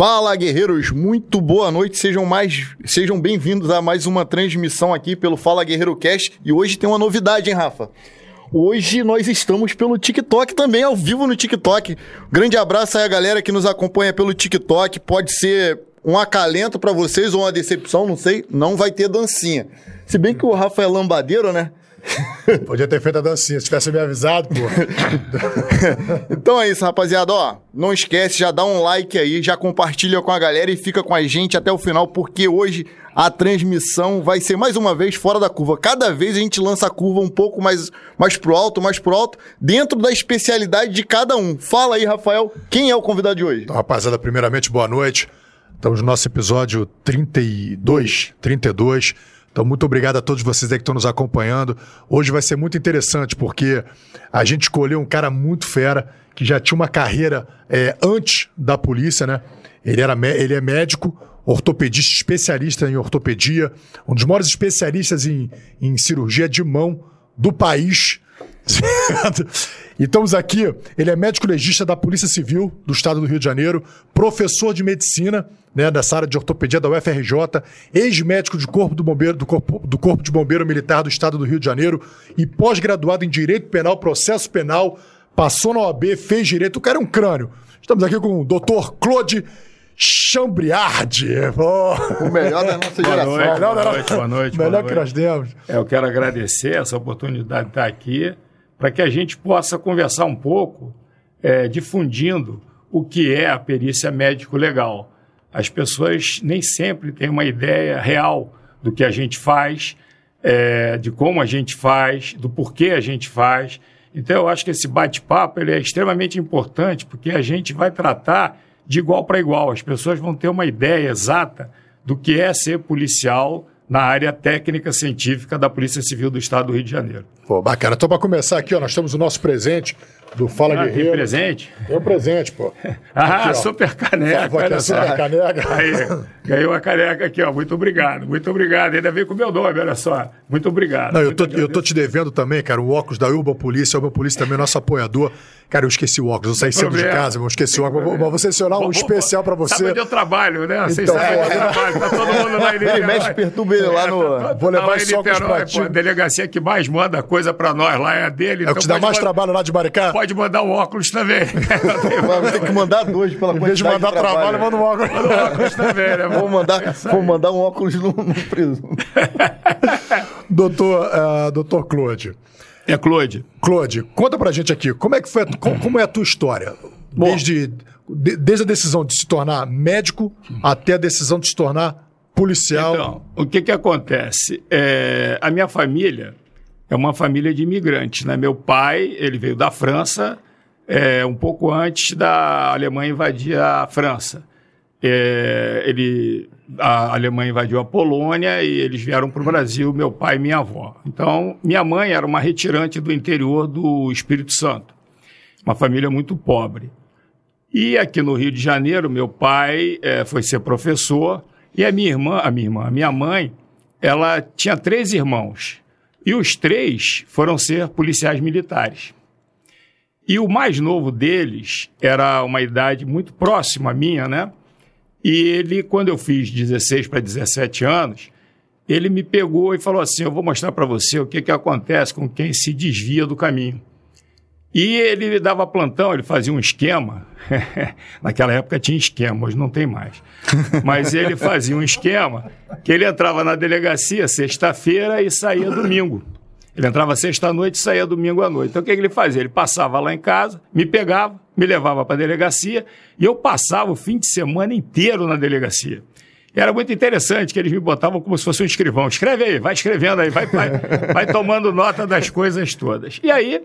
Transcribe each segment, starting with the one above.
Fala, guerreiros, muito boa noite. Sejam mais, sejam bem-vindos a mais uma transmissão aqui pelo Fala Guerreiro Cast. E hoje tem uma novidade, hein, Rafa? Hoje nós estamos pelo TikTok também, ao vivo no TikTok. Grande abraço aí a galera que nos acompanha pelo TikTok. Pode ser um acalento para vocês ou uma decepção, não sei. Não vai ter dancinha. Se bem que o Rafa é lambadeiro, né? Podia ter feito a dancinha, se tivesse me avisado, pô. então é isso, rapaziada. Ó, não esquece, já dá um like aí, já compartilha com a galera e fica com a gente até o final, porque hoje a transmissão vai ser mais uma vez fora da curva. Cada vez a gente lança a curva um pouco mais, mais pro alto, mais pro alto, dentro da especialidade de cada um. Fala aí, Rafael, quem é o convidado de hoje? Então, rapaziada, primeiramente, boa noite. Estamos no nosso episódio 32, 32 então, muito obrigado a todos vocês aí que estão nos acompanhando. Hoje vai ser muito interessante, porque a gente escolheu um cara muito fera, que já tinha uma carreira é, antes da polícia, né? Ele, era, ele é médico, ortopedista, especialista em ortopedia, um dos maiores especialistas em, em cirurgia de mão do país. E estamos aqui, ele é médico legista da Polícia Civil do Estado do Rio de Janeiro, professor de medicina né, dessa área de ortopedia da UFRJ, ex-médico de corpo do bombeiro do corpo, do corpo de bombeiro militar do Estado do Rio de Janeiro e pós-graduado em direito penal, processo penal, passou na OAB, fez direito, o cara é um crânio. Estamos aqui com o Dr. Claude Chambriardi. Oh. O melhor da nossa boa geração. Noite, boa noite, boa noite. melhor boa que nós temos. É, eu quero agradecer essa oportunidade de estar aqui para que a gente possa conversar um pouco, é, difundindo o que é a perícia médico-legal. As pessoas nem sempre têm uma ideia real do que a gente faz, é, de como a gente faz, do porquê a gente faz. Então, eu acho que esse bate-papo é extremamente importante, porque a gente vai tratar de igual para igual. As pessoas vão ter uma ideia exata do que é ser policial na área técnica científica da Polícia Civil do Estado do Rio de Janeiro. Pô, bacana. Então, para começar aqui, ó, nós temos o nosso presente do Fala ah, Guerreiro. Tem presente? Tem um presente, pô. ah, aqui, super caneca. Vou aqui, super caneca. Aí, ganhou a caneca aqui, ó. Muito obrigado, muito obrigado. Ainda veio com o meu nome, olha só. Muito obrigado. Não, eu tô, eu tô te devendo também, cara, o óculos da Urban Polícia. A Urban Polícia também é nosso apoiador. Cara, eu esqueci o óculos, eu saí cedo de casa, eu esqueci o óculos. Mas vou selecionar um especial para você. Sabe onde eu trabalho, né? Vocês Então, sabem é, onde eu trabalho. Tá todo mundo lá em Ele mexe, perturba ele lá no... Tá, Vou levar tá lá esse em óculos Niterói, pra ti. pô, A delegacia que mais manda coisa pra nós lá é a dele. É o que então te dá mais trabalho lá de Maricá? Pode mandar o óculos também. Vai ter que mandar dois pela Em vez de quantidade mandar trabalho, manda um óculos. Manda o óculos também, né? Vou mandar, vou mandar um óculos no, no presunto. doutor, ah, doutor Claude. É, Claude. Claude, conta pra gente aqui, como é que foi, como, é a tua história? Desde, de- desde a decisão de se tornar médico até a decisão de se tornar policial. Então, o que que acontece? É, a minha família é uma família de imigrantes, né? Meu pai, ele veio da França, é, um pouco antes da Alemanha invadir a França. É, ele, a Alemanha invadiu a Polônia e eles vieram para o Brasil, meu pai e minha avó. Então, minha mãe era uma retirante do interior do Espírito Santo, uma família muito pobre. E aqui no Rio de Janeiro, meu pai eh, foi ser professor e a minha irmã, a minha irmã, a minha mãe, ela tinha três irmãos e os três foram ser policiais militares. E o mais novo deles era uma idade muito próxima à minha, né? E ele, quando eu fiz 16 para 17 anos, ele me pegou e falou assim: Eu vou mostrar para você o que, que acontece com quem se desvia do caminho. E ele dava plantão, ele fazia um esquema. Naquela época tinha esquema, hoje não tem mais. Mas ele fazia um esquema que ele entrava na delegacia sexta-feira e saía domingo. Ele entrava sexta-noite e saía domingo à noite. Então o que que ele fazia? Ele passava lá em casa, me pegava, me levava para a delegacia e eu passava o fim de semana inteiro na delegacia. Era muito interessante que eles me botavam como se fosse um escrivão. Escreve aí, vai escrevendo aí, vai, vai, vai tomando nota das coisas todas. E aí,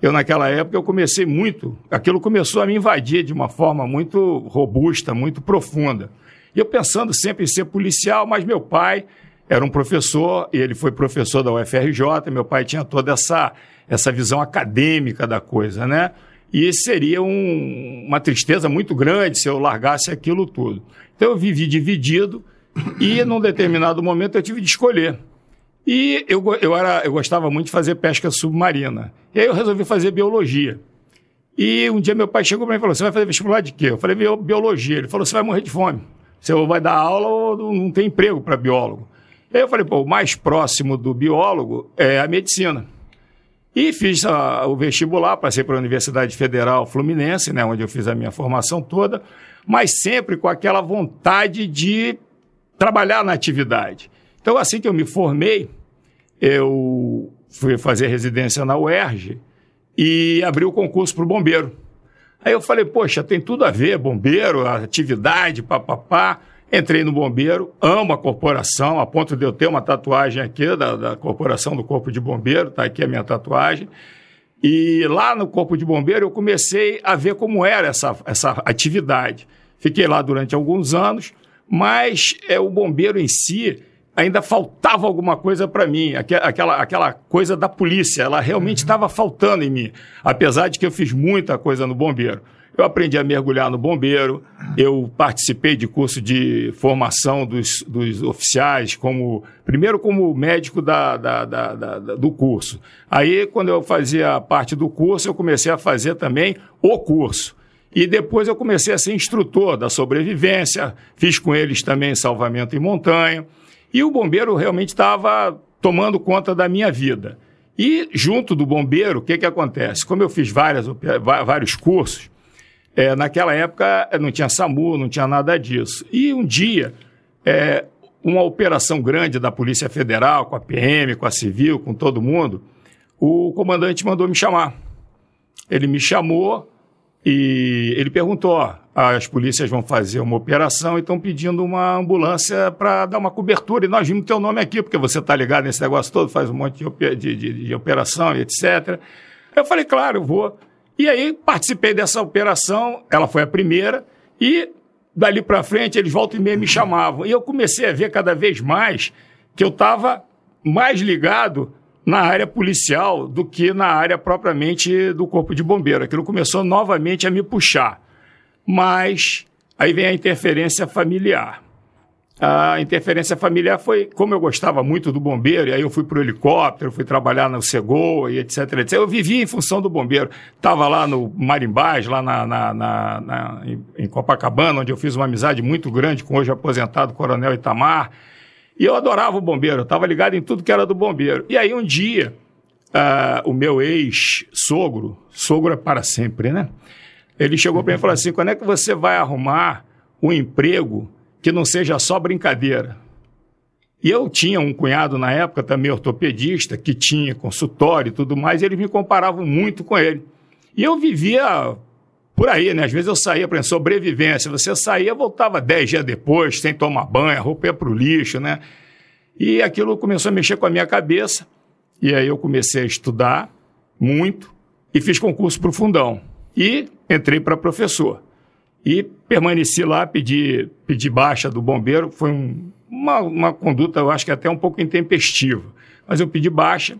eu naquela época, eu comecei muito, aquilo começou a me invadir de uma forma muito robusta, muito profunda. E eu pensando sempre em ser policial, mas meu pai era um professor, ele foi professor da UFRJ, meu pai tinha toda essa, essa visão acadêmica da coisa, né? E seria um- uma tristeza muito grande se eu largasse aquilo tudo. Então eu vivi dividido e num determinado momento eu tive de escolher. E eu, eu, era, eu gostava muito de fazer pesca submarina. E aí eu resolvi fazer biologia. E um dia meu pai chegou para mim e falou: Você vai fazer vestibular de quê? Eu falei: Biologia. Ele falou: Você vai morrer de fome. Você vai dar aula ou não tem emprego para biólogo. E aí eu falei: Pô, o mais próximo do biólogo é a medicina. E fiz a, o vestibular, passei para a Universidade Federal Fluminense, né, onde eu fiz a minha formação toda, mas sempre com aquela vontade de trabalhar na atividade. Então, assim que eu me formei, eu fui fazer residência na UERJ e abri o concurso para o bombeiro. Aí eu falei, poxa, tem tudo a ver, bombeiro, atividade, papapá. Entrei no bombeiro, amo a corporação, a ponto de eu ter uma tatuagem aqui da, da corporação do Corpo de Bombeiro, tá aqui a minha tatuagem. E lá no Corpo de Bombeiro eu comecei a ver como era essa, essa atividade. Fiquei lá durante alguns anos, mas é, o bombeiro em si ainda faltava alguma coisa para mim, aquela, aquela coisa da polícia, ela realmente estava uhum. faltando em mim, apesar de que eu fiz muita coisa no bombeiro. Eu aprendi a mergulhar no bombeiro, eu participei de curso de formação dos, dos oficiais, como primeiro como médico da, da, da, da, do curso. Aí, quando eu fazia parte do curso, eu comecei a fazer também o curso. E depois eu comecei a ser instrutor da sobrevivência, fiz com eles também salvamento em montanha. E o bombeiro realmente estava tomando conta da minha vida. E junto do bombeiro, o que, que acontece? Como eu fiz várias, vários cursos, é, naquela época não tinha SAMU, não tinha nada disso. E um dia, é, uma operação grande da Polícia Federal, com a PM, com a Civil, com todo mundo, o comandante mandou me chamar. Ele me chamou e ele perguntou: ó, as polícias vão fazer uma operação e estão pedindo uma ambulância para dar uma cobertura. E nós vimos teu nome aqui, porque você está ligado nesse negócio todo, faz um monte de, de, de, de operação e etc. Eu falei: claro, eu vou. E aí participei dessa operação, ela foi a primeira, e dali para frente eles voltam e meia me chamavam. E eu comecei a ver cada vez mais que eu estava mais ligado na área policial do que na área propriamente do corpo de bombeiro. Aquilo começou novamente a me puxar. Mas aí vem a interferência familiar. A interferência familiar foi, como eu gostava muito do bombeiro, e aí eu fui para o helicóptero, fui trabalhar no Segoa e etc, etc. Eu vivia em função do bombeiro. Estava lá no Marimbás, lá na, na, na, na, em Copacabana, onde eu fiz uma amizade muito grande com hoje aposentado Coronel Itamar. E eu adorava o bombeiro, eu estava ligado em tudo que era do bombeiro. E aí um dia, uh, o meu ex-sogro, sogro é para sempre, né? Ele chegou para mim e falou assim: quando é que você vai arrumar um emprego que não seja só brincadeira? E eu tinha um cunhado na época, também ortopedista, que tinha consultório e tudo mais, e eles me comparavam muito com ele. E eu vivia por aí, né? Às vezes eu saía para sobrevivência. Você saía, voltava dez dias depois, sem tomar banho, a roupa ia para o lixo, né? E aquilo começou a mexer com a minha cabeça. E aí eu comecei a estudar muito e fiz concurso para o fundão. E entrei para professor. E permaneci lá, pedi, pedi baixa do bombeiro. Foi um, uma, uma conduta, eu acho que até um pouco intempestiva. Mas eu pedi baixa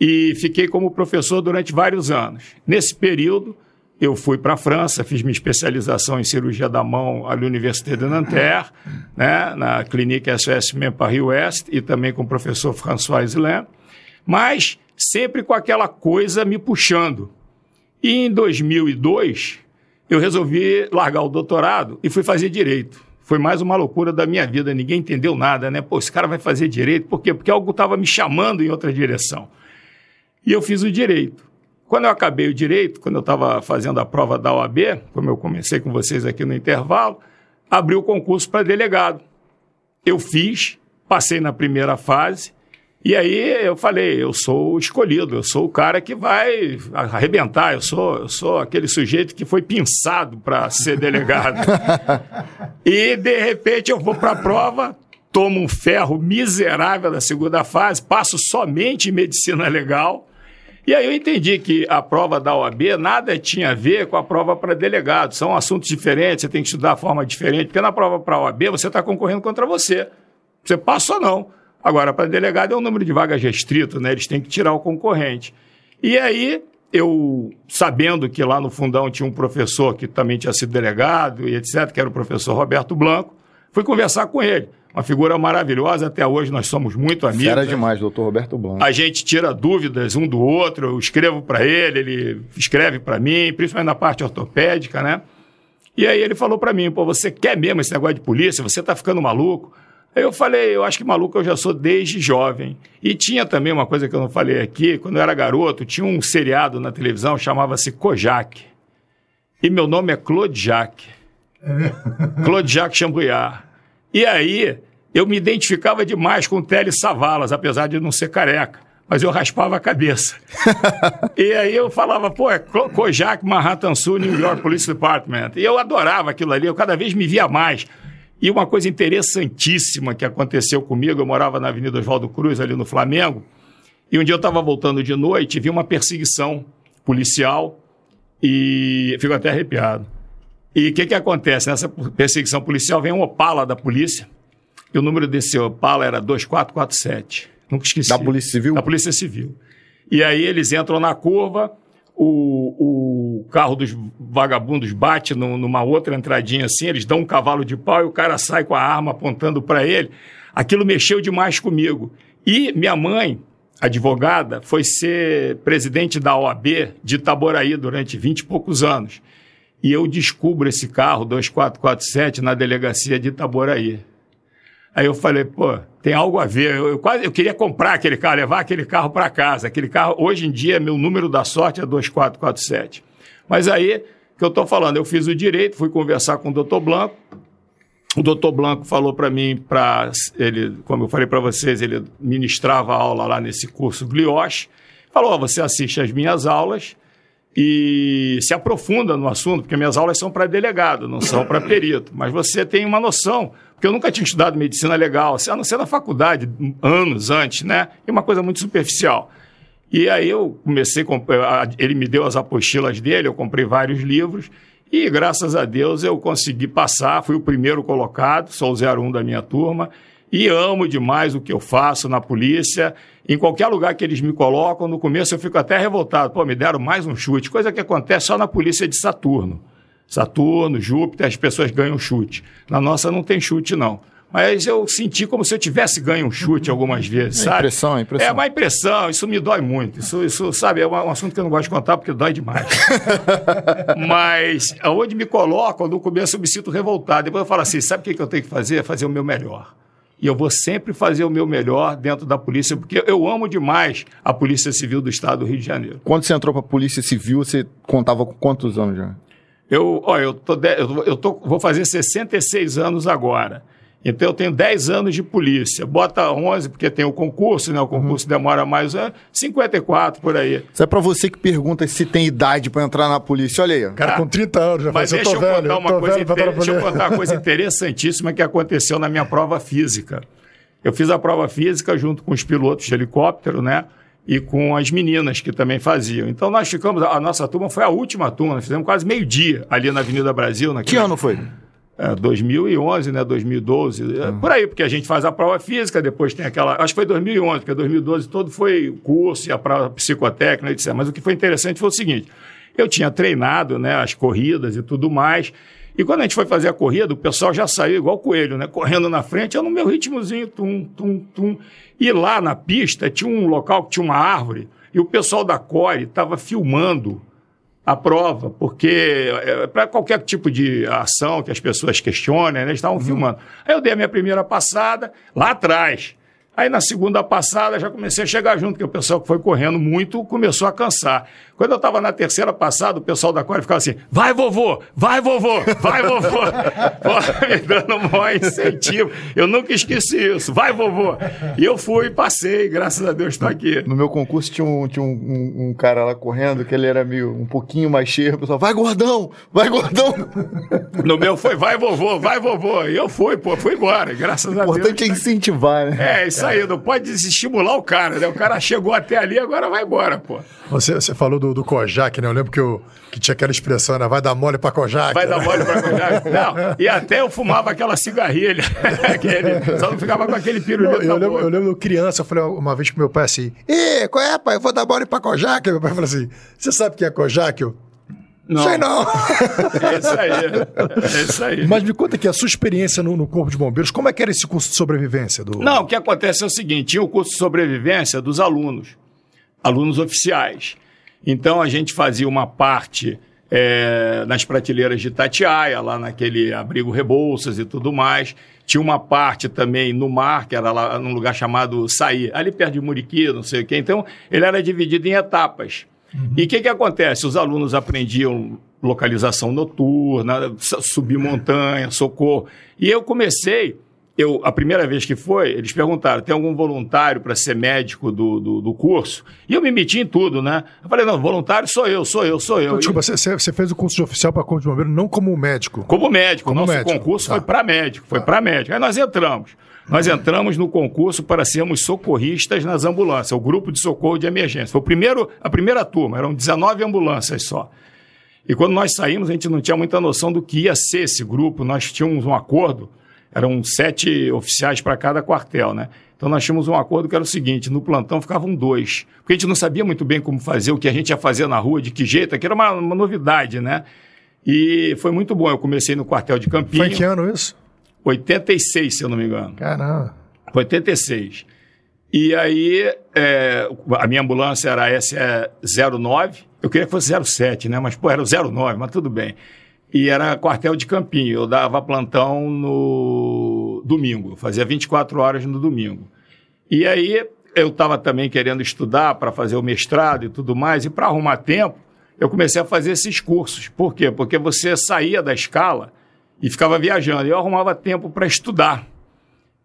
e fiquei como professor durante vários anos. Nesse período, eu fui para a França, fiz minha especialização em cirurgia da mão à Université de Nanterre, né, na Clinique SOS Mem Paris-Ouest, e também com o professor François Islin, mas sempre com aquela coisa me puxando. E em 2002, eu resolvi largar o doutorado e fui fazer direito. Foi mais uma loucura da minha vida, ninguém entendeu nada, né? Pô, esse cara vai fazer direito, por quê? Porque algo estava me chamando em outra direção. E eu fiz o direito. Quando eu acabei o direito, quando eu estava fazendo a prova da OAB, como eu comecei com vocês aqui no intervalo, abri o concurso para delegado. Eu fiz, passei na primeira fase, e aí eu falei, eu sou o escolhido, eu sou o cara que vai arrebentar, eu sou, eu sou aquele sujeito que foi pensado para ser delegado. e de repente eu vou para a prova, tomo um ferro miserável da segunda fase, passo somente em medicina legal e aí eu entendi que a prova da OAB nada tinha a ver com a prova para delegado. São assuntos diferentes, você tem que estudar de forma diferente, porque na prova para a OAB você está concorrendo contra você. Você passa ou não. Agora, para delegado é um número de vagas restrito, né? Eles têm que tirar o concorrente. E aí, eu, sabendo que lá no fundão tinha um professor que também tinha sido delegado e etc., que era o professor Roberto Blanco, fui conversar com ele. Uma figura maravilhosa. Até hoje nós somos muito amigos. Era demais, doutor Roberto Blanco. A gente tira dúvidas um do outro, eu escrevo para ele, ele escreve para mim, principalmente na parte ortopédica, né? E aí ele falou para mim, pô, você quer mesmo esse negócio de polícia? Você tá ficando maluco? Aí eu falei, eu acho que maluco eu já sou desde jovem. E tinha também uma coisa que eu não falei aqui, quando eu era garoto, tinha um seriado na televisão, chamava-se Kojak. E meu nome é Claude Jacques. Claude Jacques Chambouillard. E aí, eu me identificava demais com o Teles Savalas, apesar de não ser careca. Mas eu raspava a cabeça. e aí eu falava, pô, é Ko- Kojak, Manhattan Sul, New York Police Department. E eu adorava aquilo ali, eu cada vez me via mais. E uma coisa interessantíssima que aconteceu comigo, eu morava na Avenida Oswaldo Cruz, ali no Flamengo, e um dia eu estava voltando de noite e vi uma perseguição policial e fico até arrepiado. E o que, que acontece? Nessa perseguição policial vem um Opala da polícia, e o número desse Opala era 2447. Nunca esqueci. Da Polícia Civil? Da Polícia Civil. E aí eles entram na curva, o, o carro dos vagabundos bate no- numa outra entradinha assim, eles dão um cavalo de pau e o cara sai com a arma apontando para ele. Aquilo mexeu demais comigo. E minha mãe, advogada, foi ser presidente da OAB de Itaboraí durante 20 e poucos anos. E eu descubro esse carro 2447 na delegacia de Itaboraí. Aí eu falei, pô, tem algo a ver. Eu, eu quase eu queria comprar aquele carro, levar aquele carro para casa. Aquele carro, hoje em dia, meu número da sorte é 2447. Mas aí, que eu estou falando, eu fiz o direito, fui conversar com o doutor Blanco. O doutor Blanco falou para mim, para ele, como eu falei para vocês, ele ministrava aula lá nesse curso Glioche. Falou: ó, você assiste as minhas aulas e se aprofunda no assunto, porque minhas aulas são para delegado, não são para perito. Mas você tem uma noção, porque eu nunca tinha estudado medicina legal, a não ser na faculdade, anos antes, né? E uma coisa muito superficial. E aí eu comecei, ele me deu as apostilas dele, eu comprei vários livros e graças a Deus eu consegui passar, fui o primeiro colocado, sou o 01 da minha turma e amo demais o que eu faço na polícia. Em qualquer lugar que eles me colocam, no começo eu fico até revoltado. Pô, me deram mais um chute, coisa que acontece só na polícia de Saturno. Saturno, Júpiter, as pessoas ganham chute. Na nossa não tem chute, não. Mas eu senti como se eu tivesse ganho um chute algumas vezes, É sabe? impressão, é impressão. É uma impressão, isso me dói muito. Isso, isso sabe, é um assunto que eu não gosto de contar porque dói demais. Mas aonde me colocam, no começo eu me sinto revoltado. Depois eu falo assim: sabe o que eu tenho que fazer? Fazer o meu melhor. E eu vou sempre fazer o meu melhor dentro da polícia, porque eu amo demais a Polícia Civil do Estado do Rio de Janeiro. Quando você entrou pra Polícia Civil, você contava com quantos anos já? Eu, olha, eu, tô eu, tô- eu tô- vou fazer 66 anos agora. Então eu tenho 10 anos de polícia. Bota 11, porque tem o concurso, né? O concurso demora mais é, 54 por aí. Isso é pra você que pergunta se tem idade pra entrar na polícia. Olha aí. ó. Cara, com 30 anos, já Mas falei, deixa eu velho, contar uma coisa inter- deixa eu polícia. contar uma coisa interessantíssima que aconteceu na minha prova física. Eu fiz a prova física junto com os pilotos de helicóptero, né? E com as meninas que também faziam. Então nós ficamos, a nossa turma foi a última turma, nós fizemos quase meio-dia ali na Avenida Brasil. Que naquele- ano foi? É, 2011, né? 2012. é, Por aí, porque a gente faz a prova física, depois tem aquela. Acho que foi 2011, porque 2012 todo foi curso e a prova psicotécnica, etc. Mas o que foi interessante foi o seguinte: eu tinha treinado né, as corridas e tudo mais. E quando a gente foi fazer a corrida, o pessoal já saiu igual coelho, né? Correndo na frente, eu no meu ritmozinho, tum, tum, tum. E lá na pista tinha um local que tinha uma árvore, e o pessoal da Core estava filmando a prova, porque para qualquer tipo de ação que as pessoas questionem, né, eles estavam filmando. Aí eu dei a minha primeira passada lá atrás. Aí na segunda passada já comecei a chegar junto, porque o pessoal que foi correndo muito começou a cansar. Quando eu estava na terceira passada, o pessoal da Core ficava assim: vai vovô, vai vovô, vai vovô. Pô, me dando um maior incentivo. Eu nunca esqueci isso, vai vovô. E eu fui e passei, graças a Deus estou aqui. No meu concurso tinha, um, tinha um, um- um cara lá correndo que ele era meio um pouquinho mais cheio. O pessoal, vai gordão, vai gordão. No meu foi, vai vovô, vai vovô. E eu fui, pô, fui embora, graças O a Deus. importante é incentivar, né? É, isso aí, não pode desestimular o cara, né? O cara chegou até ali, agora vai embora, pô. Você, você falou do, do Kojak, né? Eu lembro que, eu, que tinha aquela expressão, né? Vai dar mole pra Kojak. Vai dar mole pra Kojak. Não, e até eu fumava aquela cigarrilha, aquele, só não ficava com aquele Eu, pirulito eu na lembro, boca. eu lembro criança, eu falei uma vez com meu pai assim: Ê, qual é, pai? Eu vou dar mole pra Kojak. Meu pai falou assim: Você sabe quem é Kojak? Eu, Não. Sei não. É isso aí. É isso aí. Mas me conta aqui, a sua experiência no, no Corpo de Bombeiros, como é que era esse curso de sobrevivência? Do... Não, o que acontece é o seguinte: tinha o curso de sobrevivência dos alunos, alunos oficiais. Então a gente fazia uma parte é, nas prateleiras de Tatiaia, lá naquele abrigo Rebouças e tudo mais. Tinha uma parte também no mar, que era lá num lugar chamado Saí, ali perto de Muriqui, não sei o quê. Então ele era dividido em etapas. E o que, que acontece? Os alunos aprendiam localização noturna, subir montanha, socorro. E eu comecei, eu, a primeira vez que foi, eles perguntaram: tem algum voluntário para ser médico do, do, do, curso? E eu me meti em tudo, né? Eu falei: não, voluntário sou eu, sou eu, sou eu. Então, desculpa, você, você fez o curso de oficial para Corpo de Bombeiro não como médico? Como médico. Como Nosso médico. concurso tá. foi para médico, foi tá. para médico. Aí nós entramos. Nós entramos no concurso para sermos socorristas nas ambulâncias, o grupo de socorro de emergência. Foi o primeiro, a primeira turma, eram 19 ambulâncias só. E quando nós saímos, a gente não tinha muita noção do que ia ser esse grupo. Nós tínhamos um acordo, eram sete oficiais para cada quartel, né? Então nós tínhamos um acordo que era o seguinte: no plantão ficavam dois. Porque a gente não sabia muito bem como fazer, o que a gente ia fazer na rua, de que jeito, aquilo era uma, uma novidade, né? E foi muito bom. Eu comecei no quartel de Campinho. Foi que ano isso? 86, se eu não me engano. Caramba. 86. E aí, é, a minha ambulância era a SE09. Eu queria que fosse 07, né? Mas, pô, era o 09, mas tudo bem. E era quartel de Campinho. Eu dava plantão no domingo. Fazia 24 horas no domingo. E aí, eu estava também querendo estudar para fazer o mestrado e tudo mais. E para arrumar tempo, eu comecei a fazer esses cursos. Por quê? Porque você saía da escala e ficava viajando. E eu arrumava tempo para estudar,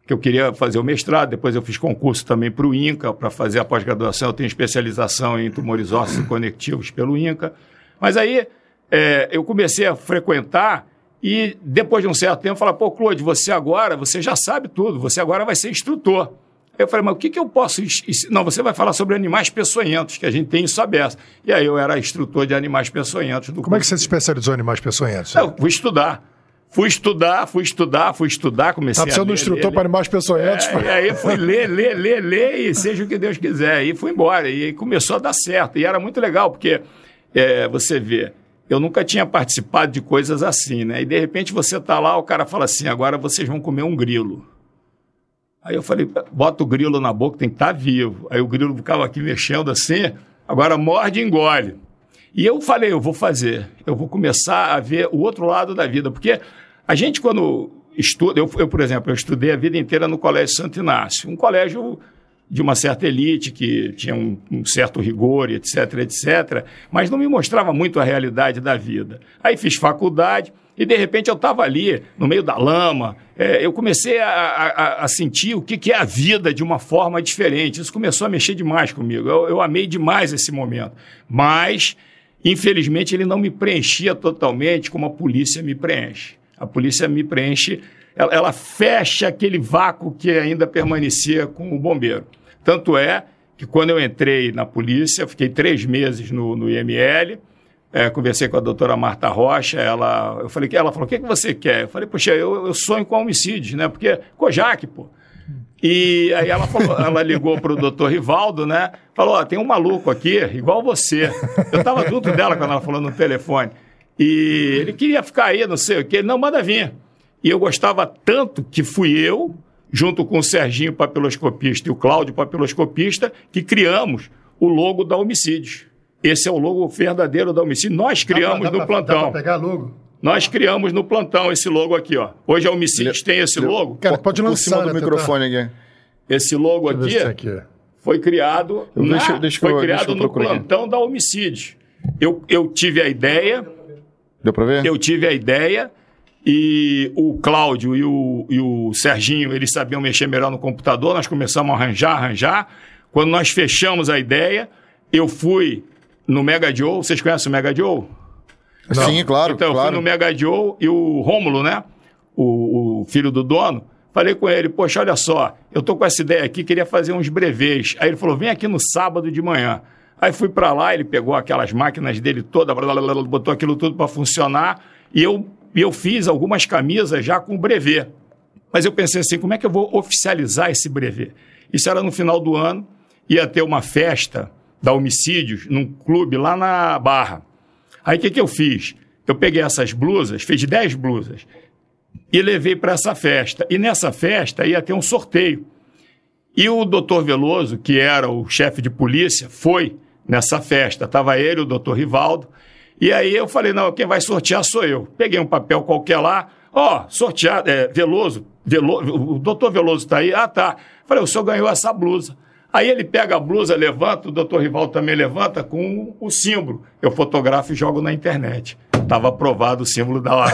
que eu queria fazer o mestrado, depois eu fiz concurso também para o INCA, para fazer a pós-graduação, eu tenho especialização em tumores ósseos conectivos pelo INCA. Mas aí é, eu comecei a frequentar e depois de um certo tempo falar, pô, Claude, você agora, você já sabe tudo, você agora vai ser instrutor. Eu falei, mas o que, que eu posso. Não, você vai falar sobre animais peçonhentos, que a gente tem isso aberto. E aí eu era instrutor de animais peçonhentos. Como é que você se especializou em animais peçonhentos? Eu fui estudar. Fui estudar, fui estudar, fui estudar, comecei tá precisando de um instrutor para animais peçonhentos. É, e aí fui ler, ler, ler, ler e seja o que Deus quiser. E fui embora. E começou a dar certo. E era muito legal, porque é, você vê, eu nunca tinha participado de coisas assim, né? E de repente você tá lá, o cara fala assim, agora vocês vão comer um grilo. Aí eu falei, bota o grilo na boca, tem que estar tá vivo. Aí o grilo ficava aqui mexendo assim, agora morde e engole. E eu falei, eu vou fazer, eu vou começar a ver o outro lado da vida, porque a gente quando estuda, eu, eu por exemplo, eu estudei a vida inteira no Colégio Santo Inácio, um colégio de uma certa elite que tinha um, um, certo rigor, etc, etc, mas não me mostrava muito a realidade da vida. Aí fiz faculdade e de repente eu estava ali no meio da lama, é, eu comecei a, a, a, sentir o que, que é a vida de uma forma diferente. Isso começou a mexer demais comigo. Eu, eu amei demais esse momento, mas Infelizmente, ele não me preenchia totalmente como a polícia me preenche. A polícia me preenche, ela, ela fecha aquele vácuo que ainda permanecia com o bombeiro. Tanto é que quando eu entrei na polícia, fiquei três meses no, no IML, é, conversei com a doutora Marta Rocha, ela, eu falei, ela falou, o que, que você quer? Eu falei, poxa, eu, eu sonho com homicídios, né? Porque Kojak, pô, e aí ela falou, ela ligou para o doutor Rivaldo, né? Falou: ó, tem um maluco aqui, igual você. Eu estava junto dela quando ela falou no telefone. E ele queria ficar aí, não sei o quê. Não, manda vir. E eu gostava tanto que fui eu, junto com o Serginho papiloscopista e o Cláudio papiloscopista, que criamos o logo da Homicídios. Esse é o logo verdadeiro da Homicídio. Nós criamos dá pra, dá no pra, plantão. Dá para pegar logo? Nós criamos no plantão esse logo aqui, ó. Hoje a Homicídios tem esse logo. Cara, pode lançar. Por cima do né, microfone aqui. Esse logo aqui, aqui, foi criado, na, deixa, deixa foi eu, criado no plantão aqui. da Homicídios. Eu, eu tive a ideia. Deu para ver? Eu tive a ideia e o Cláudio e o, e o Serginho, eles sabiam mexer melhor no computador. Nós começamos a arranjar, arranjar. Quando nós fechamos a ideia, eu fui no Mega Joe. Vocês conhecem o Mega Joe? Não. Sim, claro. Então, claro. eu fui no Mega Joe e o Rômulo, né? O, o, filho do dono, falei com ele, poxa, olha só, eu tô com essa ideia aqui, queria fazer uns brevês. Aí ele falou, vem aqui no sábado de manhã. Aí fui para lá, ele pegou aquelas máquinas dele toda, botou aquilo tudo para funcionar, e eu, eu fiz algumas camisas já com brevet. Mas eu pensei assim, como é que eu vou oficializar esse brevet? Isso era no final do ano, ia ter uma festa da Homicídios num clube lá na Barra. Aí o que, que eu fiz? Eu peguei essas blusas, fiz 10 blusas, e levei para essa festa. E nessa festa ia ter um sorteio. E o doutor Veloso, que era o chefe de polícia, foi nessa festa. Estava ele, o doutor Rivaldo. E aí eu falei, não, quem vai sortear sou eu. Peguei um papel qualquer lá, ó, oh, sorteado, é, Veloso, Veloso, o doutor Veloso está aí? Ah, tá. Falei, o senhor ganhou essa blusa. Aí ele pega a blusa, levanta, o doutor Rivaldo também levanta com o símbolo. Eu fotografo e jogo na internet estava aprovado o símbolo da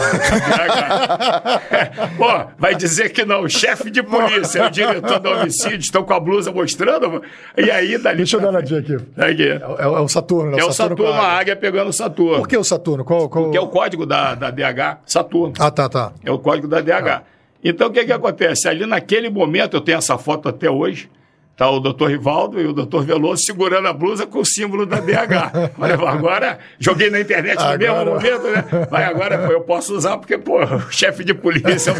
Pô, vai dizer que não, o chefe de polícia, o diretor do homicídio, estão com a blusa mostrando. E aí, dali. Deixa eu dar uma dica aqui. aqui. É, é, é, o Saturno, né? É o Saturno, Saturno a águia pegando o Saturno. Por que o Saturno? Qual, qual... Porque é o código da, da DH, Saturno. Ah, tá, tá. É o código da DH. Ah. Então, o que, que acontece? Ali naquele momento, eu tenho essa foto até hoje, Está o doutor Rivaldo e o doutor Veloso segurando a blusa com o símbolo da DH. Olha, agora joguei na internet no agora... mesmo momento, né? Mas agora eu posso usar porque, pô, o chefe de polícia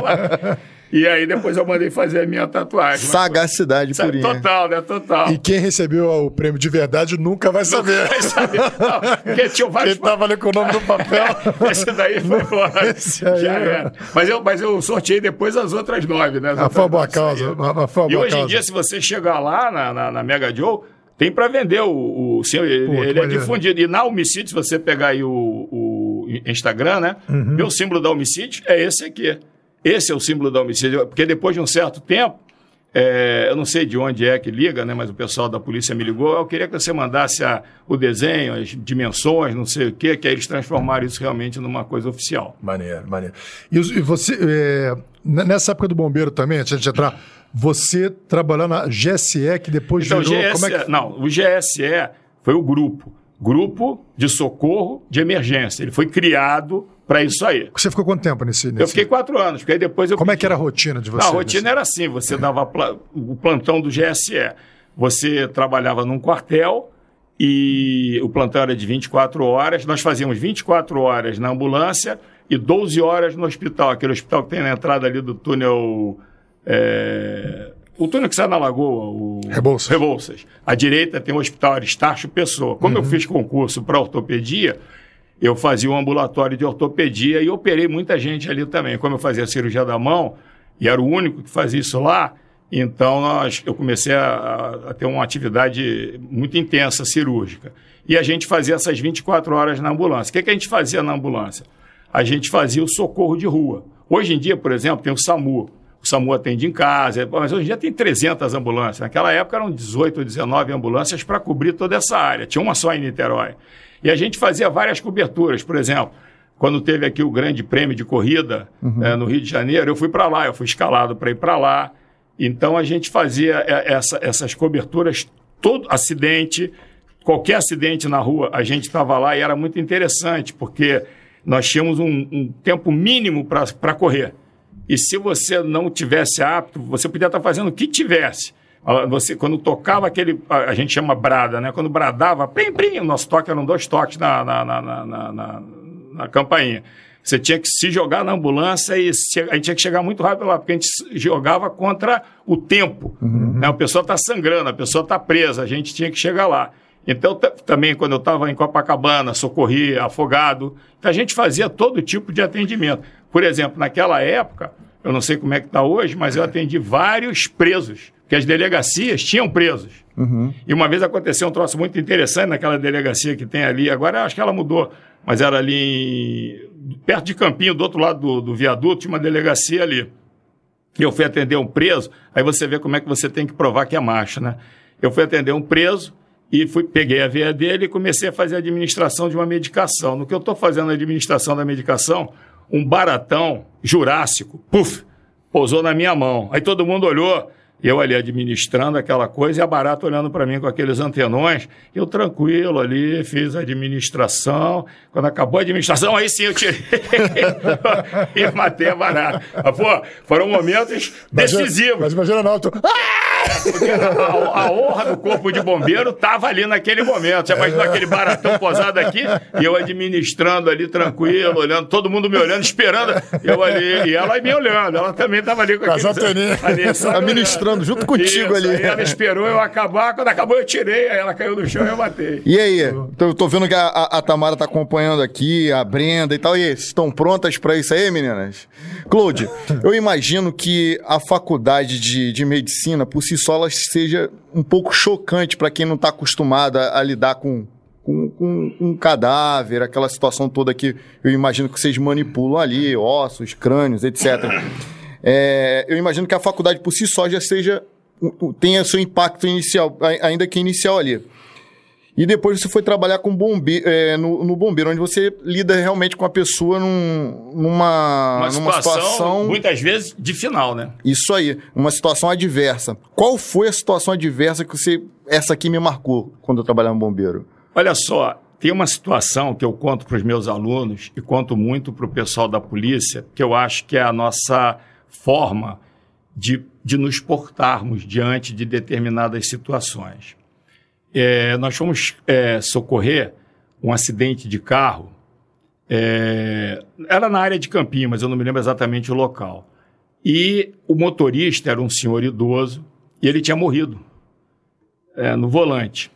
lá. E aí depois eu mandei fazer a minha tatuagem. Sagacidade mas, purinha. Total, né? Total. E quem recebeu o prêmio de verdade nunca vai saber. Nunca vai saber. Não, porque tinha vários... Quem tava ali com o nome no papel. Esse daí foi embora. Esse aí Já era. Mas eu, mas eu sorteei depois as outras nove, né? A foi boa causa. A foi e hoje causa. em dia, se você chegar lá na, na, na Mega Joe, tem para vender o, o sim, ele, Pô, ele é difundido. E na Homicídio, se você pegar aí o, o Instagram, né? Uhum. Meu símbolo da Homicídio é esse aqui. Esse é o símbolo da homicídio, porque depois de um certo tempo, é, eu não sei de onde é que liga, né, mas o pessoal da polícia me ligou. Eu queria que você mandasse a, o desenho, as dimensões, não sei o quê, que aí eles transformaram isso realmente numa coisa oficial. Maneiro, maneiro. E, e você, é, nessa época do bombeiro também, antes de entrar, você trabalhou na GSE, que depois então, virou... GSE, é que... Não, o GSE foi o grupo. Grupo de Socorro de Emergência. Ele foi criado para isso aí. Você ficou quanto tempo nesse, nesse... Eu fiquei quatro anos, porque aí depois eu... Como é que era a rotina de você? Não, a rotina era assim, você dava pla... o plantão do GSE, você trabalhava num quartel e o plantão era de 24 horas, nós fazíamos 24 horas na ambulância e 12 horas no hospital, aquele hospital que tem na entrada ali do túnel... É... O túnel que sai na Lagoa, o Rebouças. Rebouças. À direita tem o Hospital Aristarcho Pessoa. Como uhum. eu fiz concurso para ortopedia, eu fazia um ambulatório de ortopedia e operei muita gente ali também. Como eu fazia cirurgia da mão, e era o único que fazia isso lá, então nós, eu comecei a, a, ter uma atividade muito intensa cirúrgica. E a gente fazia essas 24 horas na ambulância. O que, que a gente fazia na ambulância? A gente fazia o socorro de rua. Hoje em dia, por exemplo, tem o SAMU. O SAMU atende em casa, mas hoje em dia tem 300 ambulâncias. Naquela época eram 18 ou 19 ambulâncias para cobrir toda essa área. Tinha uma só em Niterói. E a gente fazia várias coberturas, por exemplo, quando teve aqui o grande prêmio de corrida uhum. é, no Rio de Janeiro, eu fui para lá, eu fui escalado para ir para lá. Então a gente fazia eh, essa, essas coberturas, todo acidente, qualquer acidente na rua, a gente estava lá e era muito interessante, porque nós tínhamos um, um tempo mínimo para correr. E se você não tivesse apto, você podia estar fazendo o que tivesse. Você, quando tocava aquele, a gente chama brada, né? Quando bradava, plim, plim, o nosso toque eram dois toques na, na, na, na, na, na campainha. Você tinha que se jogar na ambulância e a gente tinha que chegar muito rápido lá, porque a gente jogava contra o tempo. Uhum. Né? A pessoa está sangrando, a pessoa está presa, a gente tinha que chegar lá. Então, também, quando eu estava em Copacabana, socorria, afogado, então a gente fazia todo tipo de atendimento. Por exemplo, naquela época, eu não sei como é que está hoje, mas eu atendi vários presos que as delegacias tinham presos. Uhum. E uma vez aconteceu um troço muito interessante naquela delegacia que tem ali, agora acho que ela mudou, mas era ali em, perto de Campinho, do outro lado do, do viaduto, tinha uma delegacia ali. E eu fui atender um preso, aí você vê como é que você tem que provar que é macho, né? Eu fui atender um preso e fui, peguei a veia dele e comecei a fazer a administração de uma medicação. No que eu estou fazendo a administração da medicação, um baratão jurássico, puf, pousou na minha mão. Aí todo mundo olhou, eu ali administrando aquela coisa e a barata olhando para mim com aqueles antenões. Eu tranquilo ali, fiz a administração. Quando acabou a administração, aí sim eu tirei e matei a barata. Mas, pô, foram momentos decisivos. Mas imagina, não. Ah! A, a honra do corpo de bombeiro estava ali naquele momento. Você imaginou aquele baratão posado aqui e eu administrando ali tranquilo, olhando, todo mundo me olhando, esperando. Eu ali, e ela me olhando. Ela também estava ali com Casal ali, Administrando junto contigo Isso, ali. Ela esperou eu acabar. Quando acabou, eu tirei. Aí ela caiu no chão e eu matei. E aí? Tô, tô vendo que a, a, a Tamara tá acompanhando aqui, a Brenda e tal. E aí, estão prontas para isso aí, meninas? Claude, eu imagino que a faculdade de, de medicina, por si só, ela seja um pouco chocante para quem não está acostumado a, a lidar com, com, com, um cadáver, aquela situação toda que eu imagino que vocês manipulam ali, ossos, crânios, etc. É, eu imagino que a faculdade por si só já seja tenha seu impacto inicial, ainda que inicial ali. E depois você foi trabalhar com bombe é, no, no, bombeiro, onde você lida realmente com a pessoa num, numa, uma numa situação, situação, Muitas vezes de final, né? Isso aí, uma situação adversa. Qual foi a situação adversa que você. Essa aqui me marcou quando eu trabalhava no bombeiro? Olha só, tem uma situação que eu conto para os meus alunos e conto muito para o pessoal da polícia, que eu acho que é a nossa forma de, de nos portarmos diante de determinadas situações. É, nós fomos é, socorrer um acidente de carro. É, era na área de Campinho, mas eu não me lembro exatamente o local. E o motorista era um senhor idoso e ele tinha morrido é, no volante.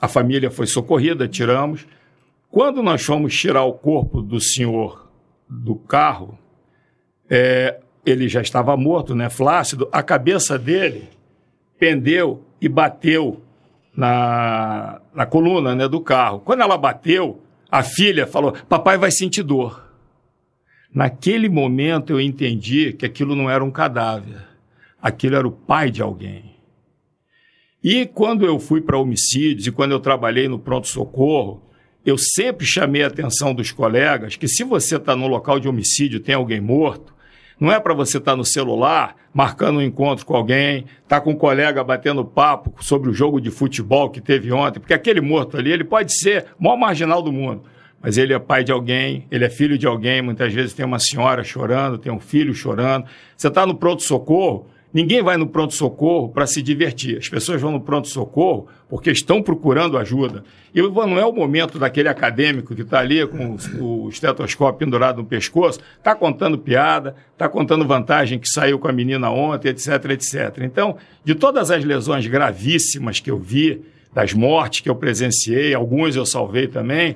A família foi socorrida, tiramos. Quando nós fomos tirar o corpo do senhor do carro, é, ele já estava morto, né, flácido. A cabeça dele pendeu e bateu na, na coluna né, do carro. Quando ela bateu, a filha falou: Papai vai sentir dor. Naquele momento eu entendi que aquilo não era um cadáver, aquilo era o pai de alguém. E quando eu fui para homicídios e quando eu trabalhei no pronto-socorro, eu sempre chamei a atenção dos colegas que se você está no local de homicídio tem alguém morto, não é para você estar tá no celular marcando um encontro com alguém, tá com um colega batendo papo sobre o jogo de futebol que teve ontem, porque aquele morto ali, ele pode ser o maior marginal do mundo, mas ele é pai de alguém, ele é filho de alguém, muitas vezes tem uma senhora chorando, tem um filho chorando. Você está no pronto-socorro, Ninguém vai no pronto-socorro para se divertir. As pessoas vão no pronto-socorro porque estão procurando ajuda. E não é o momento daquele acadêmico que está ali com o estetoscópio pendurado no pescoço, está contando piada, está contando vantagem que saiu com a menina ontem, etc, etc. Então, de todas as lesões gravíssimas que eu vi, das mortes que eu presenciei, alguns eu salvei também,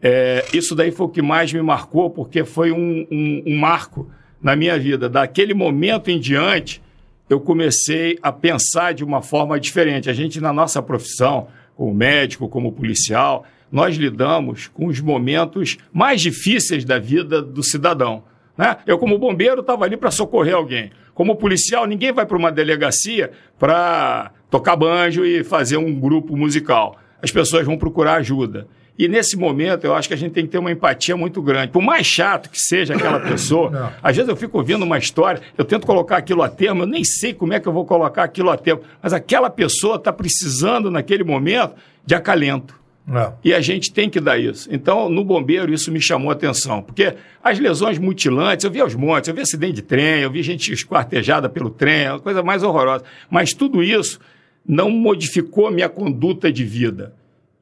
é, isso daí foi o que mais me marcou, porque foi um, um, um marco na minha vida. Daquele momento em diante, eu comecei a pensar de uma forma diferente. A gente, na nossa profissão, como médico, como policial, nós lidamos com os momentos mais difíceis da vida do cidadão. Né? Eu, como bombeiro, estava ali para socorrer alguém. Como policial, ninguém vai para uma delegacia para tocar banjo e fazer um grupo musical. As pessoas vão procurar ajuda. E nesse momento, eu acho que a gente tem que ter uma empatia muito grande. Por mais chato que seja aquela pessoa, Não. às vezes eu fico ouvindo uma história, eu tento colocar aquilo a termo, eu nem sei como é que eu vou colocar aquilo a termo, mas aquela pessoa está precisando, naquele momento, de acalento. É. E a gente tem que dar isso. Então, no bombeiro, isso me chamou a atenção, porque as lesões mutilantes, eu vi aos montes, eu vi acidente de trem, eu vi gente esquartejada pelo trem, é uma coisa mais horrorosa. Mas tudo isso não modificou minha conduta de vida.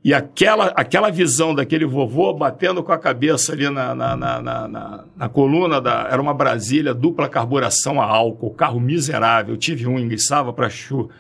E aquela, aquela visão daquele vovô batendo com a cabeça ali na, na, na, na, na coluna, da, era uma Brasília, dupla carburação a álcool, carro miserável. Eu tive um, enguiçava para chu.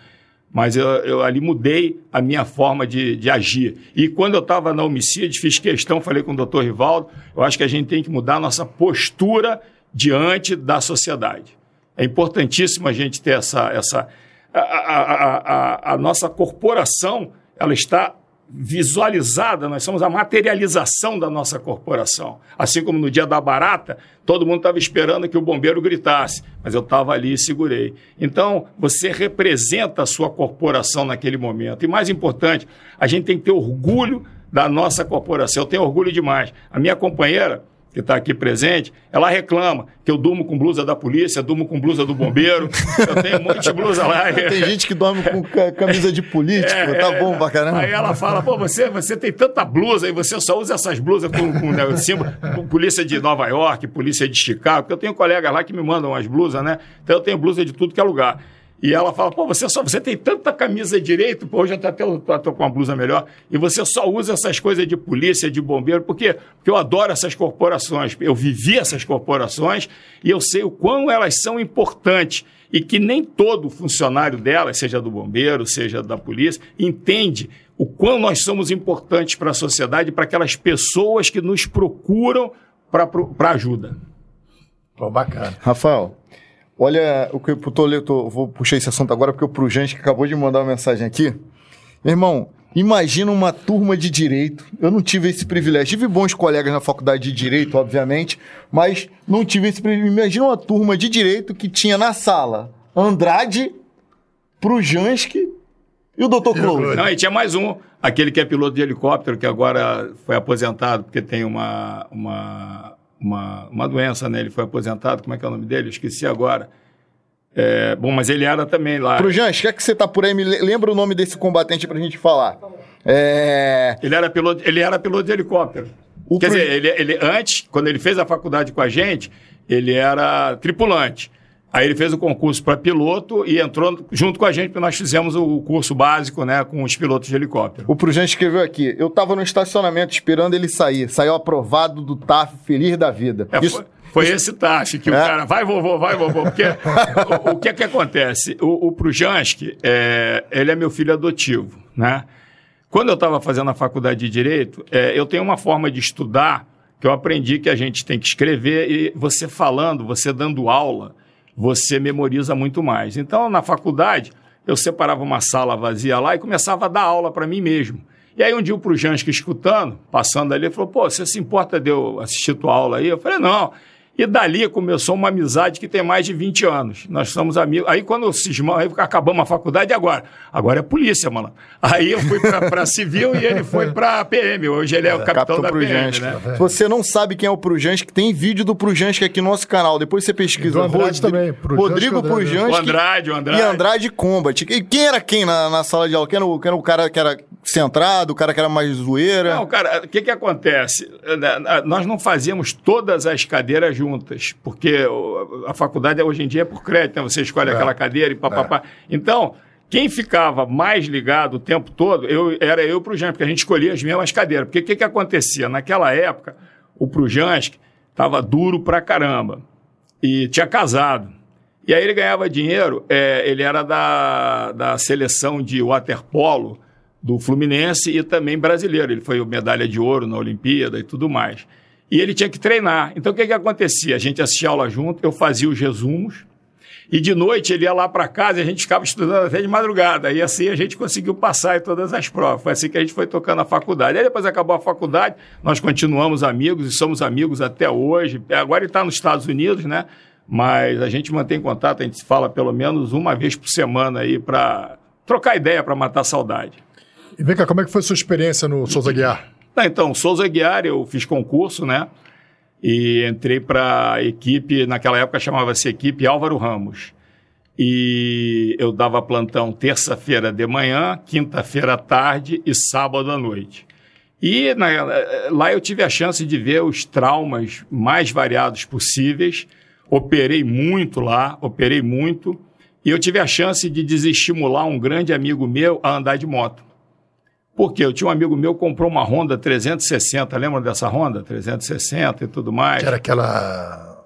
Mas eu, eu, ali mudei a minha forma de, de agir. E quando eu estava na homicídio, fiz questão, falei com o doutor Rivaldo, eu acho que a gente tem que mudar a nossa postura diante da sociedade. É importantíssimo a gente ter essa. essa a, a, a, a nossa corporação ela está visualizada, nós somos a materialização da nossa corporação. Assim como no dia da barata, todo mundo estava esperando que o bombeiro gritasse, mas eu estava ali e segurei. Então, você representa a sua corporação naquele momento. E mais importante, a gente tem que ter orgulho da nossa corporação. Eu tenho orgulho demais. A minha companheira, que está aqui presente, ela reclama que eu durmo com blusa da polícia, durmo com blusa do bombeiro, eu tenho um monte de blusa lá. Tem gente que dorme com camisa de político, é, tá bom pra caramba. Aí ela fala, pô, você, você tem tanta blusa e você só usa essas blusas com, com, né, símbolo, com polícia de Nova York, polícia de Chicago, porque eu tenho colegas lá que me mandam umas blusas, né? Então eu tenho blusa de tudo que é lugar. E ela fala, pô, você só você tem tanta camisa direito, pô, hoje até tô, tô com uma blusa melhor, e você só usa essas coisas de polícia, de bombeiro, por quê? Porque eu adoro essas corporações, eu vivi essas corporações e eu sei o quão elas são importantes e que nem todo funcionário delas, seja do bombeiro, seja da polícia, entende o quão nós somos importantes para a sociedade, para aquelas pessoas que nos procuram para ajuda. Pô, bacana. Rafael, olha o que eu tô, eu tô, vou puxar esse assunto agora porque o Prujante que acabou de mandar uma mensagem aqui. Meu irmão, imagina uma turma de direito. Eu não tive esse privilégio. Tive bons colegas na faculdade de direito, obviamente, mas não tive esse privilégio. Imagina uma turma de direito que tinha na sala Andrade, Prujanski e o Dr. Close. Não, e tinha mais um, aquele que é piloto de helicóptero, que agora foi aposentado porque tem uma, uma, uma, uma doença, né? Ele foi aposentado, como é que é o nome dele? Eu esqueci agora. É, bom, mas ele era também lá. Prujans, quer que você tá por aí? Me lembra o nome desse combatente pra gente falar. É... Ele, era piloto, ele era piloto de helicóptero. O Quer Pro... dizer, ele, ele, antes, quando ele fez a faculdade com a gente, ele era tripulante. Aí ele fez o concurso para piloto e entrou junto com a gente, porque nós fizemos o curso básico né, com os pilotos de helicóptero. O Prugente escreveu aqui: eu estava no estacionamento esperando ele sair. Saiu aprovado do TAF, feliz da vida. É, Isso... Foi, foi esse TAF que é? o cara, vai vovô, vai vovô. Porque o, o, que é que acontece? O, o Prujanski, é, ele é meu filho adotivo, né? Quando eu estava fazendo a faculdade de Direito, é, eu tenho uma forma de estudar que eu aprendi que a gente tem que escrever e você falando, você dando aula, você memoriza muito mais. Então, na faculdade, eu separava uma sala vazia lá e começava a dar aula para mim mesmo. E aí um dia o Prujansky escutando, passando ali, falou, pô, você se importa de eu assistir tua aula aí? Eu falei, não. E dali começou uma amizade que tem mais de 20 anos. Nós somos amigos. Aí quando cismamos, aí acabamos a faculdade, agora? Agora é polícia, mano. Aí eu fui para civil e ele foi para PM. Hoje ele é o é, capitão, da PM, né? Se você não sabe quem é o Prujansky, tem vídeo do Prujansky aqui no nosso canal. Depois você pesquisa. Andrade também. Rodrigo Prujansky. O Andrade, o Andrade. E Andrade Combat. E quem era quem na, na sala de aula? Quem era, o, quem era o cara que era centrado, o cara que era mais zoeira? Não, cara, o que que acontece? Nós não fazíamos todas as cadeiras juntas juntas, porque a faculdade hoje em dia é por crédito, né? você escolhe é. aquela cadeira e papapá. É. Então, quem ficava mais ligado o tempo todo eu, era eu para o Jansky, porque a gente escolhia as mesmas cadeiras. Porque o que, que acontecia? Naquela época, o Prujansky estava duro pra caramba e tinha casado. E aí ele ganhava dinheiro, é, ele era da, da seleção de waterpolo do Fluminense e também brasileiro. Ele foi medalha de ouro na Olimpíada e tudo mais e ele tinha que treinar. Então o que, que acontecia? A gente assistia aula junto, eu fazia os resumos, e de noite ele ia lá para casa e a gente ficava estudando até de madrugada. E assim a gente conseguiu passar em todas as provas. Foi assim que a gente foi tocando a faculdade. Aí depois acabou a faculdade, nós continuamos amigos e somos amigos até hoje. Agora ele está nos Estados Unidos, né? Mas a gente mantém contato, a gente se fala pelo menos uma vez por semana aí para trocar ideia, para matar saudade. E vem cá, como é que foi a sua experiência no Souza Guiar? Então, Souza Guiar, eu fiz concurso, né? E entrei para a equipe, naquela época chamava-se equipe Álvaro Ramos. E eu dava plantão terça-feira de manhã, quinta-feira à tarde e sábado à noite. E na, lá eu tive a chance de ver os traumas mais variados possíveis. Operei muito lá, operei muito. E eu tive a chance de desestimular um grande amigo meu a andar de moto. Porque eu tinha um amigo meu que comprou uma Honda 360, lembra dessa Honda 360 e tudo mais? Que era aquela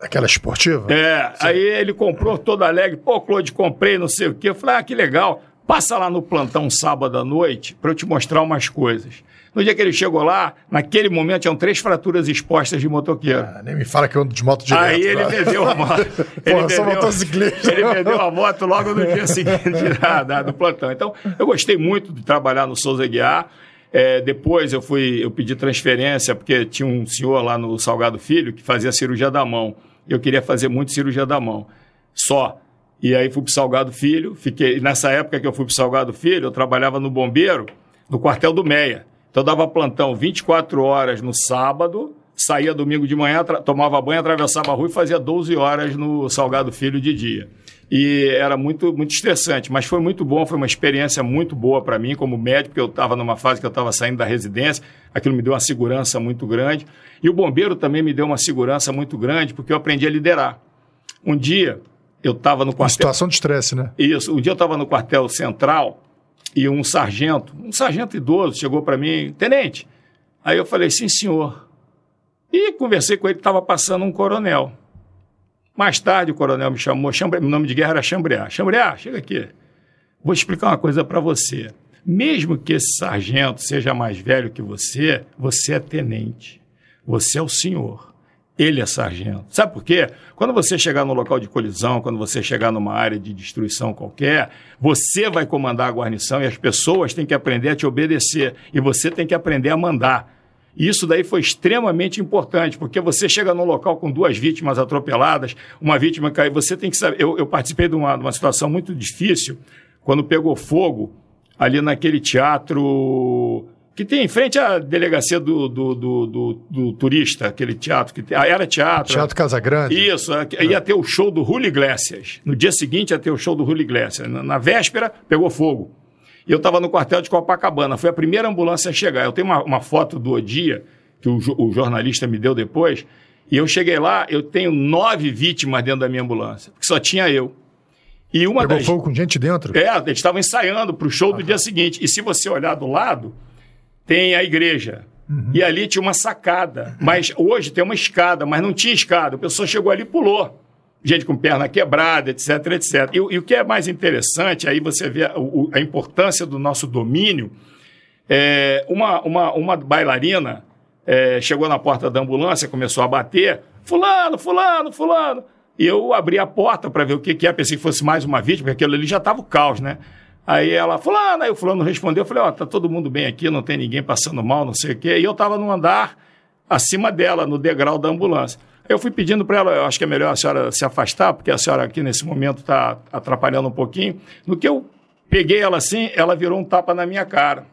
aquela esportiva? É, Sim. aí ele comprou todo alegre, pô, Claude, comprei, não sei o quê. Eu falei, ah, que legal. Passa lá no plantão sábado à noite para eu te mostrar umas coisas. No dia que ele chegou lá, naquele momento, tinham três fraturas expostas de motoqueiro. Ah, nem me fala que eu ando de moto direto. Aí ele vendeu a moto. ele, Porra, vendeu, motociclista. ele vendeu a moto logo no dia seguinte da, da, do plantão. Então, eu gostei muito de trabalhar no Souza Guiar. É, depois eu fui, eu pedi transferência, porque tinha um senhor lá no Salgado Filho que fazia cirurgia da mão. Eu queria fazer muito cirurgia da mão. Só. E aí fui para Salgado Filho, fiquei. Nessa época que eu fui para Salgado Filho, eu trabalhava no bombeiro, no quartel do Meia. Então dava plantão 24 horas no sábado, saía domingo de manhã, tomava banho, atravessava a rua e fazia 12 horas no Salgado Filho de dia. E era muito, muito estressante, mas foi muito bom, foi uma experiência muito boa para mim como médico, porque eu estava numa fase que eu estava saindo da residência, aquilo me deu uma segurança muito grande. E o bombeiro também me deu uma segurança muito grande, porque eu aprendi a liderar. Um dia, eu estava no quartel. situação de estresse, né? Isso. Um dia eu estava no quartel central e um sargento, um sargento idoso, chegou para mim, tenente. Aí eu falei, sim, senhor. E conversei com ele, estava passando um coronel. Mais tarde o coronel me chamou, Chambre... meu nome de guerra era Chambrear. Chambrear, chega aqui. Vou explicar uma coisa para você. Mesmo que esse sargento seja mais velho que você, você é tenente. Você é o senhor. Ele é sargento. Sabe por quê? Quando você chegar no local de colisão, quando você chegar numa área de destruição qualquer, você vai comandar a guarnição e as pessoas têm que aprender a te obedecer. E você tem que aprender a mandar. E isso daí foi extremamente importante, porque você chega num local com duas vítimas atropeladas, uma vítima caiu, você tem que saber. Eu, eu participei de uma, de uma situação muito difícil, quando pegou fogo ali naquele teatro que tem em frente à delegacia do, do, do, do, do turista, aquele teatro que tem, ah, era teatro. Teatro Casagrande. Isso, ia ter o show do Julio Iglesias. No dia seguinte ia ter o show do Julio Iglesias. Na, na véspera, pegou fogo. E eu estava no quartel de Copacabana. Foi a primeira ambulância a chegar. Eu tenho uma, uma foto do dia que o, o jornalista me deu depois. E eu cheguei lá, eu tenho nove vítimas dentro da minha ambulância, porque só tinha eu. E uma Pegou das. fogo com gente dentro? É, eles estavam ensaiando para o show do dia seguinte. E se você olhar do lado, tem a igreja. E ali tinha uma sacada. Mas hoje tem uma escada, mas não tinha escada. A pessoa chegou ali e pulou. Gente com perna quebrada, etc, etc. E, o- e o que é mais interessante, aí você vê a, a importância do nosso domínio. É, uma, uma, uma bailarina é, chegou na porta da ambulância, começou a bater. Fulano, fulano, fulano. E eu abri a porta para ver o que, que é. Pensei que fosse mais uma vítima, porque aquilo ali já estava o caos, né? Aí ela, fulano, aí o fulano respondeu. Eu falei, ó, tá todo mundo bem aqui, não tem ninguém passando mal, não sei o quê. E eu estava no andar acima dela, no degrau da ambulância. Eu fui pedindo para ela, eu acho que é melhor a senhora se afastar, porque a senhora aqui nesse momento está atrapalhando um pouquinho. No que eu peguei ela assim, ela virou um tapa na minha cara.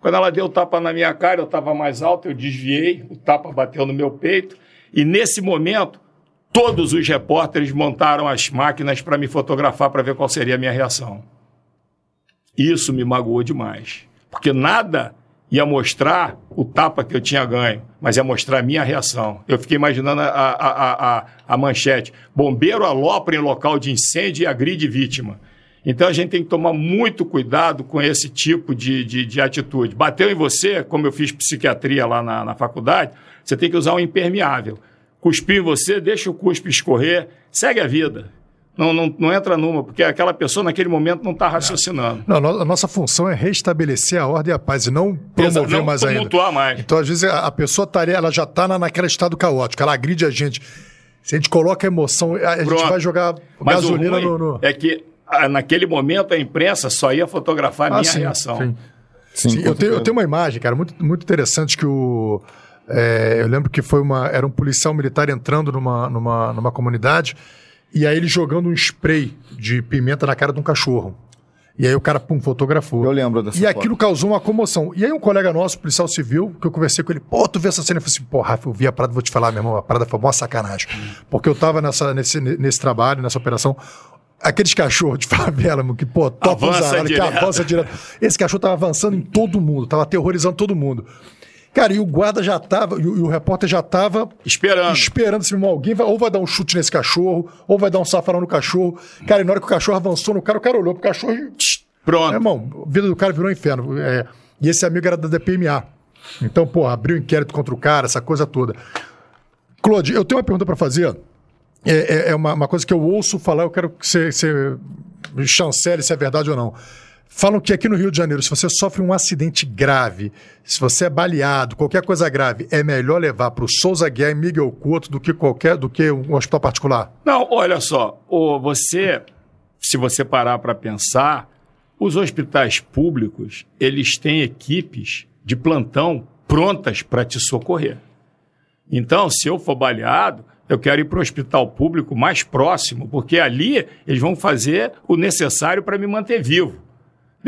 Quando ela deu o tapa na minha cara, eu estava mais alto, eu desviei, o tapa bateu no meu peito. E nesse momento, todos os repórteres montaram as máquinas para me fotografar para ver qual seria a minha reação. Isso me magoou demais. Porque nada ia mostrar o tapa que eu tinha ganho, mas ia mostrar a minha reação. Eu fiquei imaginando a, a, a, a, manchete: bombeiro alopra em local de incêndio e agride vítima. Então a gente tem que tomar muito cuidado com esse tipo de, de, de atitude. Bateu em você, como eu fiz psiquiatria lá na, na faculdade, você tem que usar um impermeável. Cuspiu em você, deixa o cuspe escorrer, segue a vida. Não, não, não entra numa, porque aquela pessoa naquele momento não está raciocinando. Não, a nossa função é restabelecer a ordem e a paz e não promover não mais ainda. tumultuar mais. Então, às vezes, a, a pessoa estaria, ela já está na, naquele estado caótico, ela agride a gente. Se a gente coloca emoção, a, a gente vai jogar Mas gasolina no. no- é que naquele momento a imprensa só ia fotografar a Ah, minha sim, reação. sim. Sim, Sim, eu, tenho, eu tenho uma imagem, cara, muito, muito interessante que o. é, eu lembro que foi uma. Era um policial militar entrando numa, numa, numa comunidade e aí ele jogando um spray de pimenta na cara de um cachorro. E aí o cara, pum, fotografou. Eu lembro dessa E foto. aquilo causou uma comoção. E aí um colega nosso, policial civil, que eu conversei com ele, pô, tu vê essa cena? Eu falei assim, pô, Rafa, eu vi a parada, vou te falar, meu irmão, a parada foi uma sacanagem. Porque eu tava nessa, nesse, nesse trabalho, nessa operação, aqueles cachorros de favela, mano, que, pô, Avança os aralhos, que avança direto. Esse cachorro tava avançando em todo mundo, tava aterrorizando todo mundo. Cara, e o guarda já tava, e o, e o repórter já tava Esperando. esperando se alguém vai, ou vai dar um chute nesse cachorro, ou vai dar um safarão no cachorro. Cara, e na hora que o cachorro avançou no cara, o cara olhou pro cachorro e Pronto. meu irmão, a vida do cara virou um inferno. É, e esse amigo era da DPMA. Então, pô, abriu inquérito contra o cara, essa coisa toda. Claude, eu tenho uma pergunta para fazer. É, é- é uma, uma coisa que eu ouço falar, eu quero que você, você me chancele se é verdade ou não. Falam que aqui no Rio de Janeiro, se você sofre um acidente grave, se você é baleado, qualquer coisa grave, é melhor levar para o Souza Guiar e Miguel Couto do que qualquer, do que um hospital particular. Não, olha só, você, se você parar para pensar, os hospitais públicos, eles têm equipes de plantão prontas para te socorrer. Então, se eu for baleado, eu quero ir para o hospital público mais próximo, porque ali eles vão fazer o necessário para me manter vivo.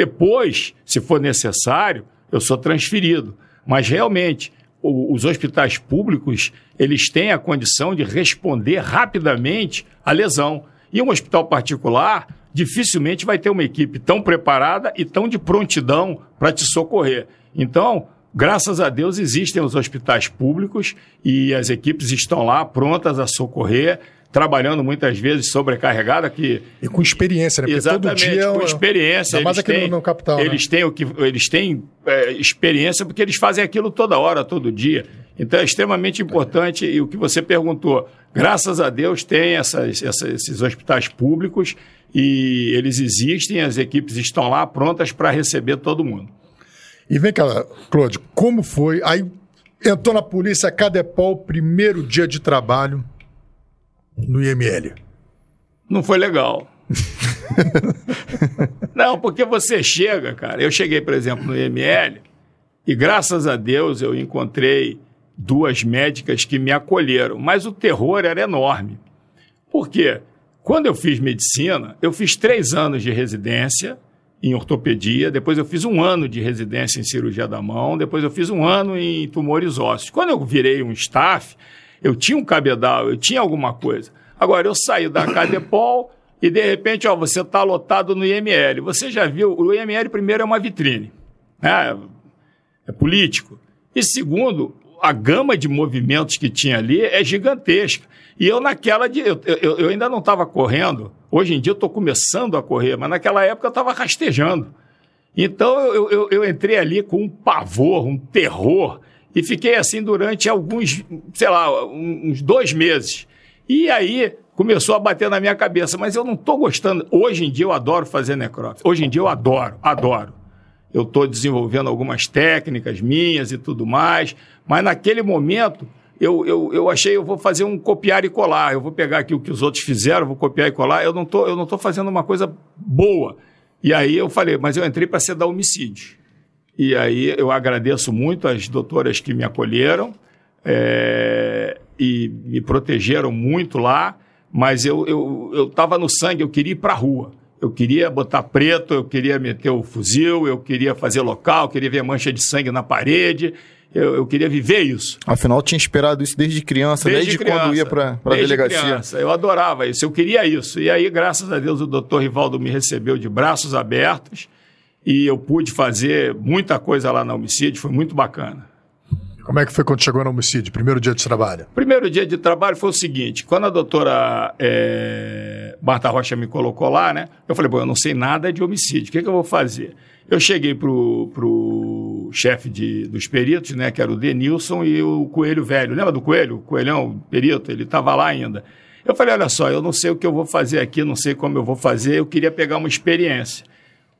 Depois, se for necessário, eu sou transferido. Mas realmente, o- os hospitais públicos, eles têm a condição de responder rapidamente à lesão. E um hospital particular dificilmente vai ter uma equipe tão preparada e tão de prontidão para te socorrer. Então, graças a Deus existem os hospitais públicos e as equipes estão lá prontas a socorrer trabalhando muitas vezes sobrecarregada que E com experiência, né? Porque exatamente todo dia é com experiência mais eles aqui têm, no capital, né? eles têm o que eles têm é, experiência porque eles fazem aquilo toda hora todo dia então é extremamente importante e o que você perguntou graças a Deus tem essas, essas- esses hospitais públicos e eles existem as equipes estão lá prontas para receber todo mundo E vem cá, Claude, como foi? Aí entrou na polícia Cadepol, primeiro dia de trabalho no IML. Não foi legal. Não, porque você chega, cara. Eu cheguei, por exemplo, no IML e graças a Deus eu encontrei duas médicas que me acolheram, mas o terror era enorme. Por quê? Quando eu fiz medicina, eu fiz três anos de residência em ortopedia, depois eu fiz um ano de residência em cirurgia da mão, depois eu fiz um ano em tumores ósseos. Quando eu virei um staff, eu tinha um cabedal, eu tinha alguma coisa. Agora, eu saí da Cadepol e, de repente, ó, você está lotado no IML. Você já viu, o IML, primeiro, é uma vitrine. Né? é político. E segundo, a gama de movimentos que tinha ali é gigantesca. E eu naquela de. Eu, eu, eu ainda não estava correndo. Hoje em dia eu estou começando a correr, mas naquela época eu estava rastejando. Então eu, eu, eu entrei ali com um pavor, um terror, e fiquei assim durante alguns, sei lá, uns dois meses. E aí começou a bater na minha cabeça, mas eu não estou gostando. Hoje em dia eu adoro fazer necrópsia. Hoje em dia eu adoro, adoro. Eu estou desenvolvendo algumas técnicas minhas e tudo mais, mas naquele momento eu, eu, eu achei eu vou fazer um copiar e colar. Eu vou pegar aqui o que os outros fizeram, vou copiar e colar. Eu não tô, eu não estou fazendo uma coisa boa. E aí eu falei, mas eu entrei para ser da homicídio. E aí eu agradeço muito as doutoras que me acolheram é, e me protegeram muito lá, mas eu estava eu, eu no sangue, eu queria ir para a rua. Eu queria botar preto, eu queria meter o fuzil, eu queria fazer local, eu queria ver mancha de sangue na parede, eu, eu queria viver isso. Afinal, tinha esperado isso desde criança, desde, quando ia para a desde delegacia. criança. Eu adorava isso, eu queria isso. E aí, graças a Deus, o doutor Rivaldo me recebeu de braços abertos e eu pude fazer muita coisa lá na homicídio, foi muito bacana. Como é que foi quando chegou no homicídio? Primeiro dia de trabalho. Primeiro dia de trabalho foi o seguinte: quando a doutora eh, Marta Rocha me colocou lá, né? Eu falei, bom, eu não sei nada de homicídio, o que, que eu vou fazer? Eu cheguei pro, pro chefe de, dos peritos, né? Que era o Denilson e o Coelho Velho. Lembra do Coelho? O Coelhão, perito, ele estava lá ainda. Eu falei, olha só, eu não sei o que eu vou fazer aqui, não sei como eu vou fazer, eu queria pegar uma experiência.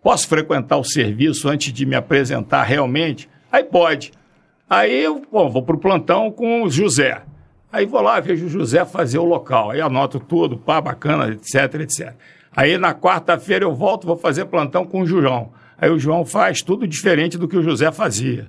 Posso frequentar o serviço antes de me apresentar realmente? Aí pode. Aí eu bom, vou para o plantão com o José. Aí vou lá, vejo o José fazer o local. Aí anoto tudo, pá, bacana, etc, etc. Aí na quarta-feira eu volto, vou fazer plantão com o João. Aí o João faz tudo diferente do que o José fazia.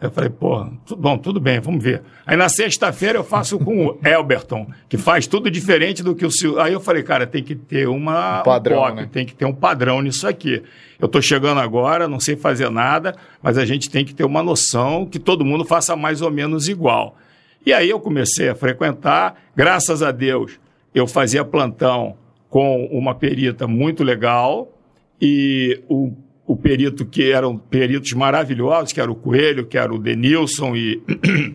Eu falei, pô, tu- bom, tudo bem, vamos ver. Aí na sexta-feira eu faço com o Elberton, que faz tudo diferente do que o Sil. Aí eu falei, cara, tem que ter uma, Um padrão, um toque, né? tem que ter um padrão nisso aqui. Eu estou chegando agora, não sei fazer nada, mas a gente tem que ter uma noção que todo mundo faça mais ou menos igual. E aí eu comecei a frequentar, graças a Deus, eu fazia plantão com uma perita muito legal e o, o perito que eram peritos maravilhosos, que era o Coelho, que era o Denilson e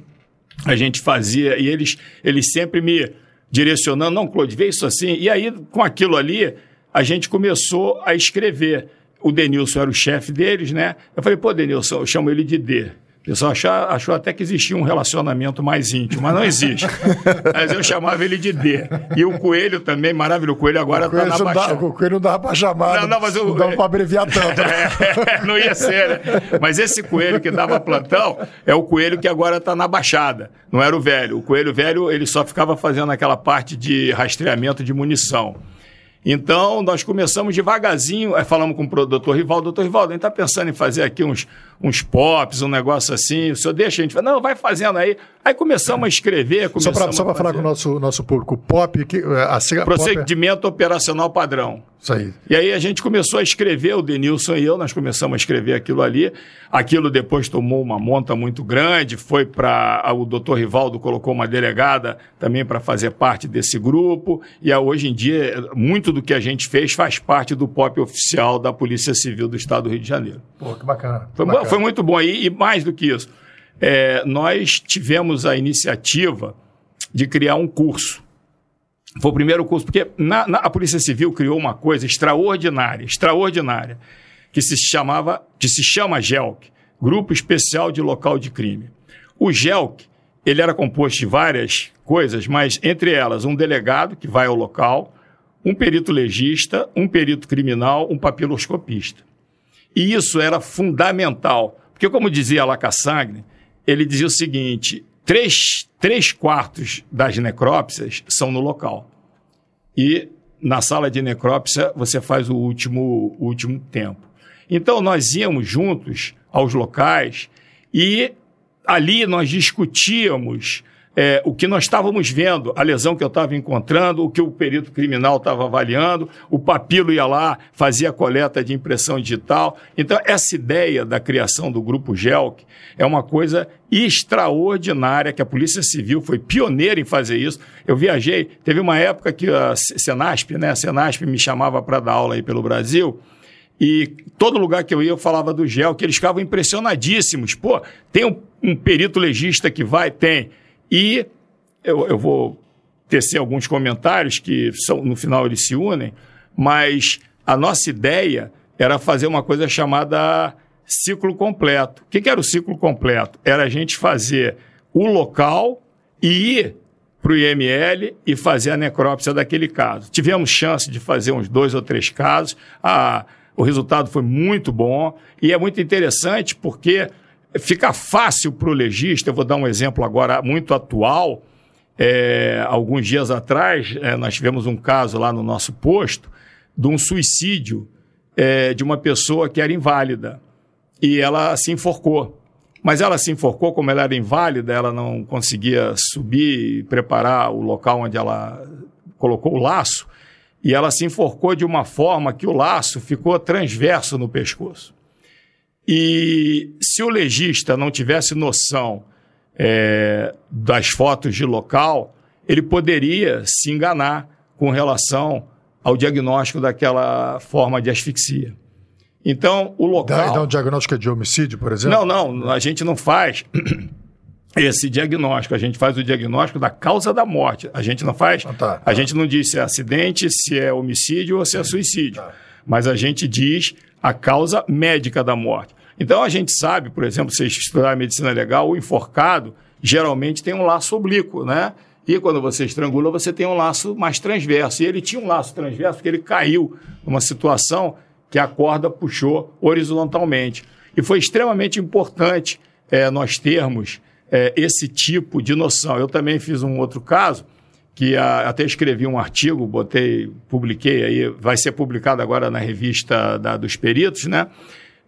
a gente fazia, e eles, eles sempre me direcionando, não, Claude, vê isso assim. E aí, com aquilo ali, a gente começou a escrever. O Denilson era o chefe deles, né? Eu falei, pô, Denilson, eu chamo ele de D. O pessoal achou, achou até que existia um relacionamento mais íntimo, mas não existe. mas eu chamava ele de D. E o Coelho também, maravilhoso. O Coelho agora está na não dá- o Coelho não dava pra chamar, Não, não, mas o- não dava pra abreviar tanto. É, não ia ser, né? Mas esse coelho que dava plantão é o coelho que agora está na Baixada. Não era o velho. O coelho velho, ele só ficava fazendo aquela parte de rastreamento de munição. Então, nós começamos devagarzinho, falamos com o doutor Rivaldo, doutor Rivaldo, a gente está pensando em fazer aqui uns, uns pops, um negócio assim, o senhor deixa a gente... Não, vai fazendo aí. Aí começamos a escrever, Só começamos para só pra a falar com o nosso, nosso público, o POP, que, a sigla é- Procedimento operacional padrão. Isso aí. E aí a gente começou a escrever, o Denilson e eu, nós começamos a escrever aquilo ali. Aquilo depois tomou uma monta muito grande, foi para. O doutor Rivaldo colocou uma delegada também para fazer parte desse grupo. E hoje em dia, muito do que a gente fez faz parte do POP oficial da Polícia Civil do Estado do Rio de Janeiro. Pô, que bacana. Foi, bacana. Foi muito bom. E, e mais do que isso, é, nós tivemos a iniciativa de criar um curso Foi o primeiro curso, porque na, na, a Polícia Civil criou uma coisa extraordinária, extraordinária, que se chamava, que se chama GELC, Grupo Especial de Local de Crime. O GELC, ele era composto de várias coisas, mas entre elas um delegado que vai ao local, um perito legista, um perito criminal, um papiloscopista. E isso era fundamental, porque como dizia Lacassagne, ele dizia o seguinte, três, três quartos das necrópsias são no local. E na sala de necrópsia você faz o último, o último tempo. Então nós íamos juntos aos locais e ali nós discutíamos é, o que nós estávamos vendo, a lesão que eu estava encontrando, o que o perito criminal estava avaliando, o papilo ia lá, fazia a coleta de impressão digital. Então, essa ideia da criação do Grupo GELC é uma coisa extraordinária, que a Polícia Civil foi pioneira em fazer isso. Eu viajei, teve uma época que a Senasp, né, a Senasp me chamava para dar aula aí pelo Brasil, e todo lugar que eu ia, eu falava do GEL, que eles ficavam impressionadíssimos. Pô, tem um, um perito legista que vai? Tem. E eu, eu vou tecer alguns comentários que são, no final eles se unem, mas a nossa ideia era fazer uma coisa chamada ciclo completo. O que, que era o ciclo completo? Era a gente fazer o local e ir para o IML e fazer a necrópsia daquele caso. Tivemos chance de fazer uns dois ou três casos, a, o resultado foi muito bom e é muito interessante porque fica fácil para o legista. Eu vou dar um exemplo agora muito atual. É, alguns dias atrás, é, nós tivemos um caso lá no nosso posto de um suicídio é, de uma pessoa que era inválida e ela se enforcou. Mas ela se enforcou, como ela era inválida, ela não conseguia subir e preparar o local onde ela colocou o laço, e ela se enforcou de uma forma que o laço ficou transverso no pescoço. E se o legista não tivesse noção é, das fotos de local, ele poderia se enganar com relação ao diagnóstico daquela forma de asfixia. Então, o local. Dá, dá um diagnóstico de homicídio, por exemplo? Não, não, a gente não faz esse diagnóstico. A gente faz o diagnóstico da causa da morte. A gente não faz. Ah, tá, tá. A gente não diz se é acidente, se é homicídio ou se é suicídio. Tá. Mas a gente diz a causa médica da morte. Então a gente sabe, por exemplo, se estudar medicina legal, o enforcado geralmente tem um laço oblíquo, né? E quando você estrangula, você tem um laço mais transverso. E ele tinha um laço transverso porque ele caiu numa situação que a corda puxou horizontalmente. E foi extremamente importante é, nós termos é, esse tipo de noção. Eu também fiz um outro caso, que a, até escrevi um artigo, botei, publiquei aí, vai ser publicado agora na revista da, dos peritos, né?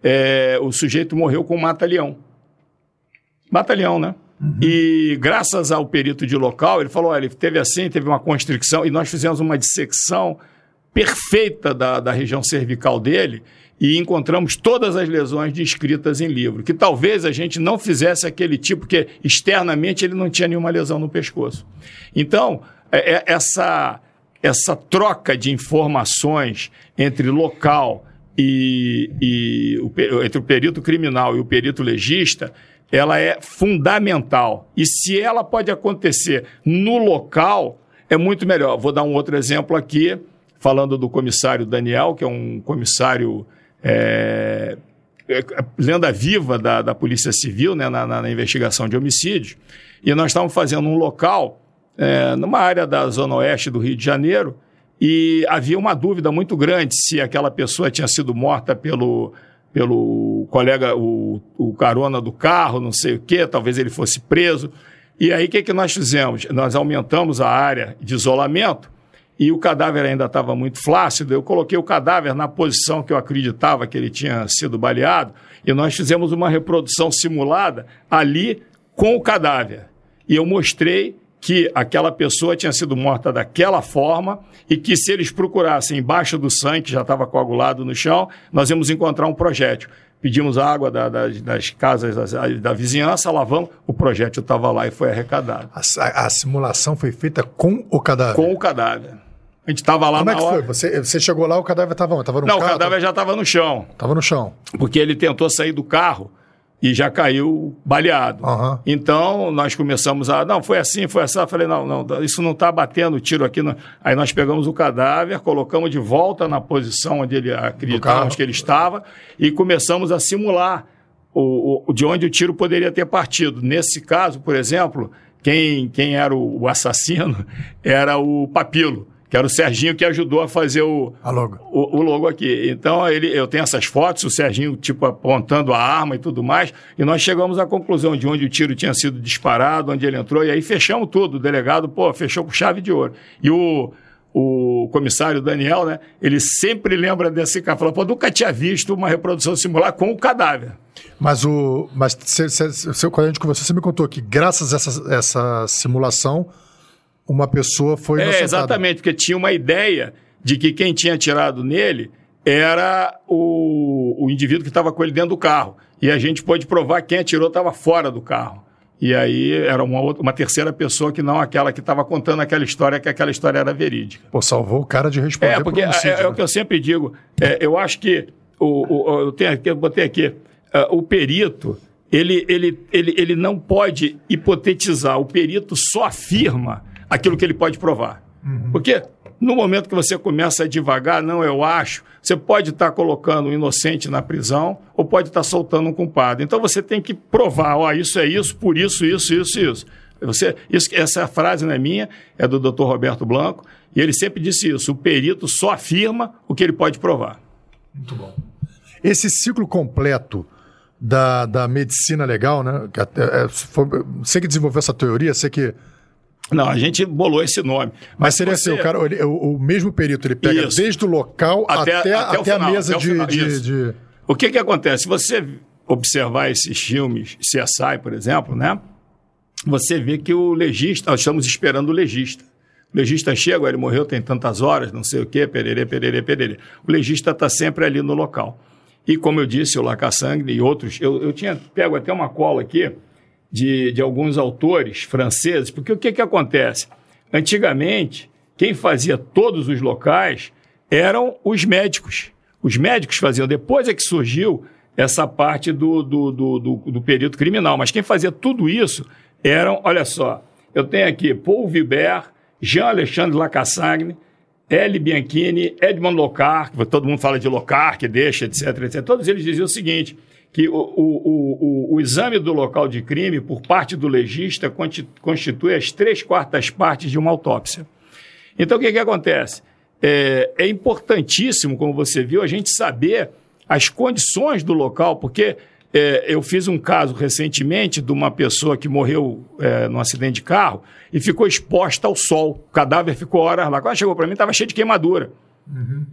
É, o sujeito morreu com mata-leão. Mata-leão, né? Uhum. E graças ao perito de local, ele falou: olha, ele teve assim, teve uma constricção, e nós fizemos uma dissecção perfeita da, da região cervical dele e encontramos todas as lesões descritas em livro, que talvez a gente não fizesse aquele tipo, porque externamente ele não tinha nenhuma lesão no pescoço. Então, é, é, essa, essa troca de informações entre local e, e o, entre o perito criminal e o perito legista, ela é fundamental. E se ela pode acontecer no local, é muito melhor. Vou dar um outro exemplo aqui, falando do comissário Daniel, que é um comissário é, é, lenda viva da, da Polícia Civil né, na, na, investigação de homicídios. E nós estávamos fazendo um local, é, numa área da zona oeste do Rio de Janeiro, e havia uma dúvida muito grande se aquela pessoa tinha sido morta pelo, pelo colega, o, o carona do carro, não sei o quê, talvez ele fosse preso. E aí o que, que nós fizemos? Nós aumentamos a área de isolamento e o cadáver ainda estava muito flácido. Eu coloquei o cadáver na posição que eu acreditava que ele tinha sido baleado e nós fizemos uma reprodução simulada ali com o cadáver. E eu mostrei que aquela pessoa tinha sido morta daquela forma e que se eles procurassem embaixo do sangue, que já estava coagulado no chão, nós íamos encontrar um projétil. Pedimos água da, da, das casas da, da, vizinhança, lavamos, o projétil estava lá e foi arrecadado. A, a, simulação foi feita com o cadáver? Com o cadáver. A gente estava lá Como na é que hora... foi? Você, você chegou lá, o cadáver estava onde? Tava no Não, carro? o cadáver já estava no chão. Estava no chão. Porque ele tentou sair do carro e já caiu baleado. Aham. Então nós começamos a. Não, foi assim, foi assim. Eu falei, não, não, isso não está batendo tiro aqui. Não. Aí nós pegamos o cadáver, colocamos de volta na posição onde ele acreditávamos que ele estava e começamos a simular o, o- de onde o tiro poderia ter partido. Nesse caso, por exemplo, quem, quem era o, o assassino era o Papilo, que era o Serginho que ajudou a fazer o, A logo. o, o logo aqui. Então, ele, eu tenho essas fotos, o Serginho, tipo, apontando a arma e tudo mais, e nós chegamos à conclusão de onde o tiro tinha sido disparado, onde ele entrou, e aí fechamos tudo. O delegado, pô, fechou com chave de ouro. E o, o comissário Daniel, né, ele sempre lembra desse cara, falou, pô, nunca tinha visto uma reprodução simular com o cadáver. Mas o. Mas cê, cê, cê, quando a gente conversou, você me contou que, graças a essa, essa simulação, uma pessoa foi É, exatamente, porque tinha uma ideia de que quem tinha atirado nele era o, o indivíduo que estava com ele dentro do carro. E a gente pôde provar que quem atirou estava fora do carro. E aí era uma, outra, uma terceira pessoa que não aquela que estava contando aquela história, que aquela história era verídica. Pô, salvou o cara de responder É, por porque é, homicídio, é o né? que eu sempre digo. É, eu acho que o, o- eu, tenho aqui, eu botei aqui, ah, o perito, ele, ele, ele, ele não pode hipotetizar. O perito só afirma aquilo que ele pode provar. Porque no momento que você começa a devagar, não, eu acho, você pode estar colocando um inocente na prisão ou pode estar soltando um culpado. Então você tem que provar, ó, isso é isso, por isso, isso, isso, isso. Você, isso essa frase não é minha, é do Dr. Roberto Blanco, e ele sempre disse isso: o perito só afirma o que ele pode provar. Esse ciclo completo da, da medicina legal, né? que até- é, foi- você que desenvolveu essa teoria, você que. Não, a gente bolou esse nome. Mas seria você- assim, o, cara, ele- o, o mesmo perito, ele pega Isso. desde o local até, Até- até, até o a mesa até de, de- de- O que que acontece? Se você observar esses filmes, CSI, por exemplo, né? Você vê que o legista, nós estamos esperando o legista. O legista chega, ele morreu tem tantas horas, não sei o quê, pererê, pererê, pererê. O legista está sempre ali no local. E como eu disse, o Lacassangue e outros, eu, eu tinha pego até uma cola aqui de, de alguns autores franceses, porque o que, que acontece? Antigamente, quem fazia todos os locais eram os médicos. Os médicos faziam, depois é que surgiu essa parte do, do, do, do, do período criminal, mas quem fazia tudo isso eram, olha só, eu tenho aqui Paul Vibert, Jean-Alexandre Lacassagne, L. Bianchini, Edmond Locard, todo mundo fala de Locard, que deixa, etc, etc. Todos eles diziam o seguinte, que o, o, o, o, exame do local de crime, por parte do legista, constitui as três quartas partes de uma autópsia. Então, o que, que acontece? É, é importantíssimo, como você viu, a gente saber as condições do local, porque é, eu fiz um caso recentemente de uma pessoa que morreu é, num acidente de carro e ficou exposta ao sol. O cadáver ficou horas lá. Quando chegou para mim, estava cheio de queimadura.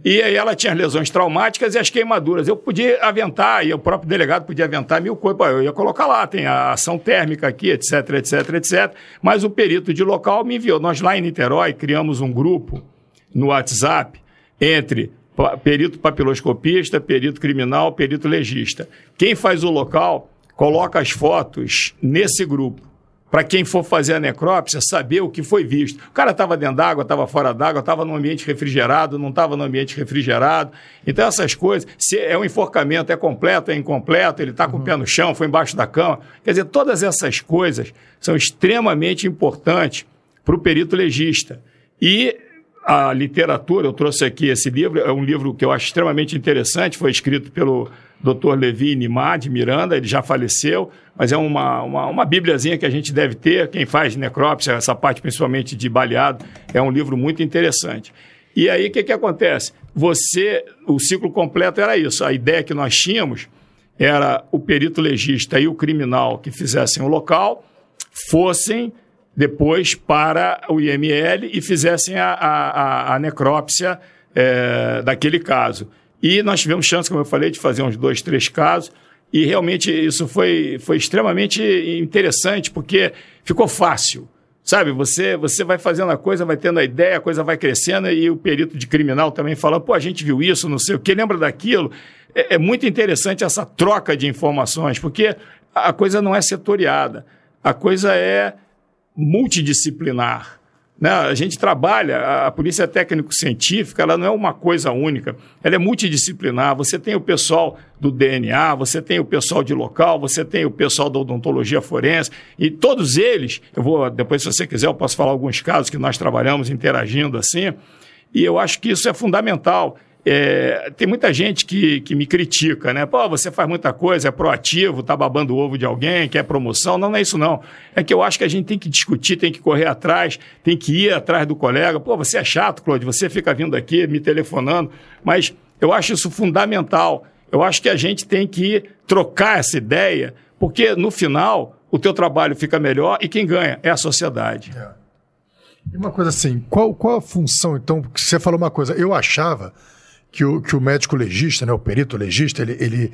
E aí ela tinha as lesões traumáticas e as queimaduras. Eu podia aventar, e o próprio delegado podia aventar mil coisas. Eu ia colocar lá, tem a ação térmica aqui, etc, etc, etc. Mas o perito de local me enviou. Nós lá em Niterói criamos um grupo no WhatsApp entre perito papiloscopista, perito criminal, perito legista. Quem faz o local coloca as fotos nesse grupo. Para quem for fazer a necrópsia, saber o que foi visto. O cara estava dentro d'água, estava fora d'água, estava no ambiente refrigerado, não estava no ambiente refrigerado. Então, essas coisas, se é um enforcamento, é completo, é incompleto, ele está com o pé no chão, foi embaixo da cama. Quer dizer, todas essas coisas são extremamente importantes para o perito legista. E a literatura, eu trouxe aqui esse livro, é um livro que eu acho extremamente interessante, foi escrito pelo Dr. Levi Nimar, de Miranda, ele já faleceu, mas é uma, uma, uma bíbliazinha que a gente deve ter, quem faz necrópsia, essa parte principalmente de baleado, é um livro muito interessante. E aí, o que, que acontece? Você, o ciclo completo era isso, a ideia que nós tínhamos era o perito legista e o criminal que fizessem o local, fossem depois para o IML e fizessem a, a, a- necrópsia é, daquele caso. E nós tivemos chance, como eu falei, de fazer uns dois, três casos, e realmente isso foi, foi extremamente interessante, porque ficou fácil. Sabe, você, você vai fazendo a coisa, vai tendo a ideia, a coisa vai crescendo, e o perito de criminal também fala, pô, a gente viu isso, não sei o que, lembra daquilo? É, é muito interessante essa troca de informações, porque a coisa não é setoriada, a coisa é multidisciplinar. Né? A gente trabalha, a polícia técnico-científica, ela não é uma coisa única, ela é multidisciplinar. Você tem o pessoal do DNA, você tem o pessoal de local, você tem o pessoal da odontologia forense, e todos eles, eu vou, depois, se você quiser, eu posso falar alguns casos que nós trabalhamos interagindo assim, e eu acho que isso é fundamental. É, tem muita gente que, que me critica, né? Pô, você faz muita coisa, é proativo, tá babando o ovo de alguém, quer promoção. Não, não é isso não. É que eu acho que a gente tem que discutir, tem que correr atrás, tem que ir atrás do colega. Pô, você é chato, Claude, você fica vindo aqui me telefonando, mas eu acho isso fundamental. Eu acho que a gente tem que trocar essa ideia, porque no final o teu trabalho fica melhor e quem ganha é a sociedade. É. E uma coisa assim, qual, qual a função, então, que você falou uma coisa, eu achava que o, que o médico legista, né, o perito legista, ele, ele,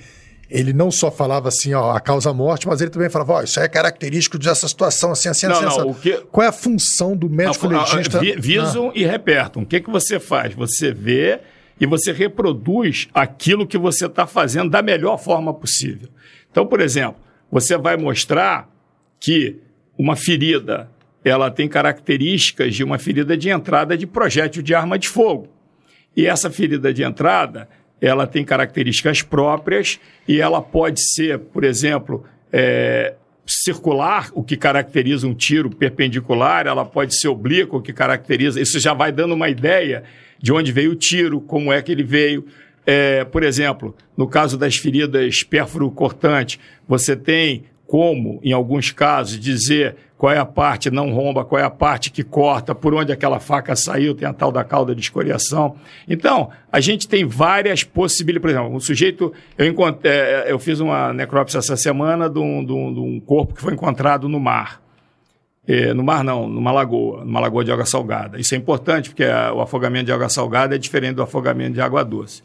ele não só falava assim, ó, a causa morte, mas ele também falava, ó, isso é característico dessa situação, assim, assim, não, assim. Não, que... Qual é a função do médico não, legista? Visam ah. e repertam. O que, que você faz? Você vê e você reproduz aquilo que você está fazendo da melhor forma possível. Então, por exemplo, você vai mostrar que uma ferida ela tem características de uma ferida de entrada de projétil de arma de fogo. E essa ferida de entrada, ela tem características próprias e ela pode ser, por exemplo, é, circular, o que caracteriza um tiro perpendicular, ela pode ser oblíqua, o que caracteriza. Isso já vai dando uma ideia de onde veio o tiro, como é que ele veio. É, por exemplo, no caso das feridas pérfuro-cortantes, você tem como, em alguns casos, dizer qual é a parte não romba, qual é a parte que corta, por onde aquela faca saiu, tem a tal da cauda de escoriação. Então, a gente tem várias possibilidades. Por exemplo, um sujeito, eu, encontrei, é, eu fiz uma necrópsia essa semana de um, de, um, de um, corpo que foi encontrado no mar. É, no mar não, numa lagoa, numa lagoa de água salgada. Isso é importante, porque o afogamento de água salgada é diferente do afogamento de água doce.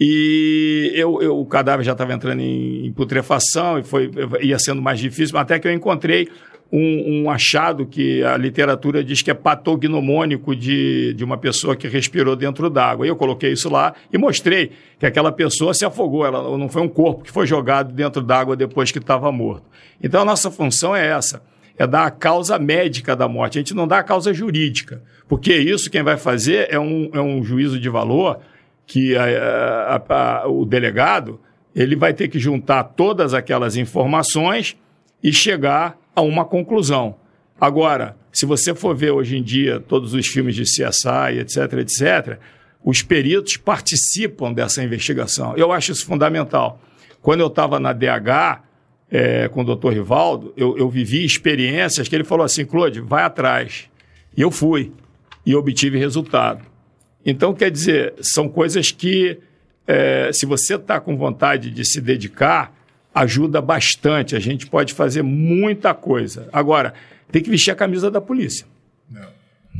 E eu, eu, o cadáver já estava entrando em, em, putrefação e foi, ia sendo mais difícil, até que eu encontrei um, um, achado que a literatura diz que é patognomônico de, de uma pessoa que respirou dentro d'água. Eu coloquei isso lá e mostrei que aquela pessoa se afogou, ela não foi um corpo que foi jogado dentro d'água depois que estava morto. Então a nossa função é essa, é dar a causa médica da morte. A gente não dá a causa jurídica, porque isso quem vai fazer é um, é um juízo de valor que a, a, a, o delegado ele vai ter que juntar todas aquelas informações e chegar a uma conclusão. Agora, se você for ver hoje em dia todos os filmes de CSI, etc., etc., os peritos participam dessa investigação. Eu acho isso fundamental. Quando eu estava na DH, é, com o doutor Rivaldo, eu, eu vivi experiências que ele falou assim, Claude, vai atrás. E eu fui. E obtive resultado. Então, quer dizer, são coisas que, é, se você está com vontade de se dedicar, ajuda bastante. A gente pode fazer muita coisa. Agora, tem que vestir a camisa da polícia.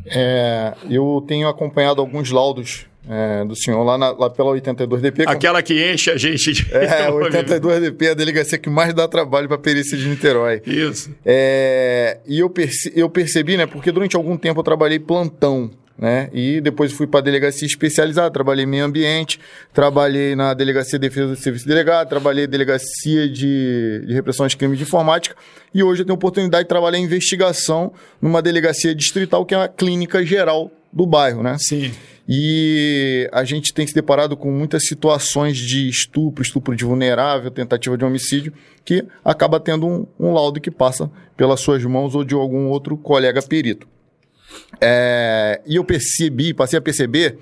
É, eu tenho acompanhado alguns laudos é, do senhor lá, na, lá pela 82DP. Aquela que enche a gente de. É, 82DP é a delegacia que mais dá trabalho para a perícia de Niterói. Isso. É, e eu, perce, eu percebi, né, porque durante algum tempo eu trabalhei plantão né? E depois fui para a delegacia especializada, trabalhei em meio ambiente, trabalhei na delegacia de defesa do serviço delegado, trabalhei na delegacia de, de repressão aos crimes de informática e hoje eu tenho a oportunidade de trabalhar em investigação numa delegacia distrital que é a clínica geral do bairro, né? Sim. E a gente tem se deparado com muitas situações de estupro, estupro de vulnerável, tentativa de homicídio, que acaba tendo um, um laudo que passa pelas suas mãos ou de algum outro colega perito. É, e eu percebi, passei a perceber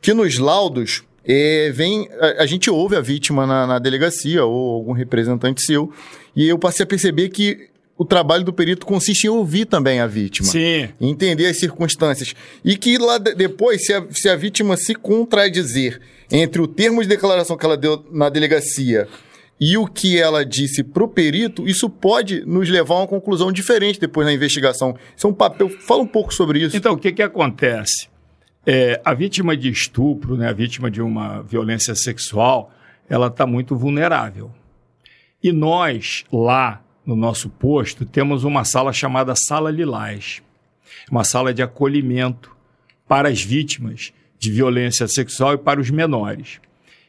que nos laudos é, vem a, a, gente ouve a vítima na, na, delegacia ou algum representante seu e eu passei a perceber que o trabalho do perito consiste em ouvir também a vítima. Sim. Entender as circunstâncias. E que lá de, depois, se a, se a vítima se contradizer entre o termo de declaração que ela deu na delegacia e o que ela disse para o perito, isso pode nos levar a uma conclusão diferente depois na investigação. Isso é um papel. Fala um pouco sobre isso. Então, o que, que acontece? É, a vítima de estupro, né, a vítima de uma violência sexual, ela está muito vulnerável. E nós, lá no nosso posto, temos uma sala chamada Sala Lilás uma sala de acolhimento para as vítimas de violência sexual e para os menores.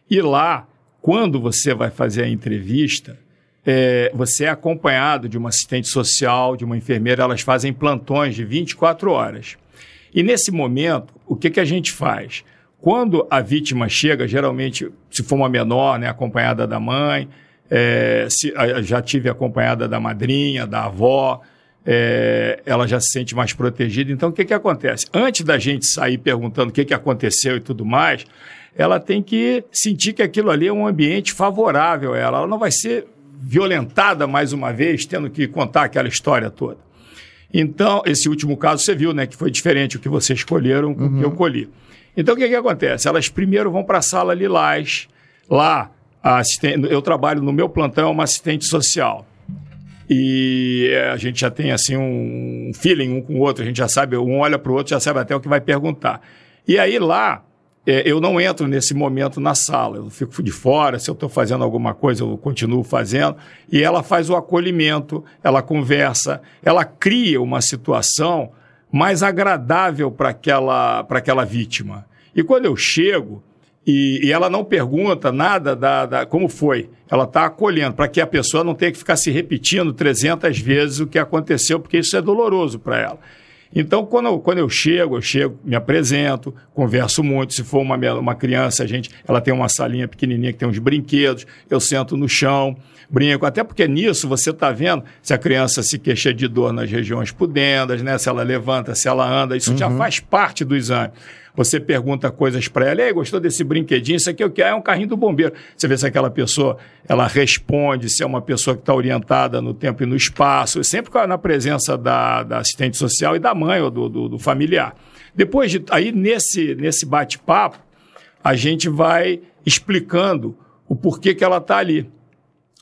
E lá quando você vai fazer a entrevista, é, você é acompanhado de uma assistente social, de uma enfermeira, elas fazem plantões de 24 horas. E nesse momento, o que, que a gente faz? Quando a vítima chega, geralmente, se for uma menor, né, acompanhada da mãe, é, se, já tive acompanhada da madrinha, da avó, é, ela já se sente mais protegida. Então, o que, que acontece? Antes da gente sair perguntando o que, que aconteceu e tudo mais, ela tem que sentir que aquilo ali é um ambiente favorável a ela. Ela não vai ser violentada mais uma vez, tendo que contar aquela história toda. Então, esse último caso você viu, né, que foi diferente o que vocês escolheram com uhum. o que eu uhum. colhi. Então, o que, que acontece? Elas primeiro vão para a sala Lilás. Lá, eu trabalho no meu plantão, uma assistente social. E é, a gente já tem assim um feeling um com o outro, a gente já sabe, um olha para o outro, já sabe até o que vai perguntar. E aí lá, é, eu não entro nesse momento na sala, eu fico de fora, se eu estou fazendo alguma coisa, eu continuo fazendo, e ela faz o acolhimento, ela conversa, ela cria uma situação mais agradável para aquela, aquela vítima. E quando eu chego, e, e, ela não pergunta nada da, da como foi. Ela está acolhendo, para que a pessoa não tenha que ficar se repetindo 300 vezes o que aconteceu, porque isso é doloroso para ela. Então, quando eu, quando eu chego, eu chego, me apresento, converso muito. Se for uma, uma criança, a gente, ela tem uma salinha pequenininha que tem uns brinquedos, eu sento no chão, brinco. Até porque nisso você está vendo se a criança se queixa de dor nas regiões pudendas, né? se ela levanta, se ela anda. Isso uhum. já faz parte do exame. Você pergunta coisas para ela, e aí, gostou desse brinquedinho? Isso aqui é o que é? É um carrinho do bombeiro. Você vê se aquela pessoa ela responde, se é uma pessoa que está orientada no tempo e no espaço, sempre na presença da, da assistente social e da mãe ou do, do, do familiar. Depois de aí nesse, nesse bate-papo, a gente vai explicando o porquê que ela está ali.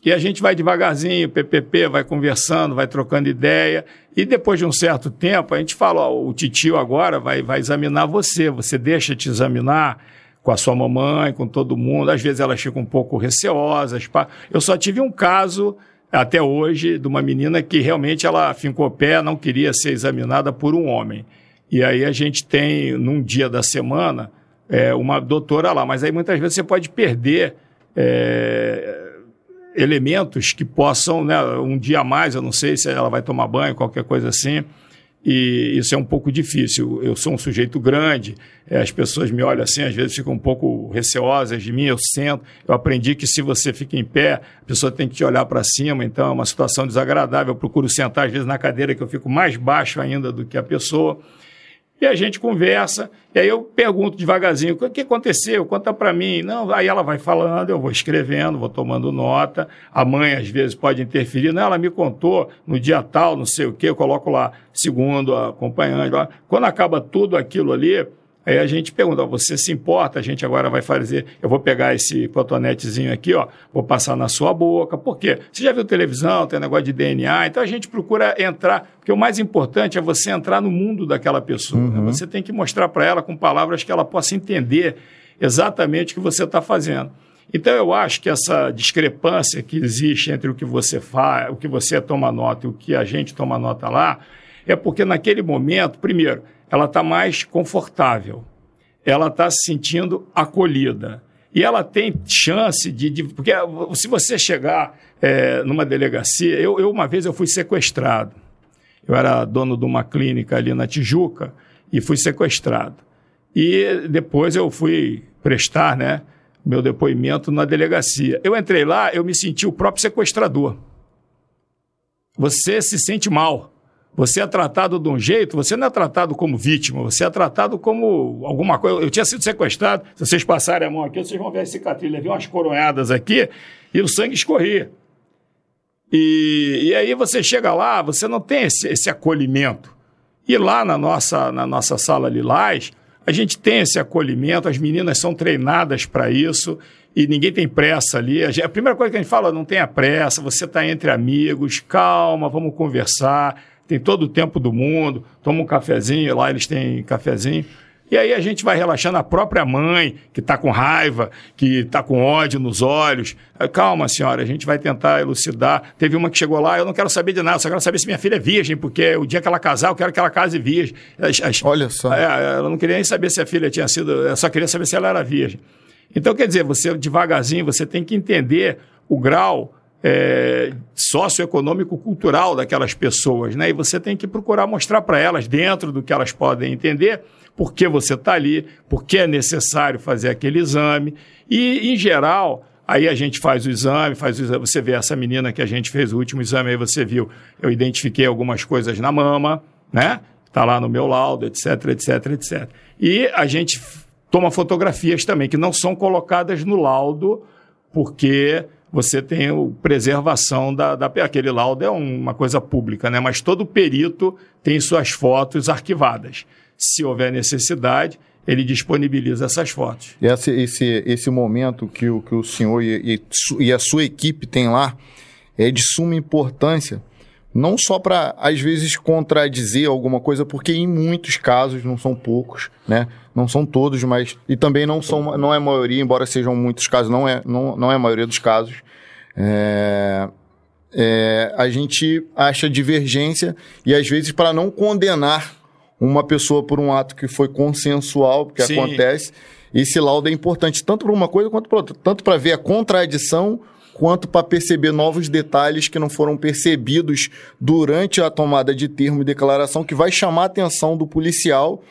E a gente vai devagarzinho, PPP, vai conversando, vai trocando ideia. E depois de um certo tempo, a gente fala: ó, o titio agora vai, vai examinar você. Você deixa te examinar com a sua mamãe, com todo mundo. Às vezes elas ficam um pouco receosas. Eu só tive um caso até hoje de uma menina que realmente ela fincou pé, não queria ser examinada por um homem. E aí a gente tem, num dia da semana, é, uma doutora lá. Mas aí muitas vezes você pode perder. É, elementos que possam, né, um dia a mais, eu não sei se ela vai tomar banho, qualquer coisa assim, e isso é um pouco difícil. Eu sou um sujeito grande, eh, as pessoas me olham assim, às vezes ficam um pouco receosas de mim, eu sento. Eu aprendi que se você fica em pé, a pessoa tem que te olhar para cima, então é uma situação desagradável. Eu procuro sentar, às vezes, na cadeira que eu fico mais baixo ainda do que a pessoa. E a gente conversa, e aí eu pergunto devagarzinho, o que aconteceu? Conta para mim. Não, aí ela vai falando, eu vou escrevendo, vou tomando nota. A mãe, às vezes, pode interferir. Não, ela me contou no dia tal, não sei o quê, eu coloco lá segundo, acompanhante. Quando acaba tudo aquilo ali, Aí a gente pergunta, você se importa? A gente agora vai fazer, eu vou pegar esse cotonetezinho aqui, ó, vou passar na sua boca. Por quê? Você já viu televisão, tem negócio de DNA, então a gente procura entrar, porque o mais importante é você entrar no mundo daquela pessoa. Né? Uhum. Né? Você tem que mostrar para ela com palavras que ela possa entender exatamente o que você está fazendo. Então eu acho que essa discrepância que existe entre o que você faz, o que você toma nota e o que a gente toma nota lá, é porque naquele momento, primeiro, ela está mais confortável, ela está se sentindo acolhida. E ela tem chance de. de porque se você chegar é, numa delegacia. Eu, eu, uma vez, eu fui sequestrado. Eu era dono de uma clínica ali na Tijuca e fui sequestrado. E depois eu fui prestar né, meu depoimento na delegacia. Eu entrei lá, eu me senti o próprio sequestrador. Você se sente mal. Você é tratado de um jeito, você não é tratado como vítima, você é tratado como alguma coisa. Eu tinha sido sequestrado, se vocês passarem a mão aqui, vocês vão ver a cicatriz. Levei umas coronhadas aqui e o sangue escorria. E, e aí você chega lá, você não tem esse, esse acolhimento. E lá na nossa, na nossa sala Lilás, a gente tem esse acolhimento, as meninas são treinadas para isso e ninguém tem pressa ali. A, primeira coisa que a gente fala, não tenha pressa, você está entre amigos, calma, vamos conversar tem todo o tempo do mundo, toma um cafezinho, lá eles têm cafezinho. E aí a gente vai relaxando a própria mãe, que está com raiva, que está com ódio nos olhos. Calma, senhora, a gente vai tentar elucidar. Teve uma que chegou lá, eu não quero saber de nada, só quero saber se minha filha é virgem, porque o dia que ela casar, eu quero que ela case virgem. As, as, Olha só. É, ela não queria nem saber se a filha tinha sido, eu só queria saber se ela era virgem. Então, quer dizer, você devagarzinho, você tem que entender o grau é, socioeconômico-cultural daquelas pessoas, né? E você tem que procurar mostrar para elas, dentro do que elas podem entender, por que você está ali, por que é necessário fazer aquele exame. E, em geral, aí a gente faz o exame, faz o exame, você vê essa menina que a gente fez o último exame, aí você viu, eu identifiquei algumas coisas na mama, né? Está lá no meu laudo, etc, etc, etc. E a gente toma fotografias também, que não são colocadas no laudo, porque você tem a preservação da, da, Aquele laudo é uma coisa pública, né? mas todo perito tem suas fotos arquivadas. Se houver necessidade, ele disponibiliza essas fotos. Esse, esse, esse momento que o, que o senhor e, e, e a sua equipe tem lá é de suma importância, não só para, às vezes, contradizer alguma coisa, porque em muitos casos, não são poucos, né? Não são todos, mas. E também não são, não é a maioria, embora sejam muitos casos, não é, não, não é a maioria dos casos. É, é, a gente acha divergência e, às vezes, para não condenar uma pessoa por um ato que foi consensual, que Sim. acontece, esse laudo é importante tanto para uma coisa quanto para outra. Tanto para ver a contradição quanto para perceber novos detalhes que não foram percebidos durante a tomada de termo e declaração, que vai chamar a atenção do policial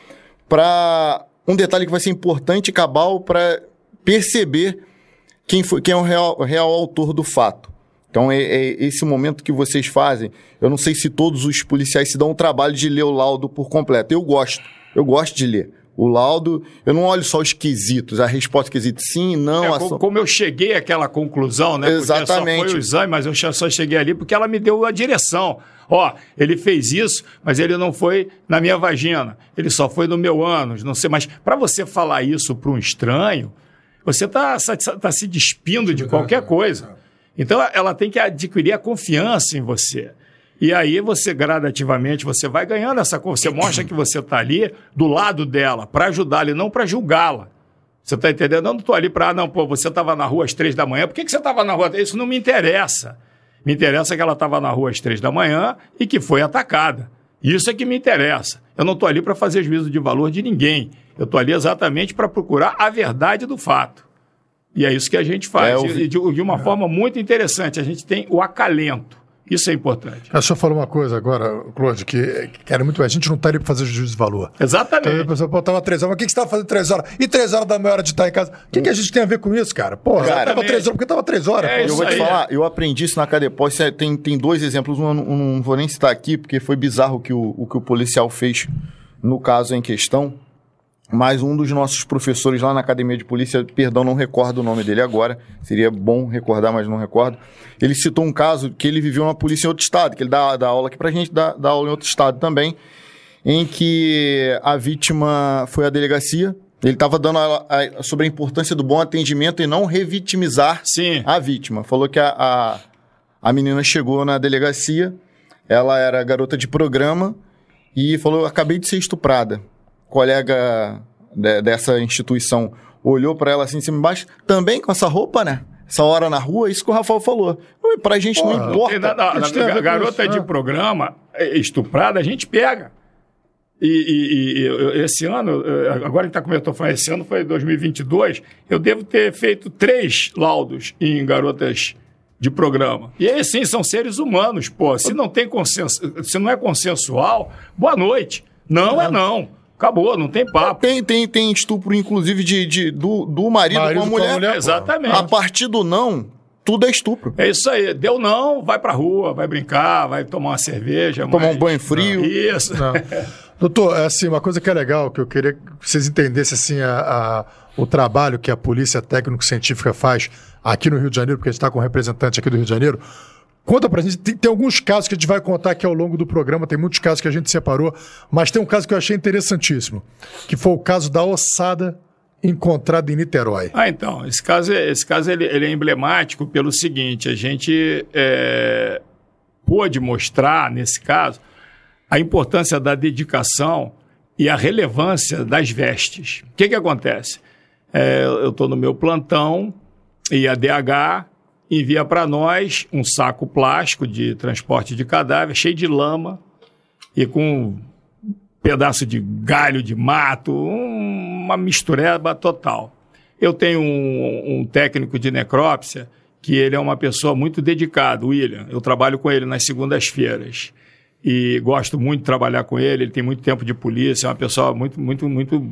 para um detalhe que vai ser importante e cabal para perceber quem, foi, quem é o real, real autor do fato. Então, é, é, esse momento que vocês fazem. Eu não sei se todos os policiais se dão o trabalho de ler o laudo por completo. Eu gosto. Eu gosto de ler. O laudo, eu não olho só os quesitos, a resposta quesito sim, não. É, a... Como eu cheguei àquela conclusão, né? Exatamente. Porque só foi o exame, mas eu só cheguei ali porque ela me deu a direção. Ó, ele fez isso, mas ele não foi na minha vagina, ele só foi no meu ânus, não sei. Mas para você falar isso para um estranho, você está tá se despindo de qualquer coisa. Então ela tem que adquirir a confiança em você. E aí você gradativamente você vai ganhando essa você mostra que você está ali do lado dela para ajudá-la e não para julgá-la. Você está entendendo? Eu não estou ali para, ah, não, pô, você estava na rua às três da manhã, por que, que você estava na rua? Isso não me interessa. Me interessa que ela estava na rua às três da manhã e que foi atacada. Isso é que me interessa. Eu não estou ali para fazer juízo de valor de ninguém. Eu estou ali exatamente para procurar a verdade do fato. E é isso que a gente faz. É, vi... de, de, uma é. forma muito interessante. A gente tem o acalento. Isso é importante. Eu só falar uma coisa agora, Claude, que, que era muito. A gente não está ali para fazer juízo de valor. Exatamente. Então, a pessoa, pô, estava três horas, mas o que, que você estava fazendo três horas? E três horas da meia hora de estar em casa? O que, que a gente tem a ver com isso, cara? Porra, cara, tava três horas, porque estava três horas. É, eu vou te falar, eu aprendi isso na Cadepós. Tem, tem dois exemplos, um, um, não vou nem citar aqui, porque foi bizarro que o, o que o policial fez no caso em questão. Mas um dos nossos professores lá na Academia de Polícia, perdão, não recordo o nome dele agora, seria bom recordar, mas não recordo. Ele citou um caso que ele viveu na polícia em outro estado, que ele dá, dá aula aqui pra gente, dá, dá aula em outro estado também, em que a vítima foi à delegacia, ele estava dando a, a, sobre a importância do bom atendimento e não revitimizar Sim. a vítima. Falou que a, a, a menina chegou na delegacia, ela era garota de programa e falou: Acabei de ser estuprada colega de, dessa instituição olhou para ela assim, cima embaixo, também com essa roupa, né? Essa hora na rua, isso que o Rafael falou. Pra gente Porra, não importa. Na, na, na, garota de né? programa é, estuprada, a gente pega. E, e, e, esse ano, agora que está estou falando, esse ano foi 2022, eu devo ter feito três laudos em garotas de programa. E aí, sim, são seres humanos, pô. Se não tem consenso, se não é consensual, boa noite. Não é não. Acabou, não tem papo. Tem, tem, tem estupro, inclusive, de, de do, do marido, marido com a mulher. Com a mulher Exatamente. A partir do não, tudo é estupro. É isso aí. Deu não, vai pra rua, vai brincar, vai tomar uma cerveja. Tomar mas... um banho frio. Não. Isso. Não. Doutor, é assim, uma coisa que é legal, que eu queria que vocês entendessem assim, a, a, o trabalho que a Polícia Técnico-Científica faz aqui no Rio de Janeiro, porque a gente está com um representante aqui do Rio de Janeiro. Conta pra gente, tem, tem, alguns casos que a gente vai contar aqui ao longo do programa, tem muitos casos que a gente separou, mas tem um caso que eu achei interessantíssimo, que foi o caso da ossada encontrada em Niterói. Ah, então, esse caso, é, esse caso ele, ele é emblemático pelo seguinte, a gente é, pôde mostrar, nesse caso, a importância da dedicação e a relevância das vestes. O que, que acontece? É, eu estou no meu plantão e a DH envia para nós um saco plástico de transporte de cadáver, cheio de lama e com um pedaço de galho de mato, uma mistureba total. Eu tenho um, um técnico de necrópsia que ele é uma pessoa muito dedicada, William. Eu trabalho com ele nas segundas-feiras e gosto muito de trabalhar com ele. Ele tem muito tempo de polícia, é uma pessoa muito, muito, muito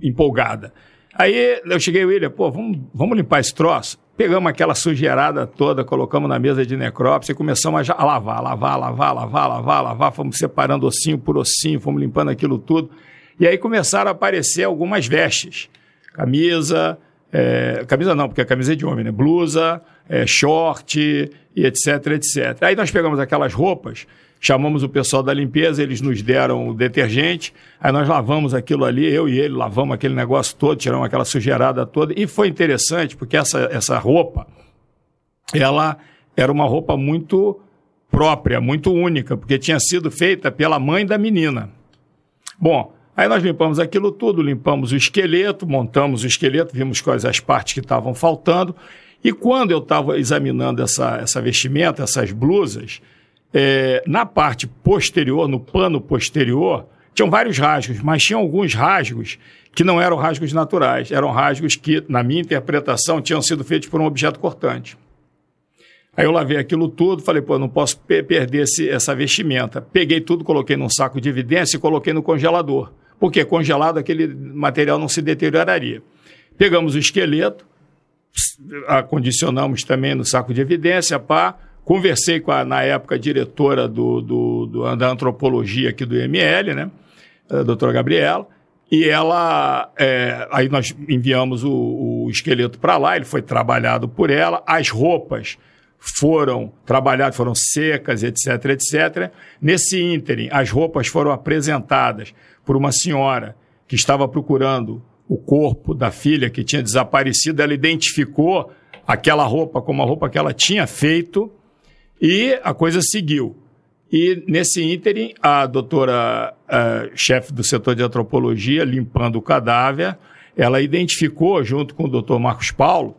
empolgada. Aí eu cheguei, William, pô, vamos, vamos limpar esse troço? Pegamos aquela sujeirada toda, colocamos na mesa de necrópsia e começamos a, lavar, lavar, lavar, lavar, lavar, lavar. Fomos separando ossinho por ossinho, fomos limpando aquilo tudo. E aí começaram a aparecer algumas vestes. Camisa, é, camisa não, porque a camisa é de homem, né? Blusa, é, short e etc, etc. Aí nós pegamos aquelas roupas chamamos o pessoal da limpeza, eles nos deram o detergente, aí nós lavamos aquilo ali, eu e ele lavamos aquele negócio todo, tiramos aquela sujeirada toda, e foi interessante porque essa, essa roupa, ela era uma roupa muito própria, muito única, porque tinha sido feita pela mãe da menina. Bom, aí nós limpamos aquilo tudo, limpamos o esqueleto, montamos o esqueleto, vimos quais as partes que estavam faltando, e quando eu estava examinando essa, essa vestimenta, essas blusas, é, na parte posterior, no pano posterior, tinham vários rasgos, mas tinham alguns rasgos que não eram rasgos naturais, eram rasgos que, na minha interpretação, tinham sido feitos por um objeto cortante. Aí eu lavei aquilo tudo, falei, pô, não posso perder esse, essa vestimenta. Peguei tudo, coloquei num saco de evidência e coloquei no congelador. Porque congelado aquele material não se deterioraria. Pegamos o esqueleto, acondicionamos também no saco de evidência, pá, Conversei com a, na época, diretora do, do, do, da antropologia aqui do IML, né? A doutora Gabriela, e ela. É, aí nós enviamos o, o esqueleto para lá, ele foi trabalhado por ela, as roupas foram trabalhadas, foram secas, etc, etc. Nesse ínterim, as roupas foram apresentadas por uma senhora que estava procurando o corpo da filha que tinha desaparecido. Ela identificou aquela roupa como a roupa que ela tinha feito e a coisa seguiu. E nesse ínterim, a doutora uh, chefe do setor de antropologia, limpando o cadáver, ela identificou, junto com o doutor Marcos Paulo,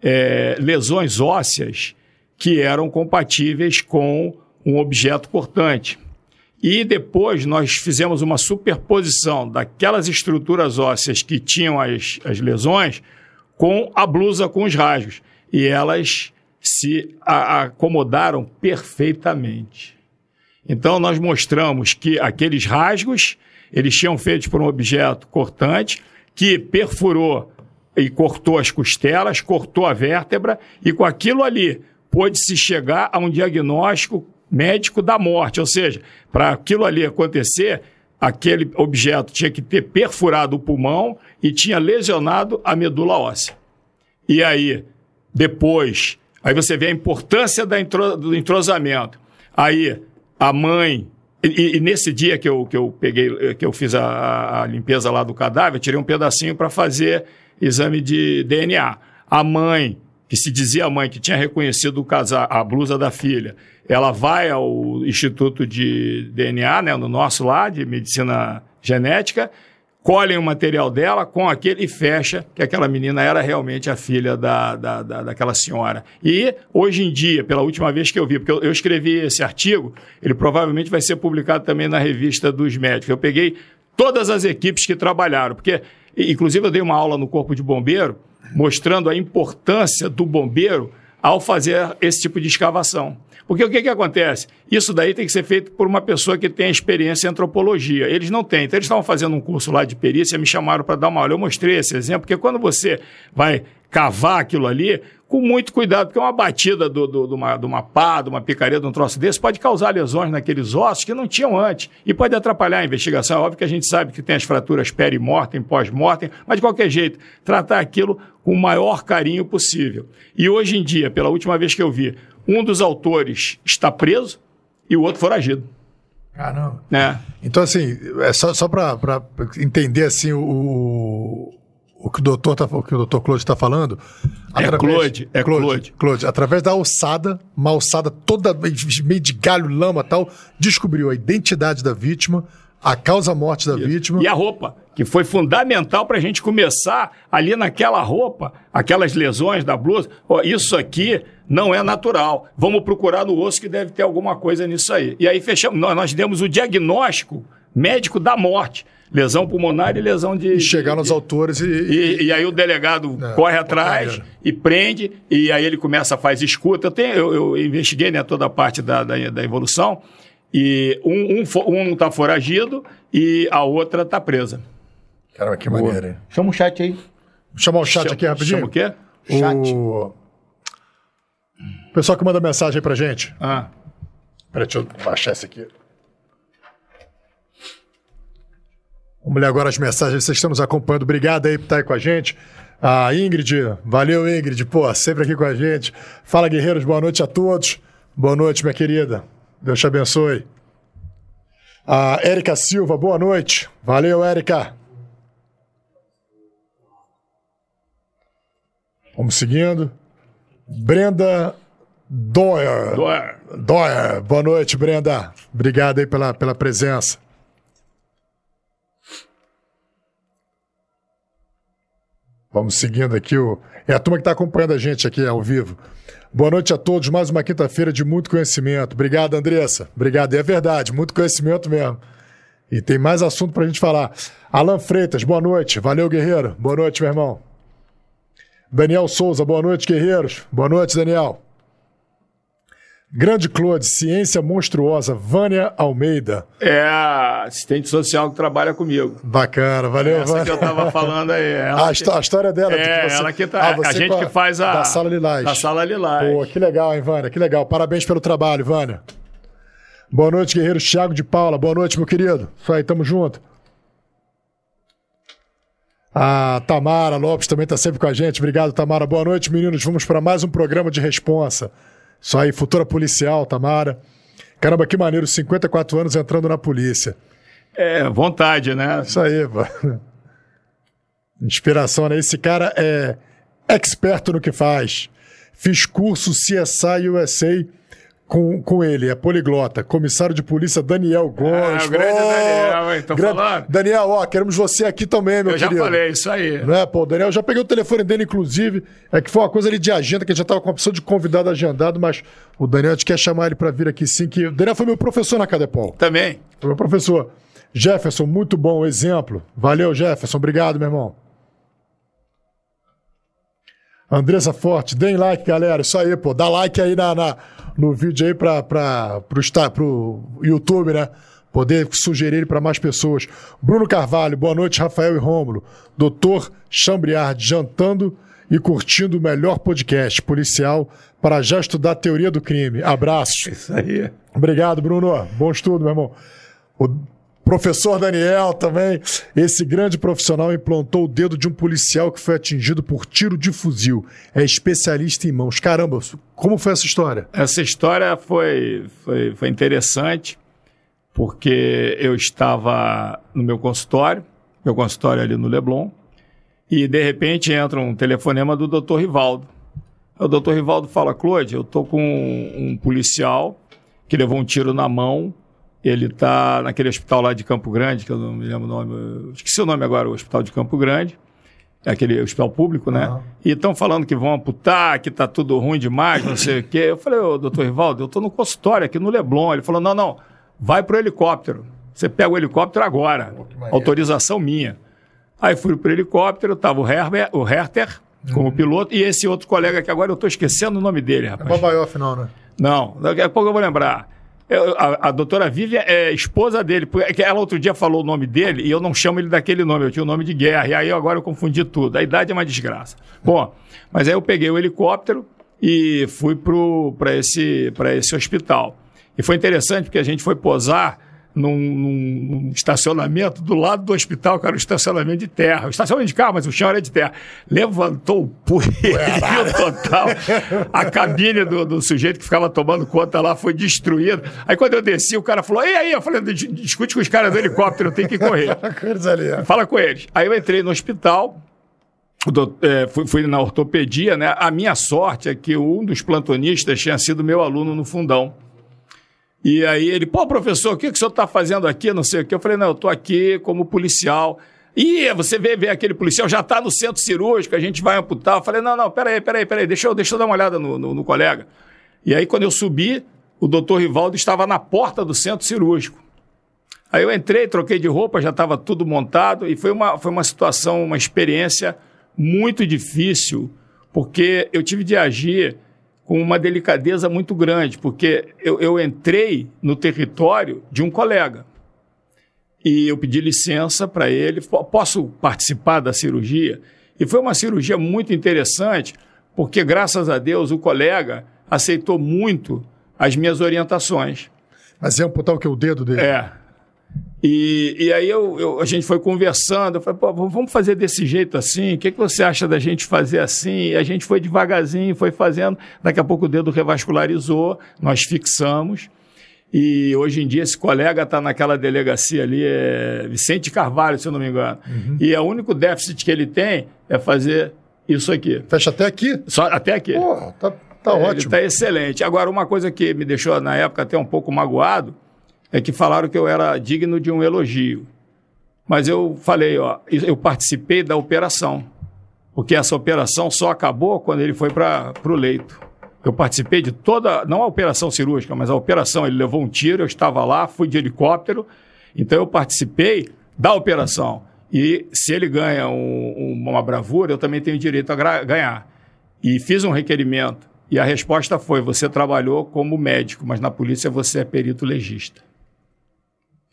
é, lesões ósseas que eram compatíveis com um objeto cortante. E depois nós fizemos uma superposição daquelas estruturas ósseas que tinham as, as lesões com a blusa com os rasgos. E elas se acomodaram perfeitamente. Então nós mostramos que aqueles rasgos, eles tinham feitos por um objeto cortante que perfurou e cortou as costelas, cortou a vértebra e com aquilo ali pôde-se chegar a um diagnóstico médico da morte, ou seja, para aquilo ali acontecer, aquele objeto tinha que ter perfurado o pulmão e tinha lesionado a medula óssea. E aí, depois Aí você vê a importância do entrosamento. Aí a mãe. E, e, nesse dia que eu, que eu peguei, que eu fiz a, a limpeza lá do cadáver, tirei um pedacinho para fazer exame de DNA. A mãe, que se dizia a mãe que tinha reconhecido o casar, a blusa da filha, ela vai ao Instituto de DNA, né, no nosso lá, de medicina genética, colhem o material dela com aquele e fecha que aquela menina era realmente a filha da, da, da, daquela senhora. E hoje em dia, pela última vez que eu vi, porque eu, eu escrevi esse artigo, ele provavelmente vai ser publicado também na revista dos médicos. Eu peguei todas as equipes que trabalharam, porque, inclusive, eu dei uma aula no Corpo de Bombeiro mostrando a importância do bombeiro ao fazer esse tipo de escavação. Porque o que, que acontece? Isso daí tem que ser feito por uma pessoa que tem experiência em antropologia. Eles não têm. Então, eles estavam fazendo um curso lá de perícia, me chamaram para dar uma aula. Eu mostrei esse exemplo, porque quando você vai cavar aquilo ali, com muito cuidado, porque uma batida do, do, uma, de uma pá, de uma picareta, de um troço desse, pode causar lesões naqueles ossos que não tinham antes e pode atrapalhar a investigação. É óbvio que a gente sabe que tem as fraturas peri-mortem, pós-mortem, mas de qualquer jeito, tratar aquilo com o maior carinho possível. E hoje em dia, pela última vez que eu vi, um dos autores está preso e o outro foragido. Caramba. É. Então, assim, é só, só para entender assim o, o que o doutor tá, o que o doutor Claude está falando. É através, Claude, é Claude, Claude. Claude, através da alçada, uma alçada toda meio de galho, lama tal, descobriu a identidade da vítima, a causa-morte da Isso. vítima. E a roupa, que foi fundamental para a gente começar ali naquela roupa, aquelas lesões da blusa. Oh, isso aqui não é natural. Vamos procurar no osso que deve ter alguma coisa nisso aí. E aí fechamos, nós, nós demos o diagnóstico médico da morte. Lesão pulmonar e lesão de. E chegar de, nos autores e. E, e, aí o delegado É, corre atrás e prende, e aí ele começa a fazer escuta. Eu, tenho, eu, eu investiguei né, toda a parte da, da, da evolução, e um, um, um tá foragido e a outra tá presa. Caramba, que maneiro, hein? Chama o chat aí. Vou chamar o chat Chama- aqui rapidinho. Chama o quê? Chat. O pessoal que manda mensagem aí pra gente. Ah, Peraí, deixa eu baixar esse aqui. Vamos ler agora as mensagens. Vocês estão nos acompanhando. Obrigado aí por estar aí com a gente. A Ingrid, valeu Ingrid, pô, sempre aqui com a gente. Fala guerreiros, boa noite a todos. Boa noite, minha querida. Deus te abençoe. A Érica Silva, boa noite. Valeu, Érica. Vamos seguindo. Brenda Doyer. Doer. Doyer, boa noite, Brenda. Obrigado aí pela, pela presença. Vamos seguindo aqui o. É a turma que está acompanhando a gente aqui ao vivo. Boa noite a todos. Mais uma quinta-feira de muito conhecimento. Obrigado, Andressa. Obrigado. E é verdade, muito conhecimento mesmo. E tem mais assunto para a gente falar. Alan Freitas, boa noite. Valeu, guerreiro. Boa noite, meu irmão. Daniel Souza, boa noite, guerreiros. Boa noite, Daniel. Grande Claude, ciência monstruosa, Vânia Almeida. É a assistente social que trabalha comigo. Bacana, valeu, Essa que eu Vânia. tava falando aí. A, que- a história dela. É, que você- ela que tá. Ah, a gente com que faz a. Da Sala Lilás. Da Sala Lilás. Pô, que legal, hein, Vânia? Que legal. Parabéns pelo trabalho, Vânia. Boa noite, guerreiro Thiago de Paula. Boa noite, meu querido. Isso aí, tamo junto. A Tamara Lopes também tá sempre com a gente. Obrigado, Tamara. Boa noite, meninos. Vamos para mais um programa de responsa. Isso aí, futura policial, Tamara. Caramba, que maneiro, 54 anos entrando na polícia. É, vontade, né? Isso aí, pô. Inspiração, né? Esse cara é experto no que faz. Fiz curso CSI USA com, com ele, é poliglota. Comissário de polícia Daniel Gomes. Ah, o grande Pô, Daniel, hein? Tô falando. Daniel, ó, queremos você aqui também, meu Eu já querido. falei isso aí. Não é, pô, Daniel, já peguei o telefone dele, inclusive, é que foi uma coisa ali de agenda, que a gente já tava com a opção de convidado agendado, mas o Daniel, a gente quer chamar ele pra vir aqui sim, que o Daniel foi meu professor na Cadepol. Também. Foi meu professor. Jefferson, muito bom exemplo. Valeu, Jefferson. Obrigado, meu irmão. Andressa Forte, deem like, galera. Isso aí, pô. Dá like aí na, na- no vídeo aí pro, Insta- pro YouTube, né? Poder sugerir ele para mais pessoas. Bruno Carvalho, boa noite, Rafael e Rômulo. Doutor Chambriard, jantando e curtindo o melhor podcast policial para já estudar teoria do crime. Abraços. Isso aí. Obrigado, Bruno. Bom estudo, meu irmão. O professor Daniel também. Esse grande profissional implantou o dedo de um policial que foi atingido por tiro de fuzil. É especialista em mãos. Caramba, como foi essa história? Essa história foi, foi, foi interessante, porque eu estava no meu consultório, meu consultório ali no Leblon, e de repente entra um telefonema do doutor Rivaldo. O doutor Rivaldo fala, Claude, eu tô com um policial que levou um tiro na mão, ele está naquele hospital lá de Campo Grande, que eu não me lembro o nome, esqueci o nome agora, o hospital de Campo Grande, é aquele hospital público, né? Aham. E estão falando que vão amputar, que tá tudo ruim demais, não sei o quê. Eu falei, ô, doutor Rivaldo, eu tô no consultório aqui no Leblon. Ele falou, não, não, vai pro helicóptero. Você pega o helicóptero agora. maneiro. Autorização minha. Aí fui pro helicóptero, tava o, Herber, o Herter como piloto e esse outro colega que agora eu tô esquecendo o nome dele, rapaz. Babaioff, não, né? Não, daqui a pouco eu vou lembrar. A, a doutora Vivian é esposa dele, porque ela outro dia falou o nome dele e eu não chamo ele daquele nome, eu tinha o nome de guerra, e aí agora eu confundi tudo. A idade é uma desgraça. Bom, mas aí eu peguei o helicóptero e fui para esse, esse hospital. E foi interessante porque a gente foi posar num, num- estacionamento do lado do hospital, que era um estacionamento de terra. O estacionamento de carro, mas o chão era de terra. Levantou o poeiro total. A cabine do, do sujeito que ficava tomando conta lá foi destruída. Aí quando eu desci, o cara falou: E aí? Eu falei: "Dis- discute com os caras do helicóptero, eu tenho que correr. É. Fala com eles. Aí eu entrei no hospital, o dou- é, fui, fui na ortopedia, né? A minha sorte é que um dos plantonistas tinha sido meu aluno no fundão. E aí ele, pô, professor, o que, que o senhor está fazendo aqui? Não sei o que. Eu falei, não, eu estou aqui como policial. Ih, você vê, vê aquele policial, já está no centro cirúrgico, a gente vai amputar. Eu falei, não, não, peraí, peraí, peraí, deixa eu, deixa eu dar uma olhada no, no, no colega. E aí, quando eu subi, o doutor Rivaldo estava na porta do centro cirúrgico. Aí eu entrei, troquei de roupa, já estava tudo montado e foi uma, foi uma situação, uma experiência muito difícil, porque eu tive de agir com uma delicadeza muito grande, porque eu, eu entrei no território de um colega e eu pedi licença para ele, posso participar da cirurgia? E foi uma cirurgia muito interessante, porque graças a Deus o colega aceitou muito as minhas orientações. Mas é amputar o que? O dedo dele? É. E, e aí eu, eu, a gente foi conversando, eu falei, pô, vamos fazer desse jeito assim, o que, que você acha da gente fazer assim? E a gente foi devagarzinho, foi fazendo, daqui a pouco o dedo revascularizou, nós fixamos, e hoje em dia esse colega está naquela delegacia ali, é Vicente Carvalho, se eu não me engano. Uhum. E o único déficit que ele tem é fazer isso aqui. Fecha até aqui? Só até aqui. Pô, tá, tá é, ótimo. Está excelente. Agora, uma coisa que me deixou na época até um pouco magoado é que falaram que eu era digno de um elogio. Mas eu falei, ó, eu participei da operação, porque essa operação só acabou quando ele foi para o leito. Eu participei de toda, não a operação cirúrgica, mas a operação. Ele levou um tiro, eu estava lá, fui de helicóptero, então eu participei da operação. E se ele ganha um, uma bravura, eu também tenho direito a ganhar. E fiz um requerimento. E a resposta foi: você trabalhou como médico, mas na polícia você é perito legista.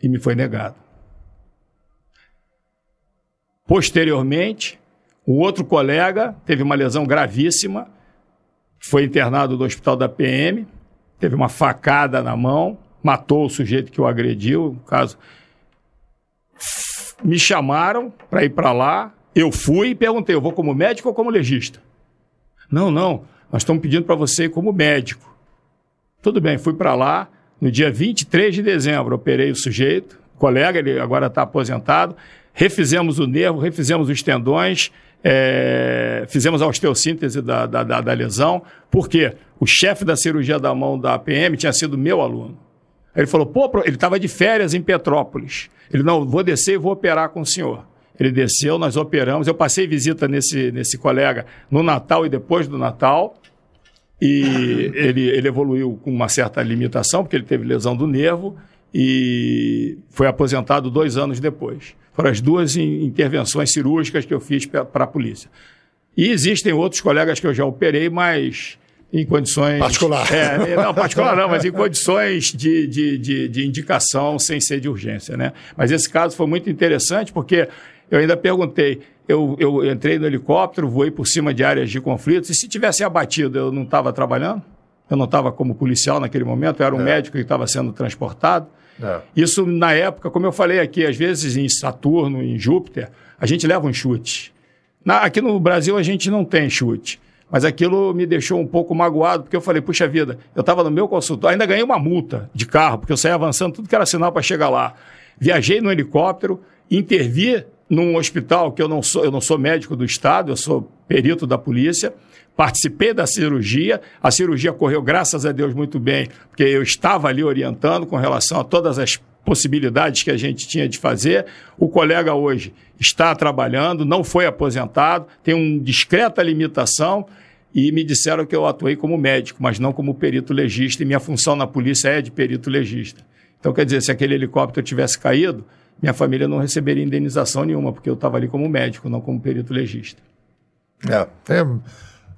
E me foi negado. Posteriormente, um outro colega teve uma lesão gravíssima foi internado no hospital da PM, teve uma facada na mão, matou o sujeito que o agrediu, no caso. Me chamaram para ir para lá, eu fui e perguntei, eu vou como médico ou como legista? Não, não, nós estamos pedindo para você ir como médico. Tudo bem, fui para lá, no dia 23 de dezembro, operei o sujeito, colega, ele agora está aposentado, refizemos o nervo, refizemos os tendões, é, fizemos a osteossíntese da, da, da, da lesão, porque o chefe da cirurgia da mão da APM tinha sido meu aluno. Ele falou, pô, ele estava de férias em Petrópolis. Ele, não, vou descer e vou operar com o senhor. Ele desceu, nós operamos. Eu passei visita nesse, nesse colega no Natal e depois do Natal. E ele, ele evoluiu com uma certa limitação, porque ele teve lesão do nervo e foi aposentado dois anos depois. Foram as duas intervenções cirúrgicas que eu fiz para a polícia. E existem outros colegas que eu já operei, mas em condições. Particular. É, não, particular não, mas em condições de, de, de, de, indicação sem ser de urgência. Né? Mas esse caso foi muito interessante porque eu ainda perguntei. Eu, eu entrei no helicóptero, voei por cima de áreas de conflitos, e se tivesse abatido, eu não estava trabalhando? Eu não estava como policial naquele momento, eu era um é. médico que estava sendo transportado. É. Isso, na época, como eu falei aqui, às vezes em Saturno, em Júpiter, a gente leva um chute. Na, aqui no Brasil a gente não tem chute. Mas aquilo me deixou um pouco magoado, porque eu falei, puxa vida, eu estava no meu consultório, ainda ganhei uma multa de carro, porque eu saí avançando tudo que era sinal para chegar lá. Viajei no helicóptero, intervi num hospital que eu não sou, eu não sou médico do Estado, eu sou perito da polícia, participei da cirurgia, a cirurgia correu, graças a Deus, muito bem, porque eu estava ali orientando com relação a todas as possibilidades que a gente tinha de fazer. O colega hoje está trabalhando, não foi aposentado, tem uma discreta limitação e me disseram que eu atuei como médico, mas não como perito legista, e minha função na polícia é de perito legista. Então, quer dizer, se aquele helicóptero tivesse caído, minha família não receberia indenização nenhuma, porque eu estava ali como médico, não como perito legista. É, é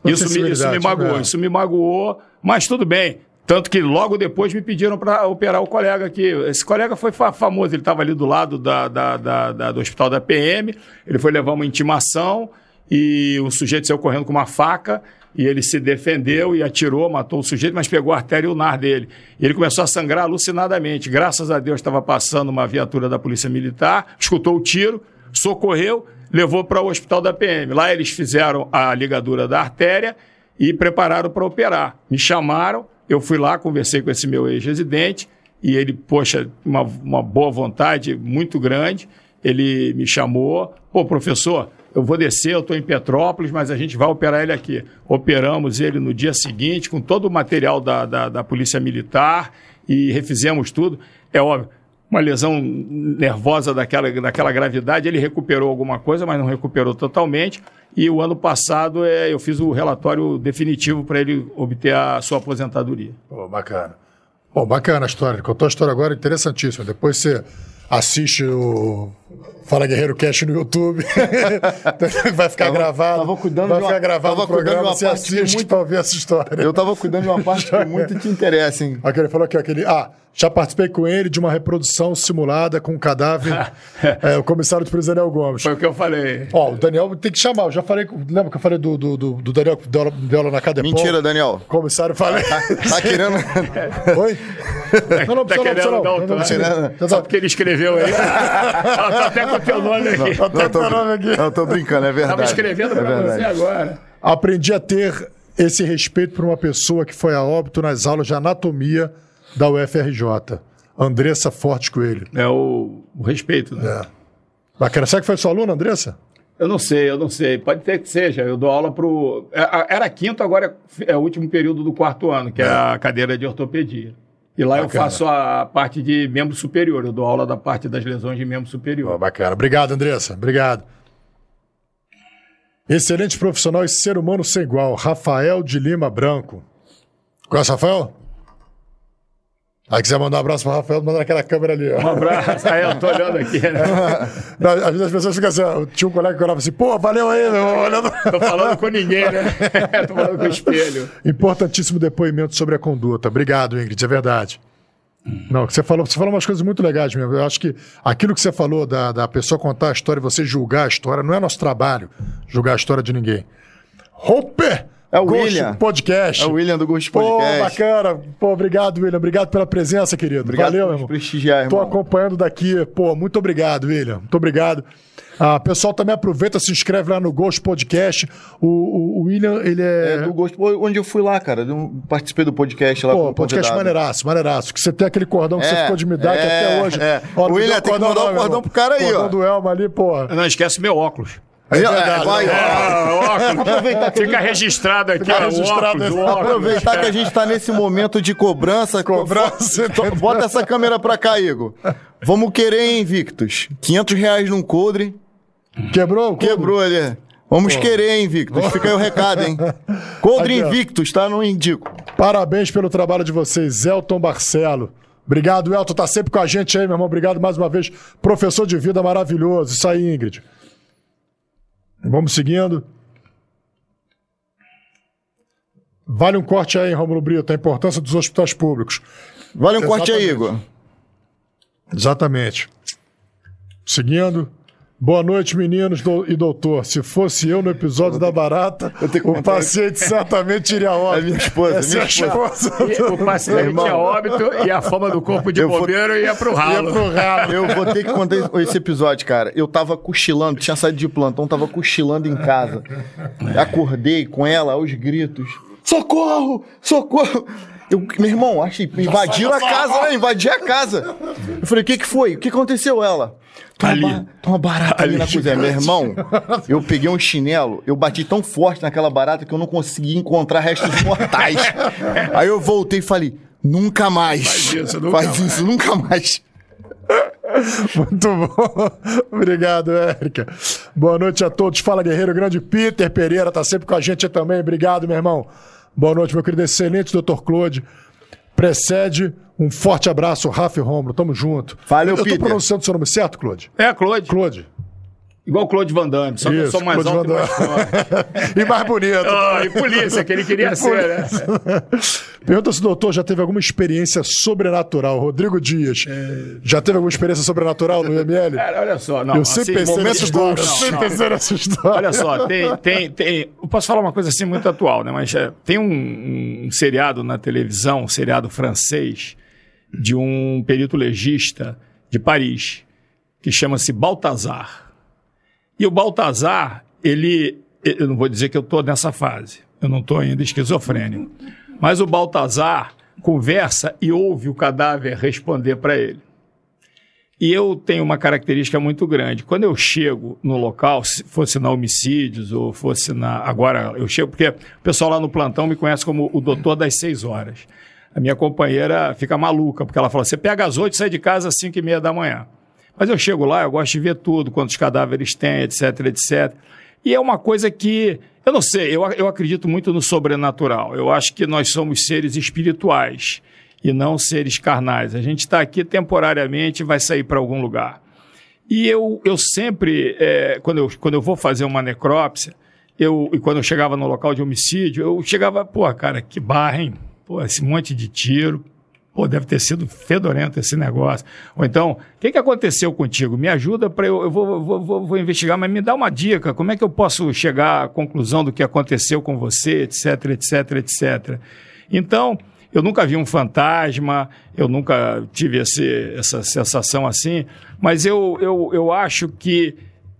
isso me, isso me magoou, é. isso me magoou, mas tudo bem. Tanto que logo depois me pediram para operar o colega aqui. Esse colega foi fa famoso, ele estava ali do lado da, da, da, da, do hospital da PM, ele foi levar uma intimação e o sujeito saiu correndo com uma faca e ele se defendeu e atirou, matou o sujeito, mas pegou a artéria ulnar dele. E ele começou a sangrar alucinadamente. Graças a Deus estava passando uma viatura da Polícia Militar, escutou o tiro, socorreu, levou para o hospital da PM. Lá eles fizeram a ligadura da artéria e prepararam para operar. Me chamaram, eu fui lá, conversei com esse meu ex-residente e ele, poxa, uma, uma boa vontade muito grande. Ele me chamou, pô, professor, eu vou descer, eu estou em Petrópolis, mas a gente vai operar ele aqui. Operamos ele no dia seguinte, com todo o material da, da, da Polícia Militar e refizemos tudo. É óbvio, uma lesão nervosa daquela, daquela gravidade, ele recuperou alguma coisa, mas não recuperou totalmente. E o ano passado é, eu fiz o relatório definitivo para ele obter a sua aposentadoria. Bacana. Bom, bacana a história. Contou a história agora interessantíssima. Depois você assiste o Fala Guerreiro Cash no YouTube. vai ficar Tava- gravado. tava cuidando vai de uma- ficar gravado tava o cuidando de programa. uma Você parte assiste muito- pra ouvir essa história. Eu tava cuidando de uma parte que muito te interessa, hein? Aquele falou aqui, aquele. Ah, já participei com ele de uma reprodução simulada com um cadáver. é, o comissário de polícia Daniel Gomes. Foi o que eu falei. Ó, o Daniel tem que chamar. Eu já falei. Lembra que eu falei do, do, do, do Daniel que deu na Cadepol? Mentira, Daniel. Comissário, falei. Tá querendo. Oi? Não, não Tá não, não, o não, precisa. Tá- Só porque ele escreveu aí. Ah, tá até com o teu nome aqui. tá até teu nome aqui. Não, tô brincando, é verdade. Tava escrevendo é pra verdade. você agora. Aprendi a ter esse respeito por uma pessoa que foi a óbito nas aulas de anatomia da UFRJ. Andressa Forte Coelho. É o, o respeito, né? É. Bacana. Será que foi sua aluna, Andressa? Eu não sei, eu não sei. Pode ter que seja. Eu dou aula pro. é, a- Era quinto, agora é o último período do quarto ano, que é a cadeira de ortopedia. E lá eu Bacana. faço a parte de membro superior. Eu dou aula da parte das lesões de membro superior. bacana. Obrigado, Andressa. Obrigado. Excelente profissional e ser humano sem igual. Rafael de Lima Branco. Conhece Rafael? Aí quiser mandar um abraço para Rafael, manda naquela câmera ali. Um Ó. abraço. Aí eu tô olhando aqui, né? Não, Às vezes as pessoas ficam assim, ó, tinha um colega que olhava assim, pô, valeu aí, meu, olhando. Tô falando com ninguém, né? tô falando com o espelho. Importantíssimo depoimento sobre a conduta. Obrigado, Ingrid, é verdade. Não, você falou, você falou umas coisas muito legais mesmo. Eu acho que aquilo que você falou da, da pessoa contar a história e você julgar a história, não é nosso trabalho julgar a história de ninguém. Hopper! É o Ghost William. Podcast. É o William do Ghost Pô, Podcast. bacana. Pô, obrigado, William. Obrigado pela presença, querido. Obrigado Valeu, por irmão. prestigiar, Tô irmão. acompanhando daqui. Pô, muito obrigado, William. Muito obrigado. Ah, pessoal, também aproveita, se inscreve lá no Ghost Podcast. O, o- o William, ele É do Ghost. Pô, Onde eu fui lá, cara. eu participei do podcast lá Pô, podcast convidado. maneiraço, maneiraço. Que você tem aquele cordão que você É, ficou de me dar, que é, até hoje. é. Ó, não me William, tem que mandar não, o cordão irmão. pro cara aí, Cordão ó. do Elma ali, pô. Não esquece meu óculos. É Aí, ó, verdade. é, vai, ó. Ah, óculos. Aproveitar que, Fica registrado aqui, Fica ó, o registrado óculos, óculos. aproveitar que a gente tá nesse momento de cobrança. Cobrança, fo- Bota essa câmera pra cá, Igor. Vamos querer, hein, Victus? 500 reais num coldre. Quebrou? Quebrou ali. Vamos querer, hein, Victus? Fica aí o recado, hein? Coldre. Invictus, tá? Não indico. Parabéns pelo trabalho de vocês, Elton Barcelo. Obrigado, Elton. Tá sempre com a gente aí, meu irmão. Obrigado mais uma vez. Professor de vida maravilhoso. Isso aí, Ingrid. Vamos seguindo. Vale um corte aí, Romulo Brito, a importância dos hospitais públicos. Vale um corte aí, Exatamente. Igor. Exatamente. Seguindo. Boa noite, meninos do- e doutor. Se fosse eu no episódio da barata, o paciente certamente iria a óbito. É minha esposa, Essa é a minha esposa. E o paciente Irmão. tinha óbito e a fama do corpo de Eu vou- bombeiro ia pro Ia ralo. pro ralo. Eu vou ter que contar esse episódio, cara. Eu tava cochilando, tinha saído de plantão, tava cochilando em casa. Acordei com ela aos gritos. Socorro! Socorro! Eu, meu irmão, achei, invadiram a casa, né? Invadiram a casa. Eu falei, o que que foi? O que aconteceu? Ela. Tem uma, Ali. ba- uma barata ali, Ali, na cozinha. Meu irmão, eu peguei um chinelo, eu bati tão forte naquela barata que eu não consegui encontrar restos mortais. Aí eu voltei e falei, nunca mais. Faz isso, nunca Faz mais. isso, nunca mais. Muito bom. Obrigado, Érica. Boa noite a todos. Fala, guerreiro. Grande Peter Pereira tá sempre com a gente também. Obrigado, meu irmão. Boa noite, meu querido. Excelente, doutor Claude. Precede um forte abraço, Rafa e Romulo. Tamo junto. Valeu, Eu Peter. tô pronunciando seu nome certo, Claude? É, Claude. Claude. Igual Claude Van Damme, só que eu sou mais Claude alto e Van mais forte. e mais bonito. Ah, e polícia, que ele queria ser, né? Pergunta se o doutor já teve alguma experiência sobrenatural. Rodrigo Dias. Já teve alguma experiência sobrenatural no IML? Cara, olha só, não. eu sempre assim, pensei história. bons. Eu sempre pensei nessa história. Olha só, tem, tem, tem. Eu posso falar uma coisa assim muito atual, né? Mas é, tem um, um seriado na televisão, um seriado francês, de um perito legista de Paris, que chama-se Baltazar. E o Baltazar, ele. Eu não vou dizer que eu estou nessa fase, eu não estou ainda esquizofrênico. Mas o Baltazar conversa e ouve o cadáver responder para ele. E eu tenho uma característica muito grande. Quando eu chego no local, se fosse na homicídios ou fosse na. Agora eu chego, porque o pessoal lá no plantão me conhece como o doutor das seis horas. A minha companheira fica maluca, porque ela fala: você pega às oito e sai de casa às cinco e meia da manhã. Mas eu chego lá, eu gosto de ver tudo, quantos cadáveres tem, etc, etc. E é uma coisa que, eu não sei, eu, eu acredito muito no sobrenatural. Eu acho que nós somos seres espirituais. e não seres carnais. A gente está aqui temporariamente vai sair para algum lugar. E eu, eu sempre, é, quando, eu, quando eu vou fazer uma necrópsia, eu, e quando eu chegava no local de homicídio, eu chegava, pô, cara, que barra, hein? Pô, esse monte de tiro, Pô, deve ter sido fedorento esse negócio. Ou então, o que, que aconteceu contigo? Me ajuda para eu. Eu vou, vou, vou, vou, investigar, mas me dá uma dica. Como é que eu posso chegar à conclusão do que aconteceu com você, etc, etc, etc. Então, eu nunca vi um fantasma, eu nunca tive esse, essa sensação assim, mas eu, eu, eu acho que,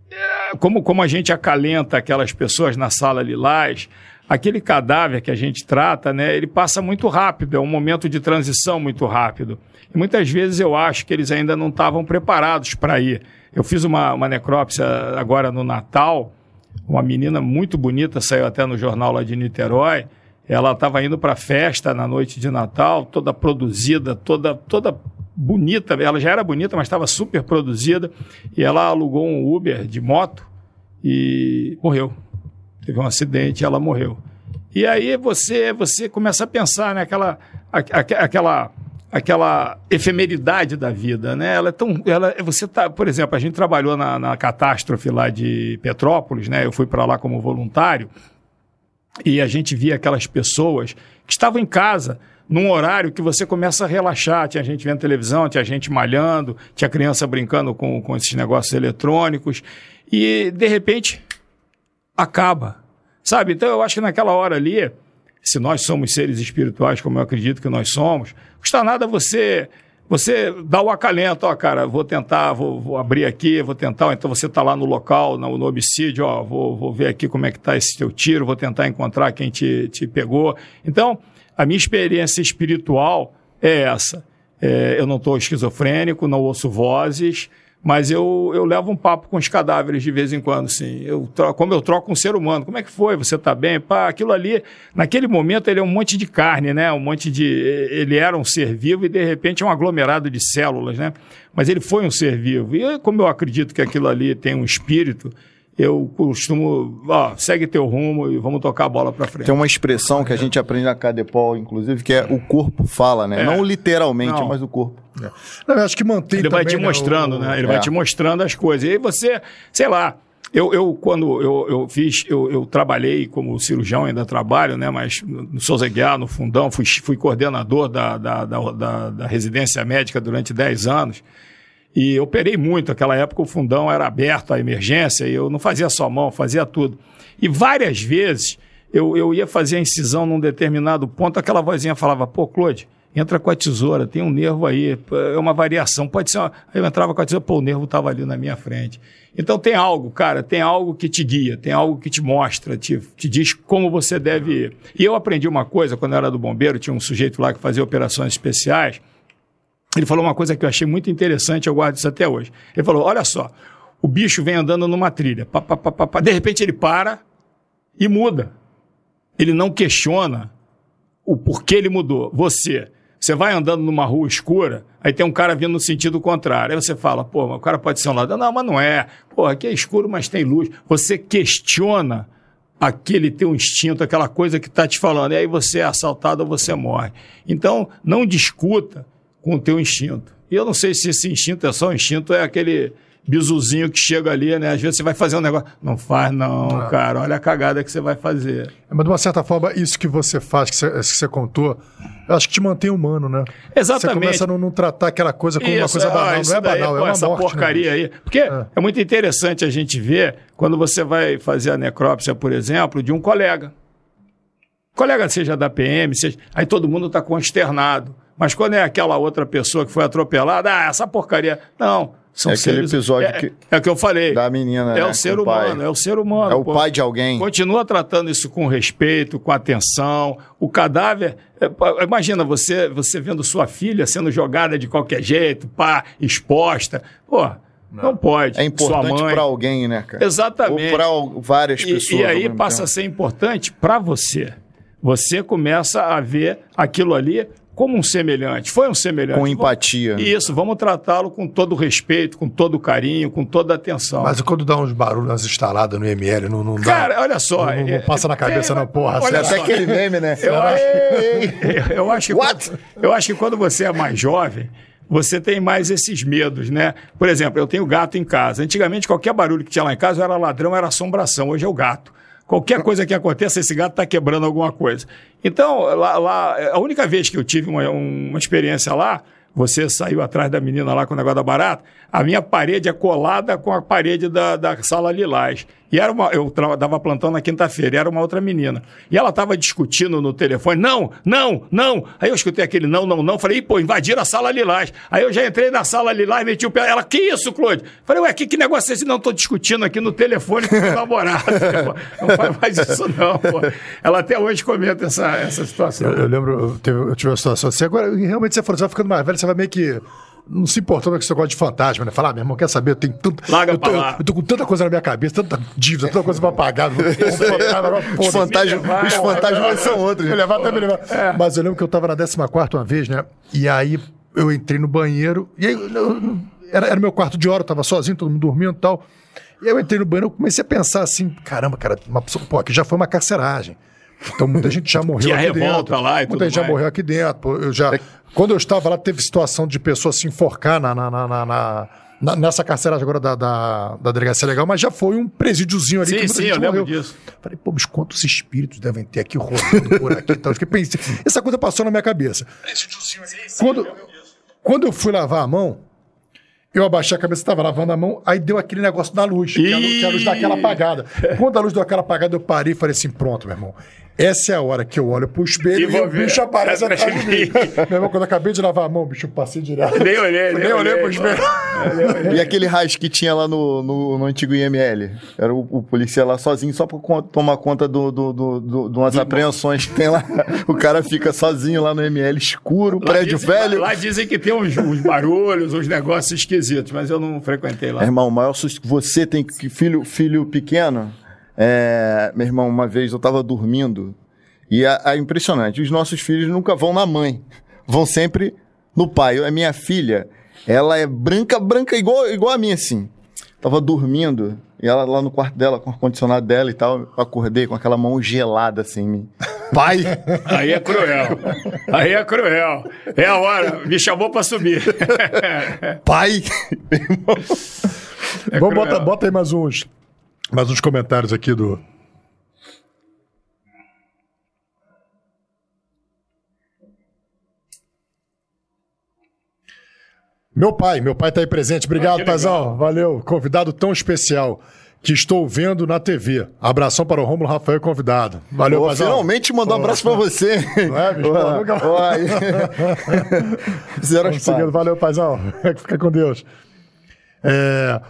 é, como, como a gente acalenta aquelas pessoas na sala lilás, aquele cadáver que a gente trata, né, ele passa muito rápido, é um momento de transição muito rápido. E muitas vezes eu acho que eles ainda não estavam preparados para ir. Eu fiz uma, uma necrópsia agora no Natal, uma menina muito bonita, saiu até no jornal lá de Niterói. Ela estava indo para a festa na noite de Natal, toda produzida, toda, toda bonita. Ela já era bonita, mas estava super produzida. E ela alugou um Uber de moto e morreu teve um acidente e ela morreu. E aí você você começa a pensar naquela né, aquela aquela efemeridade da vida, né? Ela é tão, ela, você tá, por exemplo, a gente trabalhou na, na catástrofe lá de Petrópolis, né? Eu fui para lá como voluntário e a gente via aquelas pessoas que estavam em casa num horário que você começa a relaxar. Tinha gente vendo televisão, tinha gente malhando, tinha criança brincando com, com esses negócios eletrônicos e de repente acaba. Sabe? Então eu acho que naquela hora ali, se nós somos seres espirituais, como eu acredito que nós somos, custa nada você você dá o acalento, ó, cara, vou tentar, vou, vou abrir aqui, vou tentar, então você está lá no local, no, no, homicídio, ó, vou, vou ver aqui como é que está esse teu tiro, vou tentar encontrar quem te, te pegou. Então, a minha experiência espiritual é essa. É, eu não estou esquizofrênico, não ouço vozes, mas eu, eu levo um papo com os cadáveres de vez em quando, sim. Eu, como eu troco um ser humano. Como é que foi? Você está bem? Pá, aquilo ali, naquele momento, ele é um monte de carne, né? Um monte de. Ele era um ser vivo e, de repente, é um aglomerado de células, né? Mas ele foi um ser vivo. E como eu acredito que aquilo ali tem um espírito, eu costumo, ó, segue teu rumo e vamos tocar a bola para frente. Tem uma expressão que a gente aprende na Cadepol, inclusive, que é o corpo fala, né? É. Não literalmente, Não. mas o corpo. É. Não, eu acho que mantém Ele também, vai te né, mostrando, né? O... Ele é. vai te mostrando as coisas. E aí você, sei lá, eu, eu quando eu, eu fiz, eu, eu, trabalhei como cirurgião, ainda trabalho, né? Mas no Souza Guiar, no Fundão, fui, fui coordenador da, da, da, da, da residência médica durante 10 anos. E operei muito. Naquela época o fundão era aberto à emergência e eu não fazia só mão, fazia tudo. E várias vezes eu, eu ia fazer a incisão num determinado ponto, aquela vozinha falava, pô, Claude, entra com a tesoura, tem um nervo aí, é uma variação. Pode ser uma... Eu entrava com a tesoura, pô, o nervo estava ali na minha frente. Então tem algo, cara, tem algo que te guia, tem algo que te mostra, te, te diz como você deve ir. E eu aprendi uma coisa, quando eu era do bombeiro, tinha um sujeito lá que fazia operações especiais, ele falou uma coisa que eu achei muito interessante, eu guardo isso até hoje. Ele falou: olha só, o bicho vem andando numa trilha, pá, pá, pá, pá, de repente ele para e muda. Ele não questiona o porquê ele mudou. Você, você vai andando numa rua escura, aí tem um cara vindo no sentido contrário. Aí você fala, pô, o cara pode ser um lado. Não, mas não é. Pô, aqui é escuro, mas tem luz. Você questiona aquele teu instinto, aquela coisa que está te falando. E aí você é assaltado ou você morre. Então, não discuta com o teu instinto. E eu não sei se esse instinto é só um instinto, é aquele bisuzinho que chega ali, né? Às vezes você vai fazer um negócio. Não faz, não, não. cara. Olha a cagada que você vai fazer. É, mas de uma certa forma, isso que você faz, que você, que você contou, eu acho que te mantém humano, né? Exatamente. Você começa a não, não tratar aquela coisa como isso, uma coisa banal. Não é daí, banal, pô, é uma essa morte, né, porcaria né? aí. Porque é. é muito interessante a gente ver quando você vai fazer a necrópsia, por exemplo, de um colega. Colega seja da PM, seja... aí todo mundo está consternado. Mas quando é aquela outra pessoa que foi atropelada, ah, essa porcaria. Não. São é aquele episódio é, que. É o que eu falei. Da menina. É né, o ser humano, é o ser humano. É o pô. pai de alguém. Continua tratando isso com respeito, com atenção. O cadáver. É, imagina você, você vendo sua filha sendo jogada de qualquer jeito, pá, exposta. Pô, não, não pode. É importante para alguém, né, cara? Exatamente. Ou para várias pessoas. E, e aí passa tempo. a ser importante para você. Você começa a ver aquilo ali como um semelhante. Foi um semelhante. Com empatia. Isso, vamos tratá-lo com todo o respeito, com todo o carinho, com toda a atenção. Mas quando dá uns barulhos nas instaladas no ML, não, não dá. Cara, olha só. Não, não, não passa na cabeça, é, não, porra. Olha até aquele meme, né? Eu acho, eu acho que What? eu acho que quando você é mais jovem, você tem mais esses medos, né? Por exemplo, eu tenho gato em casa. Antigamente, qualquer barulho que tinha lá em casa era ladrão, era assombração. Hoje é o gato. Qualquer coisa que aconteça, esse gato está quebrando alguma coisa. Então, lá, lá- a única vez que eu tive uma, uma experiência lá, você saiu atrás da menina lá com o negócio da barata, a minha parede é colada com a parede da, da sala lilás. E era uma, eu estava plantando na quinta-feira, era uma outra menina. E ela estava discutindo no telefone, não, não, não. Aí eu escutei aquele não, não, não. Falei, "Ih, pô, invadiram a sala lilás. Aí eu já entrei na sala lilás, meti o pé. Ela, que isso, Claude? Falei, ué, que, que negócio é esse? Não, estou discutindo aqui no telefone com o namorado. não faz mais isso, não, pô. Ela até hoje comenta essa, essa situação. Eu, eu lembro, eu, teve- eu tive uma situação assim. Agora, realmente, você falou, você vai ficando mais velho, você vai meio que. Não se importando com esse negócio de fantasma, né? Falar, ah, meu irmão, quer saber? Eu tenho tanto. Larga eu, tô, pra lá. eu tô com tanta coisa na minha cabeça, tanta dívida, tanta coisa pra pagar. Os fantasmas, os fantasmas são outros. Me levar até me levar. Mas eu lembro que eu tava na 14 uma vez, né? E aí eu entrei no banheiro. E aí eu- eu- era, era meu quarto de hora, eu tava sozinho, todo mundo dormindo e tal. E aí eu entrei no banheiro, eu comecei a pensar assim: caramba, cara, uma pessoa, pô, aqui já foi uma carceragem. Então muita gente já morreu Tinha aqui revolta dentro. lá e muita tudo gente já mais. morreu aqui dentro. Eu já, quando eu estava lá, teve situação de pessoas se enforcar na, na- na- na- nessa carceragem agora da, da, da delegacia legal, mas já foi um presídiozinho ali Sim, que muita sim, gente eu lembro morreu. disso. Falei, pô, mas quantos espíritos devem ter aqui rodando por aqui e tal? Eu fiquei pensando, essa coisa passou na minha cabeça. Quando, quando eu fui lavar a mão, eu abaixei a cabeça, estava lavando a mão, aí deu aquele negócio da luz, que a luz, que a luz dá aquela apagada. Quando a luz deu aquela apagada, eu parei e falei assim: pronto, meu irmão. Essa é a hora que eu olho pro espelho E e, o bicho aparece Atrás de mim. meu irmão, quando eu acabei de lavar a mão, o bicho passei direto. Nem olhei, Nem olhei pro espelho. E aquele raio que tinha lá no, no, no antigo IML? Era o, o policial lá sozinho, só pra con- tomar conta do, do, do, do- de umas apreensões que tem lá. O cara fica sozinho lá no IML, escuro, Lá prédio dizem- velho. Lá dizem que tem uns, uns barulhos, uns negócios esquisitos, mas eu não frequentei lá. Irmão, o maior susto. Você tem que- filho, filho pequeno? É, meu irmão, uma vez eu tava dormindo e é, é impressionante. Os nossos filhos nunca vão na mãe, vão sempre no pai. A minha filha, ela é branca, branca, igual, igual a minha, assim. Tava dormindo e ela lá no quarto dela, com o ar-condicionado dela e tal. Eu acordei com aquela mão gelada assim em mim. Pai! Aí é cruel. Aí é cruel. É a hora. Me chamou pra subir. pai! É Vamos, bota, bota aí mais uns, mais uns comentários aqui do. Meu pai, meu pai tá aí presente. Obrigado, Ah, paizão. Valeu. Convidado tão especial que estou vendo na TV. Abração para o Rômulo Rafael, convidado. Valeu, Pô, paizão. finalmente mandou um abraço pra você. Não é, bicho? Nunca- pazes. Valeu, paizão. Fica com Deus. É...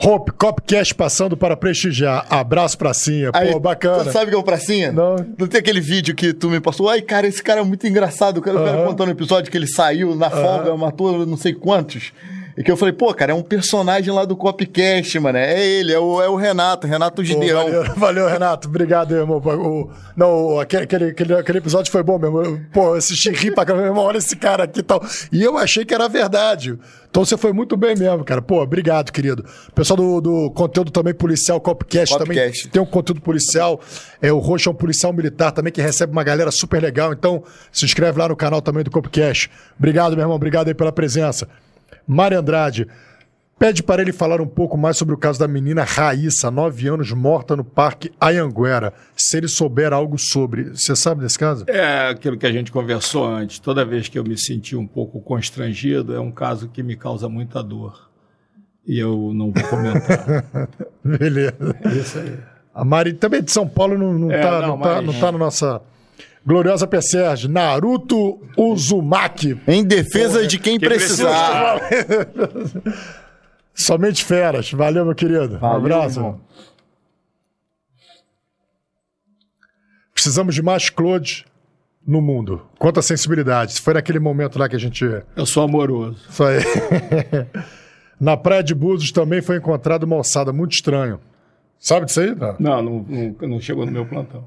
Hope, Copcast passando para prestigiar. Abraço pracinha. Aí, Pô, bacana. Tu sabe que é o pracinha? Não. Não tem aquele vídeo que tu me passou? Ai, cara, esse cara é muito engraçado. O cara, o cara Aham. contando o episódio que ele saiu na folga, matou não sei quantos. E que eu falei, pô, cara, é um personagem lá do Copcast, mano. É ele, é o, é o Renato, Renato Pô, Gideão. valeu, valeu, Renato. Obrigado, irmão. O, não, aquele, aquele, aquele, episódio foi bom mesmo. Eu, Pô, eu assisti ri pra caramba. irmão, Olha esse cara aqui e tal. E eu achei que era verdade. Então você foi muito bem mesmo, cara. Pô, obrigado, querido. Pessoal do, do conteúdo também policial, Copcast, também Copcast. tem um conteúdo policial. É, o Roxo é um policial militar também que recebe uma galera super legal. Então se inscreve lá no canal também do Copcast. Obrigado, meu irmão. Obrigado aí pela presença. Mário Andrade. Pede para ele falar um pouco mais sobre o caso da menina Raíssa, 9 anos, morta no Parque Ayanguera. Se ele souber algo sobre. Você sabe desse caso? É aquilo que a gente conversou antes. Toda vez que eu me senti um pouco constrangido, é um caso que me causa muita dor. E eu não vou comentar. Beleza. Isso aí. A Mari também de São Paulo não, não, É, tá, não, não, tá, mas- não tá na nossa gloriosa PSERG. Naruto Uzumaki. Em defesa de quem, Quem precisar. Somente feras. Valeu, meu querido. um Valeu, abraço. irmão. Precisamos de mais Claude no mundo. Quanto à sensibilidade. Foi naquele momento lá que a gente. Eu sou amoroso. Isso aí. Na praia de Búzios também foi encontrado uma ossada muito estranho. Sabe disso aí? Não, não, não, não chegou no meu plantão.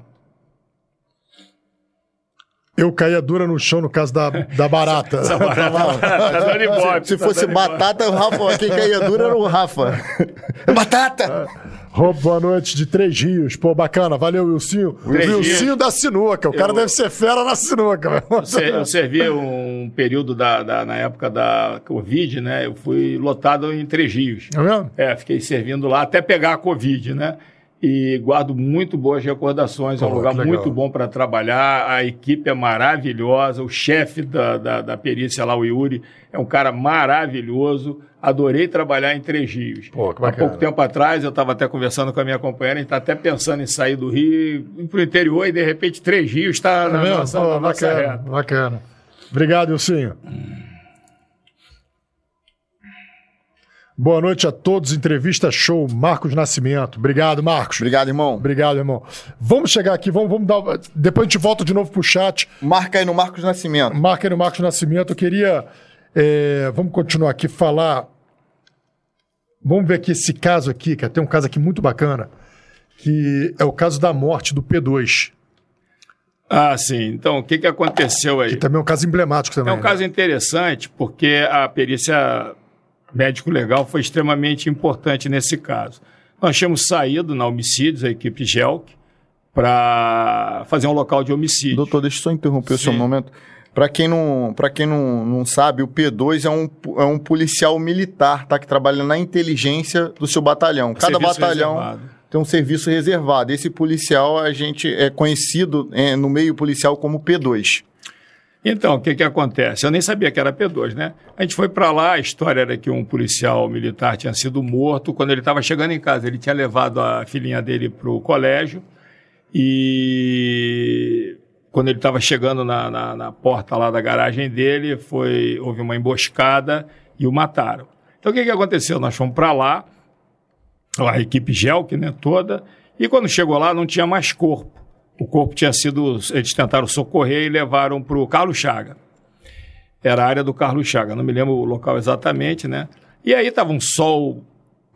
Eu caía dura no chão no caso da, da barata. Essa barata tá Se tá fosse batata, o Rafa, quem caía dura era o Rafa. batata! Rob, boa noite de Três Rios. Pô, bacana. Valeu, Wilsinho. Três Wilsinho Rios. da sinuca. O cara Eu- deve ser fera na sinuca. Eu servi um período da, da- na época da Covid, né? Eu fui lotado em Três Rios. É mesmo? É, fiquei servindo lá até pegar a Covid, né? E guardo muito boas recordações. É um lugar muito bom para trabalhar. A equipe é maravilhosa. O chefe da, da, da perícia lá, o Yuri, é um cara maravilhoso. Adorei trabalhar em Três Rios. Pô, que Há pouco tempo atrás, eu estava até conversando com a minha companheira, a gente está até pensando em sair do Rio, ir para o interior e, de repente, Três Rios está É na, mesmo? nossa, Pô, na bacana, bacana. Obrigado, Wilsinho. Boa noite a todos. Entrevista show, Marcos Nascimento. Obrigado, Marcos. Obrigado, irmão. Obrigado, irmão. Vamos chegar aqui, vamos, vamos dar. Depois a gente volta de novo pro chat. Marca aí no Marcos Nascimento. Marca aí no Marcos Nascimento. Eu queria. é, vamos continuar aqui, falar. Vamos ver aqui esse caso aqui, que tem um caso aqui muito bacana, que é o caso da morte do P2. Ah, sim. Então, o que, que aconteceu aí? Que também é um caso emblemático também. É um né? caso interessante porque a perícia médico-legal foi extremamente importante nesse caso. Nós tínhamos saído na homicídios, a equipe GELC, para fazer um local de homicídio. Doutor, deixa eu só interromper o seu Sim. momento. Para quem, não, pra quem não, não sabe, o P2 é um, é um policial militar, tá? Que trabalha na inteligência do seu batalhão. Cada Serviço batalhão reservado. tem um serviço reservado. Esse policial, a gente é conhecido é, no meio policial como P2. Então, o que, que acontece? Eu nem sabia que era P2, né? A gente foi para lá, a história era que um policial militar tinha sido morto quando ele estava chegando em casa. Ele tinha levado a filhinha dele para o colégio e quando ele estava chegando na, na, na porta lá da garagem dele, foi, houve uma emboscada e o mataram. Então, o que, que aconteceu? Nós fomos para lá, a equipe Gelk, né, toda, e quando chegou lá não tinha mais corpo. O corpo tinha sido. Eles tentaram socorrer e levaram para o Carlos Chaga. Era a área do Carlos Chaga, não me lembro o local exatamente, né? E aí estava um sol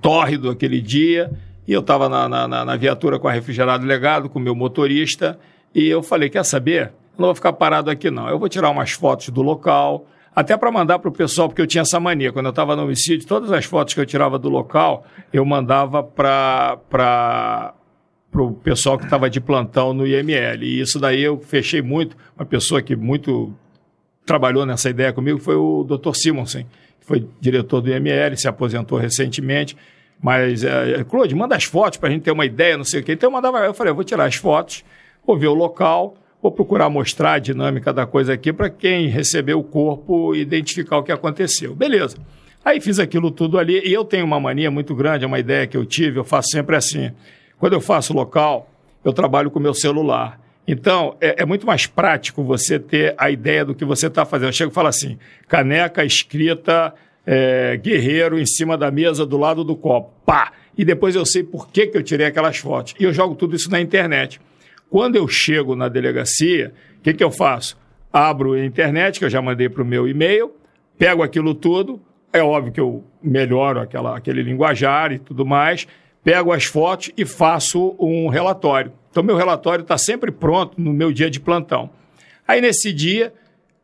tórrido aquele dia, e eu estava na, na, na- viatura com a refrigerado legado, com o meu motorista, e eu falei: quer saber? Não vou ficar parado aqui, não. Eu vou tirar umas fotos do local, até para mandar para o pessoal, porque eu tinha essa mania. Quando eu estava no homicídio, todas as fotos que eu tirava do local, eu mandava para para o pessoal que estava de plantão no IML. E isso daí eu fechei muito. Uma pessoa que muito trabalhou nessa ideia comigo foi o Dr. Simonsen, que foi diretor do IML, se aposentou recentemente. Mas, é, Claude, manda as fotos para a gente ter uma ideia, não sei o quê. Então eu mandava, eu falei, eu vou tirar as fotos, vou ver o local, vou procurar mostrar a dinâmica da coisa aqui para quem receber o corpo identificar o que aconteceu. Beleza. Aí fiz aquilo tudo ali, e eu tenho uma mania muito grande, é uma ideia que eu tive, eu faço sempre assim. Quando eu faço local, eu trabalho com o meu celular. Então, é, é muito mais prático você ter a ideia do que você está fazendo. Eu chego e falo assim: caneca escrita é, guerreiro em cima da mesa do lado do copo. Pá! E depois eu sei por que, que eu tirei aquelas fotos. E eu jogo tudo isso na internet. Quando eu chego na delegacia, o que, que eu faço? Abro a internet, que eu já mandei para o meu e-mail, pego aquilo tudo, é óbvio que eu melhoro aquela, aquele linguajar e tudo mais, pego as fotos e faço um relatório. Então, meu relatório está sempre pronto no meu dia de plantão. Aí, nesse dia,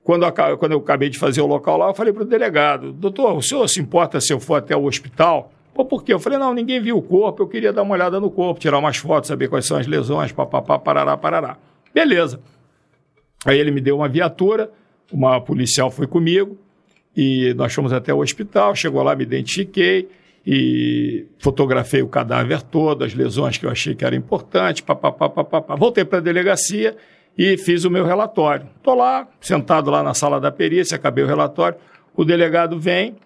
quando eu, quando eu acabei de fazer o local lá, eu falei para o delegado, doutor, o senhor se importa se eu for até o hospital? Pô, por quê? Eu falei, não, ninguém viu o corpo, eu queria dar uma olhada no corpo, tirar umas fotos, saber quais são as lesões, papapá, parará, parará. Beleza. Aí ele me deu uma viatura, uma policial foi comigo, e nós fomos até o hospital, chegou lá, me identifiquei e fotografei o cadáver todo, as lesões que eu achei que eram importantes, papapá, papapá. Voltei para a delegacia e fiz o meu relatório. Estou lá, sentado lá na sala da perícia, acabei o relatório, o delegado vem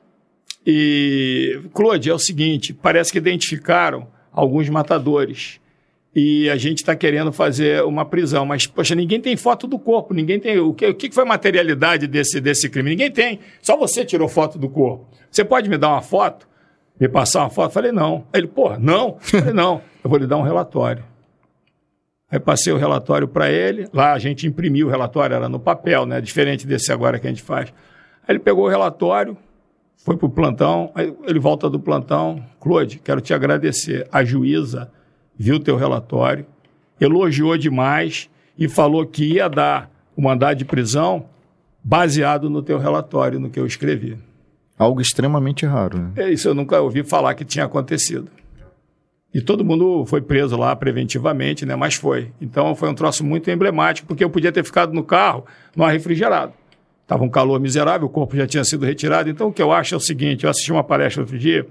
e... Claude, é o seguinte, parece que identificaram alguns matadores e a gente está querendo fazer uma prisão. Mas, poxa, ninguém tem foto do corpo, ninguém tem. O que, o que foi a materialidade desse, desse crime? Ninguém tem. Só você tirou foto do corpo. Você pode me dar uma foto? Me passar uma foto? Falei, não. Ele, porra, não? Falei, não. Eu vou lhe dar um relatório. Aí passei o relatório para ele. Lá a gente imprimiu o relatório, era no papel, né? Diferente desse agora que a gente faz. Aí ele pegou o relatório, foi para o plantão, aí ele volta do plantão. Claude, quero te agradecer. A juíza viu teu relatório, elogiou demais e falou que ia dar o mandado de prisão baseado no teu relatório, no que eu escrevi. Algo extremamente raro. Né? É isso, eu nunca ouvi falar que tinha acontecido. E todo mundo foi preso lá preventivamente, né? Mas foi. Então foi um troço muito emblemático, porque eu podia ter ficado no carro, no ar refrigerado. Estava um calor miserável, o corpo já tinha sido retirado. Então o que eu acho é o seguinte: eu assisti uma palestra outro dia,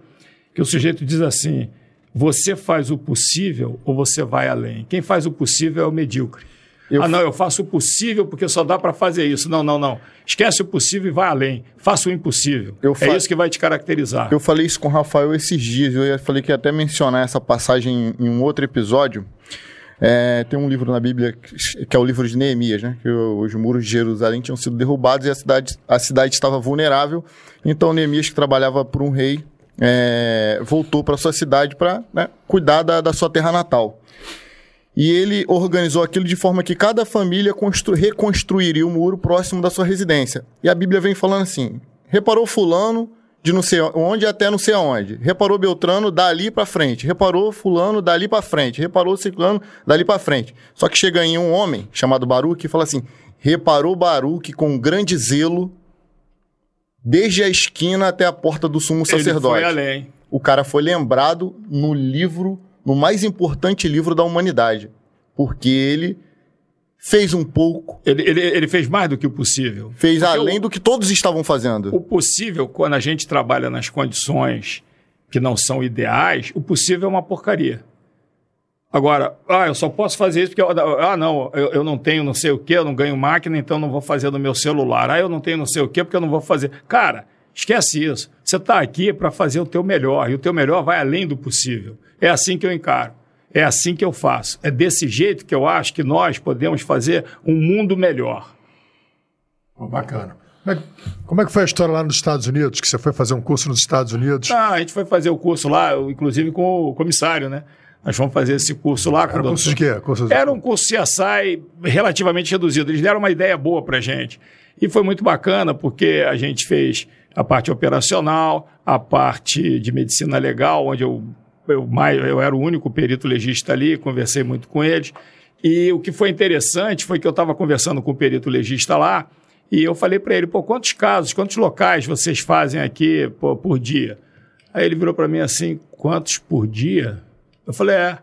que o sujeito diz assim: você faz o possível ou você vai além? Quem faz o possível é o medíocre. Eu... Ah, não, eu faço o possível porque só dá para fazer isso. Não, não, não. Esquece o possível e vai além. Faça o impossível. Eu é isso que vai te caracterizar. Eu falei isso com o Rafael esses dias. Eu falei que ia até mencionar essa passagem em um outro episódio. É, tem um livro na Bíblia que é o livro de Neemias, né? Que os muros de Jerusalém tinham sido derrubados e a cidade, a cidade estava vulnerável. Então Neemias, que trabalhava por um rei, é, voltou para sua cidade para né, cuidar da, da sua terra natal. E ele organizou aquilo de forma que cada família reconstruiria o muro próximo da sua residência. E a Bíblia vem falando assim: reparou Fulano de não sei onde até não sei aonde. Reparou Beltrano dali para frente. Reparou Fulano dali para frente. Reparou Ciclano dali para frente. Só que chega em um homem chamado Baruque e fala assim: reparou Baruque com grande zelo desde a esquina até a porta do sumo sacerdote. Ele foi além. O cara foi lembrado no livro no mais importante livro da humanidade, porque ele fez um pouco. Ele, ele, ele fez mais do que o possível. Fez porque além o, do que todos estavam fazendo. O possível, quando a gente trabalha nas condições que não são ideais, o possível é uma porcaria. Agora, ah, eu só posso fazer isso porque, eu, ah, não, eu, eu, não tenho não sei o que, eu não ganho máquina, então não vou fazer no meu celular. Ah, eu não tenho não sei o que porque eu não vou fazer. Cara, Esquece isso. Você está aqui para fazer o teu melhor, e o teu melhor vai além do possível. É assim que eu encaro. É assim que eu faço. É desse jeito que eu acho que nós podemos fazer um mundo melhor. Oh, bacana. Como é que foi a história lá nos Estados Unidos? Que você foi fazer um curso nos Estados Unidos? Ah, a gente foi fazer o curso lá, inclusive com o comissário, né? Nós fomos fazer esse curso lá. Era um curso de quê? Curso de... Era um curso CSI relativamente reduzido. Eles deram uma ideia boa para gente. E foi muito bacana, porque a gente fez a parte operacional, a parte de medicina legal, onde eu, eu, eu era o único perito legista ali, conversei muito com eles. E o que foi interessante foi que eu estava conversando com o perito legista lá e eu falei para ele, pô, quantos casos, quantos locais vocês fazem aqui por dia? Aí ele virou para mim assim, quantos por dia? Eu falei, é.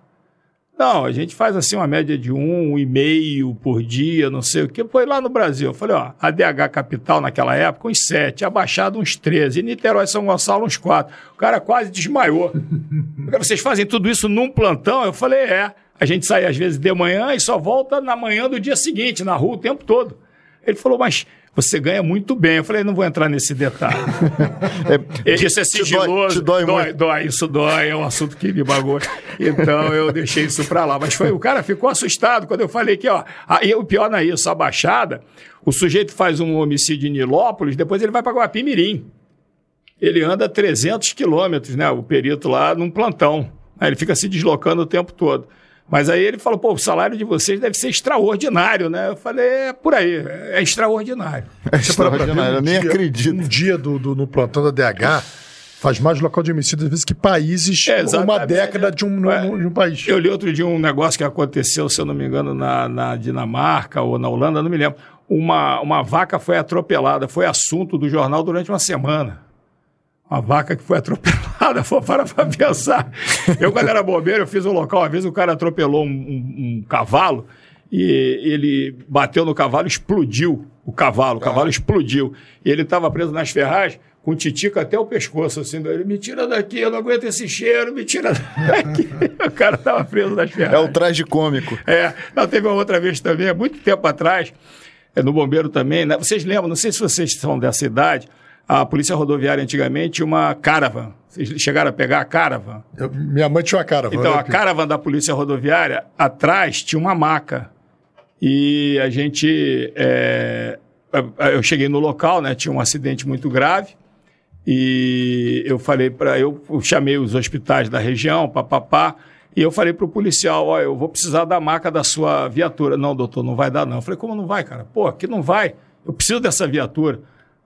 Não, a gente faz assim uma média de um, um e meio por dia, não sei o que. Foi lá no Brasil. Eu falei, ó, a DH Capital naquela época, uns sete, Abaixado uns 13, e Niterói São Gonçalo uns quatro. O cara quase desmaiou. Vocês fazem tudo isso num plantão? Eu falei, é. A gente sai às vezes de manhã e só volta na manhã do dia seguinte, na rua o tempo todo. Ele falou, mas você ganha muito bem. Eu falei, não vou entrar nesse detalhe. é, isso é sigiloso. Dói, dói, dói, dói, isso dói, é um assunto que me bagou. Então eu deixei isso para lá. Mas foi, o cara ficou assustado quando eu falei que, ó, aí o pior não é isso, a Baixada, o sujeito faz um homicídio em Nilópolis, depois ele vai para Guapimirim. Ele anda 300 quilômetros, né, o perito lá, num plantão. Aí ele fica se deslocando o tempo todo. Mas aí ele falou, pô, o salário de vocês deve ser extraordinário, né? Eu falei, é por aí, é extraordinário. É extraordinário, eu nem dia, acredito. Um dia do, do, no plantão da DH faz mais local de homicídio, às vezes, que países, é, uma década de um, é, de um país. Eu li outro dia um negócio que aconteceu, se eu não me engano, na, na Dinamarca ou na Holanda, não me lembro. Uma, uma vaca foi atropelada, foi assunto do jornal durante uma semana uma vaca que foi atropelada, foi para para pensar. Eu, quando era bobeiro, eu fiz um local, uma vez o cara atropelou um, um, um cavalo e ele bateu no cavalo, explodiu o cavalo, o cavalo explodiu. E ele estava preso nas ferragens com titica até o pescoço, assim, ele, me tira daqui, eu não aguento esse cheiro, me tira daqui. o cara estava preso nas ferragens. É o traje cômico. É, não, teve uma outra vez também, há muito tempo atrás, é, no bombeiro também, né? vocês lembram, não sei se vocês são dessa idade, a polícia rodoviária antigamente tinha uma caravan. Vocês chegaram a pegar a caravan? Eu, minha mãe tinha uma caravan. Então, a caravan da polícia rodoviária, atrás tinha uma maca. E a gente. É, eu cheguei no local, né? Tinha um acidente muito grave. E eu falei para. Eu chamei os hospitais da região, papapá. E eu falei para o policial: Ó, eu vou precisar da maca da sua viatura. Não, doutor, não vai dar, não. Eu falei: como não vai, cara? Pô, aqui não vai. Eu preciso dessa viatura.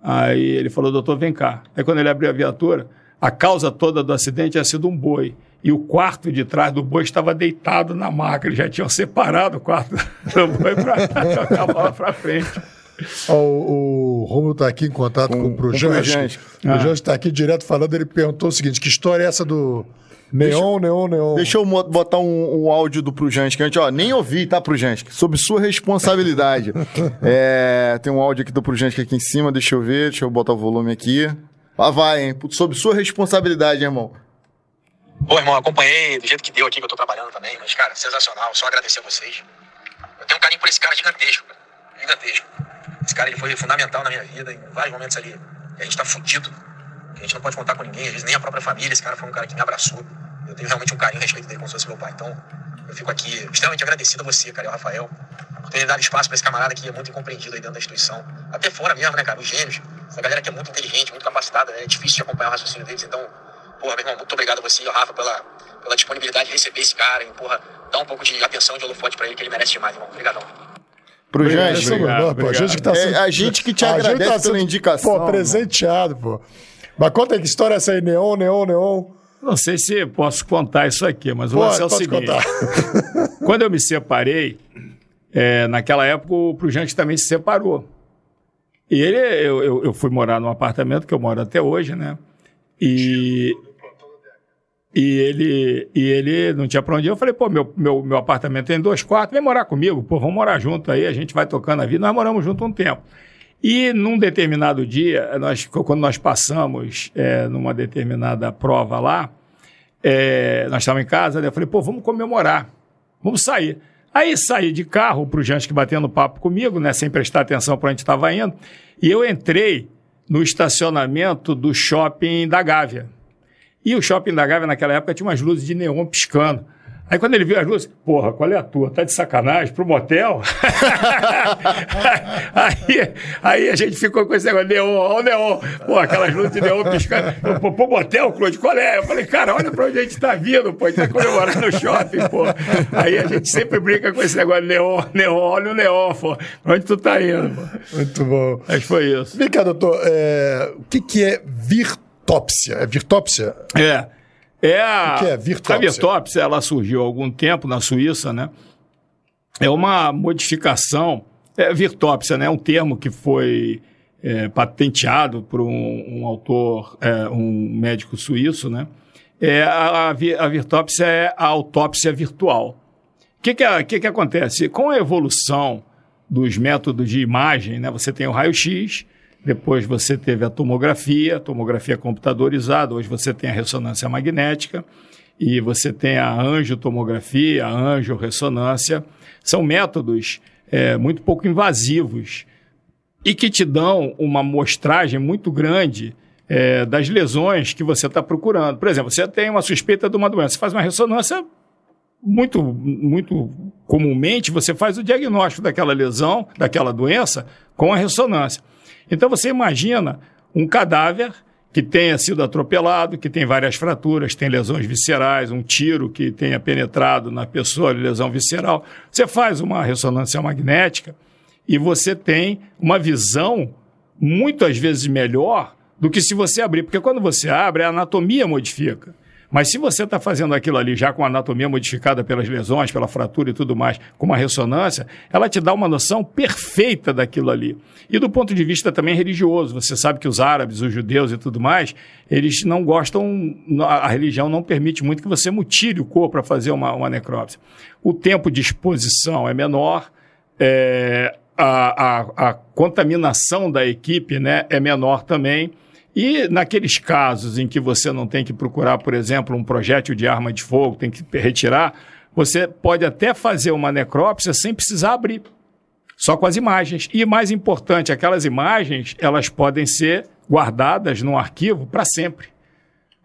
Aí ele falou, doutor, vem cá. Aí quando ele abriu a viatura, a causa toda do acidente tinha sido um boi. e o quarto de trás do boi estava deitado na maca. Eles já tinham separado o quarto do boi para jogar a bola para frente. O, o Romulo está aqui em contato com, com o Prujante. O Prujante está aqui direto falando. Ele perguntou o seguinte: que história é essa do neon, neon, neon? Deixa eu botar um, um áudio do Prujante, que a gente ó, nem ouvi, tá, Prujante? Sob sua responsabilidade. é, tem um áudio aqui do Prujante aqui em cima, deixa eu ver, deixa eu botar o volume aqui. Lá vai, hein? Sob sua responsabilidade, irmão. Pô, irmão, acompanhei do jeito que deu aqui, que eu tô trabalhando também, mas, cara, sensacional. Só agradecer a vocês. Eu tenho um carinho por esse cara gigantesco, gigantesco. Esse cara ele foi fundamental na minha vida em vários momentos ali. a gente tá fudido. A gente não pode contar com ninguém, às vezes nem a própria família. Esse cara foi um cara que me abraçou. Eu tenho realmente um carinho e respeito dele como se fosse meu pai. Então, eu fico aqui extremamente agradecido a você, cara, e ao Rafael, por ter dado espaço para esse camarada que é muito incompreendido aí dentro da instituição. Até fora mesmo, né, cara? Os gênios. Essa galera que é muito inteligente, muito capacitada. Né? É difícil de acompanhar o raciocínio deles. Então, porra, meu irmão, muito obrigado a você e ao Rafa pela, pela disponibilidade de receber esse cara e, porra, dar um pouco de atenção de holofote para ele, que ele merece demais, irmão. Obrigadão. Pro Jante. A gente que tá é, a gente que te agradece tá pela indicação. Pô, presenteado, pô. Mas conta que história é essa aí, neon, neon, neon. Não sei se posso contar isso aqui, mas o lance é o seguinte. Contar. Quando eu me separei, é, naquela época o Prujante também se separou. E ele, eu, eu, eu, fui morar num apartamento que eu moro até hoje, né? E, e ele, e ele não tinha para onde ir. Eu falei, pô, meu, meu, meu apartamento tem dois quartos, vem morar comigo, pô, vamos morar junto aí, a gente vai tocando a vida. Nós moramos junto um tempo. E num determinado dia, nós, quando nós passamos é, numa determinada prova lá, é, nós estávamos em casa, né, eu falei, pô, vamos comemorar, vamos sair. Aí saí de carro para o Jansky batendo papo comigo, né, sem prestar atenção para onde estava indo, e eu entrei no estacionamento do shopping da Gávea. E o shopping da Gávea, naquela época, tinha umas luzes de neon piscando. Aí quando ele viu as luzes, porra, qual é a tua? Tá de sacanagem pro motel? aí, aí a gente ficou com esse negócio, neon, ó o neon. Pô, aquelas luzes de neon piscando. Pô, pro motel, Claude, qual é? Eu falei, cara, olha pra onde a gente tá vindo, pô, a gente tá comemorando no shopping, pô. Aí a gente sempre brinca com esse negócio, neon, neon, olha o neon, pô. Pra onde tu tá indo, pô? Muito bom. Mas foi isso. Vem cá, doutor, é... o que que é virtópsia. É virtópsia? É. É a, o que é virtópsia? A virtópsia, ela surgiu há algum tempo na Suíça, né? É uma modificação. É virtópsia, né? É um termo que foi é, patenteado por um, um autor, é, um médico suíço, né? É, a, a virtópsia é a autópsia virtual. O que, que, é, que, que acontece? Com a evolução dos métodos de imagem, né? Você tem o raio-x, depois você teve a tomografia, tomografia computadorizada, hoje você tem a ressonância magnética e você tem a angiotomografia, a angiorressonância. São métodos é, muito pouco invasivos e que te dão uma mostragem muito grande é, das lesões que você está procurando. Por exemplo, você tem uma suspeita de uma doença, você faz uma ressonância muito, muito comumente, você faz o diagnóstico daquela lesão, daquela doença, com a ressonância. Então você imagina um cadáver que tenha sido atropelado, que tem várias fraturas, tem lesões viscerais, um tiro que tenha penetrado na pessoa, lesão visceral. Você faz uma ressonância magnética e você tem uma visão muitas vezes melhor do que se você abrir, porque quando você abre, a anatomia modifica. Mas se você está fazendo aquilo ali já com a anatomia modificada pelas lesões, pela fratura e tudo mais, com uma ressonância, ela te dá uma noção perfeita daquilo ali. E do ponto de vista também religioso, você sabe que os árabes, os judeus e tudo mais, eles não gostam, a religião não permite muito que você mutile o corpo para fazer uma, uma necrópsia. O tempo de exposição é menor, é, a, a, a contaminação da equipe né, é menor também. E naqueles casos em que você não tem que procurar, por exemplo, um projétil de arma de fogo, tem que retirar, você pode até fazer uma necrópsia sem precisar abrir, só com as imagens. E mais importante, aquelas imagens, elas podem ser guardadas num arquivo para sempre.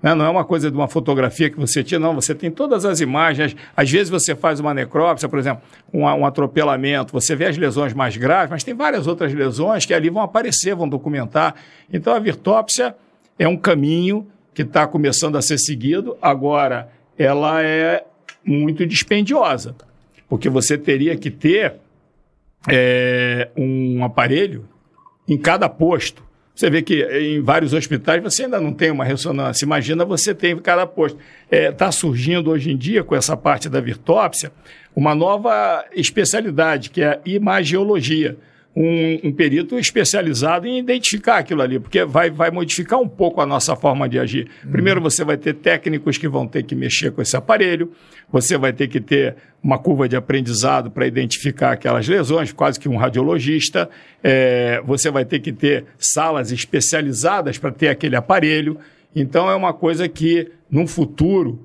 Né? Não é uma coisa de uma fotografia que você tira, não. Você tem todas as imagens. Às vezes você faz uma necrópsia, por exemplo, um, um, atropelamento, você vê as lesões mais graves, mas tem várias outras lesões que ali vão aparecer, vão documentar. Então a virtópsia é um caminho que está começando a ser seguido. Agora, ela é muito dispendiosa, porque você teria que ter é, um aparelho em cada posto Você vê que em vários hospitais você ainda não tem uma ressonância. Imagina você ter em cada posto. Está é, tá surgindo hoje em dia, com essa parte da virtópsia, uma nova especialidade, que é a imagiologia um, um, perito especializado em identificar aquilo ali, porque vai, vai modificar um pouco a nossa forma de agir. Uhum. Primeiro, você vai ter técnicos que vão ter que mexer com esse aparelho, você vai ter que ter uma curva de aprendizado para identificar aquelas lesões, quase que um radiologista, é, você vai ter que ter salas especializadas para ter aquele aparelho. Então, é uma coisa que, num futuro,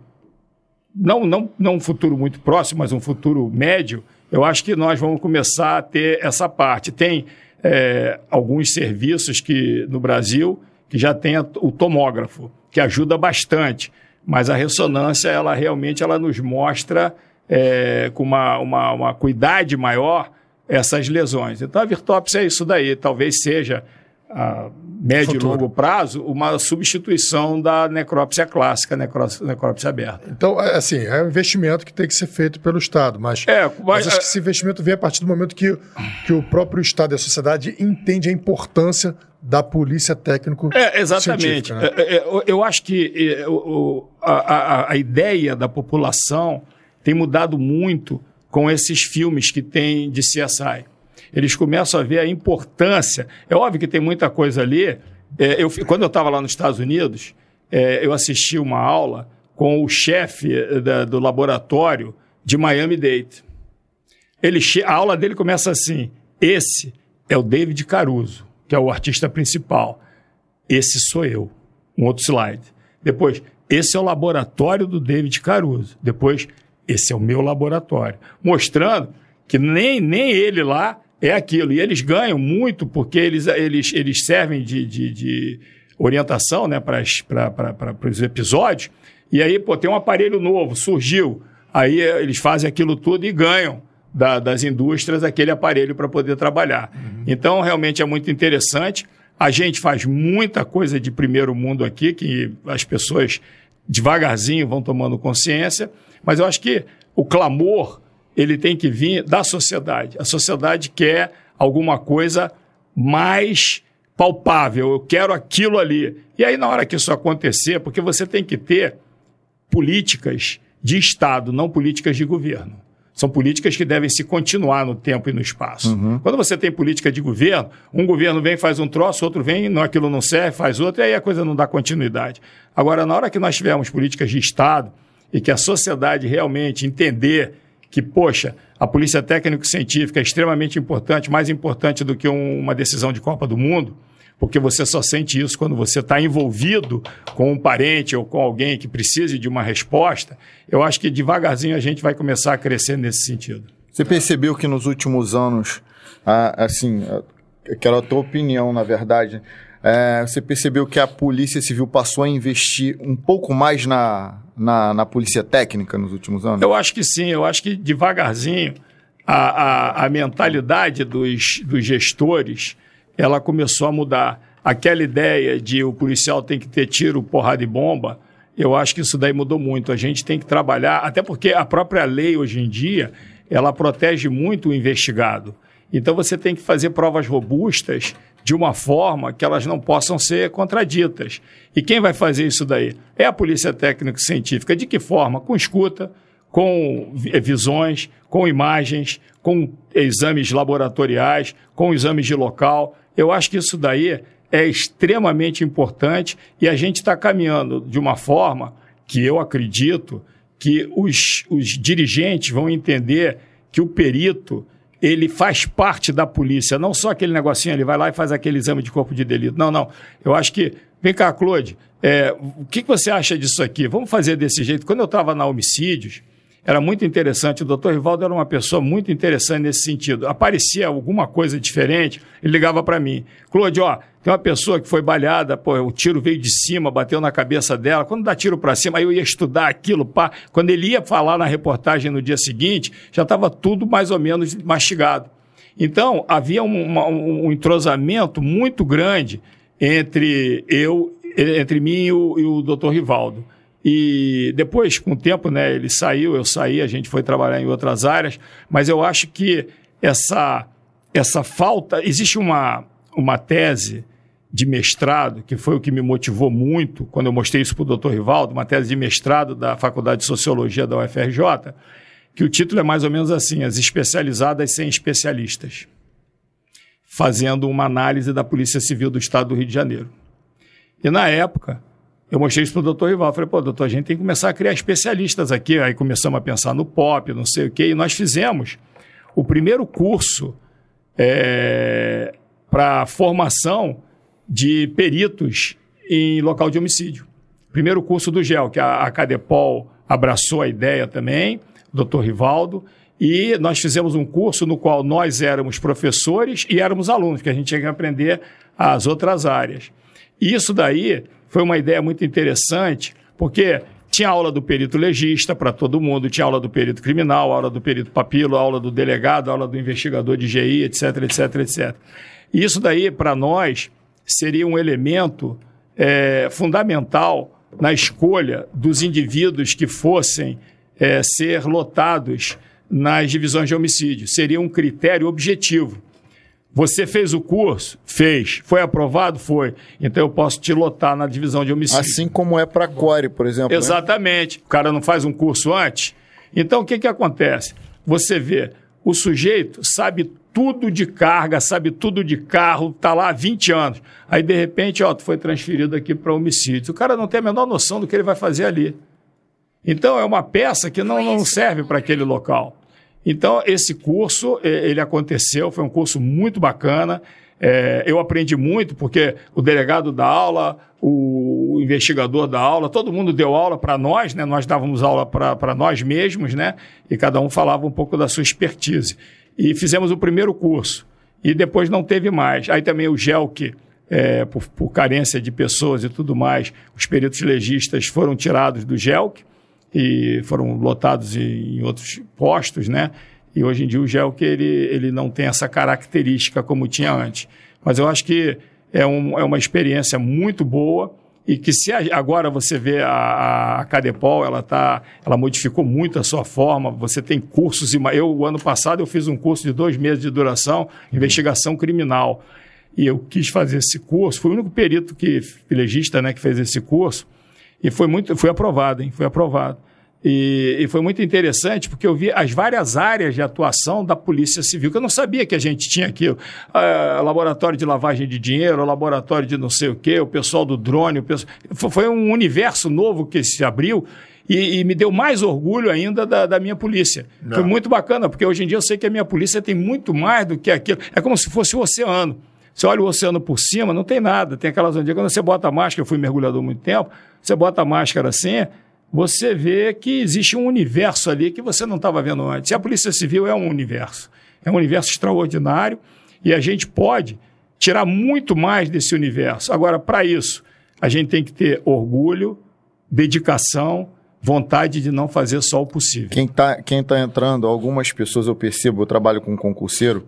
não, não, não um futuro muito próximo, mas um futuro médio, eu acho que nós vamos começar a ter essa parte. Tem é, alguns serviços que no Brasil que já tem o tomógrafo, que ajuda bastante, mas a ressonância, ela realmente ela nos mostra é, com uma, uma, uma cuidade maior essas lesões. Então a virtópsia é isso daí, talvez seja a médio Futuro. e longo prazo, uma substituição da necrópsia clássica, necrópsia, necrópsia aberta. Então, é, assim, é um investimento que tem que ser feito pelo Estado, mas, é, mas, mas acho que esse investimento vem a partir do momento que, que o próprio Estado e a sociedade entende a importância da polícia técnico É, exatamente. Né? É, é, eu acho que a, a, a ideia da população tem mudado muito com esses filmes que tem de CSI eles começam a ver a importância. É óbvio que tem muita coisa ali. É, eu, quando eu estava lá nos Estados Unidos, é, eu assisti uma aula com o chefe é, da, do laboratório de Miami-Dade. Ele, a aula dele começa assim: esse é o David Caruso, que é o artista principal. Esse sou eu. Um outro slide. Depois, esse é o laboratório do David Caruso. Depois, esse é o meu laboratório. Mostrando que nem, nem ele lá é aquilo. E eles ganham muito porque eles, eles, eles servem de, de, de orientação né, para os episódios. E aí, pô, tem um aparelho novo, surgiu. Aí eh, eles fazem aquilo tudo e ganham da, das indústrias aquele aparelho para poder trabalhar. Uhum. Então, realmente é muito interessante. A gente faz muita coisa de primeiro mundo aqui, que as pessoas devagarzinho vão tomando consciência, mas eu acho que o clamor ele tem que vir da sociedade. A sociedade quer alguma coisa mais palpável, eu quero aquilo ali. E aí, na hora que isso acontecer, porque você tem que ter políticas de Estado, não políticas de governo. São políticas que devem se continuar no tempo e no espaço. Uhum. Quando você tem política de governo, um governo vem faz um troço, outro vem, não, aquilo não serve, faz outro, e aí a coisa não dá continuidade. Agora, na hora que nós tivermos políticas de Estado e que a sociedade realmente entender que, poxa, a polícia técnico-científica é extremamente importante, mais importante do que um, uma decisão de Copa do Mundo, porque você só sente isso quando você está envolvido com um parente ou com alguém que precise de uma resposta. Eu acho que devagarzinho a gente vai começar a crescer nesse sentido. Você percebeu que nos últimos anos, assim, quero a tua opinião, na verdade, é, você percebeu que a Polícia Civil passou a investir um pouco mais na, na, na polícia técnica nos últimos anos? Eu acho que sim, eu acho que devagarzinho a, a, a mentalidade dos, dos gestores ela começou a mudar. Aquela ideia de o policial tem que ter tiro, porrada e bomba, eu acho que isso daí mudou muito. A gente tem que trabalhar, até porque a própria lei hoje em dia, ela protege muito o investigado. Então você tem que fazer provas robustas de uma forma que elas não possam ser contraditas. E quem vai fazer isso daí? É a polícia técnico-científica. De que forma? Com escuta, com visões, com imagens, com exames laboratoriais, com exames de local. Eu acho que isso daí é extremamente importante e a gente está caminhando de uma forma que eu acredito que os, os dirigentes vão entender que o perito ele faz parte da polícia, não só aquele negocinho, ele vai lá e faz aquele exame de corpo de delito. Não, não. Eu acho que. Vem cá, Claude, é, o que, que você acha disso aqui? Vamos fazer desse jeito. Quando eu estava na homicídios, era muito interessante. O doutor Rivaldo era uma pessoa muito interessante nesse sentido. Aparecia alguma coisa diferente, ele ligava para mim. Claude, ó, tem uma pessoa que foi balhada, pô, o tiro veio de cima, bateu na cabeça dela. Quando dá tiro para cima, aí eu ia estudar aquilo, pá. Quando ele ia falar na reportagem no dia seguinte, já estava tudo mais ou menos mastigado. Então, havia um, uma, um entrosamento muito grande entre eu, entre mim e o, e o doutor Rivaldo. E depois, com o tempo, né, ele saiu, eu saí, a gente foi trabalhar em outras áreas, mas eu acho que essa, essa falta. Existe uma, uma tese de mestrado, que foi o que me motivou muito quando eu mostrei isso para o doutor Rivaldo, uma tese de mestrado da Faculdade de Sociologia da UFRJ, que o título é mais ou menos assim: As especializadas sem especialistas, fazendo uma análise da Polícia Civil do Estado do Rio de Janeiro. E na época, eu mostrei isso para o doutor Rivaldo. Falei, pô, doutor, a gente tem que começar a criar especialistas aqui. Aí começamos a pensar no POP, não sei o quê, e nós fizemos o primeiro curso é, para formação de peritos em local de homicídio. Primeiro curso do GEL, que a, a Cadepol abraçou a ideia também, o doutor Rivaldo, e nós fizemos um curso no qual nós éramos professores e éramos alunos, que a gente tinha que aprender as outras áreas. Isso daí foi uma ideia muito interessante, porque tinha aula do perito legista para todo mundo, tinha aula do perito criminal, aula do perito papilo, aula do delegado, aula do investigador de GI, etc, etc, etc. E isso daí, para nós, seria um elemento é, fundamental na escolha dos indivíduos que fossem é, ser lotados nas divisões de homicídio. Seria um critério objetivo. Você fez o curso? Fez. Foi aprovado? Foi. Então eu posso te lotar na divisão de homicídio. Assim como é para a Core, por exemplo. Né? Exatamente. Né? O cara não faz um curso antes. Então o que, que acontece? Você vê, o sujeito sabe tudo de carga, sabe tudo de carro, está lá há 20 anos. Aí, de repente, ó, tu foi transferido aqui para homicídio. O cara não tem a menor noção do que ele vai fazer ali. Então, é uma peça que não, não serve para aquele local. Então, esse curso, ele aconteceu, foi um curso muito bacana. É, eu aprendi muito, porque o delegado da aula, o investigador da aula, todo mundo deu aula para nós, né? nós dávamos aula para nós mesmos, né? e cada um falava um pouco da sua expertise e fizemos o primeiro curso. E depois não teve mais. Aí também o GELC, é, por, por, carência de pessoas e tudo mais, os peritos legistas foram tirados do GELC e foram lotados em, em outros postos, né? E hoje em dia o GELC ele, ele não tem essa característica como tinha antes. Mas eu acho que é, um, é uma experiência muito boa e que se agora você vê a, a Cadepol, ela tá, ela modificou muito a sua forma, você tem cursos, eu, o ano passado, eu fiz um curso de dois meses de duração, investigação criminal, e eu quis fazer esse curso, fui o único perito que, legista, né, que fez esse curso, e foi muito, foi aprovado, hein, foi aprovado. E, e, foi muito interessante porque eu vi as várias áreas de atuação da Polícia Civil, que eu não sabia que a gente tinha aqui. Ah, laboratório de lavagem de dinheiro, laboratório de não sei o quê, o pessoal do drone. Pessoal... Foi um universo novo que se abriu. E, e me deu mais orgulho ainda da, da minha polícia. Não. Foi muito bacana, porque hoje em dia eu sei que a minha polícia tem muito mais do que aquilo. É como se fosse o oceano. Você olha o oceano por cima, não tem nada. Tem aquelas onde quando você bota a máscara, eu fui mergulhador há muito tempo, você bota a máscara assim, você vê que existe um universo ali que você não estava vendo antes. E a Polícia Civil é um universo. É um universo extraordinário e a gente pode tirar muito mais desse universo. Agora, para isso, a gente tem que ter orgulho, dedicação, vontade de não fazer só o possível. Quem está quem tá entrando, algumas pessoas eu percebo, eu trabalho com concurseiro,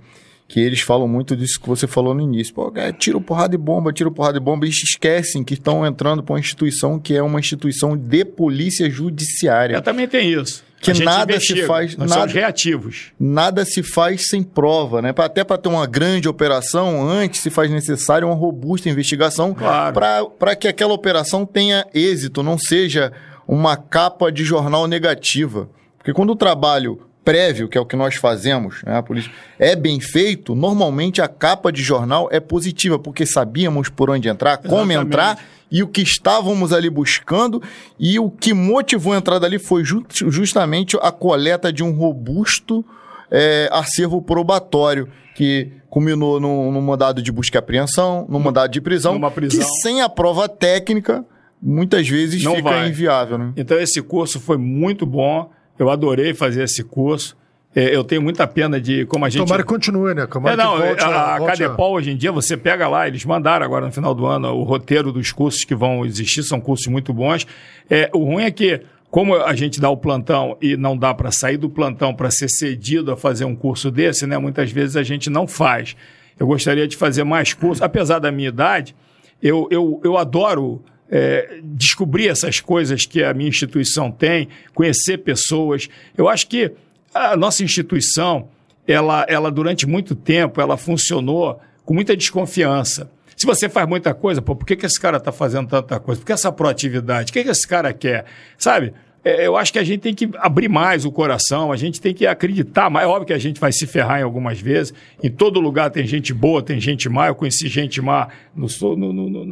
que eles falam muito disso que você falou no início. Pô, é, tira porrada de bomba, tira porrada de bomba, e esquecem que estão entrando para uma instituição que é uma instituição de polícia judiciária. Eu também tenho isso. Que nada investiga. se faz. Nós nada, reativos. Nada se faz sem prova, né? Até para ter uma grande operação, antes se faz necessário uma robusta investigação claro. para que aquela operação tenha êxito, não seja uma capa de jornal negativa. Porque quando o trabalho prévio, que é o que nós fazemos, né, a polícia, é bem feito, normalmente a capa de jornal é positiva, porque sabíamos por onde entrar, como Exatamente. entrar e o que estávamos ali buscando e o que motivou a entrada ali foi ju justamente a coleta de um robusto é, acervo probatório que culminou no, no mandado de busca e apreensão, no mandado de prisão, prisão, que sem a prova técnica muitas vezes Não fica vai. inviável. Né? Então esse curso foi muito bom. Eu adorei fazer esse curso. É, eu tenho muita pena de como a gente. Tomara que continue, né? Tomara é, não, volte, a, a Cadepol hoje em dia, você pega lá, eles mandaram agora no final do ano o roteiro dos cursos que vão existir, são cursos muito bons. É, o ruim é que, como a gente dá o plantão e não dá para sair do plantão para ser cedido a fazer um curso desse, né? Muitas vezes a gente não faz. Eu gostaria de fazer mais cursos, apesar da minha idade, eu, eu, eu adoro é, descobrir essas coisas que a minha instituição tem, conhecer pessoas. Eu acho que a nossa instituição, ela, ela durante muito tempo, ela funcionou com muita desconfiança. Se você faz muita coisa, pô, por que, que esse cara está fazendo tanta coisa? Por que essa proatividade? O que, que esse cara quer? Sabe? É, eu acho que a gente tem que abrir mais o coração, a gente tem que acreditar mais. É óbvio que a gente vai se ferrar em algumas vezes. Em todo lugar tem gente boa, tem gente má. Eu conheci gente má no, no, no,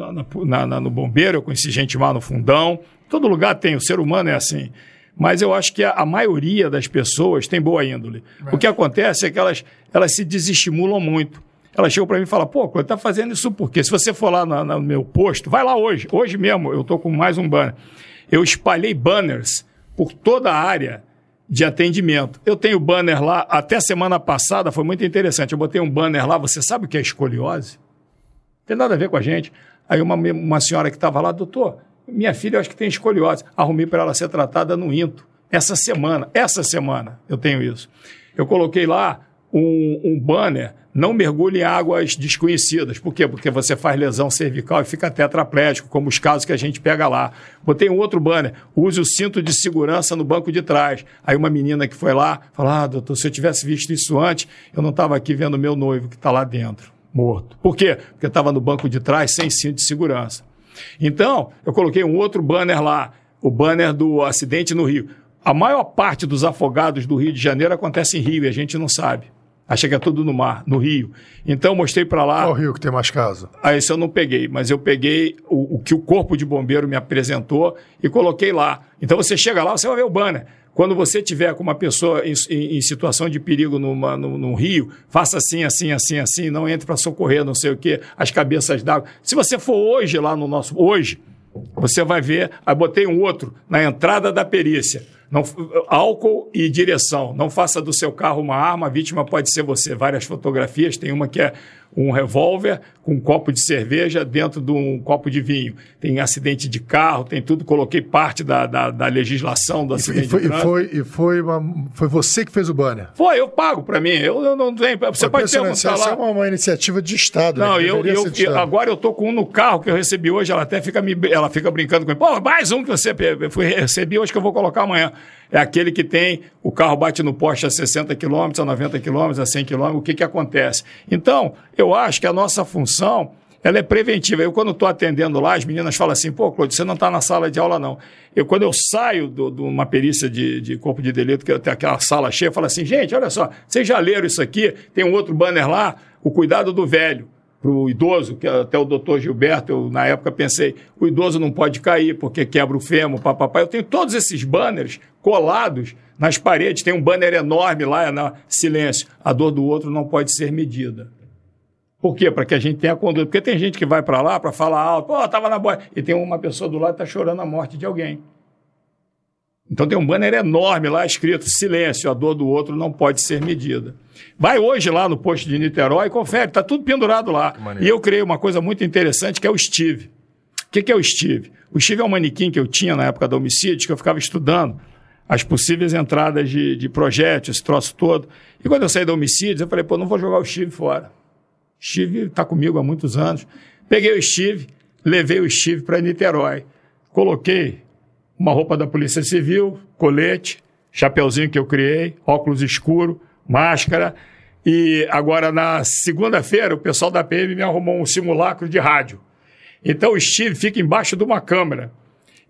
na, na, no bombeiro, eu conheci gente má no fundão. Todo lugar tem, o ser humano é assim. Mas eu acho que a, a maioria das pessoas tem boa índole. É. O que acontece é que elas, elas se desestimulam muito. Ela chegou para mim e fala, pô, você está fazendo isso por quê? Se você for lá no, no meu posto, vai lá hoje. Hoje mesmo, eu estou com mais um banner eu espalhei banners por toda a área de atendimento. Eu tenho banner lá, até semana passada foi muito interessante. Eu botei um banner lá, você sabe o que é escoliose? Não tem nada a ver com a gente. Aí uma, uma senhora que estava lá, doutor, minha filha eu acho que tem escoliose. Arrumei para ela ser tratada no INTO. Essa semana, essa semana eu tenho isso. Eu coloquei lá um, um banner não mergulhe em águas desconhecidas. Por quê? Porque você faz lesão cervical e fica tetraplégico, como os casos que a gente pega lá. Botei um outro banner, use o cinto de segurança no banco de trás. Aí uma menina que foi lá, falou, ah, doutor, se eu tivesse visto isso antes, eu não estava aqui vendo meu noivo que está lá dentro, morto. Por quê? Porque estava no banco de trás sem cinto de segurança. Então, eu coloquei um outro banner lá, o banner do acidente no Rio. A maior parte dos afogados do Rio de Janeiro acontece em Rio e a gente não sabe. Achei que é tudo no mar, no Rio. Então mostrei para lá. Qual rio que tem mais casa? Ah, esse eu não peguei, mas eu peguei o, o, que o corpo de bombeiro me apresentou e coloquei lá. Então você chega lá, você vai ver o banner. Quando você tiver com uma pessoa em, em, em situação de perigo numa, no, no, rio, faça assim, assim, assim, assim, não entre para socorrer, não sei o quê, as cabeças d'água. Se você for hoje lá no nosso. Hoje, você vai ver. Aí botei um outro na entrada da perícia não, álcool e direção. Não faça do seu carro uma arma, a vítima pode ser você. Várias fotografias, tem uma que é um revólver com um copo de cerveja dentro de um copo de vinho. Tem acidente de carro, tem tudo. Coloquei parte da, da, da legislação do acidente e foi, de trânsito. E foi, e foi, uma, foi você que fez o banner? Foi, eu pago para mim. Eu, eu, não tenho. Você eu pode perguntar essa lá. é uma, uma, iniciativa de Estado. Não, né, eu, eu, eu agora eu tô com um no carro que eu recebi hoje. Ela até fica, me, ela fica brincando comigo. Pô, mais um que você fui, recebi hoje que eu vou colocar amanhã é aquele que tem o carro bate no poste a 60 km, a 90 km, a 100 km, o que, que acontece? Então, eu acho que a nossa função ela é preventiva. Eu, quando estou atendendo lá, as meninas falam assim, pô, Claudio, você não está na sala de aula, não. Eu, quando eu saio de uma perícia de, de, corpo de delito, que tem aquela sala cheia, eu falo assim, gente, olha só, vocês já leram isso aqui? Tem um outro banner lá, o cuidado do velho para o idoso, que até o doutor Gilberto, eu na época pensei, o idoso não pode cair porque quebra o fêmur, papapá. Eu tenho todos esses banners colados nas paredes, tem um banner enorme lá, é na silêncio, a dor do outro não pode ser medida. Por quê? Para que a gente tenha conduta. Porque tem gente que vai para lá para falar alto, pô, estava na boia, e tem uma pessoa do lado que está chorando a morte de alguém. Então tem um banner enorme lá escrito silêncio, a dor do outro não pode ser medida. Vai hoje lá no posto de Niterói e confere, está tudo pendurado lá. E eu criei uma coisa muito interessante que é o Steve. O que, que, é o Steve? O Steve é um manequim que eu tinha na época do homicídio, que eu ficava estudando as possíveis entradas de, de projéteis, esse troço todo. E quando eu saí do homicídio, eu falei, pô, não vou jogar o Steve fora. Steve está comigo há muitos anos. Peguei o Steve, levei o Steve para Niterói. Coloquei uma roupa da Polícia Civil, colete, chapeuzinho que eu criei, óculos escuro, máscara. E agora, na segunda-feira, o pessoal da PM me arrumou um simulacro de rádio. Então, o Steve fica embaixo de uma câmera.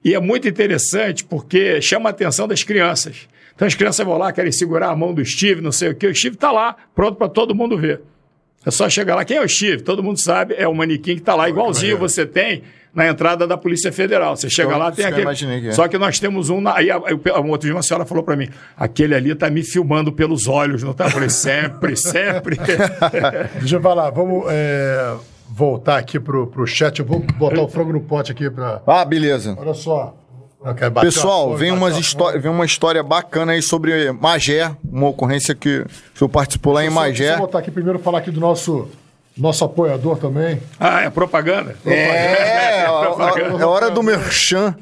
E é muito interessante porque chama a atenção das crianças. Então, as crianças vão lá, querem segurar a mão do Steve, não sei o quê. O Steve está lá, pronto para todo mundo ver. É só chegar lá. Quem é o Steve? Todo mundo sabe, é o manequim que está lá, igualzinho você tem na entrada da Polícia Federal. Você chega então, lá, tem aquele. Que é. Só que nós temos um. Na... Aí, um outro dia uma senhora falou para mim: aquele ali está me filmando pelos olhos, não está? Eu falei: sempre, sempre. Deixa eu falar, vamos. É, voltar aqui pro, pro chat. Eu vou botar o frango no pote aqui para. Ah, beleza. Olha só. Pessoal, vem, umas histó vem uma história bacana aí sobre Magé, uma ocorrência que o senhor participou lá em Magé. Deixa eu botar aqui primeiro falar aqui do nosso nosso apoiador também. Ah, é propaganda? É, é, é, é hora do merchan.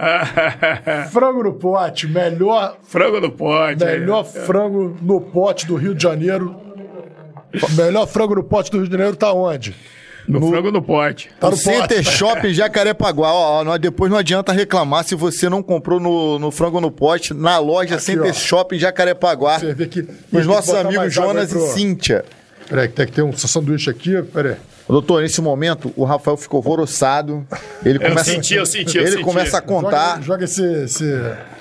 frango no pote, melhor... Frango no pote. Melhor é. frango no pote do Rio de Janeiro. Melhor frango no pote do Rio de Janeiro tá onde? No, no frango no pote. Tá no Center pote. Shopping Jacarepaguá. Ó, ó, depois não adianta reclamar se você não comprou no, no frango no pote na loja Aqui, Center ó. Shopping Jacarepaguá. Você vê que. Os nossos amigos Jonas e Cíntia. Peraí, tem que ter um sanduíche aqui, peraí. Doutor, nesse momento, o Rafael ficou alvoroçado. Ele Eu começa, senti, eu senti, eu ele senti. começa a contar. Joga, joga esse, esse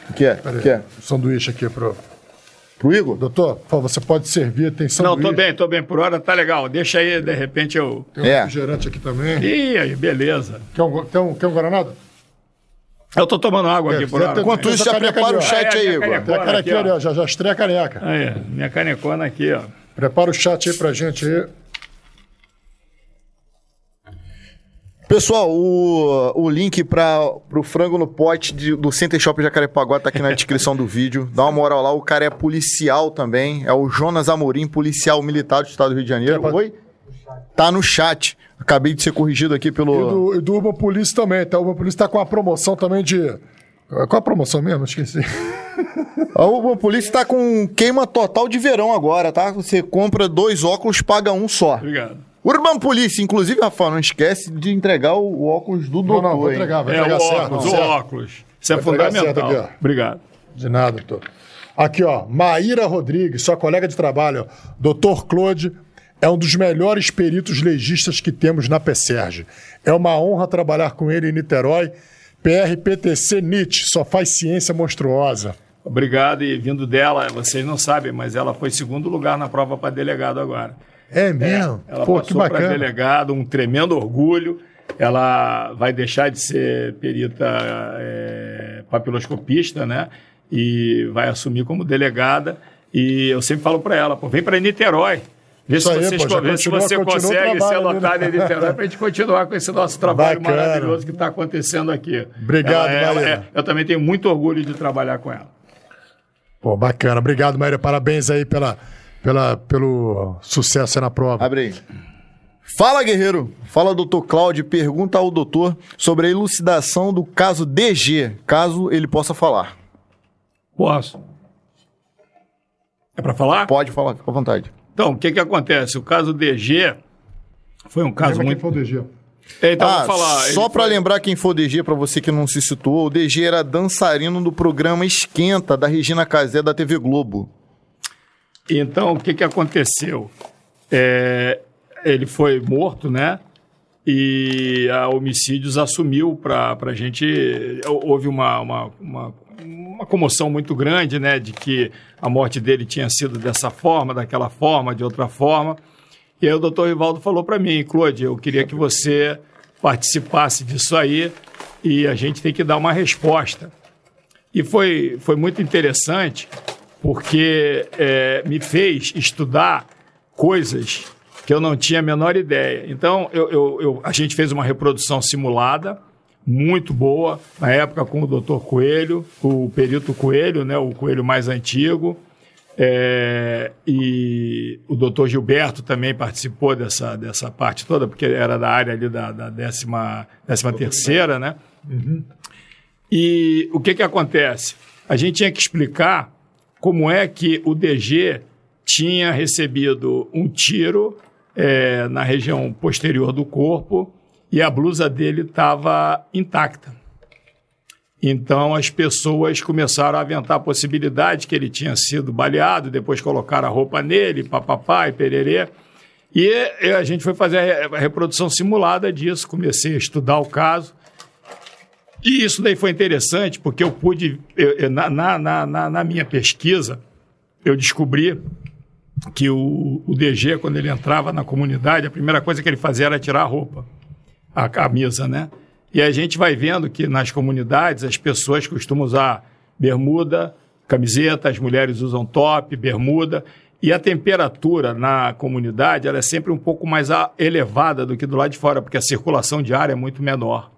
O que é? peraí, O que é? sanduíche aqui pro... Pro Igor? Doutor, por você pode servir, tem Não, sanduíche. tô bem, tô bem. Por hora tá legal. Deixa aí, de repente eu. Tem um É. refrigerante aqui também. Ih, aí, beleza. Quer um, quer um, quer um guaranado? Eu tô tomando água aqui É, por já hora. Enquanto isso, já prepara o chat É, aí, minha Igor. Tem a aqui, ali, ó. Já, já estreia a caneca. Aí, minha canecona aqui, ó. Prepara o chat aí pra gente aí. Pessoal, o, o link para o frango no pote de- do Center Shop Jacarepaguá tá aqui na descrição do vídeo. Dá uma moral lá, o cara é policial também. É o Jonas Amorim, policial militar do estado do Rio de Janeiro. Oi? Tá no chat. Acabei de ser corrigido aqui E pelo. do, e do Urban Police também, tá? O Urban Police tá com a promoção também de... Qual a promoção mesmo? Esqueci. A Urban Police tá com queima total de verão agora, tá? Você compra dois óculos, paga um só. Obrigado. Urban Police, inclusive, Rafael, não esquece de entregar o, o óculos do Não, doutor. não, vou hein? entregar, vai É, o entregar certo. óculos, o certo. óculos. Isso é Vai entregar fundamental. certo aqui. Obrigado. De nada, doutor. Aqui, ó, Maíra Rodrigues, sua colega de trabalho, ó. Doutor Claude é um dos melhores peritos legistas que temos na PSERG. É uma honra trabalhar com ele em Niterói. PRPTC NIT, só faz ciência monstruosa. Obrigado. E vindo dela, vocês não sabem, mas ela foi segundo lugar na prova para delegado agora. É mesmo? Ela Pô, passou para delegado, um tremendo orgulho. Ela vai deixar de ser perita é, papiloscopista, né? E vai assumir como delegada. E eu sempre falo para ela, vem para Niterói. Vê se, aí, vocês, pô, já vê se você consegue ser ali, né? lotado em Niterói para a gente continuar com esse nosso trabalho Bacana. maravilhoso que está acontecendo aqui. Obrigado, Ela é- ela é- eu também tenho muito orgulho de trabalhar com ela. Pô, bacana. Obrigado, Maíra. Parabéns aí pela, pela, pelo sucesso aí na prova. Abre aí. Fala, guerreiro. Fala, doutor Cláudio. Pergunta ao doutor sobre a elucidação do caso DG, caso ele possa falar. Posso? É para falar? Pode falar, fica à vontade. Então, o que, que acontece? O caso DG foi um caso Lembra quem muito. foi o DG? Então, ah, falar. só pra foi- lembrar quem for DG, pra você que não se situou, o DG era dançarino do programa Esquenta, da Regina Casé, da TV Globo. Então, o que, que aconteceu? É, ele foi morto, né? E a Homicídios assumiu para a gente. Houve uma, uma, uma, uma comoção muito grande, né? De que a morte dele tinha sido dessa forma, daquela forma, de outra forma. E aí o doutor Rivaldo falou para mim, Claude, eu queria que você participasse disso aí e a gente tem que dar uma resposta. E foi, foi muito interessante porque é, me fez estudar coisas que eu não tinha a menor ideia. Então, eu, eu- eu- a gente fez uma reprodução simulada, muito boa, na época com o doutor Coelho, o perito Coelho, né, o Coelho mais antigo, é, e o doutor Gilberto também participou dessa, dessa parte toda, porque era da área ali da, da décima, décima terceira, né? E o que, que acontece? A gente tinha que explicar como é que o DG tinha recebido um tiro eh, na região posterior do corpo e a blusa dele estava intacta. Então as pessoas começaram a aventar a possibilidade que ele tinha sido baleado, depois colocaram a roupa nele, papapá e pererê. E a gente foi fazer a re- a reprodução simulada disso, comecei a estudar o caso. E isso daí foi interessante, porque eu pude, eu- na, na, na- na minha pesquisa, eu descobri que o, o DG, quando ele entrava na comunidade, a primeira coisa que ele fazia era tirar a roupa, a camisa, né? E a gente vai vendo que nas comunidades as pessoas costumam usar bermuda, camiseta, as mulheres usam top, bermuda, e a temperatura na comunidade ela é sempre um pouco mais elevada do que do lado de fora, porque a circulação de ar é muito menor.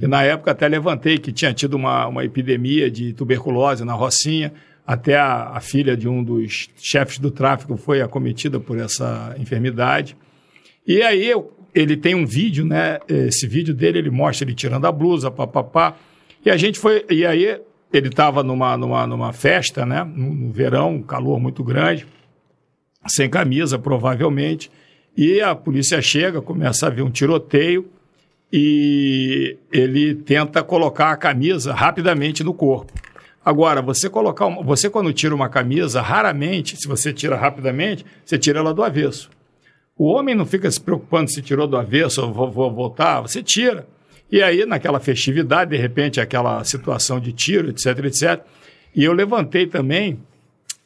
E na época até levantei que tinha tido uma, uma epidemia de tuberculose na Rocinha, até a, a filha de um dos chefes do tráfico foi acometida por essa enfermidade. E aí eu- ele tem um vídeo, né? Esse vídeo dele ele mostra ele tirando a blusa, papapá. E a gente foi. E aí ele estava numa, numa, numa festa, né? No, no verão, um calor muito grande, sem camisa, provavelmente. E a polícia chega, começa a ver um tiroteio e ele tenta colocar a camisa rapidamente no corpo. Agora, você colocar uma, você quando tira uma camisa, raramente, se você tira rapidamente, você tira ela do avesso. O homem não fica se preocupando se tirou do avesso ou vou, vou voltar, você tira. E aí, naquela festividade, de repente, aquela situação de tiro, etc, etc. E eu levantei também,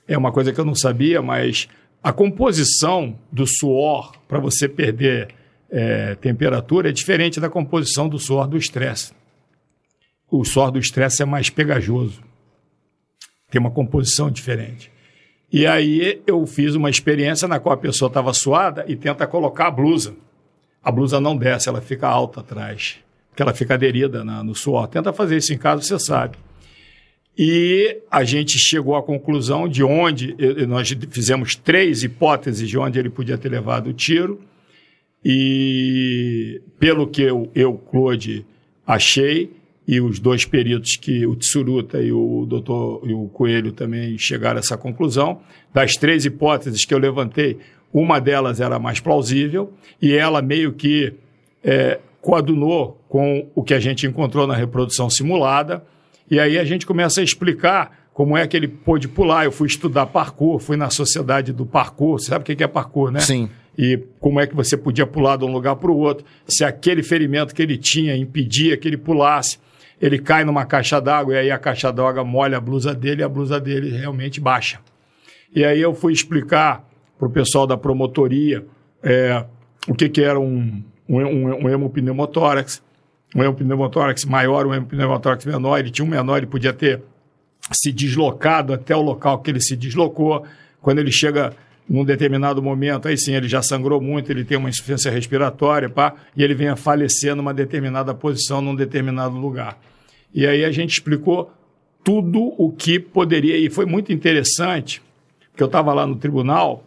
é uma coisa que eu não sabia, mas a composição do suor para você perder é, temperatura é diferente da composição do suor do estresse. O suor do estresse é mais pegajoso, tem uma composição diferente. E aí eu fiz uma experiência na qual a pessoa estava suada e tenta colocar a blusa. A blusa não desce, ela fica alta atrás, porque ela fica aderida na, no suor. Tenta fazer isso em casa, você sabe. E a gente chegou à conclusão de onde, nós fizemos três hipóteses de onde ele podia ter levado o tiro. E pelo que eu, eu Claude, achei, e os dois peritos que o Tsuruta e o doutor e o Coelho também chegaram a essa conclusão. Das três hipóteses que eu levantei, uma delas era mais plausível e ela meio que é, coadunou com o que a gente encontrou na reprodução simulada. E aí a gente começa a explicar como é que ele pôde pular. Eu fui estudar parkour, fui na sociedade do parkour. Você sabe o que é parkour, né? Sim. E como é que você podia pular de um lugar para o outro, se aquele ferimento que ele tinha impedia que ele pulasse ele cai numa caixa d'água e aí a caixa d'água molha a blusa dele e a blusa dele realmente baixa. E aí eu fui explicar para o pessoal da promotoria é, o que, que era um, um, um, um hemopneumotórax, um hemopneumotórax maior, um hemopneumotórax menor. Ele tinha um menor, ele podia ter se deslocado até o local que ele se deslocou. Quando ele chega num determinado momento, aí sim ele já sangrou muito, ele tem uma insuficiência respiratória, pá, e ele vem a falecer numa determinada posição, num determinado lugar. E aí a gente explicou tudo o que poderia, e foi muito interessante, porque eu estava lá no tribunal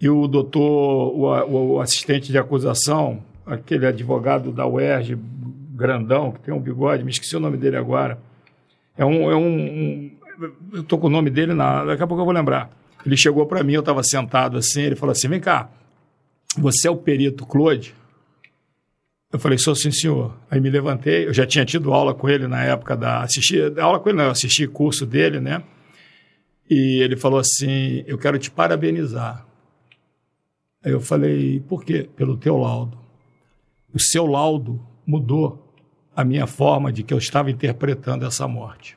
e o doutor, o, o, assistente de acusação, aquele advogado da UERJ, grandão, que tem um bigode, me esqueci o nome dele agora, é um, é um, um eu estou com o nome dele, na, daqui a pouco eu vou lembrar ele chegou para mim, eu estava sentado assim, ele falou assim: vem cá, você é o perito Claude? Eu falei, sou sim, senhor. Aí me levantei, eu já tinha tido aula com ele na época da. Assisti, aula com ele, não, eu assisti curso dele, né? E ele falou assim: eu quero te parabenizar. Aí eu falei, por quê? Pelo teu laudo. O seu laudo mudou a minha forma de que eu estava interpretando essa morte.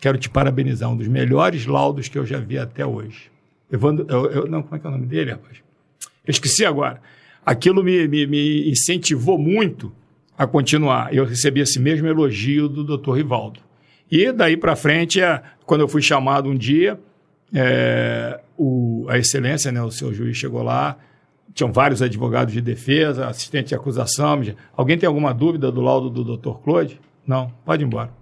Quero te parabenizar, um dos melhores laudos que eu já vi até hoje. Evandro, eu, eu, não, como é que é o nome dele, rapaz? Eu esqueci agora. Aquilo me, me, me incentivou muito a continuar. Eu recebi esse mesmo elogio do Dr. Rivaldo. E daí para frente, é, quando eu fui chamado um dia, é, o, a excelência, né, o seu juiz chegou lá, tinham vários advogados de defesa, assistente de acusação. Alguém tem alguma dúvida do laudo do Dr. Claude? Não, pode ir embora.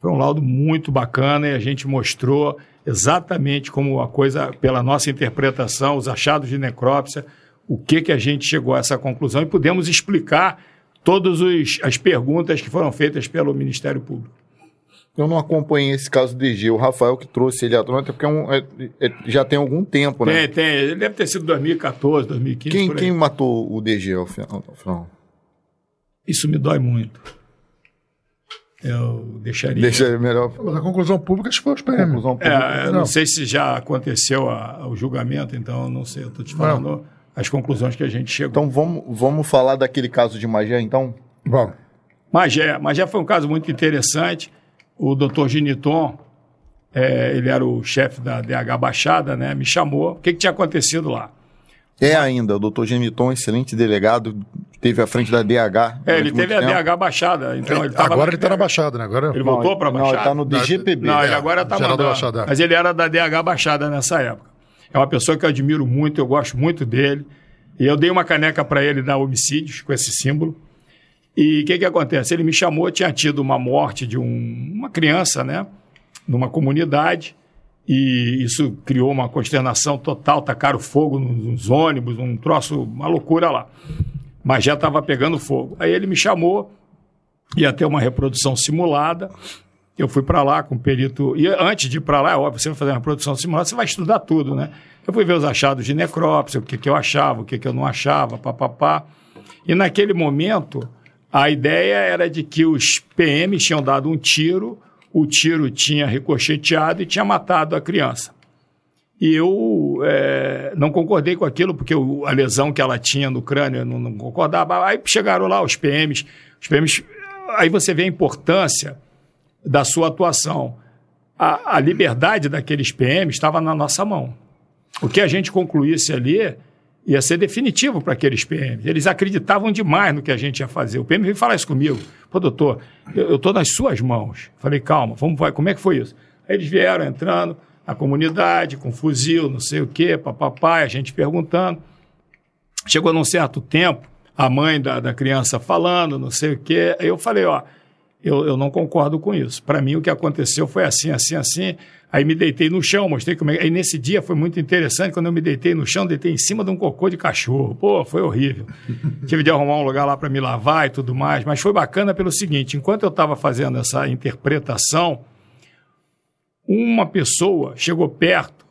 Foi um laudo muito bacana e a gente mostrou exatamente como a coisa, pela nossa interpretação, os achados de necrópsia, o que, que a gente chegou a essa conclusão e pudemos explicar todas as perguntas que foram feitas pelo Ministério Público. Eu não acompanhei esse caso do DG. O Rafael que trouxe ele à tona, até porque é um, é, é, já tem algum tempo, né? Tem, tem. Ele deve ter sido 2014, 2015. Quem, quem matou o DG ao final? Isso me dói muito eu deixaria. Deixaria melhor. Mas a conclusão pública acho que foi os PM. Conclusão É, eu não. não sei se já aconteceu a, o julgamento, então não sei. Eu estou te falando não. as conclusões que a gente chegou. Então vamos, vamos falar daquele caso de Magé, então? Vamos. Magé. Magé foi um caso muito interessante. O doutor Giniton, é, ele era o chefe da DH Baixada, né? Me chamou. O que, que tinha acontecido lá? É ainda, o doutor Geniton, excelente delegado, teve à frente da DH. É, ele teve a DH baixada. Então ele agora ele está na Baixada, né? Agora... Ele voltou para a Baixada? Não, ele está no DGPB. Não, ele agora está na Baixada. Mas ele era da DH Baixada nessa época. É uma pessoa que eu admiro muito, eu gosto muito dele. E eu dei uma caneca para ele da homicídios, com esse símbolo. E o que, que acontece? Ele me chamou, tinha tido uma morte de um, uma criança, né? Numa comunidade e isso criou uma consternação total, tacaram fogo nos ônibus, um troço, uma loucura lá. Mas já estava pegando fogo. Aí ele me chamou, ia ter uma reprodução simulada. Eu fui para lá com o perito. E antes de ir para lá, é óbvio, você vai fazer uma reprodução simulada, você vai estudar tudo, né? Eu fui ver os achados de necrópsia, o que, que eu achava, o que, que eu não achava, papapá. E naquele momento, a ideia era de que os PMs tinham dado um tiro o tiro tinha ricocheteado e tinha matado a criança. E eu é, não concordei com aquilo, porque a lesão que ela tinha no crânio eu não, não concordava. Aí chegaram lá os PMs, os PMs. Aí você vê a importância da sua atuação. A, a liberdade daqueles PMs estava na nossa mão. O que a gente concluísse ali ia ser definitivo para aqueles PMs. Eles acreditavam demais no que a gente ia fazer. O PM veio falar isso comigo. Pô, doutor, eu estou nas suas mãos. Falei, calma, vamos, vai, como é que foi isso? Aí eles vieram entrando, a comunidade com fuzil, não sei o quê, papapá, a gente perguntando. Chegou num certo tempo, a mãe da, da criança falando, não sei o quê. Aí eu falei, ó, eu, eu não concordo com isso. Para mim, o que aconteceu foi assim, assim, assim. Aí me deitei no chão, mostrei como é. Aí nesse dia foi muito interessante, quando eu me deitei no chão, deitei em cima de um cocô de cachorro. Pô, foi horrível. Tive de arrumar um lugar lá para me lavar e tudo mais, mas foi bacana pelo seguinte: enquanto eu estava fazendo essa interpretação, uma pessoa chegou perto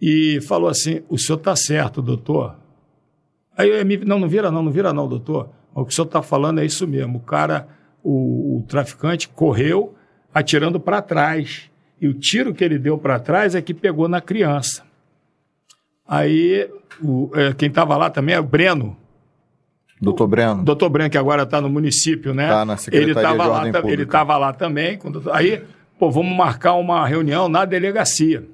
e falou assim: O senhor está certo, doutor. Aí eu me, não, não vira não, não vira não, doutor. O que o senhor está falando é isso mesmo. O cara, o, o traficante, correu atirando para trás. E o tiro que ele deu para trás é que pegou na criança. Aí, o, é, quem estava lá também é o Breno. Doutor Breno. Doutor Breno, que agora está no município, né? Está na Secretaria ele tava de lá, Ordem Pública. Ele estava lá também. Quando, aí, pô, vamos marcar uma reunião na delegacia.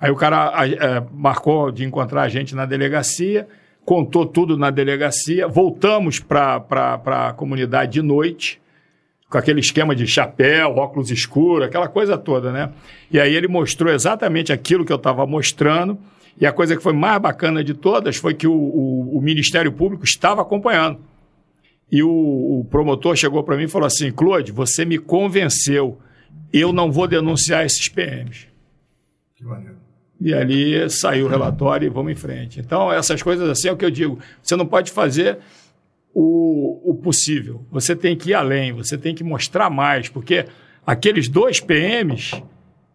Aí o cara é, marcou de encontrar a gente na delegacia, contou tudo na delegacia, voltamos para a comunidade de noite, com aquele esquema de chapéu, óculos escuros, aquela coisa toda, né? E aí ele mostrou exatamente aquilo que eu estava mostrando, e a coisa que foi mais bacana de todas foi que o, o- o Ministério Público estava acompanhando. E o, o promotor chegou para mim e falou assim: Claude, você me convenceu, eu não vou denunciar esses PMs. Que maneiro. E ali saiu o relatório e vamos em frente. Então, essas coisas assim é o que eu digo. Você não pode fazer o, o possível. Você tem que ir além, você tem que mostrar mais, porque aqueles dois PMs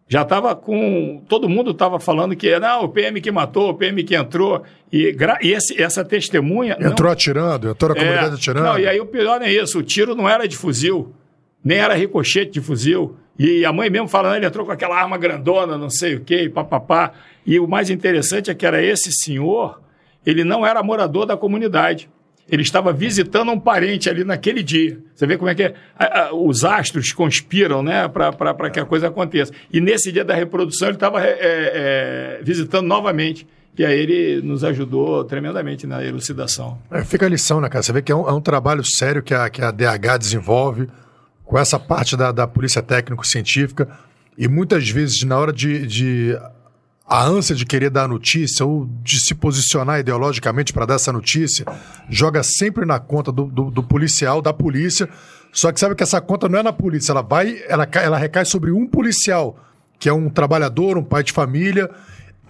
já estava com. Todo mundo estava falando que não, o PM que matou, o PM que entrou. E, gra- e esse- essa testemunha. não- Entrou atirando, entrou na comunidade é, atirando. Não, e aí o pior não é isso. O tiro não era de fuzil, nem era ricochete de fuzil. E a mãe mesmo falando, ele entrou com aquela arma grandona, não sei o quê, papapá. E o mais interessante é que era esse senhor, ele não era morador da comunidade. Ele estava visitando um parente ali naquele dia. Você vê como é que é? Os astros conspiram né, para que a coisa aconteça. E nesse dia da reprodução ele estava é, é, visitando novamente. E aí ele nos ajudou tremendamente na elucidação. É, fica a lição, né, cara? Você vê que é um, é um trabalho sério que a, que a DH desenvolve com essa parte da, da polícia técnico-científica e muitas vezes na hora de, de a ânsia de querer dar notícia ou de se posicionar ideologicamente para dar essa notícia, joga sempre na conta do, do- do policial, da polícia. Só que sabe que essa conta não é na polícia, ela vai, ela, ela recai sobre um policial, que é um trabalhador, um pai de família,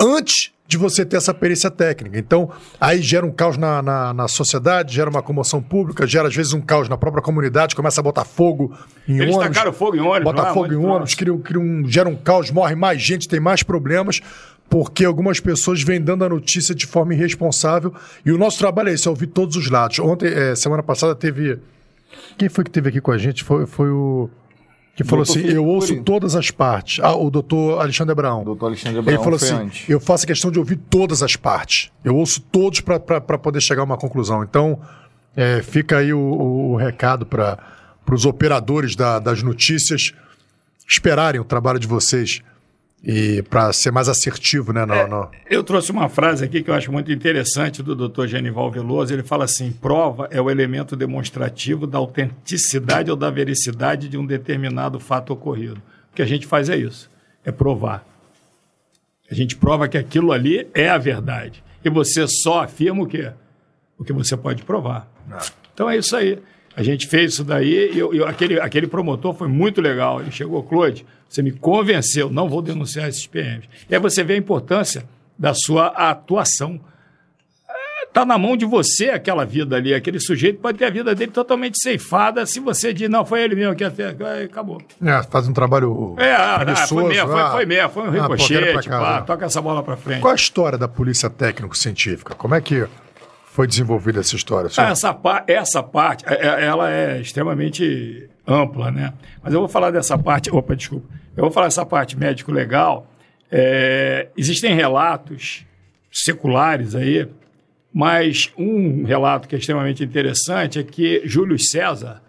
antes de você ter essa perícia técnica. Então, aí gera um caos na, na, na sociedade, gera uma comoção pública, gera às vezes um caos na própria comunidade, começa a botar fogo em Eles ônibus. tacaram fogo em ônibus. Bota fogo em ônibus, cria, cria um, gera um caos, morre mais gente, tem mais problemas, porque algumas pessoas vêm dando a notícia de forma irresponsável. E o nosso trabalho é esse, é ouvir todos os lados. Ontem, eh, semana passada, teve. Quem foi que teve aqui com a gente? Foi, foi o. Que falou assim: Felipe eu ouço Cury. todas as partes. Ah, o doutor Alexandre Abraão. Doutor Alexandre Ele Abraão falou foi assim: antes. eu faço questão de ouvir todas as partes. Eu ouço todos para poder chegar a uma conclusão. Então, é, fica aí o, o- o recado para os operadores da- das notícias esperarem o trabalho de vocês e para ser mais assertivo, né? No, no- Eu trouxe uma frase aqui que eu acho muito interessante do Dr. Genival Veloso. Ele fala assim: prova é o elemento demonstrativo da autenticidade ou da vericidade de um determinado fato ocorrido. O que a gente faz é isso: é provar. A gente prova que aquilo ali é a verdade. E você só afirma o quê? O que você pode provar. Então é isso aí. A gente fez isso daí e eu- eu- aquele, aquele promotor foi muito legal. Ele chegou, Claude, você me convenceu, não vou denunciar esses PMs. E aí você vê a importância da sua atuação. Está na mão de você aquela vida ali. Aquele sujeito pode ter a vida dele totalmente ceifada se você diz, não, foi ele mesmo que até acabou. É, faz um trabalho. É, ah, ah, foi mesmo, foi, ah, foi mesmo, foi um ah, ricochete, cá, pá, né? toca essa bola para frente. Qual a história da polícia técnico-científica? Como é que foi desenvolvida essa história? Essa, essa parte, é- é- ela é extremamente ampla, né? Mas eu vou falar dessa parte, opa, desculpa. Eu vou falar dessa parte médico-legal. É, existem relatos seculares aí, mas um relato que é extremamente interessante é que Júlio César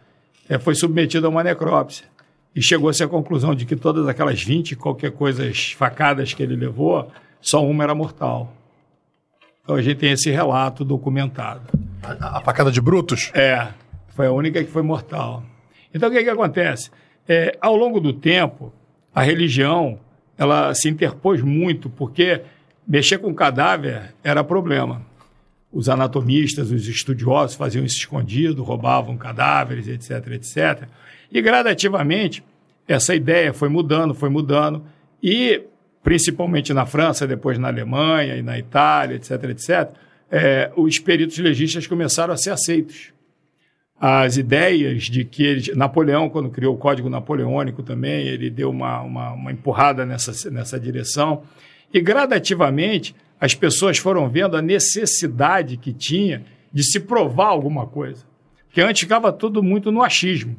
é, foi submetido a uma necrópsia e chegou-se à conclusão de que todas aquelas 20 qualquer coisas facadas que ele levou, só uma era mortal. Então a gente tem esse relato documentado. A, a facada de Brutus? É, foi a única que foi mortal. Então o que, que acontece? É, ao longo do tempo, a religião ela se interpôs muito, porque mexer com cadáver era problema. Os anatomistas, os estudiosos faziam isso escondido, roubavam cadáveres, etc, etc. E gradativamente essa ideia foi mudando, foi mudando, e principalmente na França, depois na Alemanha e na Itália, etc, etc, é, os peritos legistas começaram a ser aceitos. As ideias de que ele, Napoleão, quando criou o Código Napoleônico também, ele deu uma, uma, uma empurrada nessa, nessa direção. E gradativamente as pessoas foram vendo a necessidade que tinha de se provar alguma coisa. Porque antes ficava tudo muito no achismo.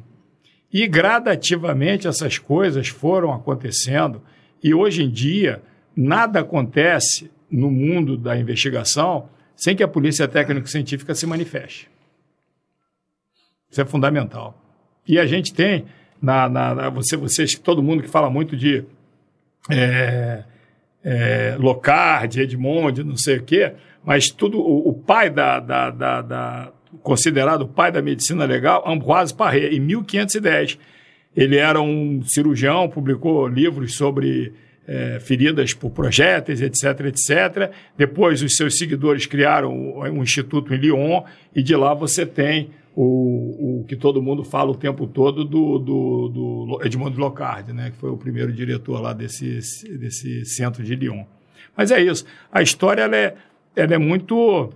E gradativamente essas coisas foram acontecendo. E hoje em dia, nada acontece no mundo da investigação sem que a polícia técnico-científica se manifeste. Isso é fundamental. E a gente tem, na, na, na você, vocês, todo mundo que fala muito de é, é, Locard, Edmond, não sei o quê, mas tudo, o, o pai da, da, da, da, considerado o pai da medicina legal, Ambroise Paré, em 1510. Ele era um cirurgião, publicou livros sobre é, feridas por projéteis, etc, etc. Depois, os seus seguidores criaram um instituto em Lyon e de lá você tem o, o que todo mundo fala o tempo todo do, do, do Edmond Locard, né, que foi o primeiro diretor lá desse, desse centro de Lyon. Mas é isso. A história ela é, ela é muito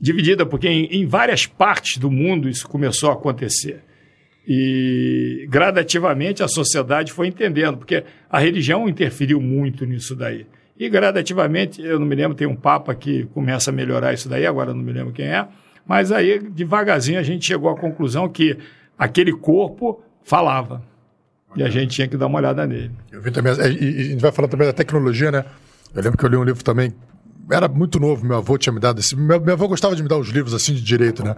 dividida, porque em, em várias partes do mundo isso começou a acontecer. E gradativamente a sociedade foi entendendo, porque a religião interferiu muito nisso daí. E gradativamente, eu não me lembro, tem um Papa que começa a melhorar isso daí, agora não me lembro quem é, mas aí devagarzinho a gente chegou à conclusão que aquele corpo falava. E a gente tinha que dar uma olhada nele. Eu vi também, e, e a gente vai falar também da tecnologia, né? Eu lembro que eu li um livro também, era muito novo, meu avô tinha me dado esse. Meu, meu avô gostava de me dar os livros assim de direito, né?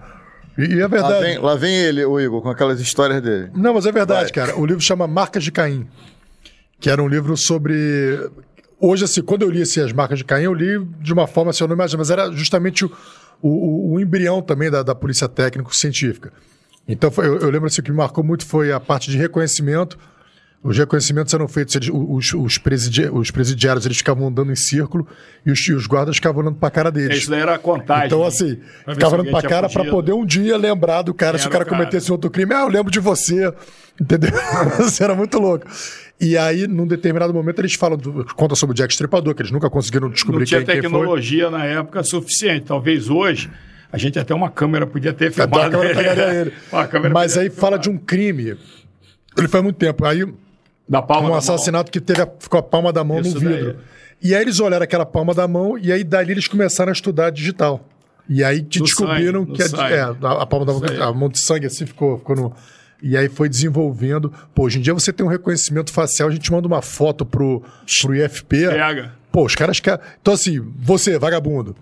E, e é verdade. Lá vem, lá vem ele, o Igor, com aquelas histórias dele. Não, mas é verdade, Vai. cara. O livro chama Marcas de Caim, que era um livro sobre. Hoje, assim, quando eu li assim, as marcas de Caim, eu li de uma forma, assim, eu não imagino, mas era justamente o, o, o embrião também da, da polícia técnico-científica. Então, foi, eu, eu, lembro assim, o que me marcou muito foi a parte de reconhecimento os reconhecimentos eram feitos, eles, os, os, presidi os, presidiários eles ficavam andando em círculo e os, os guardas ficavam olhando para a cara deles. Isso daí era a contagem. Então, assim, ficava olhando para a cara para poder um dia lembrar do cara, se o cara, cara cometesse outro crime, ah, eu lembro de você. Entendeu? Isso era muito louco. E aí, num determinado momento, eles falam, do, conta sobre o Jack Stripador, que eles nunca conseguiram descobrir quem, foi. Não tinha tecnologia na época suficiente. Talvez hoje a gente até uma câmera podia ter filmado até ele. ele. Mas aí fala de um crime. Ele faz muito tempo. Aí da palma um assassinato mão. que teve a, ficou a palma da mão Isso no vidro. Daí. E aí eles olharam aquela palma da mão e aí dali eles começaram a estudar digital. E aí te descobriram sangue, que a, é, a, a, palma da mão, a mão de sangue assim ficou, ficou no. E aí foi desenvolvendo. Pô, hoje em dia você tem um reconhecimento facial, a gente manda uma foto pro, pro IFP. Pega. Pô, os caras querem. Então, assim, você, vagabundo.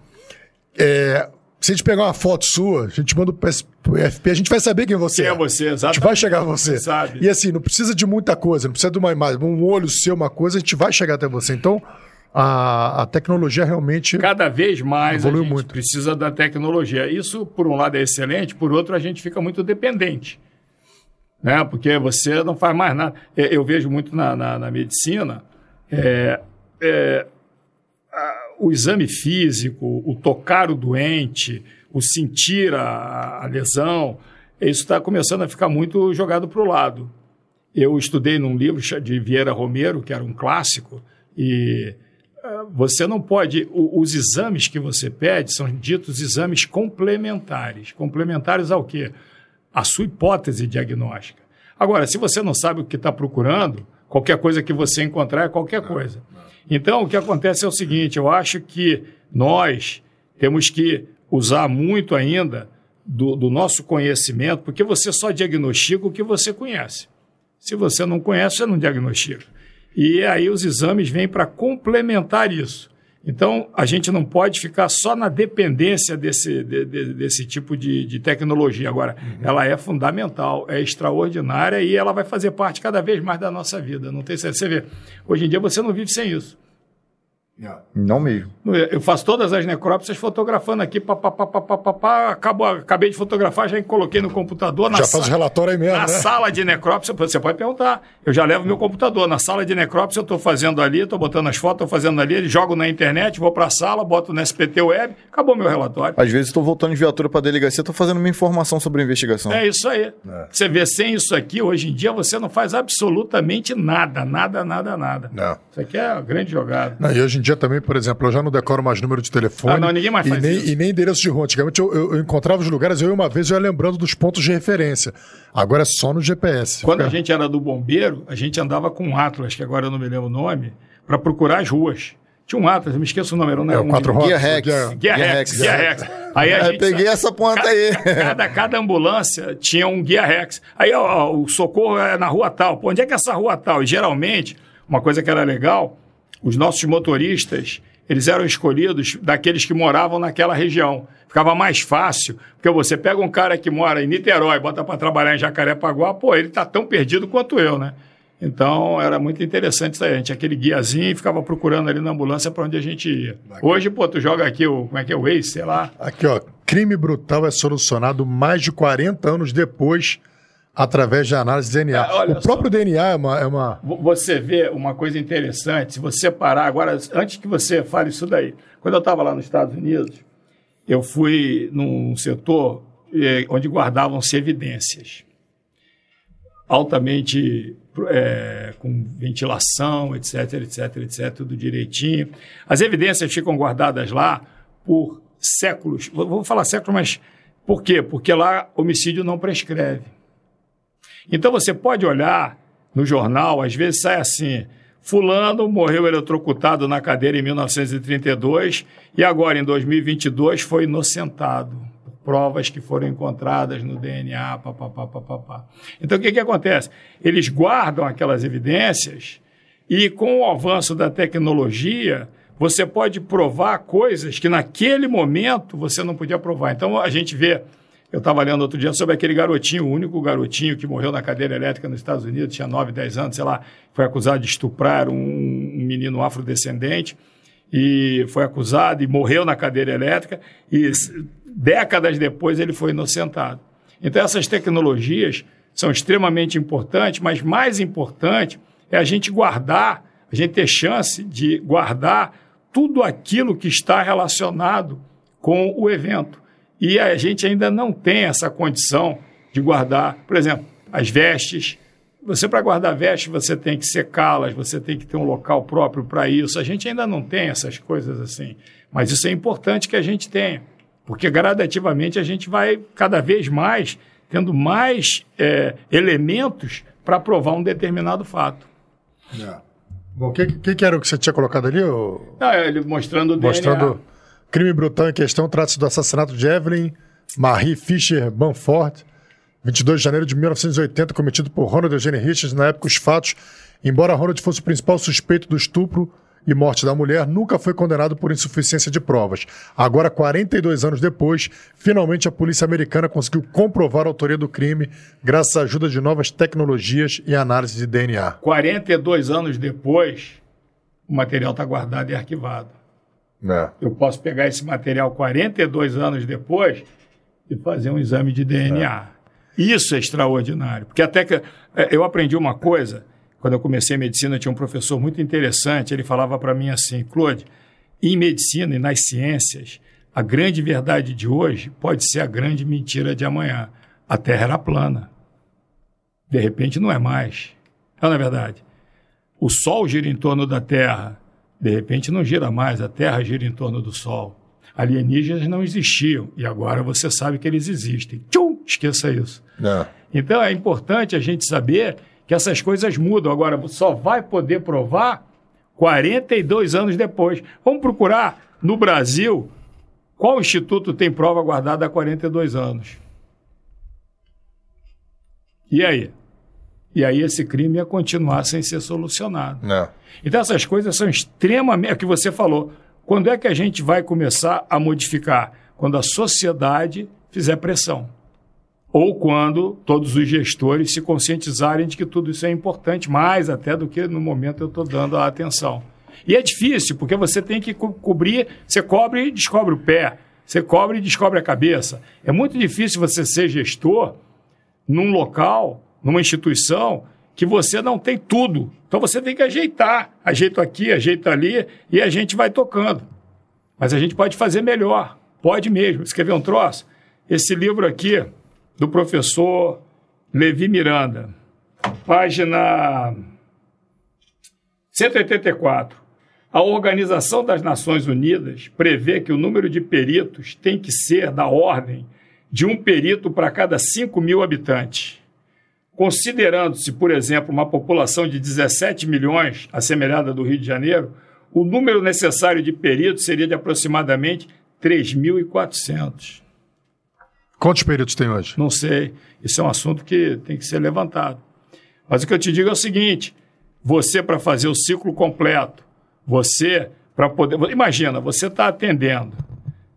É, se a gente pegar uma foto sua, a gente manda pro FP, a gente vai saber quem você quem é. é você, exatamente. A gente vai chegar a você. sabe. E assim, não precisa de muita coisa, não precisa de uma imagem, um olho seu, uma coisa, a gente vai chegar até você. Então, a, a tecnologia realmente. Cada vez mais a gente muito. precisa da tecnologia. Isso, por um lado, é excelente, por outro, a gente fica muito dependente. Né? Porque você não faz mais nada. É, eu vejo muito na, na, na medicina. É, é, o exame físico, o tocar o doente, o sentir a, a lesão, isso está começando a ficar muito jogado para o lado. Eu estudei num livro de Vieira Romero, que era um clássico, e uh, você não pode. Os exames que você pede são ditos exames complementares. Complementares ao quê? A sua hipótese diagnóstica. Agora, se você não sabe o que está procurando, qualquer coisa que você encontrar é qualquer coisa. Então, o que acontece é o seguinte: eu acho que nós temos que usar muito ainda do, do, nosso conhecimento, porque você só diagnostica o que você conhece. Se você não conhece, você não diagnostica. E aí os exames vêm para complementar isso. Então, a gente não pode ficar só na dependência desse, de, de, desse tipo de, de tecnologia. Agora, uhum. ela é fundamental, é extraordinária e ela vai fazer parte cada vez mais da nossa vida. Não tem Você vê, hoje em dia você não vive sem isso. Não mesmo. Eu faço todas as necrópsias fotografando aqui, pá, pá, pá, pá, pá, pá, pá, acabo, acabei de fotografar, já coloquei no computador. já faz o relatório aí mesmo, Na né? sala de necrópsia, você pode perguntar. Eu já levo meu computador. Na sala de necrópsia eu estou fazendo ali, estou botando as fotos, estou fazendo ali, jogo na internet, vou para a sala, boto no SPT Web, acabou meu relatório. Às vezes estou voltando de viatura para a delegacia, estou fazendo uma informação sobre a investigação. É isso aí. É. Você vê, sem isso aqui, hoje em dia, você não faz absolutamente nada, nada, nada, nada. Não. Isso aqui é a grande jogada. Não, e hoje em dia também, por exemplo, eu já não decoro mais número de telefone. Ah, não, ninguém mais faz e nem, isso. E nem endereço de rua. Antigamente eu, eu, eu, encontrava os lugares, eu uma vez eu ia lembrando dos pontos de referência. Agora é só no GPS. Quando Fica... a gente era do bombeiro, a gente andava com um Atlas, que agora eu não me lembro o nome, para procurar as ruas. Tinha um Atlas, me esqueço o nome, não é, é um quatro. Guia Rex. Guia, Rex, Guia Rex. Aí a é, gente, peguei essa ponta cada, aí. Cada, cada ambulância tinha um Guia Rex. Aí ó, o socorro é na rua tal. Pô, onde é que é essa rua tal? E geralmente, uma coisa que era legal, os nossos motoristas, eles eram escolhidos daqueles que moravam naquela região. Ficava mais fácil, porque você pega um cara que mora em Niterói, bota para trabalhar em Jacarepaguá, pô, ele tá tão perdido quanto eu, né? Então era muito interessante isso aí. A gente aquele guiazinho e ficava procurando ali na ambulância para onde a gente ia. Hoje, pô, tu joga aqui o. Como é que é o Waze, sei lá. Aqui, ó. Crime brutal é solucionado mais de 40 anos depois através de análise de DNA. É, o próprio só, DNA é uma, é uma. Você vê uma coisa interessante, se você parar agora, antes que você fale isso daí. Quando eu estava lá nos Estados Unidos, eu fui num setor eh, onde guardavam-se evidências altamente é, com ventilação, etc, etc, etc, tudo direitinho. As evidências ficam guardadas lá por séculos. Vou falar séculos, mas por quê? Porque lá homicídio não prescreve. Então você pode olhar no jornal, às vezes sai assim: Fulano morreu eletrocutado na cadeira em 1932 e agora, em 2022, foi inocentado. Provas que foram encontradas no DNA, papapá, papapá. Então, o que, que acontece? Eles guardam aquelas evidências e, com o avanço da tecnologia, você pode provar coisas que, naquele momento, você não podia provar. Então, a gente vê eu estava lendo outro dia sobre aquele garotinho, o único garotinho que morreu na cadeira elétrica nos Estados Unidos, tinha 9, 10 anos, sei lá, foi acusado de estuprar um, um menino afrodescendente e foi acusado e morreu na cadeira elétrica e décadas depois ele foi inocentado. Então essas tecnologias são extremamente importantes, mas mais importante é a gente guardar, a gente ter chance de guardar tudo aquilo que está relacionado com o evento. E a gente ainda não tem essa condição de guardar, por exemplo, as vestes. Você, para guardar vestes, você tem que secá-las, você tem que ter um local próprio para isso. A gente ainda não tem essas coisas assim. Mas isso é importante que a gente tenha, porque gradativamente a gente vai cada vez mais tendo mais é, elementos para provar um determinado fato. É. Bom, o que, que, que, era o que você tinha colocado ali? Ou... Não, ele mostrando o mostrando... DNA. Crime brutal em questão trata-se do assassinato de Evelyn Marie Fisher Banford, 22 de janeiro de 1980, cometido por Ronald Eugene Richards. Na época, os fatos, embora Ronald fosse o principal suspeito do estupro e morte da mulher, nunca foi condenado por insuficiência de provas. Agora, 42 anos depois, finalmente a polícia americana conseguiu comprovar a autoria do crime graças à ajuda de novas tecnologias e análise de DNA. 42 anos depois, o material está guardado e arquivado. É. Eu posso pegar esse material 42 anos depois e fazer um exame de DNA. É. Isso é extraordinário. Porque até que é, eu aprendi uma coisa, quando eu comecei medicina, tinha um professor muito interessante, ele falava para mim assim, Claude, em medicina e nas ciências, a grande verdade de hoje pode ser a grande mentira de amanhã. A Terra era plana. De repente não é mais. Não é verdade? O Sol gira em torno da Terra de repente não gira mais, a Terra gira em torno do Sol. Alienígenas não existiam e agora você sabe que eles existem. Tchum! Esqueça isso. Não. Então é importante a gente saber que essas coisas mudam. Agora, só vai poder provar 42 anos depois. Vamos procurar no Brasil qual instituto tem prova guardada há 42 anos. E aí? E aí esse crime ia continuar sem ser solucionado. É. Então essas coisas são extremamente. É o que você falou. Quando é que a gente vai começar a modificar? Quando a sociedade fizer pressão. Ou quando todos os gestores se conscientizarem de que tudo isso é importante, mais até do que no momento eu estou dando a atenção. E é difícil, porque você tem que co cobrir, você cobre e descobre o pé, você cobre e descobre a cabeça. É muito difícil você ser gestor num local, numa instituição, que você não tem tudo. Então você tem que ajeitar. Ajeito aqui, ajeito ali, e a gente vai tocando. Mas a gente pode fazer melhor. Pode mesmo. Escrever um troço? Esse livro aqui, do professor Levi Miranda, página 184. A Organização das Nações Unidas prevê que o número de peritos tem que ser da ordem de um perito para cada 5 mil habitantes. Considerando-se, por exemplo, uma população de 17 milhões, assemelhada do Rio de Janeiro, o número necessário de peritos seria de aproximadamente 3.400. Quantos peritos tem hoje? Não sei. Isso é um assunto que tem que ser levantado. Mas o que eu te digo é o seguinte: você, para fazer o ciclo completo, você, para poder. Imagina, você está atendendo,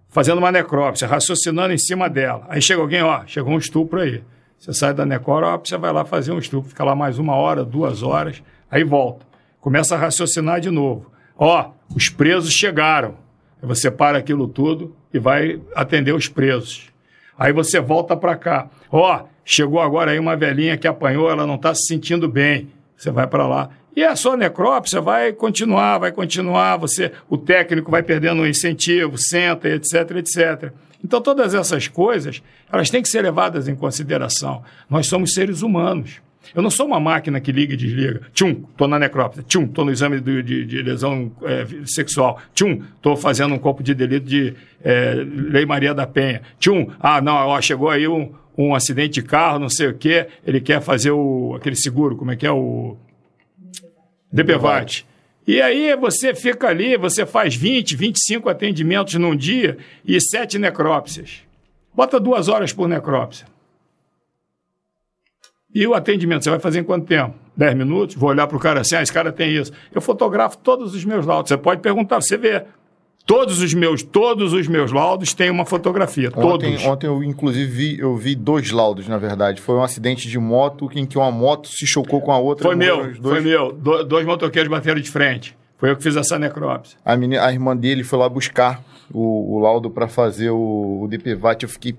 fazendo uma necrópsia, raciocinando em cima dela. Aí chega alguém, ó, chegou um estupro aí. Você sai da necrópsia, vai lá fazer um estupro, fica lá mais uma hora, duas horas, aí volta. Começa a raciocinar de novo. Ó, os presos chegaram. Você para aquilo tudo e vai atender os presos. Aí você volta para cá. Ó, chegou agora aí uma velhinha que apanhou, ela não está se sentindo bem. Você vai para lá. E a sua necrópsia vai continuar, vai continuar, você, o técnico vai perdendo o incentivo, senta, etc, etc. Então todas essas coisas, elas têm que ser levadas em consideração. Nós somos seres humanos. Eu não sou uma máquina que liga e desliga. Tchum, estou na necrópsia. Tchum, estou no exame de, de, de lesão é, sexual. Tchum, estou fazendo um corpo de delito de é, Lei Maria da Penha. Tchum, ah, não, ó, chegou aí um, um acidente de carro, não sei o quê, ele quer fazer o, aquele seguro, como é que é o DPVAT. E aí você fica ali, você faz 20, 25 atendimentos num dia e sete necrópsias. Bota duas horas por necrópsia. E o atendimento, você vai fazer em quanto tempo? 10 minutos? Vou olhar para o cara assim, ah, esse cara tem isso. Eu fotografo todos os meus laudos. Você pode perguntar, você vê. Todos os meus, todos os meus laudos têm uma fotografia. Ontem, todos. ontem eu, inclusive, vi, eu vi dois laudos, na verdade. Foi um acidente de moto em que uma moto se chocou com a outra. Foi meu, dois... foi meu. Do, dois motoqueiros bateram de frente. Foi eu que fiz essa necrópsia. A, menina, a irmã dele foi lá buscar o, o laudo para fazer o, o DPVAT. Eu fiquei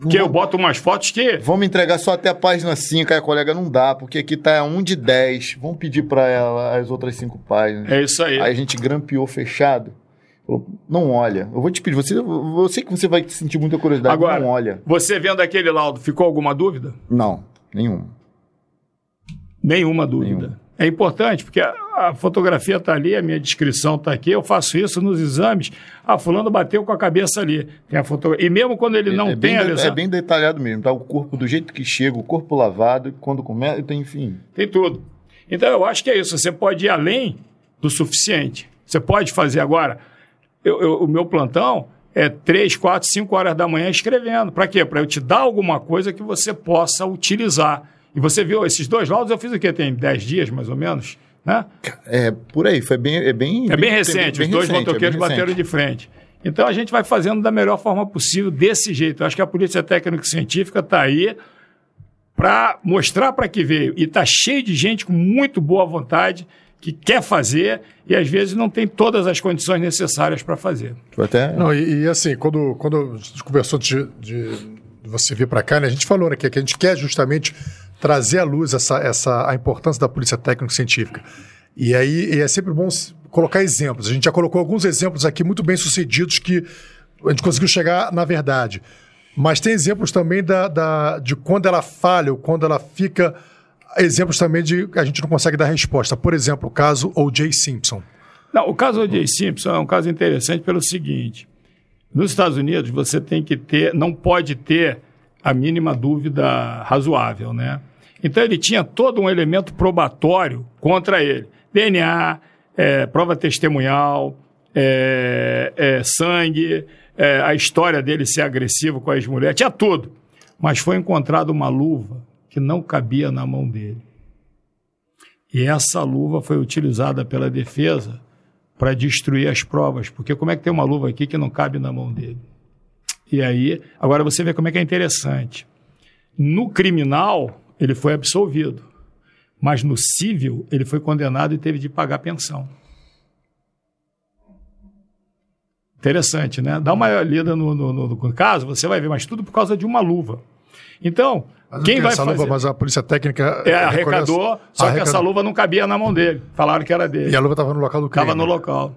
porque eu boto umas fotos que. Vamos entregar só até a página 5, aí a colega não dá, porque aqui tá 1 de 10. Vamos pedir para ela as outras 5 páginas. É isso aí. Aí a gente grampeou fechado. Não olha. Eu vou te pedir, você, eu sei que você vai sentir muita curiosidade, Agora, não olha. Você vendo aquele laudo, ficou alguma dúvida? Não, nenhuma. Nenhuma dúvida. Nenhuma. É importante, porque a, a fotografia está ali, a minha descrição está aqui, eu faço isso nos exames. Ah, fulano bateu com a cabeça ali. Tem a fotografia. E mesmo quando ele não é, tem a lesão... É bem detalhado mesmo, tá? O corpo do jeito que chega, o corpo lavado, quando começa, tem enfim. Tem tudo. Então eu acho que é isso, você pode ir além do suficiente. Você pode fazer agora eu, eu, o meu plantão é três, quatro, cinco horas da manhã escrevendo. Para quê? Para eu te dar alguma coisa que você possa utilizar. E você viu esses dois laudos, eu fiz o quê? Tem dez dias, mais ou menos, né? É, por aí, foi bem... É bem, é bem, bem recente, bem, os dois recente, motoqueiros é bateram de frente. Então a gente vai fazendo da melhor forma possível, desse jeito. Eu acho que a Polícia Técnica Científica está aí para mostrar para que veio. E está cheio de gente com muito boa vontade que quer fazer e às vezes não tem todas as condições necessárias para fazer. Até... Não, e, e, assim, quando, quando a gente conversou de, de, de você vir para cá, né, a gente falou né, que, que a gente quer justamente trazer à luz essa, essa, a importância da polícia técnico-científica. E aí e é sempre bom colocar exemplos. A gente já colocou alguns exemplos aqui muito bem sucedidos que a gente conseguiu chegar na verdade. Mas tem exemplos também da, da, de quando ela falha ou quando ela fica exemplos também de que a gente não consegue dar resposta. Por exemplo, o caso O.J. Simpson. Não, o caso O.J. Simpson é um caso interessante pelo seguinte: nos Estados Unidos você tem que ter, não pode ter a mínima dúvida razoável, né? Então ele tinha todo um elemento probatório contra ele: DNA, é, prova testemunhal, é, é, sangue, é, a história dele ser agressivo com as mulheres, tinha tudo. Mas foi encontrada uma luva que não cabia na mão dele. E essa luva foi utilizada pela defesa para destruir as provas, porque como é que tem uma luva aqui que não cabe na mão dele? E aí, agora você vê como é que é interessante. No criminal, ele foi absolvido, mas no civil, ele foi condenado e teve de pagar pensão. Interessante, né? Dá uma lida no, no, no, no caso, você vai ver, mas tudo por causa de uma luva. Então, Mas quem vai essa fazer? luva, mas a polícia técnica. É, arrecadou, só que essa arrecadou. luva não cabia na mão dele. Falaram que era dele. E a luva estava no local do crime. Estava no local.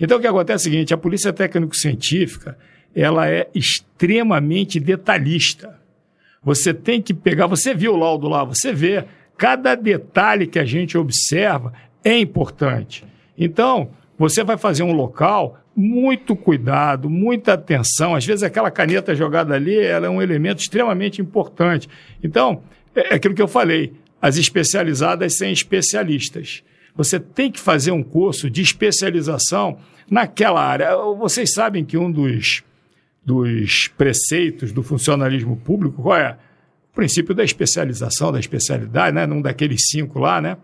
Então, o que acontece é o seguinte, a polícia técnico-científica, ela é extremamente detalhista. Você tem que pegar, você viu o laudo lá, você vê, cada detalhe que a gente observa é importante. Então, você vai fazer um local, muito cuidado, muita atenção. Às vezes aquela caneta jogada ali, ela é um elemento extremamente importante. Então, é aquilo que eu falei, as especializadas sem especialistas. Você tem que fazer um curso de especialização naquela área. Vocês sabem que um dos, dos preceitos do funcionalismo público, qual é? O princípio da especialização, da especialidade, né? Num daqueles cinco lá, né?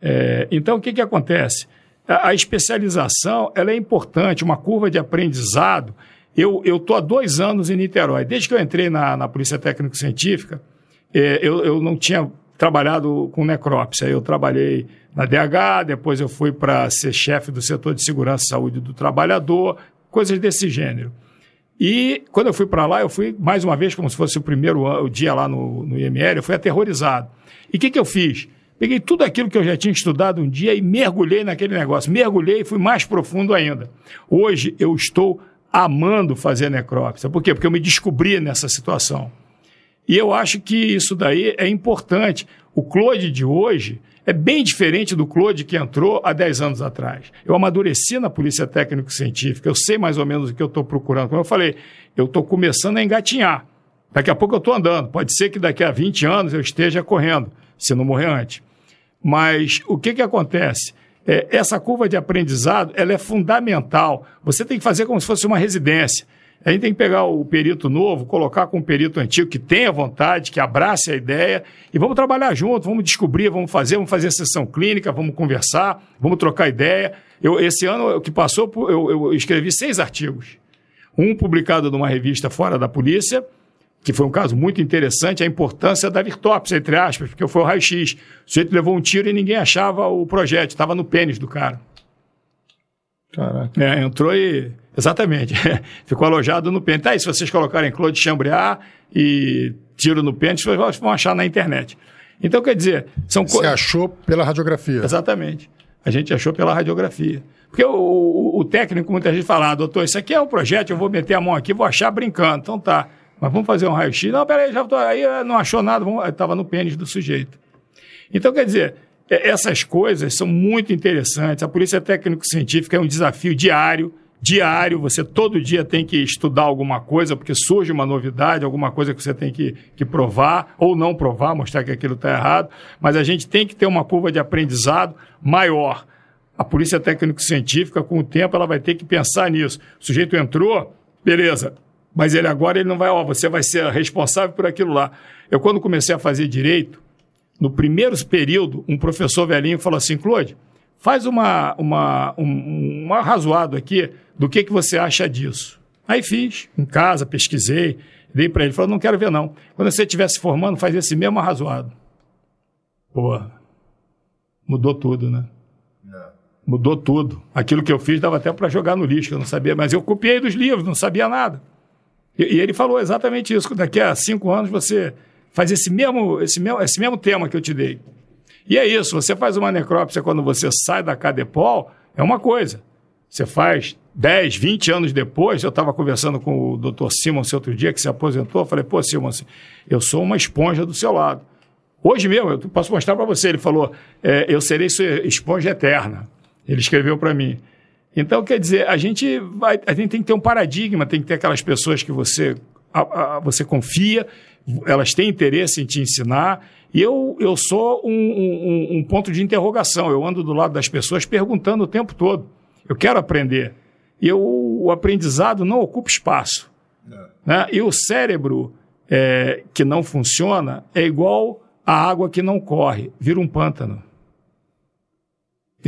É, então, o que, que acontece? A, especialização ela é importante, uma curva de aprendizado. Eu estou há dois anos em Niterói. Desde que eu entrei na, na Polícia Técnico-Científica, é, eu, eu não tinha trabalhado com necrópsia. Eu trabalhei na DH, depois eu fui para ser chefe do setor de segurança e saúde do trabalhador, coisas desse gênero. E quando eu fui para lá, eu fui mais uma vez, como se fosse o primeiro dia lá no, no IML, eu fui aterrorizado. E o que, que eu fiz? Peguei tudo aquilo que eu já tinha estudado um dia e mergulhei naquele negócio. Mergulhei e fui mais profundo ainda. Hoje eu estou amando fazer necrópsia. Por quê? Porque eu me descobri nessa situação. E eu acho que isso daí é importante. O Claude de hoje é bem diferente do Claude que entrou há 10 anos atrás. Eu amadureci na Polícia Técnico-Científica, eu sei mais ou menos o que eu estou procurando. Como eu falei, eu estou começando a engatinhar. Daqui a pouco eu estou andando. Pode ser que daqui a 20 anos eu esteja correndo, se não morrer antes. Mas o que, que acontece? É, essa curva de aprendizado ela é fundamental. Você tem que fazer como se fosse uma residência. A gente tem que pegar o perito novo, colocar com o perito antigo que tenha vontade, que abrace a ideia e vamos trabalhar junto, vamos descobrir, vamos fazer, vamos fazer sessão clínica, vamos conversar, vamos trocar ideia. Eu, esse ano que passou, eu, eu escrevi seis artigos. Um publicado numa revista fora da polícia, que foi um caso muito interessante, a importância da virtópsia, entre aspas, porque foi o raio-x. O sujeito levou um tiro e ninguém achava o projétil, estava no pênis do cara. Caraca. É, entrou e. Exatamente. Ficou alojado no pênis. Tá aí, se vocês colocarem Claude Chambriard e tiro no pênis, vocês vão achar na internet. Então, quer dizer, são Você coisas. achou pela radiografia. Exatamente. A gente achou pela radiografia. Porque o, o, o técnico, muita gente fala, ah, doutor, isso aqui é um projeto, eu vou meter a mão aqui, vou achar brincando. Então tá. Mas vamos fazer um raio-x. Não, peraí, já tô, aí não achou nada, estava no pênis do sujeito. Então, quer dizer, eh, essas coisas são muito interessantes. A polícia técnico-científica é um desafio diário, diário. Você todo dia tem que estudar alguma coisa, porque surge uma novidade, alguma coisa que você tem que, que provar, ou não provar, mostrar que aquilo está errado. Mas a gente tem que ter uma curva de aprendizado maior. A polícia técnico-científica, com o tempo, ela vai ter que pensar nisso. O sujeito entrou, beleza, mas ele agora ele não vai, ó, você vai ser responsável por aquilo lá. Eu, quando comecei a fazer direito, no primeiro período, um professor velhinho falou assim, Claude, faz uma, uma, um, um arrazoado aqui do que, que você acha disso. Aí fiz, em casa, pesquisei, dei para ele, falou, não quero ver não. Quando você estiver se formando, faz esse mesmo arrazoado. Porra, mudou tudo, né? Mudou tudo. Aquilo que eu fiz dava até para jogar no lixo, eu não sabia, mas eu copiei dos livros, não sabia nada. E, e ele falou exatamente isso, daqui a cinco anos você faz esse mesmo, esse, mesmo, esse mesmo tema que eu te dei. E é isso, você faz uma necrópsia quando você sai da Cadepol, é uma coisa. Você faz 10, 20 anos depois, eu estava conversando com o Dr. Simons outro dia, que se aposentou, eu falei, pô, Simons, eu sou uma esponja do seu lado. Hoje mesmo, eu posso mostrar para você, ele falou, é, eu serei sua esponja eterna. Ele escreveu para mim. Então, quer dizer, a gente, vai, a gente tem que ter um paradigma, tem que ter aquelas pessoas que você, a, a, você confia, elas têm interesse em te ensinar. E eu, eu sou um, um, um, ponto de interrogação. Eu ando do lado das pessoas perguntando o tempo todo. Eu quero aprender. E eu, o aprendizado não ocupa espaço. É. Né? E o cérebro é, que não funciona é igual a água que não corre vira um pântano.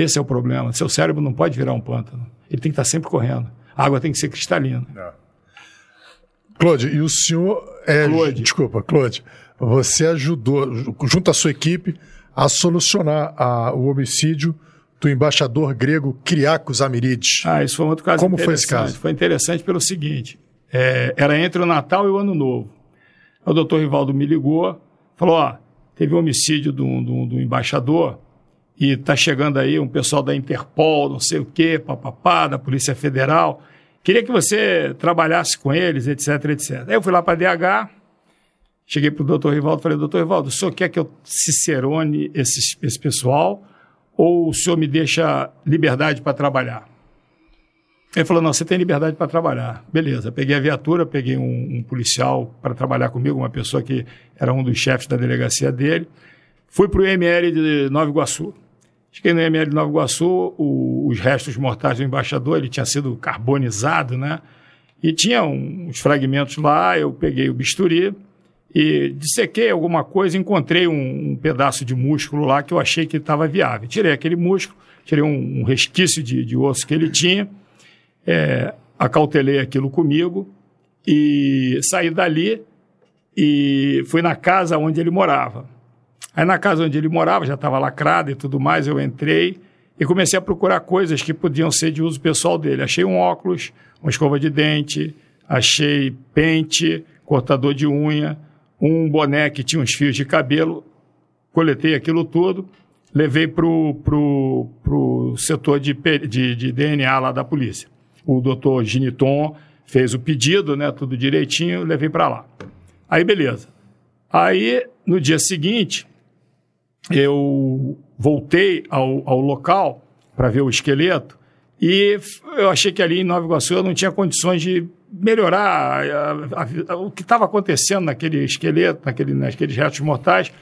Esse é o problema. Seu cérebro não pode virar um pântano. Ele tem que estar sempre correndo. A água tem que ser cristalina. Claude, e o senhor. É, Claude. Desculpa, Claude. Você ajudou, junto à sua equipe, a solucionar a- o homicídio do embaixador grego Kyriakos Amirides. Ah, isso foi um outro caso Como foi esse caso? Foi interessante pelo seguinte: é, era entre o Natal e o Ano Novo. O doutor Rivaldo me ligou, falou: ó, teve um homicídio do, do, do embaixador e tá chegando aí um pessoal da Interpol, não sei o quê, papapá, da Polícia Federal. Queria que você trabalhasse com eles, etc, etc. Aí eu fui lá para DH, cheguei para o doutor Rivaldo e falei: doutor Rivaldo, o senhor quer que eu cicerone esse, esse pessoal ou o senhor me deixa liberdade para trabalhar? Ele falou: não, você tem liberdade para trabalhar. Beleza. Peguei a viatura, peguei um, um policial para trabalhar comigo, uma pessoa que era um dos chefes da delegacia dele. Fui para o IML de Nova Iguaçu. Cheguei no IML de Nova Iguaçu, o- os restos mortais do embaixador, ele tinha sido carbonizado, né? E tinha uns fragmentos lá, eu peguei o bisturi e dissequei alguma coisa, encontrei um, um pedaço de músculo lá que eu achei que estava viável. Tirei aquele músculo, tirei um, um resquício de, de osso que ele tinha, é, acautelei aquilo comigo e saí dali e fui na casa onde ele morava. Aí na casa onde ele morava, já estava lacrada e tudo mais, eu entrei e comecei a procurar coisas que podiam ser de uso pessoal dele. Achei um óculos, uma escova de dente, achei pente, cortador de unha, um boné que tinha uns fios de cabelo. Coletei aquilo tudo, levei para o pro, pro setor de, de, de DNA lá da polícia. O doutor Giniton fez o pedido, né, tudo direitinho, levei para lá. Aí, beleza. Aí, no dia seguinte, eu voltei ao, ao local para ver o esqueleto e eu achei que ali em Nova Iguaçu eu não tinha condições de melhorar a- a- a- o que estava acontecendo naquele esqueleto, naquele, naqueles restos mortais.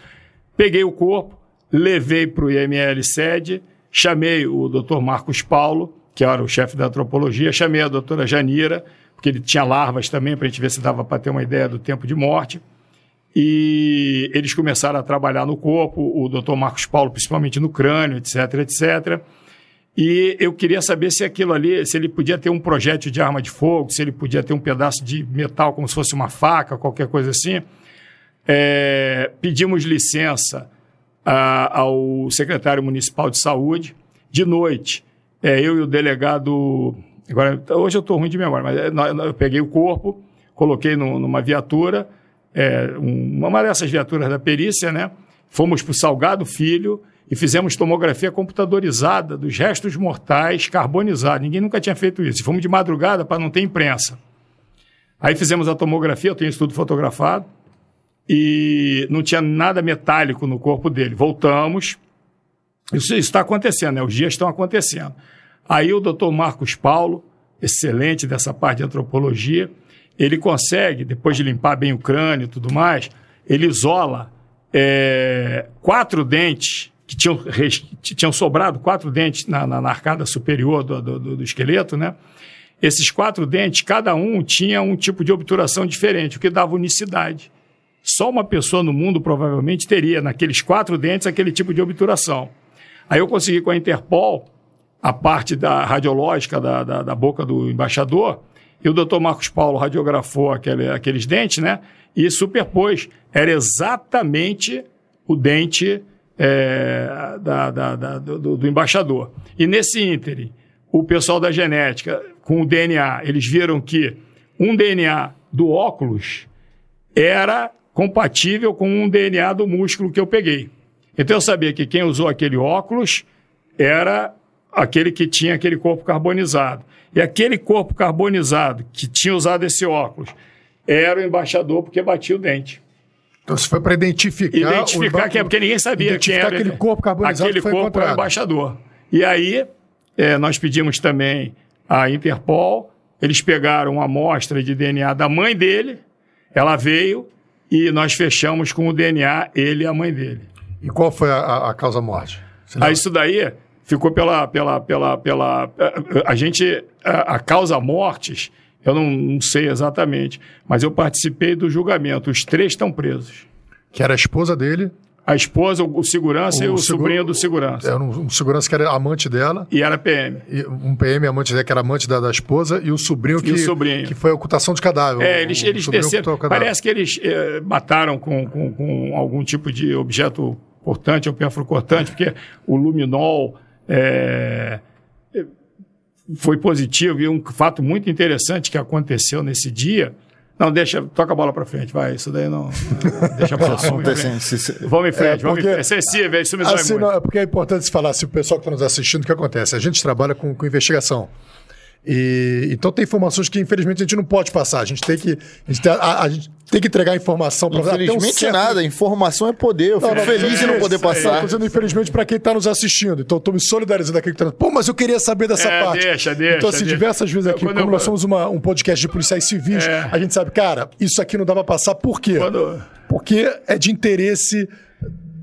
Peguei o corpo, levei para o IML sede, chamei o Dr. Marcos Paulo, que era o chefe da antropologia, chamei a doutora Janira, porque ele tinha larvas também, para a gente ver se dava para ter uma ideia do tempo de morte. E eles começaram a trabalhar no corpo, o Dr. Marcos Paulo, principalmente no crânio, etc, etc. E eu queria saber se aquilo ali, se ele podia ter um projétil de arma de fogo, se ele podia ter um pedaço de metal como se fosse uma faca, qualquer coisa assim. É, pedimos licença ah, ao secretário municipal de saúde. De noite, é, eu e o delegado. Agora, hoje eu estou ruim de memória, mas é, nó- nó- eu peguei o corpo, coloquei no- numa viatura, é, um- uma dessas viaturas da perícia, né? Fomos para o Salgado Filho e fizemos tomografia computadorizada dos restos mortais carbonizados. Ninguém nunca tinha feito isso. Fomos de madrugada para não ter imprensa. Aí fizemos a tomografia, eu tenho isso tudo fotografado e não tinha nada metálico no corpo dele. Voltamos. Isso está acontecendo, né? Os dias estão acontecendo. Aí o doutor Marcos Paulo, excelente dessa parte de antropologia, ele consegue, depois de limpar bem o crânio e tudo mais, ele isola é, quatro dentes que tinham, tinham sobrado, quatro dentes na, na- na arcada superior do, do- do- do esqueleto, né? Esses quatro dentes, cada um tinha um tipo de obturação diferente, o que dava unicidade. Só uma pessoa no mundo provavelmente teria, naqueles quatro dentes, aquele tipo de obturação. Aí eu consegui com a Interpol a parte da radiológica da, da, da boca do embaixador, e o doutor Marcos Paulo radiografou aquele, aqueles dentes, né? E superpôs. Era exatamente o dente é, da, da- da- do, do embaixador. E nesse ínterim, o pessoal da genética, com o DNA, eles viram que um DNA do óculos era compatível com um DNA do músculo que eu peguei. Então eu sabia que quem usou aquele óculos era aquele que tinha aquele corpo carbonizado. E aquele corpo carbonizado que tinha usado esse óculos era o embaixador porque batia o dente. Então, se foi para identificar. Identificar o- que é porque ninguém sabia quem era. aquele corpo carbonizado Aquele que foi corpo era o embaixador. E aí, eh, nós pedimos também à Interpol, eles pegaram uma amostra de DNA da mãe dele, ela veio e nós fechamos com o DNA, ele e a mãe dele. E qual foi a, a- a causa morte? Você Aí lembra? isso daí ficou pela. pela, pela, pela a, a gente. A, a causa mortes, eu não, não sei exatamente, mas eu participei do julgamento. Os três estão presos. Que era a esposa dele. A esposa, o segurança O e o segu- sobrinho do segurança. Era um, um segurança que era amante dela, E era PM. e um PM amante dela, que era amante da, da esposa, e o sobrinho que, o sobrinho. que foi a ocultação de cadáver. É, eles, o eles desceram. Parece que eles eh, mataram com, com, com algum tipo de objeto cortante ou perflucortante, porque o luminol eh, foi positivo. E um fato muito interessante que aconteceu nesse dia. Não, deixa, toca a bola para frente, vai. Isso daí não. Deixa pra lá. Vamos em frente. Se- se- Vamos em frente, É, porque- frente. Sensível, isso me Assim, não, é porque é importante se falar, se o pessoal que está nos assistindo, o que acontece? A gente trabalha com, com investigação. E, então tem informações que, infelizmente, a gente não pode passar. A gente tem que, a gente tem, a- a gente tem que entregar informação para Infelizmente nada, informação é poder. Eu fico Não, não, feliz é em não isso, poder é, passar. Tô dizendo, infelizmente, para quem está nos assistindo. Então, estou me solidarizando aqui. que Pô, mas eu queria saber dessa É, parte. deixa, deixa, Então, assim, deixa. diversas vezes aqui, Quando como eu- nós somos uma- um podcast de policiais civis, É. a gente sabe, cara, isso aqui não dá para passar. Por quê? Quando- Porque é de interesse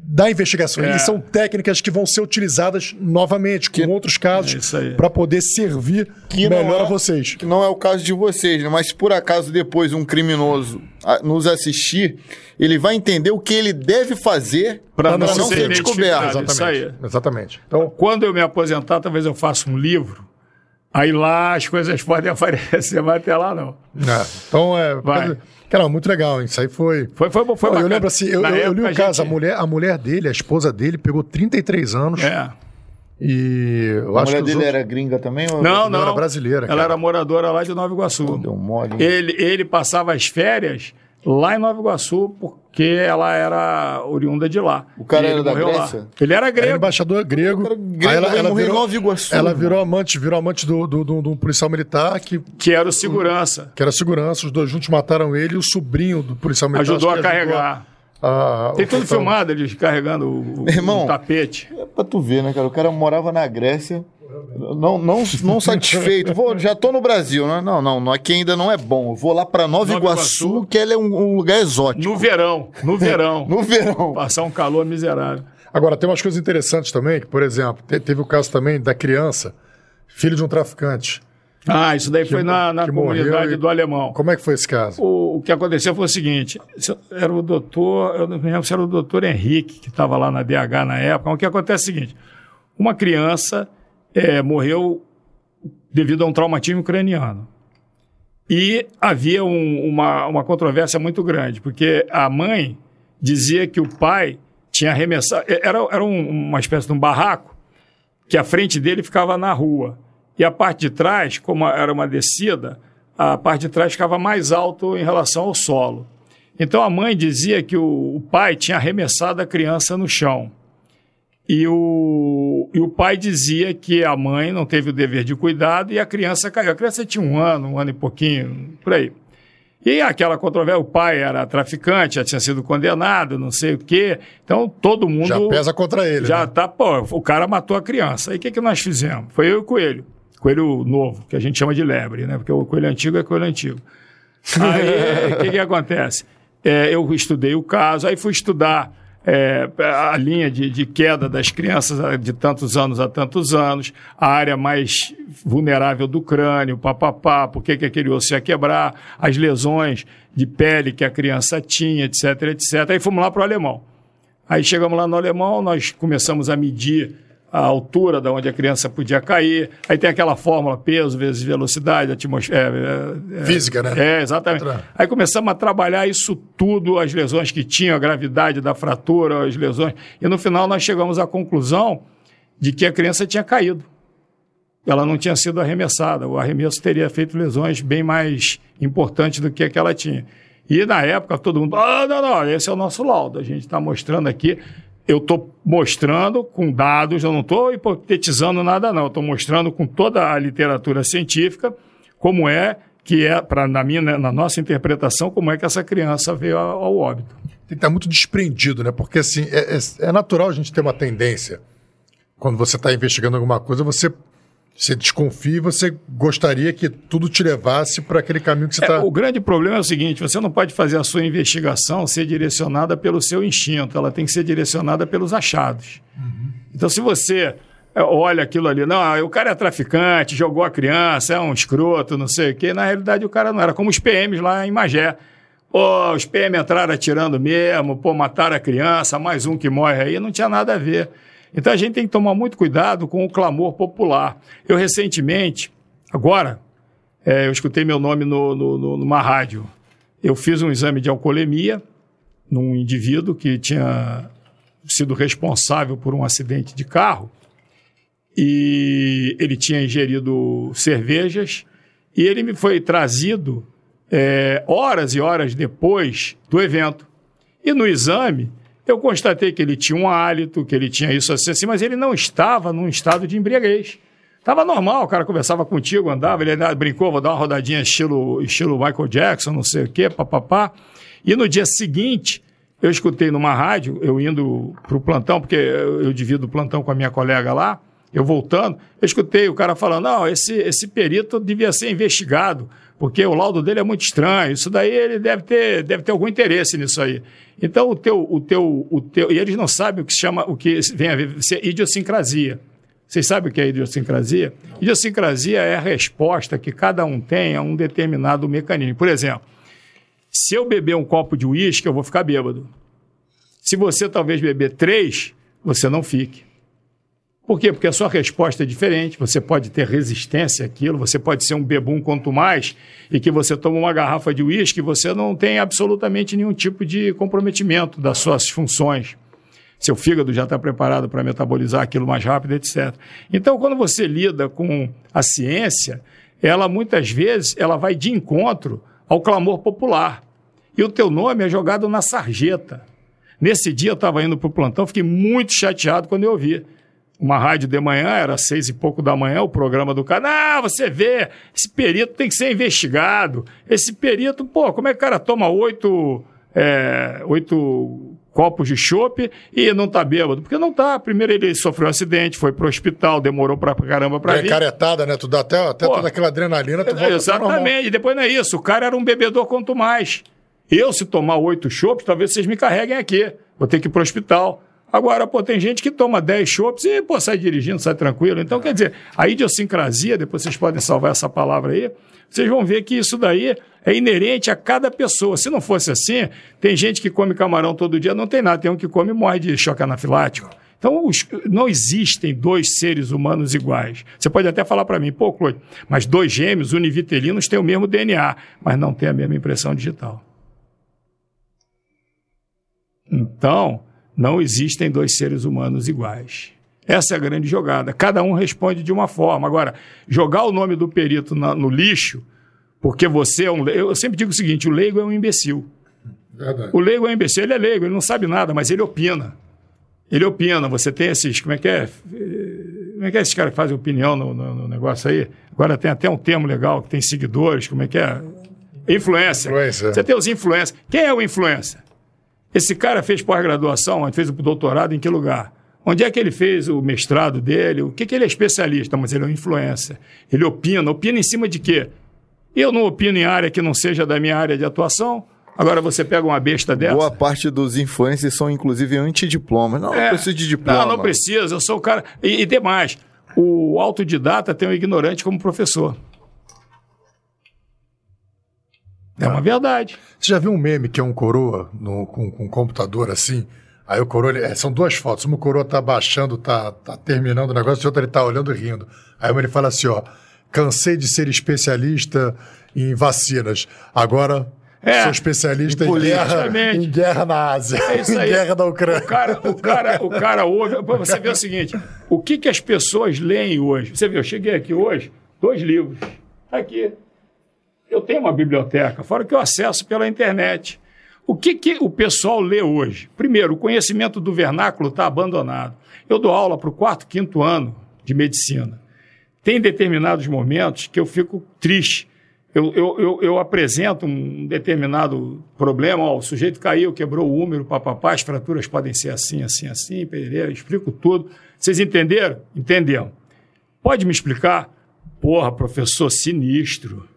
da investigação. É. E são técnicas que vão ser utilizadas novamente, com outros É casos, aí. para poder servir Que melhor é- a vocês. Que não é o caso de vocês, né? Mas se por acaso depois um criminoso ah, nos assistir, ele vai entender o que ele deve fazer para não não ser descoberto. aí. Exatamente. Então, Quando eu me aposentar, talvez eu faça um livro. Aí lá as coisas podem aparecer, mas até lá não. é, então é. Vai. Cara, muito legal, hein? Isso aí foi. Foi, foi, foi Não, eu lembro assim, eu, eu- eu li o caso, a, mulher, a mulher dele, a esposa dele, pegou 33 anos É. e eu A acho mulher que dele outros- era gringa também? ou- Não, Não, não. era brasileira, Ela cara. era moradora lá de Nova Iguaçu. Deu mole. hein? Ele, ele passava as férias lá em Nova Iguaçu porque ela era oriunda de lá. O cara ele era da morreu lá. Grécia? Ele era Era grego. embaixador grego. Era grego, vai morrer em Nova Iguaçu, ela virou amante, virou amante do, do, do, do policial militar que, Que era o segurança. que era segurança. Os dois juntos mataram ele e o sobrinho do policial militar. Ajudou a carregar. a- Tem tudo filmado, eles carregando o, o- Irmão. o tapete. É pra tu ver, né, cara? O cara morava na Grécia, não, não, não satisfeito. Vou, já tô no Brasil, né? Não, não, não, aqui ainda não é bom. Eu vou lá pra Nova, Nova Iguaçu, Iguaçu. que ela é um, um lugar exótico. No verão. No verão. No verão. Passar um calor miserável. Agora, tem umas coisas interessantes também, que, por exemplo, te- teve o caso também da criança, filho de um traficante. Ah, isso daí foi na, na que comunidade e- do alemão. Como é que foi esse caso? O, o que aconteceu foi o seguinte: se- era o doutor, eu não me lembro se era o doutor Henrique, que estava lá na DH na época. O que acontece é o seguinte: uma criança eh, morreu devido a um traumatismo craniano. E havia um- uma, uma controvérsia muito grande, porque a mãe dizia que o pai tinha arremessado. Era, era um- uma espécie de um barraco, que a frente dele ficava na rua. E a parte de trás, como era uma descida, a parte de trás ficava mais alto em relação ao solo. Então a mãe dizia que o, o pai tinha arremessado a criança no chão. E o, e o pai dizia que a mãe não teve o dever de cuidado e a criança caiu. A criança tinha um ano, um ano e pouquinho, por aí. E aquela controvérsia, o pai era traficante, já tinha sido condenado, não sei o quê. Então todo mundo. Já pesa contra ele. Já né? tá, pô, o cara matou a criança. Aí o que, que nós fizemos? Foi eu e o coelho. Coelho novo, que a gente chama de lebre, né? Porque o coelho antigo é coelho antigo. Aí o que, que acontece? É, eu estudei o caso, aí fui estudar é, a linha de, de queda das crianças de tantos anos a tantos anos, a área mais vulnerável do crânio, papapá, por que, que aquele osso ia quebrar, as lesões de pele que a criança tinha, etc, etc. Aí fomos lá para o alemão. Aí chegamos lá no alemão, nós começamos a medir a altura da onde a criança podia cair. Aí tem aquela fórmula peso vezes velocidade, atmosfera. Física, né? É, exatamente. Aí começamos a trabalhar isso tudo, as lesões que tinham, a gravidade da fratura, as lesões. E no final nós chegamos à conclusão de que a criança tinha caído. Ela não tinha sido arremessada. O arremesso teria feito lesões bem mais importantes do que a que ela tinha. E na época todo mundo, ah, não, não, esse é o nosso laudo. A gente está mostrando aqui. Eu estou mostrando com dados, eu não estou hipotetizando nada, não. Estou mostrando com toda a literatura científica como é que é, pra, na, minha, na nossa interpretação, como é que essa criança veio ao, ao óbito. Tem que estar muito desprendido, né? Porque assim, é, é- é natural a gente ter uma tendência. Quando você está investigando alguma coisa, você, você desconfia e você gostaria que tudo te levasse para aquele caminho que você tá É, está. o grande problema é o seguinte: você não pode fazer a sua investigação ser direcionada pelo seu instinto, ela tem que ser direcionada pelos achados. Então, se você é, olha aquilo ali, não, ah, o cara é traficante, jogou a criança, é um escroto, não sei o quê, na realidade o cara não era, como os PMs lá em Magé. Pô, os PM entraram atirando mesmo, pô, mataram a criança, mais um que morre aí, não tinha nada a ver. Então a gente tem que tomar muito cuidado com o clamor popular. Eu recentemente, agora, é, eu escutei meu nome no, no, no, numa rádio. Eu fiz um exame de alcoolemia num indivíduo que tinha sido responsável por um acidente de carro e ele tinha ingerido cervejas e ele me foi trazido é, horas e horas depois do evento. E no exame, eu constatei que ele tinha um hálito, que ele tinha isso assim, assim mas ele não estava num estado de embriaguez. Estava normal, o cara conversava contigo, andava, ele brincou, vou dar uma rodadinha estilo, estilo Michael Jackson, não sei o quê, papapá. E no dia seguinte, eu escutei numa rádio, eu indo para o plantão, porque eu, divido o plantão com a minha colega lá, eu voltando, eu escutei o cara falando, não, esse, esse perito devia ser investigado, porque o laudo dele é muito estranho, isso daí ele deve ter, deve ter algum interesse nisso aí. Então, o teu, o teu, o teu, e eles não sabem o que chama, o que vem a ver, é idiosincrasia. Vocês sabem o que é idiosincrasia? Idiosincrasia é a resposta que cada um tem a um determinado mecanismo. Por exemplo, se eu beber um copo de uísque, eu vou ficar bêbado. Se você talvez beber três, você não fique. Por quê? Porque a sua resposta é diferente, você pode ter resistência àquilo, você pode ser um bebum quanto mais, e que você toma uma garrafa de uísque, você não tem absolutamente nenhum tipo de comprometimento das suas funções. Seu fígado já está preparado para metabolizar aquilo mais rápido, etc. Então, quando você lida com a ciência, ela muitas vezes ela vai de encontro ao clamor popular. E o teu nome é jogado na sarjeta. Nesse dia eu estava indo para o plantão, fiquei muito chateado quando eu ouvi. Uma rádio de manhã, era seis e pouco da manhã, o programa do cara. Ah, você vê, esse perito tem que ser investigado. Esse perito, pô, como é que o cara toma oito, é, oito copos de chope e não tá bêbado? Porque não tá. Primeiro ele sofreu um acidente, foi pro hospital, demorou pra caramba pra é vir. caretada, né? Tu dá até, até Pô, toda aquela adrenalina, tu volta Exatamente. E depois não é isso. O cara era um bebedor quanto mais. Eu, se tomar oito chopes, talvez vocês me carreguem aqui. Vou ter que ir pro hospital. Agora, pô, tem gente que toma 10 chopps e, pô, sai dirigindo, sai tranquilo. Então, quer dizer, a idiosincrasia, depois vocês podem salvar essa palavra aí, vocês vão ver que isso daí é inerente a cada pessoa. Se não fosse assim, tem gente que come camarão todo dia, não tem nada. Tem um que come e morre de choque anafilático. Então, os, não existem dois seres humanos iguais. Você pode até falar para mim, pô, Claude, mas dois gêmeos univitelinos têm o mesmo DNA, mas não têm a mesma impressão digital. Então, não existem dois seres humanos iguais. Essa é a grande jogada. Cada um responde de uma forma. Agora, jogar o nome do perito na, no lixo, porque você é um. Eu sempre digo o seguinte: o leigo é um imbecil. Verdade. O leigo é um imbecil, ele é leigo, ele não sabe nada, mas ele opina. Ele opina. Você tem esses. Como é que é? Como é que é esses caras que fazem opinião no, no, no negócio aí? Agora tem até um termo legal que tem seguidores, como é que é? Influência. Você tem os influencers. Quem é o influencer? Esse cara fez pós-graduação, fez o doutorado em que lugar? Onde é que ele fez o mestrado dele? O que, que ele é especialista? Mas ele é um influencer. Ele opina. Opina em cima de quê? Eu não opino em área que não seja da minha área de atuação. Agora você pega uma besta dessa. Boa parte dos influencers são, inclusive, anti-diploma. Não, É. não preciso de diploma. Não, não precisa. Eu sou o cara. E, e demais. O autodidata tem o ignorante como professor. É uma verdade. Você já viu um meme que é um coroa no- com, com um computador assim? Aí o coroa, ele- é, são duas fotos. Uma o coroa tá baixando, tá, tá terminando o negócio, e outra ele tá olhando e rindo. Aí uma ele fala assim, ó, cansei de ser especialista em vacinas. Agora É. sou especialista Em guerra, em guerra na Ásia, É isso em aí. guerra da Ucrânia. O cara, o cara, o cara ouve. Você vê o seguinte: o que, que as pessoas leem hoje? Você viu, eu cheguei aqui hoje, dois livros. Aqui. Eu tenho uma biblioteca, fora que eu acesso pela internet. O que, que o pessoal lê hoje? Primeiro, o conhecimento do vernáculo está abandonado. Eu dou aula para o quarto, quinto ano de medicina. Tem determinados momentos que eu fico triste. Eu, eu, eu, eu apresento um determinado problema, ó, o sujeito caiu, quebrou o úmero, papapá, as fraturas podem ser assim, assim, assim, pereira, explico tudo. Vocês entenderam? Entendemos. Pode me explicar? Porra, professor, sinistro.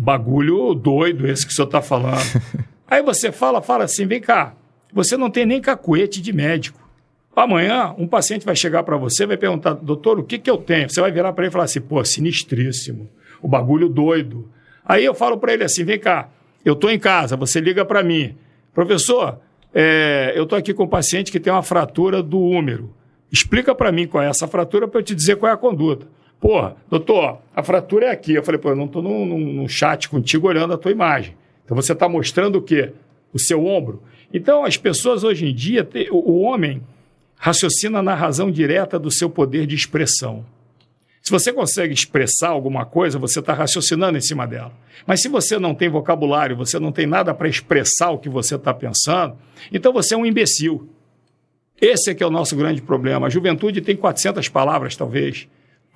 Bagulho doido esse que o senhor está falando. Aí você fala, fala assim, vem cá, você não tem nem cacuete de médico. Amanhã, um paciente vai chegar para você vai perguntar, doutor, o que, que eu tenho? Você vai virar para ele e falar assim, pô, sinistríssimo, o bagulho doido. Aí eu falo para ele assim, vem cá, Eu estou em casa, você liga para mim. Professor, é, eu estou aqui com um paciente que tem uma fratura do úmero. Explica para mim qual é essa fratura para eu te dizer qual é a conduta. Porra, doutor, a fratura é aqui. Eu falei, pô, eu não estou num, num, chat contigo olhando a tua imagem. Então você está mostrando o quê? O seu ombro. Então as pessoas hoje em dia, o homem raciocina na razão direta do seu poder de expressão. Se você consegue expressar alguma coisa, você está raciocinando em cima dela. Mas se você não tem vocabulário, você não tem nada para expressar o que você está pensando, então você é um imbecil. Esse é que é o nosso grande problema. A juventude tem 400 palavras, talvez.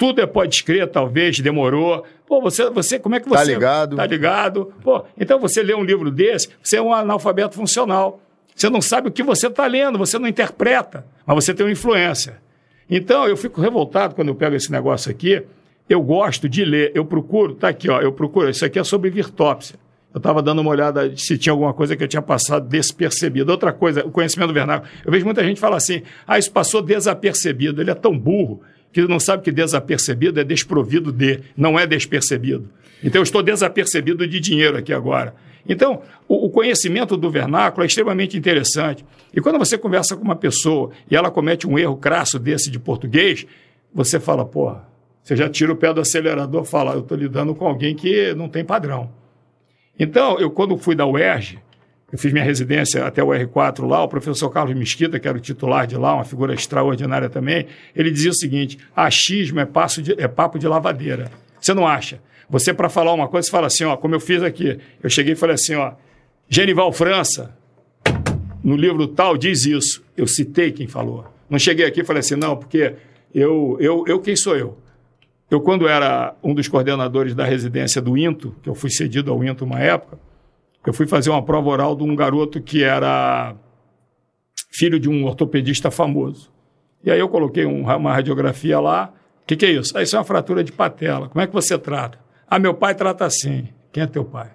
Tudo é pode escrever, talvez, demorou. Pô, você, você, como é que tá você... Tá ligado. Tá ligado. Pô, então você lê um livro desse, você é um analfabeto funcional. Você não sabe o que você está lendo, você não interpreta, mas você tem uma influência. Então, eu fico revoltado quando eu pego esse negócio aqui. Eu gosto de ler, eu procuro, tá aqui, ó, eu procuro, isso aqui é sobre virtópsia. Eu estava dando uma olhada se tinha alguma coisa que eu tinha passado despercebido. Outra coisa, o conhecimento vernáculo. Eu vejo muita gente falar assim, ah, isso passou desapercebido. Ele é tão burro que não sabe que desapercebido é desprovido de, não é despercebido. Então, eu estou desapercebido de dinheiro aqui agora. Então, o, o, conhecimento do vernáculo é extremamente interessante. E quando você conversa com uma pessoa e ela comete um erro crasso desse de português, você fala, porra, você já tira o pé do acelerador e fala, eu estou lidando com alguém que não tem padrão. Então, eu quando fui da UERJ, eu fiz minha residência até o R4 lá, o professor Carlos Mesquita, que era o titular de lá, uma figura extraordinária também, ele dizia o seguinte, achismo é, de, é papo de lavadeira. Você não acha? Você, para falar uma coisa, você fala assim, ó, como eu fiz aqui. Eu cheguei e falei assim, ó, Genival França, no livro tal, diz isso. Eu citei quem falou. Não cheguei aqui e falei assim, não, porque eu, eu, eu quem sou eu? Eu, quando era um dos coordenadores da residência do INTO, que eu fui cedido ao INTO uma época, eu fui fazer uma prova oral de um garoto que era filho de um ortopedista famoso. E aí eu coloquei uma radiografia lá. O que, que é isso? Ah, isso é uma fratura de patela. Como é que você trata? Ah, meu pai trata assim. Quem é teu pai?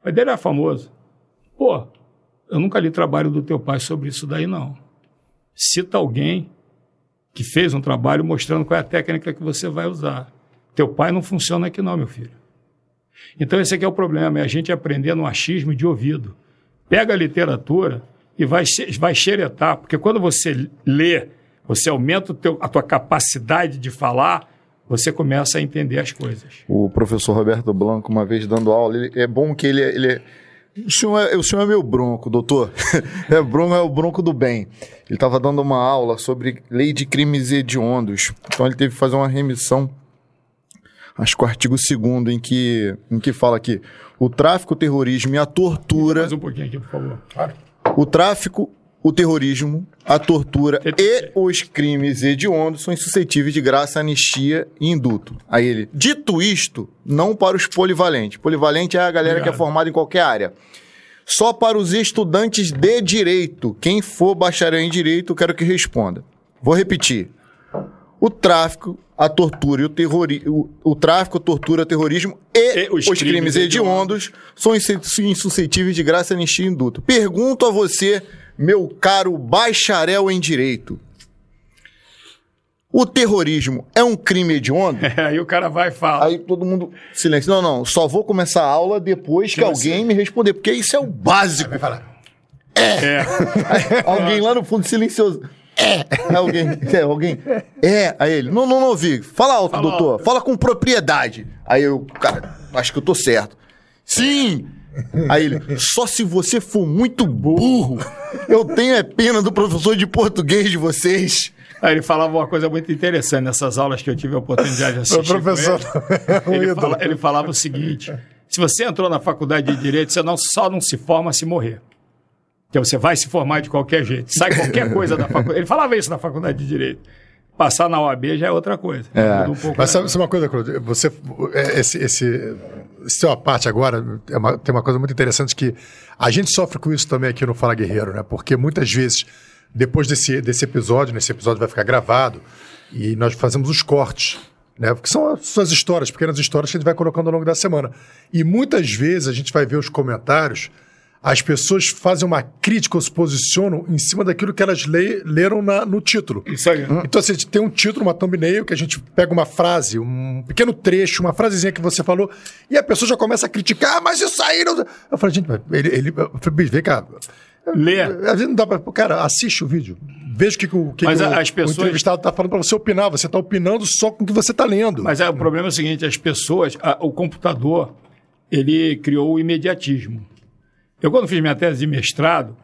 O pai dele é famoso. Pô, eu nunca li trabalho do teu pai sobre isso daí, não. Cita alguém que fez um trabalho mostrando qual é a técnica que você vai usar. Teu pai não funciona aqui não, meu filho. Então esse aqui é o problema, é a gente aprender no achismo de ouvido. Pega a literatura e vai, vai xeretar, porque quando você lê, você aumenta teu, a tua capacidade de falar, você começa a entender as coisas. O professor Roberto Blanco, uma vez dando aula, ele, é bom que ele, ele o senhor, é, o senhor é meu bronco, doutor. é bronco, é o bronco do bem. Ele estava dando uma aula sobre lei de crimes hediondos. Então ele teve que fazer uma remissão, acho que o artigo 2 em que, em que fala aqui: o tráfico, o terrorismo e a tortura. Mais um pouquinho aqui, por favor. Claro. O tráfico, o terrorismo, a tortura e os crimes hediondos são insuscetíveis de graça, anistia e induto. Aí ele, dito isto, não para os polivalentes. Polivalente é a galera Obrigado. que é formada em qualquer área. Só para os estudantes de direito. Quem for bacharel em direito, quero que responda. Vou repetir. O tráfico, a tortura e o terrorismo. O, o, tráfico, a tortura, o terrorismo e, e os, os, crimes, crimes hediondos, são insuscetíveis de graça, anistia e induto. Pergunto a você meu caro bacharel em direito. O terrorismo é um crime hediondo? É, aí o cara vai e fala. Aí todo mundo. Silêncio. Não, não. Só vou começar a aula depois que, que alguém me responder, porque isso é o básico. Vai falar. É. é. alguém lá no fundo silencioso. É. Alguém. É, alguém. É. Aí ele. Não, não, não ouvi. Fala alto, Fala doutor. Alto. Fala com propriedade. Aí eu, cara, acho que eu tô certo. Sim! Aí ele, só se você for muito burro, eu tenho é pena do professor de português de vocês. Aí ele falava uma coisa muito interessante nessas aulas que eu tive a oportunidade de assistir. O professor. Ele. Ele, fala, ele, falava o seguinte: se você entrou na faculdade de direito, você não, só não se forma se morrer. Porque você vai se formar de qualquer jeito. Sai qualquer coisa da faculdade. Ele falava isso na faculdade de direito. Passar na OAB já é outra coisa. É. Um Mas sabe, sabe, uma coisa, Claudio? Você, é, esse, esse, sua parte agora, é uma, tem uma coisa muito interessante que a gente sofre com isso também aqui no Fala Guerreiro, né? Porque muitas vezes, depois desse, desse episódio, nesse episódio vai ficar gravado, e nós fazemos os cortes, né? Porque são as suas histórias, pequenas histórias que a gente vai colocando ao longo da semana. E muitas vezes a gente vai ver os comentários as pessoas fazem uma crítica ou se posicionam em cima daquilo que elas le, leram na, no título. Isso aí. Então, assim, a gente tem um título, uma thumbnail, que a gente pega uma frase, um pequeno trecho, uma frasezinha que você falou, e a pessoa já começa a criticar, ah, mas isso aí não... Eu falei, gente, ele... ele eu falei, vem cá... Lê. Às vezes não dá pra... Cara, assiste o vídeo. Veja o que, que o, que Mas que a- o, as pessoas- o entrevistado está falando para você opinar. Você está opinando só com o que você está lendo. Mas é, o problema é o seguinte, as pessoas, a- o computador, ele criou o imediatismo. Eu, quando fiz minha tese de mestrado,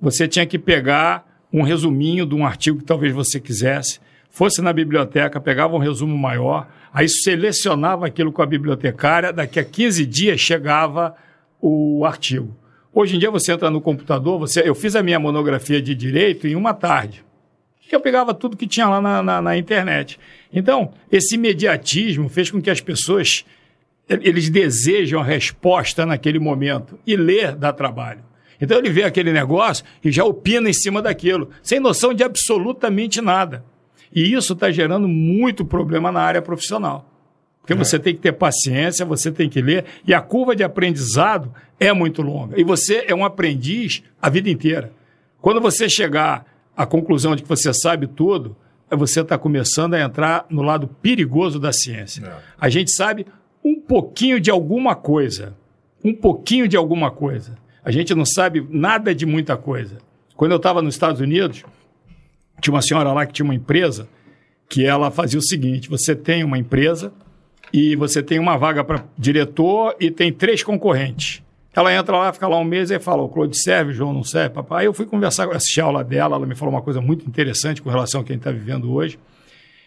você tinha que pegar um resuminho de um artigo que talvez você quisesse, fosse na biblioteca, pegava um resumo maior, aí selecionava aquilo com a bibliotecária, daqui a 15 dias chegava o artigo. Hoje em dia você entra no computador, você, eu fiz a minha monografia de direito em uma tarde que eu pegava tudo que tinha lá na, na- na internet. Então, esse imediatismo fez com que as pessoas eles desejam a resposta naquele momento e ler dá trabalho. Então ele vê aquele negócio e já opina em cima daquilo, sem noção de absolutamente nada. E isso está gerando muito problema na área profissional. Porque você tem que ter paciência, você tem que ler, e a curva de aprendizado é muito longa. E você é um aprendiz a vida inteira. Quando você chegar à conclusão de que você sabe tudo, é você está começando a entrar no lado perigoso da ciência. A gente sabe um pouquinho de alguma coisa. Um pouquinho de alguma coisa. A gente não sabe nada de muita coisa. Quando eu estava nos Estados Unidos, tinha uma senhora lá que tinha uma empresa que ela fazia o seguinte: você tem uma empresa e você tem uma vaga para diretor e tem três concorrentes. Ela entra lá, fica lá um mês e fala: o Claude serve, o João não serve, papai. Aí eu fui conversar, assistir a aula dela, ela me falou uma coisa muito interessante com relação ao que a gente está vivendo hoje.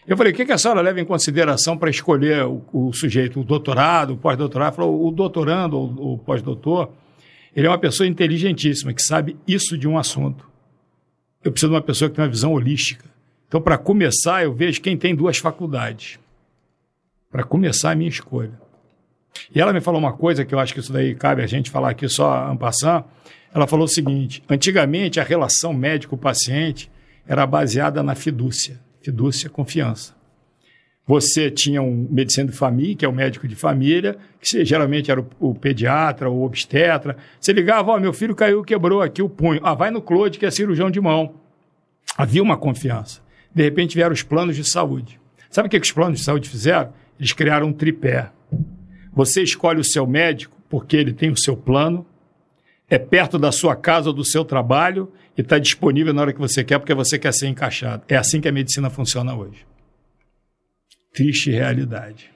Eu falei: o que, que a senhora leva em consideração para escolher o, o sujeito, o doutorado, o pós-doutorado? Falou: o doutorando ou o pós-doutor, ele é uma pessoa inteligentíssima, que sabe isso de um assunto. Eu preciso de uma pessoa que tem uma visão holística. Então, para começar, eu vejo quem tem duas faculdades. Para começar a minha escolha. E ela me falou uma coisa que eu acho que isso daí cabe a gente falar aqui só en passant. Ela falou o seguinte: antigamente a relação médico-paciente era baseada na fidúcia. Fidúcia, confiança. Você tinha um medicina de família, que é o médico de família, que geralmente era o, o pediatra ou obstetra. Você ligava, ó, meu filho caiu, quebrou aqui o punho. Ah, vai no Claude, que é cirurgião de mão. Havia uma confiança. De repente vieram os planos de saúde. Sabe o que, que os planos de saúde fizeram? Eles criaram um tripé. Você escolhe o seu médico porque ele tem o seu plano, é perto da sua casa ou do seu trabalho e está disponível na hora que você quer porque você quer ser encaixado. É assim que a medicina funciona hoje. Triste realidade.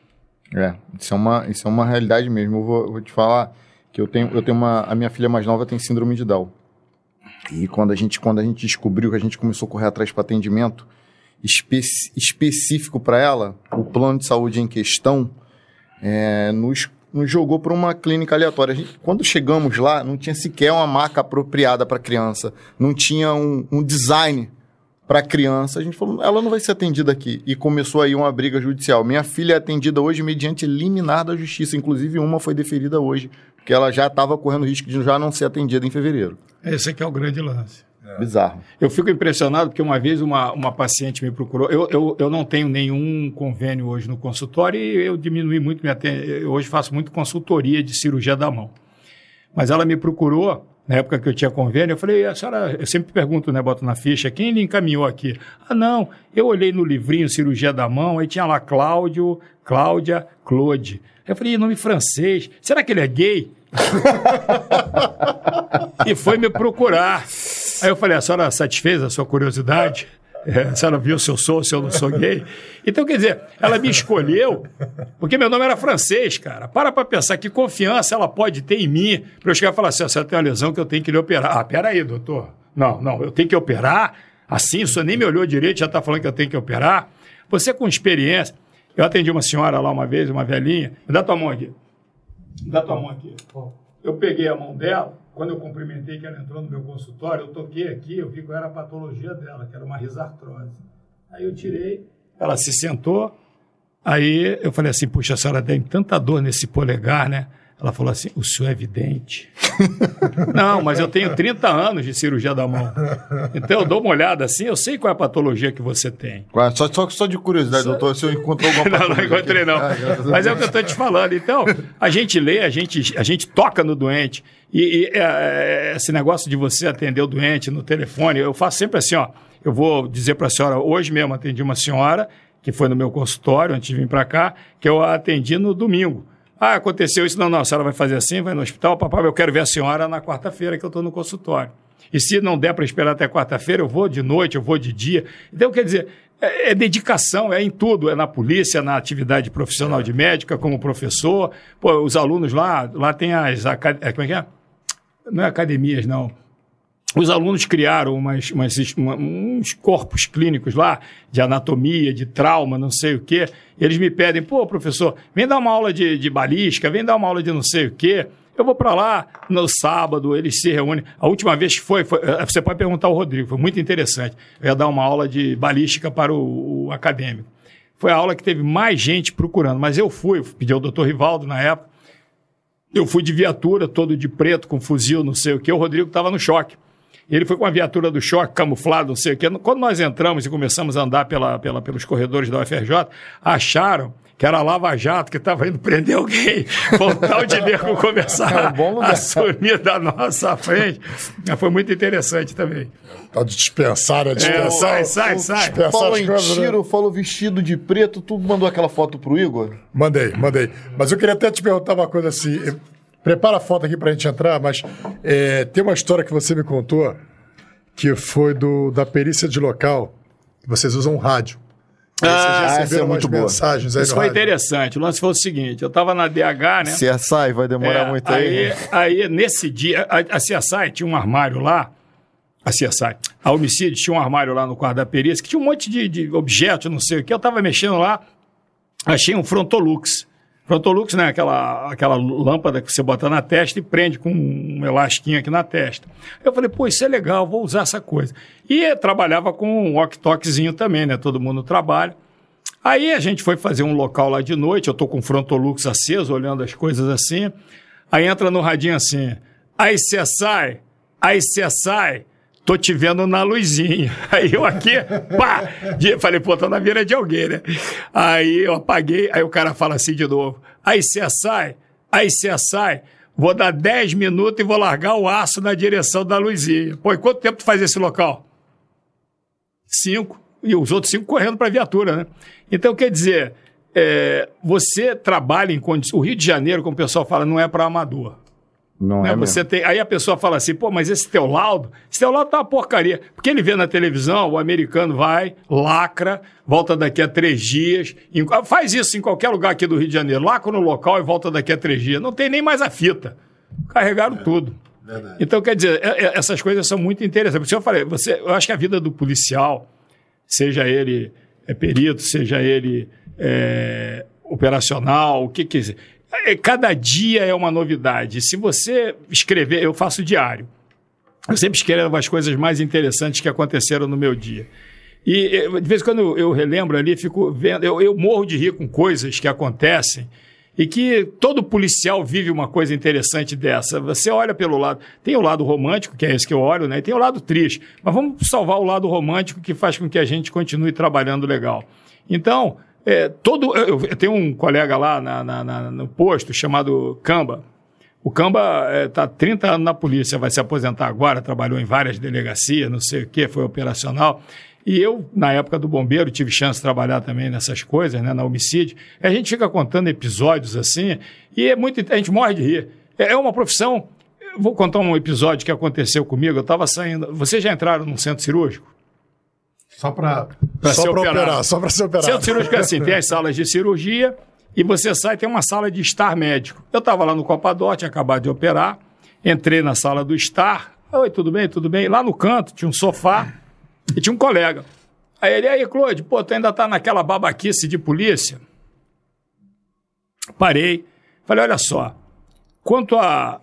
É, isso é uma, isso é uma realidade mesmo. Eu vou, vou te falar que eu tenho, eu tenho uma. A minha filha mais nova tem síndrome de Down. E quando a gente, quando a gente descobriu que a gente começou a correr atrás para atendimento espe específico para ela, o plano de saúde em questão é, nos, nos jogou para uma clínica aleatória. Gente- quando chegamos lá, não tinha sequer uma marca apropriada para criança, não tinha um, um design para criança. A gente falou, ela não vai ser atendida aqui. E começou aí uma briga judicial. Minha filha é atendida hoje mediante liminar da justiça. Inclusive, uma foi deferida hoje, porque ela já estava correndo risco de já não ser atendida em fevereiro. Esse aqui é o grande lance. Bizarro. Eu fico impressionado porque uma vez uma, uma paciente me procurou. Eu, eu, eu não tenho nenhum convênio hoje no consultório e eu diminui muito minha. Eu hoje faço muito consultoria de cirurgia da mão. Mas ela me procurou, na época que eu tinha convênio, eu falei, a senhora, eu sempre pergunto, né, boto na ficha, quem lhe encaminhou aqui? Ah, não, eu olhei no livrinho Cirurgia da Mão, aí tinha lá Cláudio, Cláudia, Claude. Eu falei, nome francês, será que ele é gay? e foi me procurar. Aí eu falei, a senhora satisfez a sua curiosidade? É, a senhora viu se eu sou, se eu não sou gay? Então, quer dizer, ela me escolheu porque meu nome era francês, cara. Para pra pensar que confiança ela pode ter em mim para eu chegar e falar assim, a senhora tem uma lesão que eu tenho que lhe operar. Ah, peraí, doutor. Não, não, eu tenho que operar? Assim, o senhor nem me olhou direito, já está falando que eu tenho que operar? Você com experiência... Eu atendi uma senhora lá uma vez, uma velhinha. Me dá tua mão aqui. Me dá tua mão aqui. Eu peguei a mão dela, quando eu cumprimentei que ela entrou no meu consultório, eu toquei aqui, eu vi qual era a patologia dela, que era uma risartrose. Aí eu tirei, ela se sentou, aí eu falei assim, puxa, a senhora tem tanta dor nesse polegar, né? Ela falou assim: o senhor é vidente? não, mas eu tenho 30 anos de cirurgia da mão. Então eu dou uma olhada assim, eu sei qual é a patologia que você tem. Só, só, só de curiosidade, só... doutor, se eu encontrou alguma patologia. não, não encontrei, não. Ah, mas é o que eu estou te falando. Então, a gente lê, a gente, a gente toca no doente. E, e é, esse negócio de você atender o doente no telefone, eu faço sempre assim, ó. Eu vou dizer para a senhora, hoje mesmo atendi uma senhora que foi no meu consultório antes de vir para cá, que eu atendi no domingo. Ah, aconteceu isso. Não, não, a senhora vai fazer assim, vai no hospital. Papai, eu quero ver a senhora na quarta-feira que eu estou no consultório. E se não der para esperar até quarta-feira, eu vou de noite, eu vou de dia. Então, quer dizer, é, é, dedicação, é em tudo. É na polícia, na atividade profissional de médica, como professor. Pô, os alunos lá, lá tem as... É, como é que é? Não é academias, não os alunos criaram umas, umas, uma, uns corpos clínicos lá, de anatomia, de trauma, não sei o quê. Eles me pedem, pô, professor, vem dar uma aula de, de balística, vem dar uma aula de não sei o quê. Eu vou para lá no sábado, eles se reúnem. A última vez que foi, foi, eh, você pode perguntar ao Rodrigo, foi muito interessante. Eu ia dar uma aula de balística para o, o acadêmico. Foi a aula que teve mais gente procurando, mas eu fui, pedi ao doutor Rivaldo na época. Eu fui de viatura, todo de preto, com fuzil, não sei o quê. O Rodrigo estava no choque. Ele foi com a viatura do choque, camuflado, não sei o quê. Quando nós entramos e começamos a andar pela, pela, pelos corredores da UFRJ, acharam que era Lava Jato, que estava indo prender alguém. Foi tal de nego começar é um a sumir da nossa frente. Foi muito interessante também. Tá de dispensar, a dispensar. É, sai, sai, sai. Falou em coisas, né? tiro, né? falou vestido de preto, tu mandou aquela foto pro Igor? Mandei, mandei. Mas eu queria até te perguntar uma coisa assim. Prepara a foto aqui para a gente entrar, mas é, tem uma história que você me contou que foi do, da perícia de local. Vocês usam rádio. Ah, essa é muito boa. Mensagens Isso foi rádio. interessante. O lance foi o seguinte: eu estava na DH, né? CSI, vai demorar é, muito aí. Aí, aí nesse dia, a, a CSI tinha um armário lá. A CSI, a homicídio tinha um armário lá no quarto da perícia que tinha um monte de, de objetos, não sei o que. Eu estava mexendo lá, achei um Frontolux. Frontolux, né? Aquela, aquela lâmpada que você bota na testa e prende com um elastiquinho aqui na testa. Eu falei, pô, isso é legal, vou usar essa coisa. E trabalhava com um walk-talkzinho também, né? Todo mundo trabalha. Aí a gente foi fazer um local lá de noite, eu tô com o Frontolux aceso, olhando as coisas assim. Aí entra no radinho assim, aí você sai, aí você sai, tô te vendo na luzinha. Aí eu aqui, pá, falei, pô, tô na beira de alguém, né? Aí eu apaguei, aí o cara fala assim de novo, aí você sai, aí você sai, vou dar 10 minutos e vou largar o aço na direção da luzinha. Pô, e quanto tempo tu faz esse local? Cinco. E os outros cinco correndo para a viatura, né? Então, quer dizer, é, você trabalha em condições... O Rio de Janeiro, como o pessoal fala, não é para amador. Não né? é você tem, aí a pessoa fala assim, pô, mas esse teu laudo, esse teu laudo tá uma porcaria. Porque ele vê na televisão, o americano vai, lacra, volta daqui a três dias, em, faz isso em qualquer lugar aqui do Rio de Janeiro, lacra no local e volta daqui a três dias. Não tem nem mais a fita. Carregaram é, tudo. Verdade. Então, quer dizer, é, é, essas coisas são muito interessantes. Porque eu falei, você, eu acho que a vida do policial, seja ele é, perito, seja ele é, operacional, o que quiser é, cada dia é uma novidade. Se você escrever, eu faço diário. Eu sempre escrevo as coisas mais interessantes que aconteceram no meu dia. E de vez em quando eu, relembro ali, fico vendo, eu, eu morro de rir com coisas que acontecem e que todo policial vive uma coisa interessante dessa. Você olha pelo lado, tem o lado romântico, que é esse que eu olho, né? E tem o lado triste. Mas vamos salvar o lado romântico que faz com que a gente continue trabalhando legal. Então, é, todo, eu, eu, tenho um colega lá na, na, na, no posto chamado Camba. O Camba está é, 30 anos na polícia, vai se aposentar agora, trabalhou em várias delegacias, não sei o que, foi operacional. E eu, na época do bombeiro, tive chance de trabalhar também nessas coisas, né, na homicídio. A gente fica contando episódios assim, e é muito, a gente morre de rir. É, é uma profissão. vou contar um episódio que aconteceu comigo. Eu estava saindo. Vocês já entraram num centro cirúrgico? Só para operar. operar. Só para ser operado. Centro cirúrgico é assim, tem as salas de cirurgia e você sai, tem uma sala de estar médico. Eu estava lá no Copador, tinha acabado de operar, entrei na sala do estar. Oi, tudo bem, tudo bem? Lá no canto tinha um sofá e tinha um colega. Aí ele, aí, Claude, pô, tu ainda tá naquela babaquice de polícia? Parei. Falei, olha só, quanto a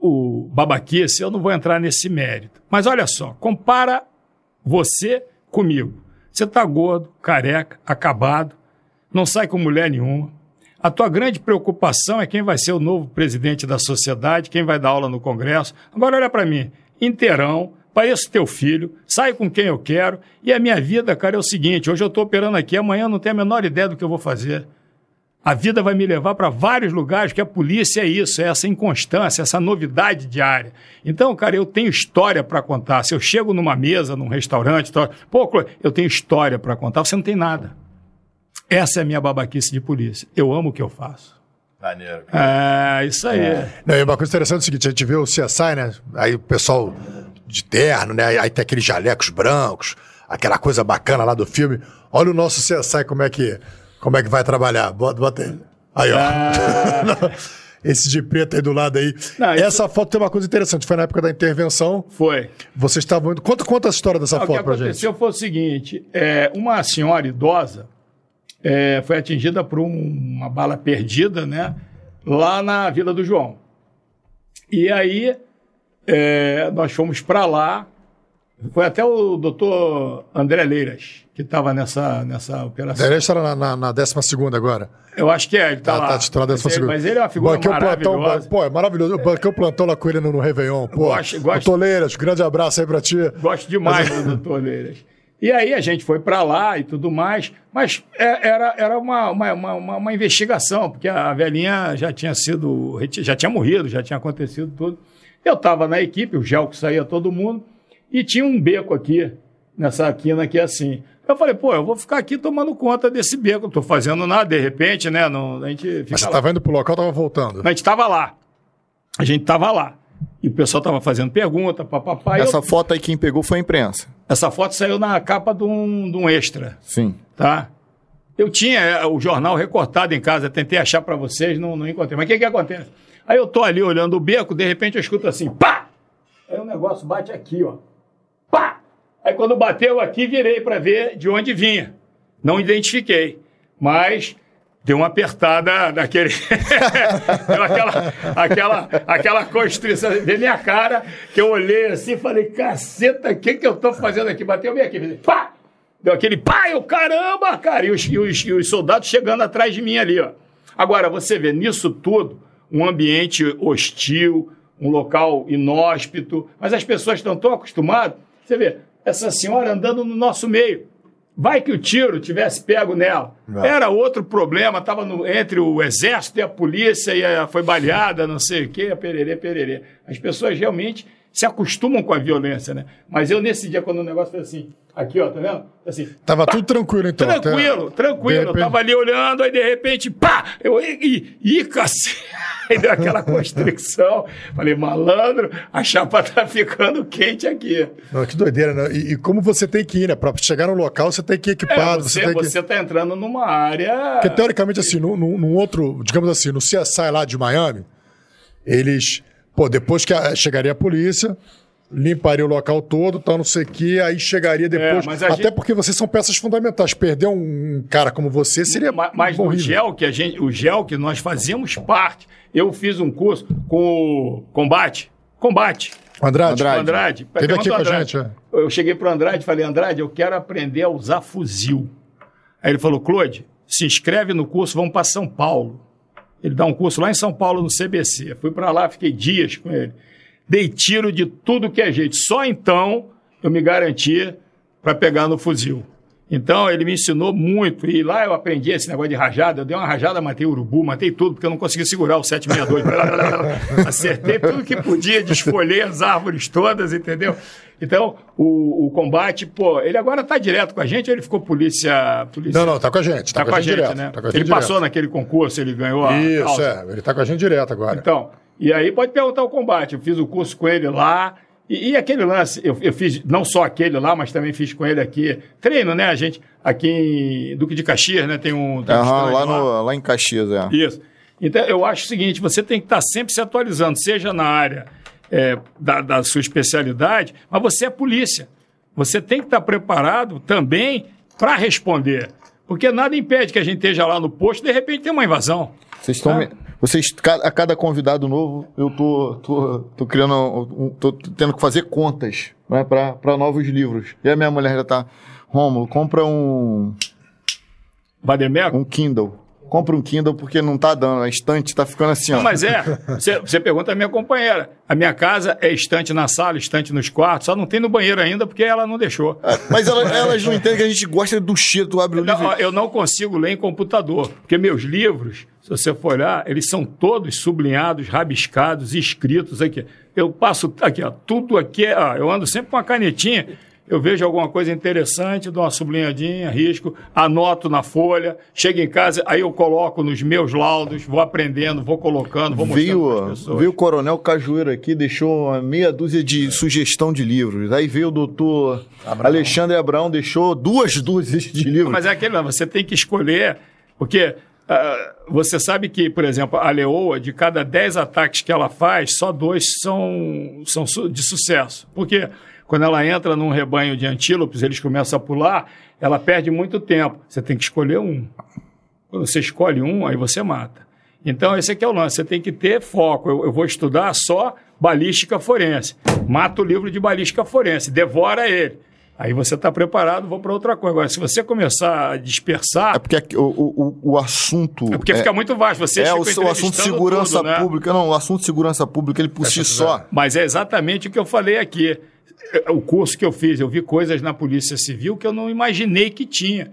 o babaquice, eu não vou entrar nesse mérito. Mas olha só, compara você comigo. Você está gordo, careca, acabado, não sai com mulher nenhuma. A tua grande preocupação é quem vai ser o novo presidente da sociedade, quem vai dar aula no Congresso. Agora olha para mim, inteirão, pareço teu filho, saio com quem eu quero, e a minha vida, cara, é o seguinte, hoje eu estou operando aqui, amanhã eu não tenho a menor ideia do que eu vou fazer. A vida vai me levar para vários lugares, que a polícia é isso, é essa inconstância, essa novidade diária. Então, cara, eu tenho história para contar. Se eu chego numa mesa, num restaurante, pô, eu tenho história para contar, você não tem nada. Essa é a minha babaquice de polícia. Eu amo o que eu faço. Maneiro. É, isso aí. É. Não, e uma coisa interessante é o seguinte, a gente vê o CSI, né? Aí o pessoal de terno, né? Aí tem aqueles jalecos brancos, aquela coisa bacana lá do filme. Olha o nosso CSI como é que, como é que vai trabalhar. Bota, bota aí. Aí, ó. Ah. Esse de preto aí do lado aí. Não, Essa isso... foto tem uma coisa interessante. Foi na época da intervenção. Foi. Vocês estavam indo. Conta, conta a história dessa Não, foto pra gente. O que aconteceu foi o seguinte: é, uma senhora idosa é, foi atingida por um, uma bala perdida, né? Lá na Vila do João. E aí é, nós fomos para lá. Foi até o doutor André Leiras que estava nessa, nessa operação. André Leiras está na, na, 12 agora. Eu acho que é, ele está ah, lá. Tá titular décima mas, segunda. mas ele é uma figura banquei maravilhosa. Plantão, pô, é maravilhoso. Eu banquei o plantão lá com ele no, no Réveillon. Pô, gosto, gosto, doutor Leiras, grande abraço aí para ti. Gosto demais do doutor Leiras. E aí a gente foi para lá e tudo mais, mas é, era, era uma, uma, uma, uma, investigação, porque a velhinha já tinha sido, já tinha morrido, já tinha acontecido tudo. Eu estava na equipe, o gel que saía todo mundo, e tinha um beco aqui, nessa quina aqui assim. Eu falei, pô, eu vou ficar aqui tomando conta desse beco, não estou fazendo nada, de repente, né? Não, a gente Mas você estava indo pro local, estava voltando? A gente estava lá. A gente estava lá. E o pessoal estava fazendo pergunta, papapá. Essa eu... foto aí quem pegou foi a imprensa. Essa foto saiu na capa de um, de um extra. Sim. Tá? Eu tinha é, o jornal recortado em casa, tentei achar para vocês, não, não encontrei. Mas o que, que acontece? Aí eu tô ali olhando o beco, de repente eu escuto assim, pá! Aí o negócio bate aqui, ó. Pá! Aí quando bateu aqui, virei para ver de onde vinha. Não identifiquei. Mas deu uma apertada naquele. deu aquela, aquela, aquela constrição. Veio minha cara, que eu olhei assim e falei: caceta, o que, que eu tô fazendo aqui? Bateu bem aqui. Falei, pá! Deu aquele pá, eu caramba, cara! E os, e os, e os soldados chegando atrás de mim ali, ó. Agora, você vê nisso tudo um ambiente hostil, um local inóspito, mas as pessoas estão tão acostumadas. Você vê, essa senhora andando no nosso meio. Vai que o tiro tivesse pego nela. Não. Era outro problema, estava entre o exército e a polícia, e a, foi baleada, não sei o quê, pererê, pererê. As pessoas realmente se acostumam com a violência, né? Mas eu, nesse dia, quando o negócio foi assim, aqui, ó, tá vendo? Assim, Tava pá, tudo tranquilo, então. Tranquilo, até... tranquilo. Repente... Eu tava ali olhando, aí de repente, pá! Eu, ih, ih, cacete! Aí deu aquela constricção. Falei, malandro, a chapa tá ficando quente aqui. Não, que doideira, né? E, e, como você tem que ir, né? Pra chegar no local, você tem que ir equipado. É, você, você, você que... tá entrando numa área... Porque, teoricamente, assim, num, num outro, digamos assim, no CSI lá de Miami, eles... Pô, depois que a, chegaria a polícia, limparia o local todo, tal, não sei o quê, aí chegaria é, depois. É, até gente... porque vocês são peças fundamentais. Perder um cara como você seria. Mas, mas no gel que a gente, o gel que nós fazíamos parte. Eu fiz um curso com o Combate. Combate. Andrade. Andrade. Andrade. Teve aqui com a gente, é. Eu cheguei para o Andrade e falei, Andrade, eu quero aprender a usar fuzil. Aí ele falou, Claude, se inscreve no curso, vamos para São Paulo. Ele dá um curso lá em São Paulo, no CBC. Fui para lá, fiquei dias com ele dei tiro de tudo que é jeito. Só então eu me garanti para pegar no fuzil. Então ele me ensinou muito. E lá eu aprendi esse negócio de rajada. Eu dei uma rajada, matei urubu, matei tudo, porque eu não consegui segurar o 762. Acertei tudo que podia, desfolhei as árvores todas, entendeu? Então, o, o combate, pô, ele agora está direto com a gente ou ele ficou polícia, polícia? Não, não, está com a gente. Está tá com, a gente, direto, né? Tá a gente ele direto. passou naquele concurso, ele ganhou a. Isso, causa. é. Ele está com a gente direto agora. Então, e aí pode perguntar o combate. Eu fiz o curso com ele lá. E, e aquele lance, eu, eu, fiz não só aquele lá, mas também fiz com ele aqui. Treino, né? A gente, aqui em Duque de Caxias, né? Tem um. Tem um lá, lá. No, lá em Caxias, é. Isso. Então, eu acho o seguinte: você tem que estar sempre se atualizando, seja na área é, da, da sua especialidade, mas você é polícia. Você tem que estar preparado também para responder. Porque nada impede que a gente esteja lá no posto e de repente tem uma invasão. Vocês estão. Tá? Vocês, a cada convidado novo, eu tô, tô, tô criando, tô tendo que fazer contas né, para novos livros. E a minha mulher já tá, Rômulo, compra um. Bademeco? Um Kindle. compra um Kindle porque não tá dando. A estante tá ficando assim, ó. Não, mas é, você, você pergunta a minha companheira. A minha casa é estante na sala, estante nos quartos, só não tem no banheiro ainda porque ela não deixou. Mas ela- elas não entendem que a gente gosta do cheiro, tu abre o livro. Não, eu não consigo ler em computador, porque meus livros, se você for olhar, eles são todos sublinhados, rabiscados, escritos aqui. Eu passo aqui, ó, tudo aqui, é- ó, eu ando sempre com uma canetinha, eu vejo alguma coisa interessante, dou uma sublinhadinha, risco, anoto na folha, chego em casa, aí eu coloco nos meus laudos, vou aprendendo, vou colocando, vou mostrando as pessoas. veio o Coronel Cajueiro aqui, deixou uma meia dúzia de sugestão de livros. Aí veio o doutor Alexandre Abraão, deixou duas dúzias de livros. Mas é aquele, não, você tem que escolher, porque ah, você sabe que, por exemplo, a leoa, de cada 10 ataques que ela faz, só dois são, são de sucesso. Porque quando ela entra num rebanho de antílopes, eles começam a pular, ela perde muito tempo. Você tem que escolher um. Quando você escolhe um, aí você mata. Então, esse aqui é o lance. Você tem que ter foco. Eu, eu vou estudar só balística forense. Mata o livro de balística forense, devora ele. Aí você está preparado, vou para outra coisa. Agora, se você começar a dispersar, É porque o, o, o- assunto. é porque fica muito vasto. Você é o, seu assunto de segurança tudo, né? pública. Não, o assunto de segurança pública, ele por si só. Mas é exatamente o que eu falei aqui. O curso que eu fiz, eu vi coisas na Polícia Civil que eu não imaginei que tinha.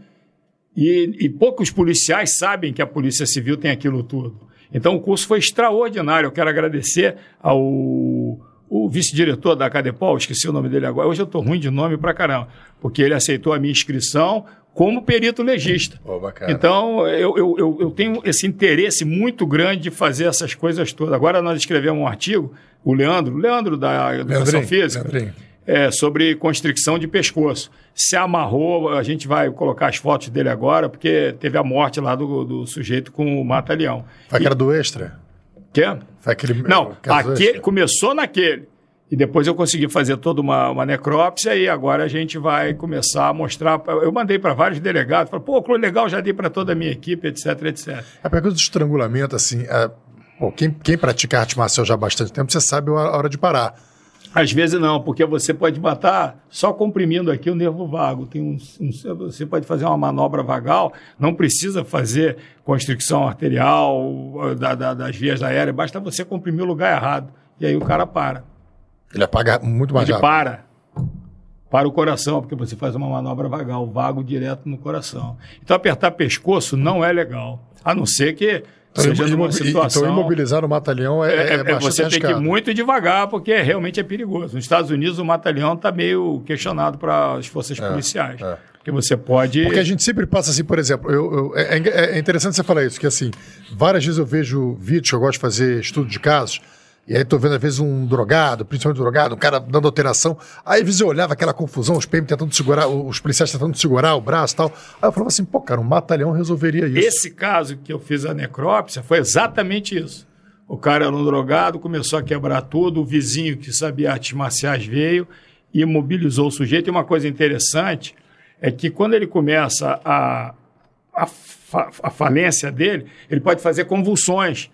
E, e poucos policiais sabem que a Polícia Civil tem aquilo tudo. Então o curso foi extraordinário. Eu quero agradecer ao o vice-diretor da Cadepol, esqueci o nome dele agora. Hoje eu estou ruim de nome pra caramba, porque ele aceitou a minha inscrição como perito legista. Bacana. Então, eu, eu, eu, tenho esse interesse muito grande de fazer essas coisas todas. Agora nós escrevemos um artigo, o Leandro, Leandro da Educação Leandrinho, Física, Leandrinho. é, sobre constricção de pescoço. Se amarrou, a gente vai colocar as fotos dele agora, porque teve a morte lá do, do sujeito com o mata-leão. Foi que era do extra? Quer? Foi aquele. Não, aquele, começou naquele. E depois eu consegui fazer toda uma, uma necrópsia e agora a gente vai começar a mostrar. Eu mandei para vários delegados, falei, pô, legal, já dei para toda a minha equipe, etc, etc. A pergunta do estrangulamento, assim, é, pô, quem, quem pratica arte marcial já há bastante tempo, você sabe a hora de parar. Às vezes não, porque você pode matar só comprimindo aqui o nervo vago. Tem um, um- você pode fazer uma manobra vagal, não precisa fazer constricção arterial da- da- das vias aéreas, basta você comprimir o lugar errado. E aí o cara para. Ele apaga muito mais Ele rápido. para. Para o coração, porque você faz uma manobra vagal, vago direto no coração. Então apertar pescoço não é legal. A não ser que Então, seja imobi- situação. então imobilizar o mata-leão é, É, é, é- é bastante você tem que ir muito devagar, porque realmente é perigoso. Nos Estados Unidos, o mata-leão está meio questionado para as forças policiais. é. Porque você pode. Porque a gente sempre passa assim, por exemplo, eu, eu- é, é- é interessante você falar isso, que assim, várias vezes eu vejo vídeos, eu gosto de fazer estudo de casos, e aí tô vendo às vezes um drogado, principalmente um drogado, um cara dando alteração, aí às vezes eu olhava aquela confusão, os PM tentando segurar, os policiais tentando segurar o braço e tal, aí eu falava assim, pô, cara, um batalhão resolveria isso. Esse caso que eu fiz a necrópsia foi exatamente isso. O cara era um drogado, começou a quebrar tudo, o vizinho que sabia artes marciais veio e imobilizou o sujeito. E uma coisa interessante é que quando ele começa a, a, fa- a falência dele, ele pode fazer convulsões.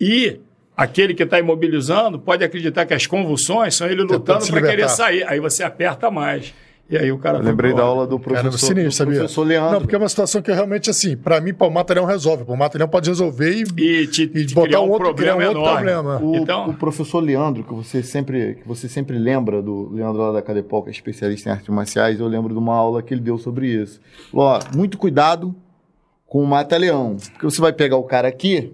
E aquele que está imobilizando pode acreditar que as convulsões são ele lutando para querer sair. Aí você aperta mais. E aí o cara. Eu lembrei da aula do Cara, professor, sinistro, do sabia? professor Leandro. Não, porque é uma situação que realmente, assim, pra mim, o mata-leão resolve. O mata-leão pode resolver e, E te, e te botar um outro, problema um outro enorme. problema. O, Então- o professor Leandro, que você sempre que você sempre lembra do Leandro lá da Cadepol, que é especialista em artes marciais, eu lembro de uma aula que ele deu sobre isso. Falou, ó, muito cuidado com o mata-leão, porque você vai pegar o cara aqui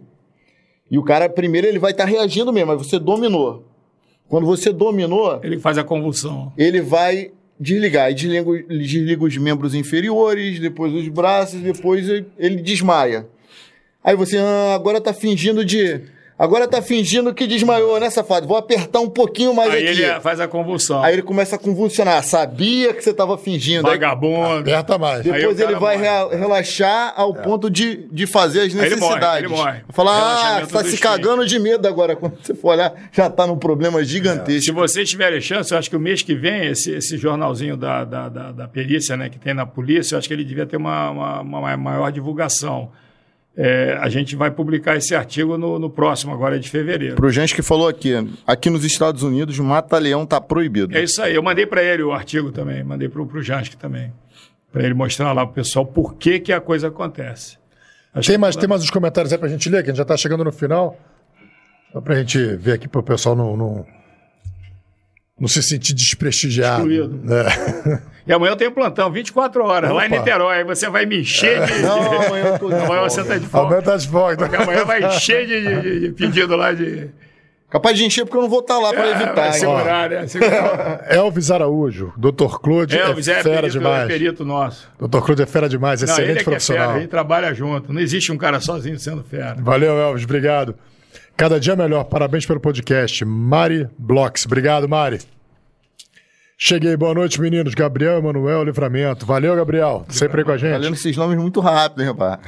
e o cara primeiro ele vai estar reagindo mesmo, mas você dominou. Quando você dominou, Ele faz a convulsão. ele vai desligar. E desliga, desliga os membros inferiores, depois os braços, depois ele- ele desmaia. Aí você, ah, agora tá fingindo de. Agora tá fingindo que desmaiou, né, safado? Vou apertar um pouquinho mais Aí aqui. ele faz a convulsão. Aí ele começa a convulsionar. Sabia que você tava fingindo. Aí Vagabundo. Aperta mais. Aí depois ele vai morre. rea- relaxar ao ponto de, de fazer as ele morre, necessidades. ele morre. Falar, ah, você tá se cagando de medo agora. Quando você for olhar, já tá num problema gigantesco. Se vocês tiverem chance, eu acho que o mês que vem, esse, esse jornalzinho da, da, da, da perícia né, que tem na polícia, eu acho que ele devia ter uma, uma, uma maior divulgação. É, a gente vai publicar esse artigo no, no próximo, agora de fevereiro. Pro gente que falou aqui, aqui nos Estados Unidos, mata-leão tá proibido. É isso aí. Eu mandei para ele o artigo também, mandei para o Jansky também, para ele mostrar lá para o pessoal por que, que a coisa acontece. Acho Tem que mais, tem mais uns comentários aí pra gente ler, que a gente já tá chegando no final. Só pra gente ver aqui pro pessoal não, não, não se sentir desprestigiado. Excluído. É. E amanhã eu tenho plantão, 24 horas, lá em Opa. Niterói. Aí você vai me encher de. Não, amanhã eu tô de Amanhã folga. você tá de folga. Aumenta as fotos. Porque amanhã vai encher de, de- de- de pedido lá de. Capaz de encher porque eu não vou estar lá pra Ah, evitar. vai segurar, né? Segurar. Elvis Araújo, Dr. Claude Elvis é é, fera perito, é demais. perito nosso. Dr. Claude é fera demais, Não, ele excelente é que é fera, profissional. gente trabalha junto. Não existe um cara sozinho sendo fera. Valeu, Elvis, obrigado. Cada dia melhor, parabéns pelo podcast. Mari Blocks, obrigado, Mari. Cheguei, boa noite, meninos. Gabriel Emanuel Livramento. Valeu, Gabriel. Sempre aí com a gente. Tá lendo esses nomes muito rápido, hein, rapaz?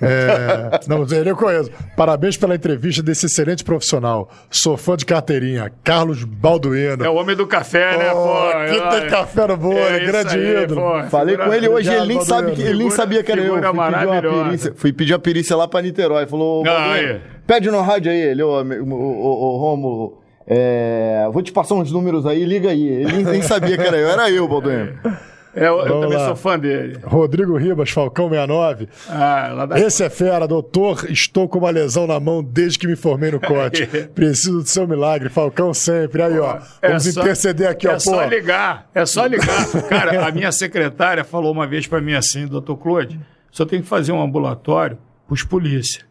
É, não, ele eu conheço. Parabéns pela entrevista desse excelente profissional. Sou fã de carteirinha. Carlos Balduino. É o homem do café, né, Oh, pô? É, tem café no bolo, é isso grande aí, ídolo. pô. Falei Figura- com ele hoje, Obrigado, ele nem, sabe, que- ele nem sabia que era eu. Fui pedir, uma perícia, fui pedir uma perícia lá pra Niterói. Falou, Não, Balduino, aí. pede no rádio aí. Ele, ô, ô, ô, ô, Rômulo, é, vou te passar uns números aí, liga aí. Ele nem, sabia que era eu, era eu, Balduino. É, eu, eu também lá. sou fã dele. Rodrigo Ribas, Falcão 69. Ah, lá da... Esse é fera, doutor. Estou com uma lesão na mão desde que me formei no corte. Preciso do seu milagre. Falcão sempre. Aí, ó. É Vamos só- interceder aqui, ó. É Pô. só ligar, é só ligar. Cara, a minha secretária falou uma vez pra mim assim, doutor Claude, só tem que fazer um ambulatório pros polícia.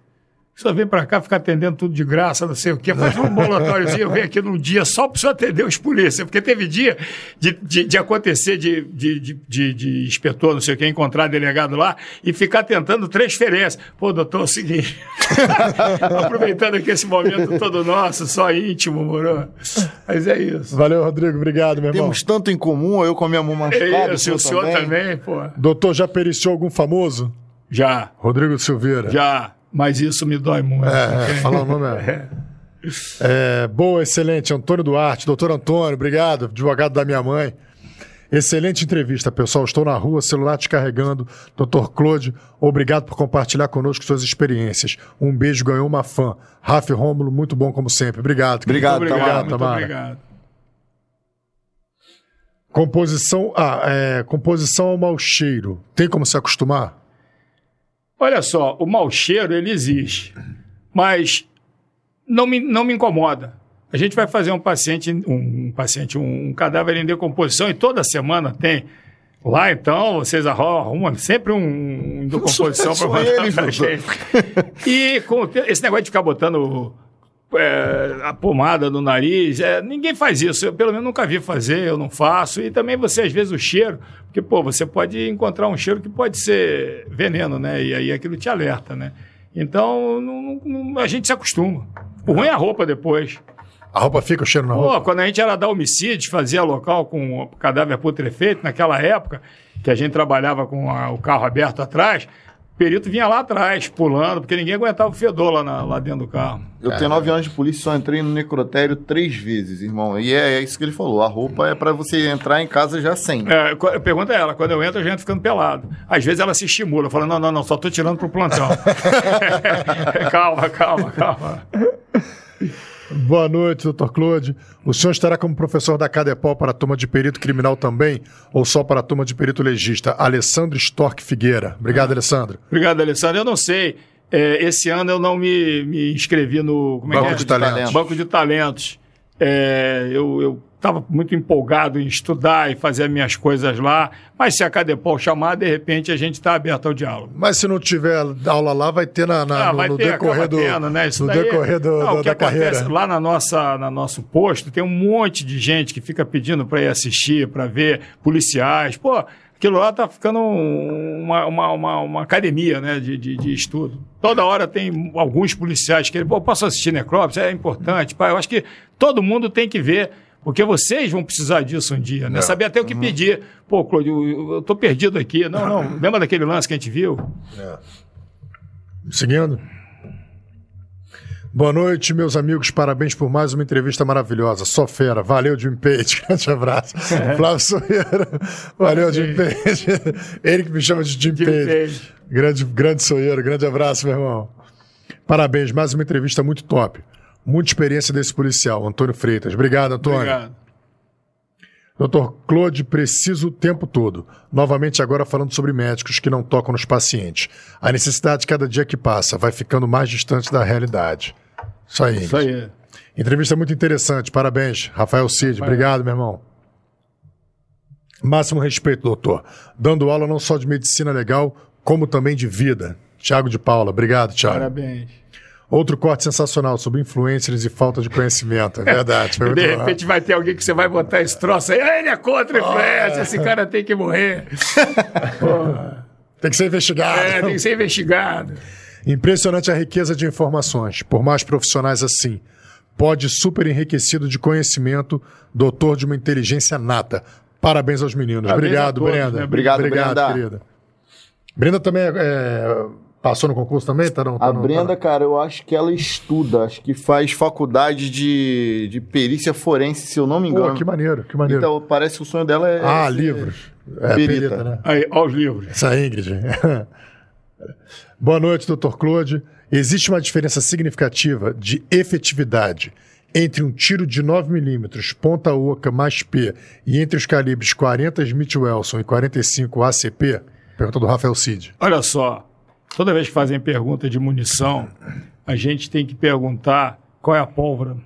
Só vem pra cá ficar atendendo tudo de graça, não sei o quê. Faz um ambulatório, eu venho aqui num dia só pra você atender os polícia. Porque teve dia de, de, de acontecer de, de, de, de, inspetor, não sei o quê, encontrar delegado lá e ficar tentando transferência. Pô, doutor, é o seguinte. Aproveitando aqui esse momento todo nosso, só íntimo, moro? Mas é isso. Valeu, Rodrigo. Obrigado, meu irmão. Temos tanto em comum, eu com a minha mão machucada. É isso, o senhor também, pô. Doutor, já periciou algum famoso? Já, Rodrigo Silveira. já. Mas isso me dói muito. É, é, fala o nome. É. É, boa, excelente. Antônio Duarte, doutor Antônio, obrigado, advogado da minha mãe. Excelente entrevista, pessoal. Estou na rua, celular descarregando. Doutor Claude, obrigado por compartilhar conosco suas experiências. Um beijo, ganhou uma fã. Rafa e Rômulo, muito bom como sempre. Obrigado. Obrigado, Muito Tamara. obrigado, muito Tamara. obrigado. Composição, ah, é, composição ao mau cheiro. Tem como se acostumar? Olha só, o mau cheiro, ele existe. Mas não me, não me incomoda. A gente vai fazer um paciente, um, um paciente, um, um cadáver em decomposição e toda semana tem. Lá, então, vocês arrumam sempre um decomposição para pra doutor. gente. E com esse negócio de ficar botando é, a pomada no nariz, é, ninguém faz isso. Eu, pelo menos, nunca vi fazer, eu não faço. E também você, às vezes, o cheiro, porque, pô, você pode encontrar um cheiro que pode ser veneno, né? E aí aquilo te alerta, né? Então, não- não- a gente se acostuma. O ruim é a roupa depois. A roupa fica o cheiro na Pô, roupa? quando a gente era da homicídios, fazia local com o cadáver putrefeito, naquela época, que a gente trabalhava com a- o carro aberto atrás, perito vinha lá atrás, pulando, porque ninguém aguentava o fedor lá, na- lá dentro do carro. Eu tenho nove anos de polícia, só entrei no necrotério três vezes, irmão. E é, é isso que ele falou. A roupa é pra você entrar em casa já sem. É, pergunta a ela, quando eu entro, eu já entro ficando pelado. Às vezes ela se estimula, fala, não, não, não, só tô tirando pro plantão. calma, calma, calma. Boa noite, doutor Claude. O senhor estará como professor da Cadepol para a turma de perito criminal também, ou só para a turma de perito legista? Alessandro Stork Figueira. Obrigado, Alessandro. Obrigado, Alessandro. Eu não sei, é, esse ano eu não me, me inscrevi no como é Banco é? de talentos. Banco de Talentos. É, eu estava muito empolgado em estudar e fazer as minhas coisas lá, mas se a Cadepol chamar, de repente a gente está aberto ao diálogo. Mas se não tiver aula lá, vai ter na, na- Ah, no, vai no ter, decorrer, do, tendo, né? Isso no daí- decorrer do- Não, do- da acontece carreira. Lá na nossa, na nosso posto tem um monte de gente que fica pedindo para ir assistir, para ver policiais. Pô, aquilo lá tá ficando um- uma, uma, uma, uma academia né, de, de, de estudo. Toda hora tem alguns policiais que pô, posso assistir necrópsia? É importante. Pá, eu acho que todo mundo tem que ver. Porque vocês vão precisar disso um dia, né? Saber até o que pedir. Pô, Cláudio, eu, tô perdido aqui. Não, não. Lembra daquele lance que a gente viu? Seguindo. Boa noite, meus amigos. Parabéns por mais uma entrevista maravilhosa. Só fera. Valeu, Jim Page. Grande abraço. Flávio Soeiro. Valeu, Jim Page. Ele que me chama de Jim, Jim Page. Page. Grande, grande Soeiro. Grande abraço, meu irmão. Parabéns. Mais uma entrevista muito top. Muita experiência desse policial, Antônio Freitas. Obrigado, Antônio. Obrigado. Doutor Claude, preciso o tempo todo. Novamente, agora falando sobre médicos que não tocam nos pacientes. A necessidade, cada dia que passa, vai ficando mais distante da realidade. Isso aí. Isso aí. Entrevista muito interessante. Parabéns, Rafael Cid. Obrigado, meu irmão. Máximo respeito, doutor. Dando aula não só de medicina legal, como também de vida. Tiago de Paula. Obrigado, Tiago. Parabéns. Outro corte sensacional sobre influencers e falta de conhecimento. É verdade. De bom. repente vai ter alguém que você vai botar esse troço aí. "Ah, Ele é contra a influência, esse cara tem que morrer. Tem que ser investigado. É, tem que ser investigado. Impressionante a riqueza de informações. Por mais profissionais assim. Pode super enriquecido de conhecimento, doutor de uma inteligência nata. Parabéns aos meninos. Parabéns Obrigado, todos, Brenda. né? Obrigado, Brenda. querida. Brenda também é- é, passou no concurso também? Tá não, tá A não- Brenda, tá cara, eu acho que ela estuda, acho que faz faculdade de, de perícia forense, se eu não me não? Pô, engano. que maneiro, que maneiro. Então, parece que o sonho dela é. ah, livros. É, perita. perita, né? Aí, ó os livros. Essa Ingrid. Boa noite, doutor Claude. Existe uma diferença significativa de efetividade entre um tiro de 9mm ponta oca mais P e entre os calibres 40 Smith Wesson e 45 ACP? Pergunta do Rafael Cid. Olha só, toda vez que fazem pergunta de munição, a gente tem que perguntar qual é a pólvora,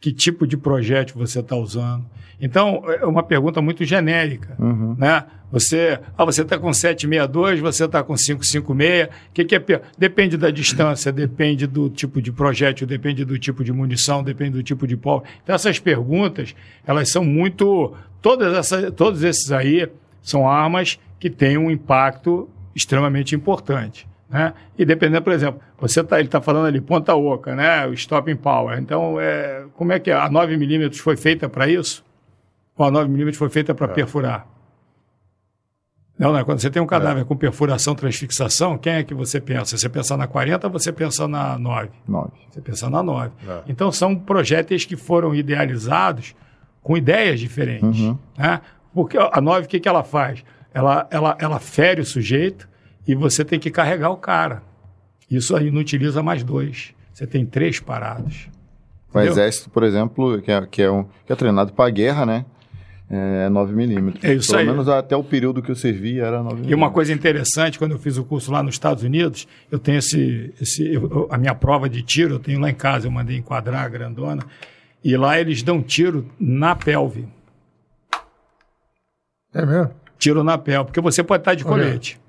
que tipo de projétil você está usando. Então, é uma pergunta muito genérica. Né? Você ah, você está com 762, você está com 556. O que, que é pior? Depende da distância, depende do tipo de projétil, depende do tipo de munição, depende do tipo de pólvora. Então, essas perguntas, elas são muito. Todas essas, todos esses aí são armas que têm um impacto extremamente importante. Né? E dependendo, por exemplo, você tá, ele está falando ali ponta oca, né? o stopping power. Então, é, como é que é? a 9mm foi feita para isso? Ou a 9mm foi feita para perfurar? Não, não. Quando você tem um cadáver com perfuração, transfixação, quem é que você pensa? Você pensa na 40 ou você pensa na 9? Nove. Você pensa na 9. Então, são projéteis que foram idealizados com ideias diferentes. Né? Porque a 9, o que, que ela faz? Ela, ela, ela fere o sujeito e você tem que carregar o cara. Isso aí não utiliza mais dois. Você tem três parados. O Entendeu? exército, por exemplo, que é, que é, um, que é treinado para guerra, né? É 9mm. É isso Pelo aí. menos até o período que eu servi era 9mm. E uma coisa interessante, quando eu fiz o curso lá nos Estados Unidos, eu tenho esse. esse eu- a minha prova de tiro, eu tenho lá em casa, eu mandei enquadrar a grandona. E lá eles dão tiro na pelve. É mesmo? Tiro na pelve, porque você pode estar de Olha. colete.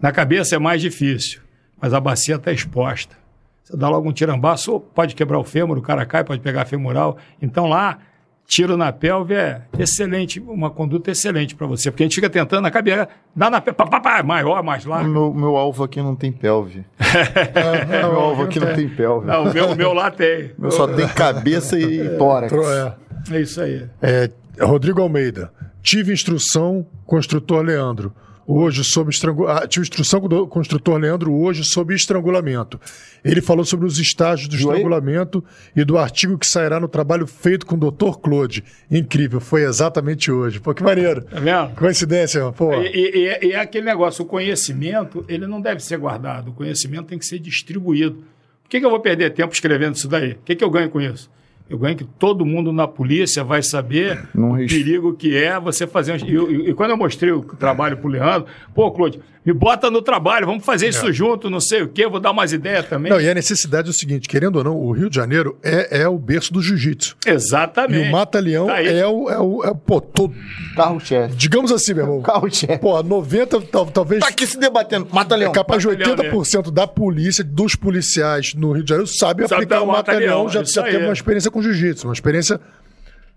Na cabeça é mais difícil, mas a bacia está exposta. Você dá logo um tirambaço, pode quebrar o fêmur, o cara cai, pode pegar a femoral. Então lá, tiro na pelve é excelente, uma conduta excelente para você, porque a gente fica tentando na cabeça, dá na pelve, pá, pá, pá, maior, mais O largo. Meu, meu alvo aqui não tem pelve. meu alvo aqui não tem pelve. Não, o meu, o meu lá tem. Meu só tem cabeça e tórax. É. É isso aí. É, Rodrigo Almeida. Tive instrução, construtor Leandro. Hoje sob estrangu... ah, tive instrução com o construtor Leandro hoje sob estrangulamento. Ele falou sobre os estágios do aí? estrangulamento e do artigo que sairá no trabalho feito com o Dr. Claude. Incrível, foi exatamente hoje. Pô, que maneiro. Tá vendo? Coincidência, pô. E, e- é- e é aquele negócio, o conhecimento, ele não deve ser guardado, o conhecimento tem que ser distribuído. Por que, que eu vou perder tempo escrevendo isso daí? O que, que eu ganho com isso? Eu ganho que todo mundo na polícia vai saber Não o perigo que é você fazer... um- E, e- e quando eu mostrei o trabalho pro Leandro, pô, Claude, me bota no trabalho, vamos fazer isso junto, não sei o quê, vou dar umas ideias também. Não, e a necessidade é o seguinte, querendo ou não, o Rio de Janeiro é, é o berço do jiu-jitsu. E Exatamente. o Mata-Leão Tá é o... É o é, pô, todo, Carro-chefe. digamos assim, meu irmão. Carro-chefe. Pô, 90, tal- talvez... Tá aqui se debatendo. Mata leão. É capaz de Mata-leão 80% da polícia, dos policiais no Rio de Janeiro, sabe, Sabe aplicar o mata-leão, mata-leão, já, já teve uma experiência com jiu-jitsu, uma experiência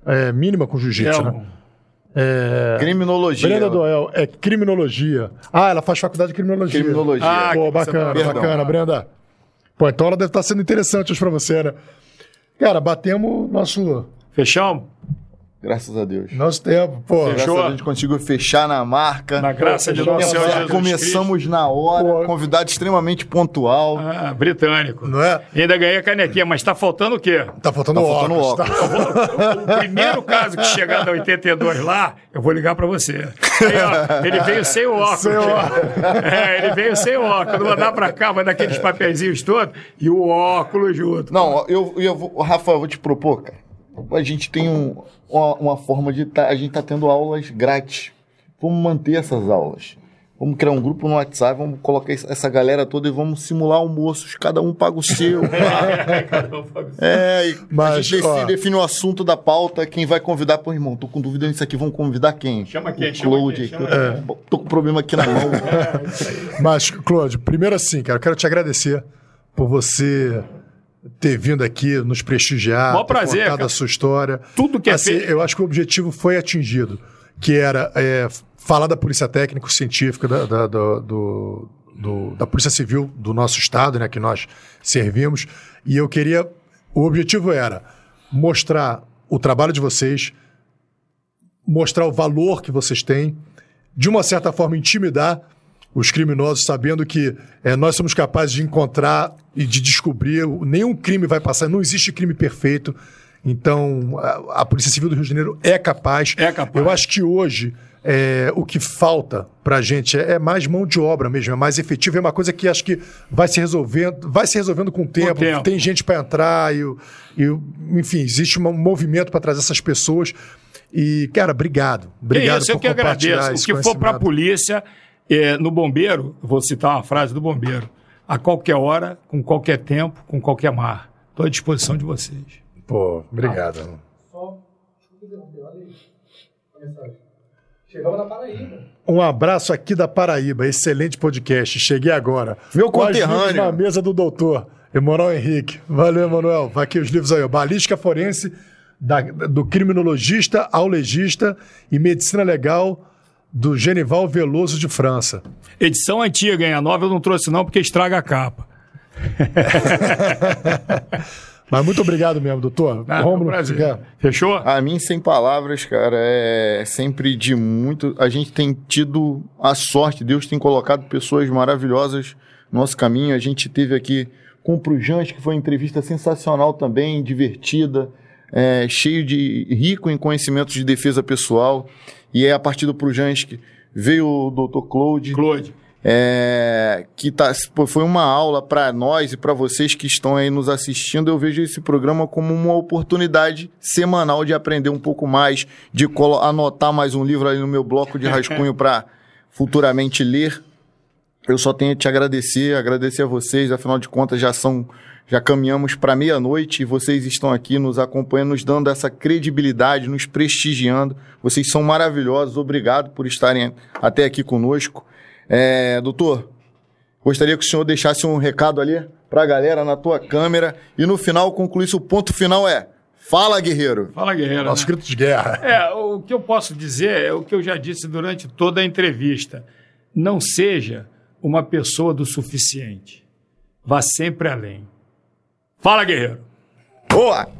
é, mínima com jiu-jitsu, É, né? É, Criminologia. Brenda Doel, é criminologia. Ah, ela faz faculdade de criminologia. Criminologia. Ah, Pô, que bacana, bacana. Brenda. Pô, então ela deve estar sendo interessante hoje pra você, né? Cara, batemos nosso, Fechamos? Graças a Deus. nosso tempo. Pô, Graças Fechou? a Deus a gente conseguiu fechar na marca. Na graça de nosso Senhor Jesus Começamos na hora. Pô. Convidado extremamente pontual. Ah, britânico. não é? E ainda ganhei a canequinha, mas tá faltando o quê? Tá faltando Tá faltando óculos. tá? O primeiro caso que chegar da 82 lá, eu vou ligar pra você. Aí, ó, ele veio sem o óculos. Sem o É, ele veio sem o óculos. Quando mandar pra cá, vai daqueles papeizinhos todos e o óculos junto. Não, eu, eu vou, Rafa, eu vou te propor, cara. A gente tem um- uma, uma forma de. tá- a gente tá tendo aulas grátis. Vamos manter essas aulas. Vamos criar um grupo no WhatsApp, vamos colocar essa- galera toda e vamos simular almoços. Cada um paga o seu. é, e a Mas, gente ó. decide, define o assunto da pauta, quem vai convidar. Pô, irmão, tô com dúvida nisso aqui, vamos convidar quem? Chama quem? O Chama Claude. quem? Chama Tô- Tô com problema aqui na mão. Mas, Claude, primeiro assim, cara, eu quero te agradecer por você ter vindo aqui nos prestigiar, Mó ter prazer, contado cara. a sua história. Tudo que é assim, feito- Eu acho que o objetivo foi atingido, que era é, falar da polícia técnico-científica, da, da, do- do- do- da Polícia Civil do nosso estado, né, que nós servimos, e eu queria... O objetivo era mostrar o trabalho de vocês, mostrar o valor que vocês têm, de uma certa forma intimidar os criminosos, sabendo que eh, nós somos capazes de encontrar e de descobrir. Nenhum crime vai passar, não existe crime perfeito. Então, a, a Polícia Civil do Rio de Janeiro é capaz. É capaz. Eu acho que hoje eh, o que falta para a gente é, é mais mão de obra mesmo, é mais efetivo. É uma coisa que acho que vai se resolvendo, vai se resolvendo com o tempo. tempo. Tem gente para entrar e, e enfim, existe um movimento para trazer essas pessoas. E, cara, obrigado. Obrigado que isso, eu por que compartilhar agradeço. O que for para a polícia, é, no bombeiro, vou citar uma frase do bombeiro: a qualquer hora, com qualquer tempo, com qualquer mar. Estou à disposição de vocês. Pô, obrigado. Chegava na Paraíba. Um abraço aqui da Paraíba, excelente podcast. Cheguei agora. Meu conterrâneo. Na mesa do doutor Emanuel Henrique. Valeu, Emanuel. Vai aqui os livros aí. ó. Balística forense, da- do criminologista ao legista e medicina legal do Genival Veloso de França. Edição antiga, hein? A nova eu não trouxe, não, porque estraga a capa. Mas muito obrigado mesmo, doutor. Ah, um prazer. quer? Fechou? A mim, sem palavras, cara, é sempre de muito. A gente tem tido a sorte, Deus tem colocado pessoas maravilhosas no nosso caminho. A gente teve aqui com o Prujante, que foi uma entrevista sensacional também, divertida, é, cheio de. rico em conhecimentos de defesa pessoal. E é a partir do Prujante que veio o Dr. Claude. Claude. É, que tá, foi uma aula para nós e para vocês que estão aí nos assistindo. Eu vejo esse programa como uma oportunidade semanal de aprender um pouco mais, de anotar mais um livro ali no meu bloco de rascunho para futuramente ler. Eu só tenho a te agradecer, agradecer a vocês, afinal de contas já são já caminhamos para meia-noite e vocês estão aqui nos acompanhando, nos dando essa credibilidade, nos prestigiando. Vocês são maravilhosos, obrigado por estarem até aqui conosco. É, doutor, gostaria que o senhor deixasse um recado ali para a galera na tua câmera e no final concluísse o ponto final é: fala guerreiro. Fala, guerreiro. Nosso né? grito de guerra. É, o que eu posso dizer é o que eu já disse durante toda a entrevista. Não seja uma pessoa do suficiente. Vá sempre além. Fala, guerreiro. Boa!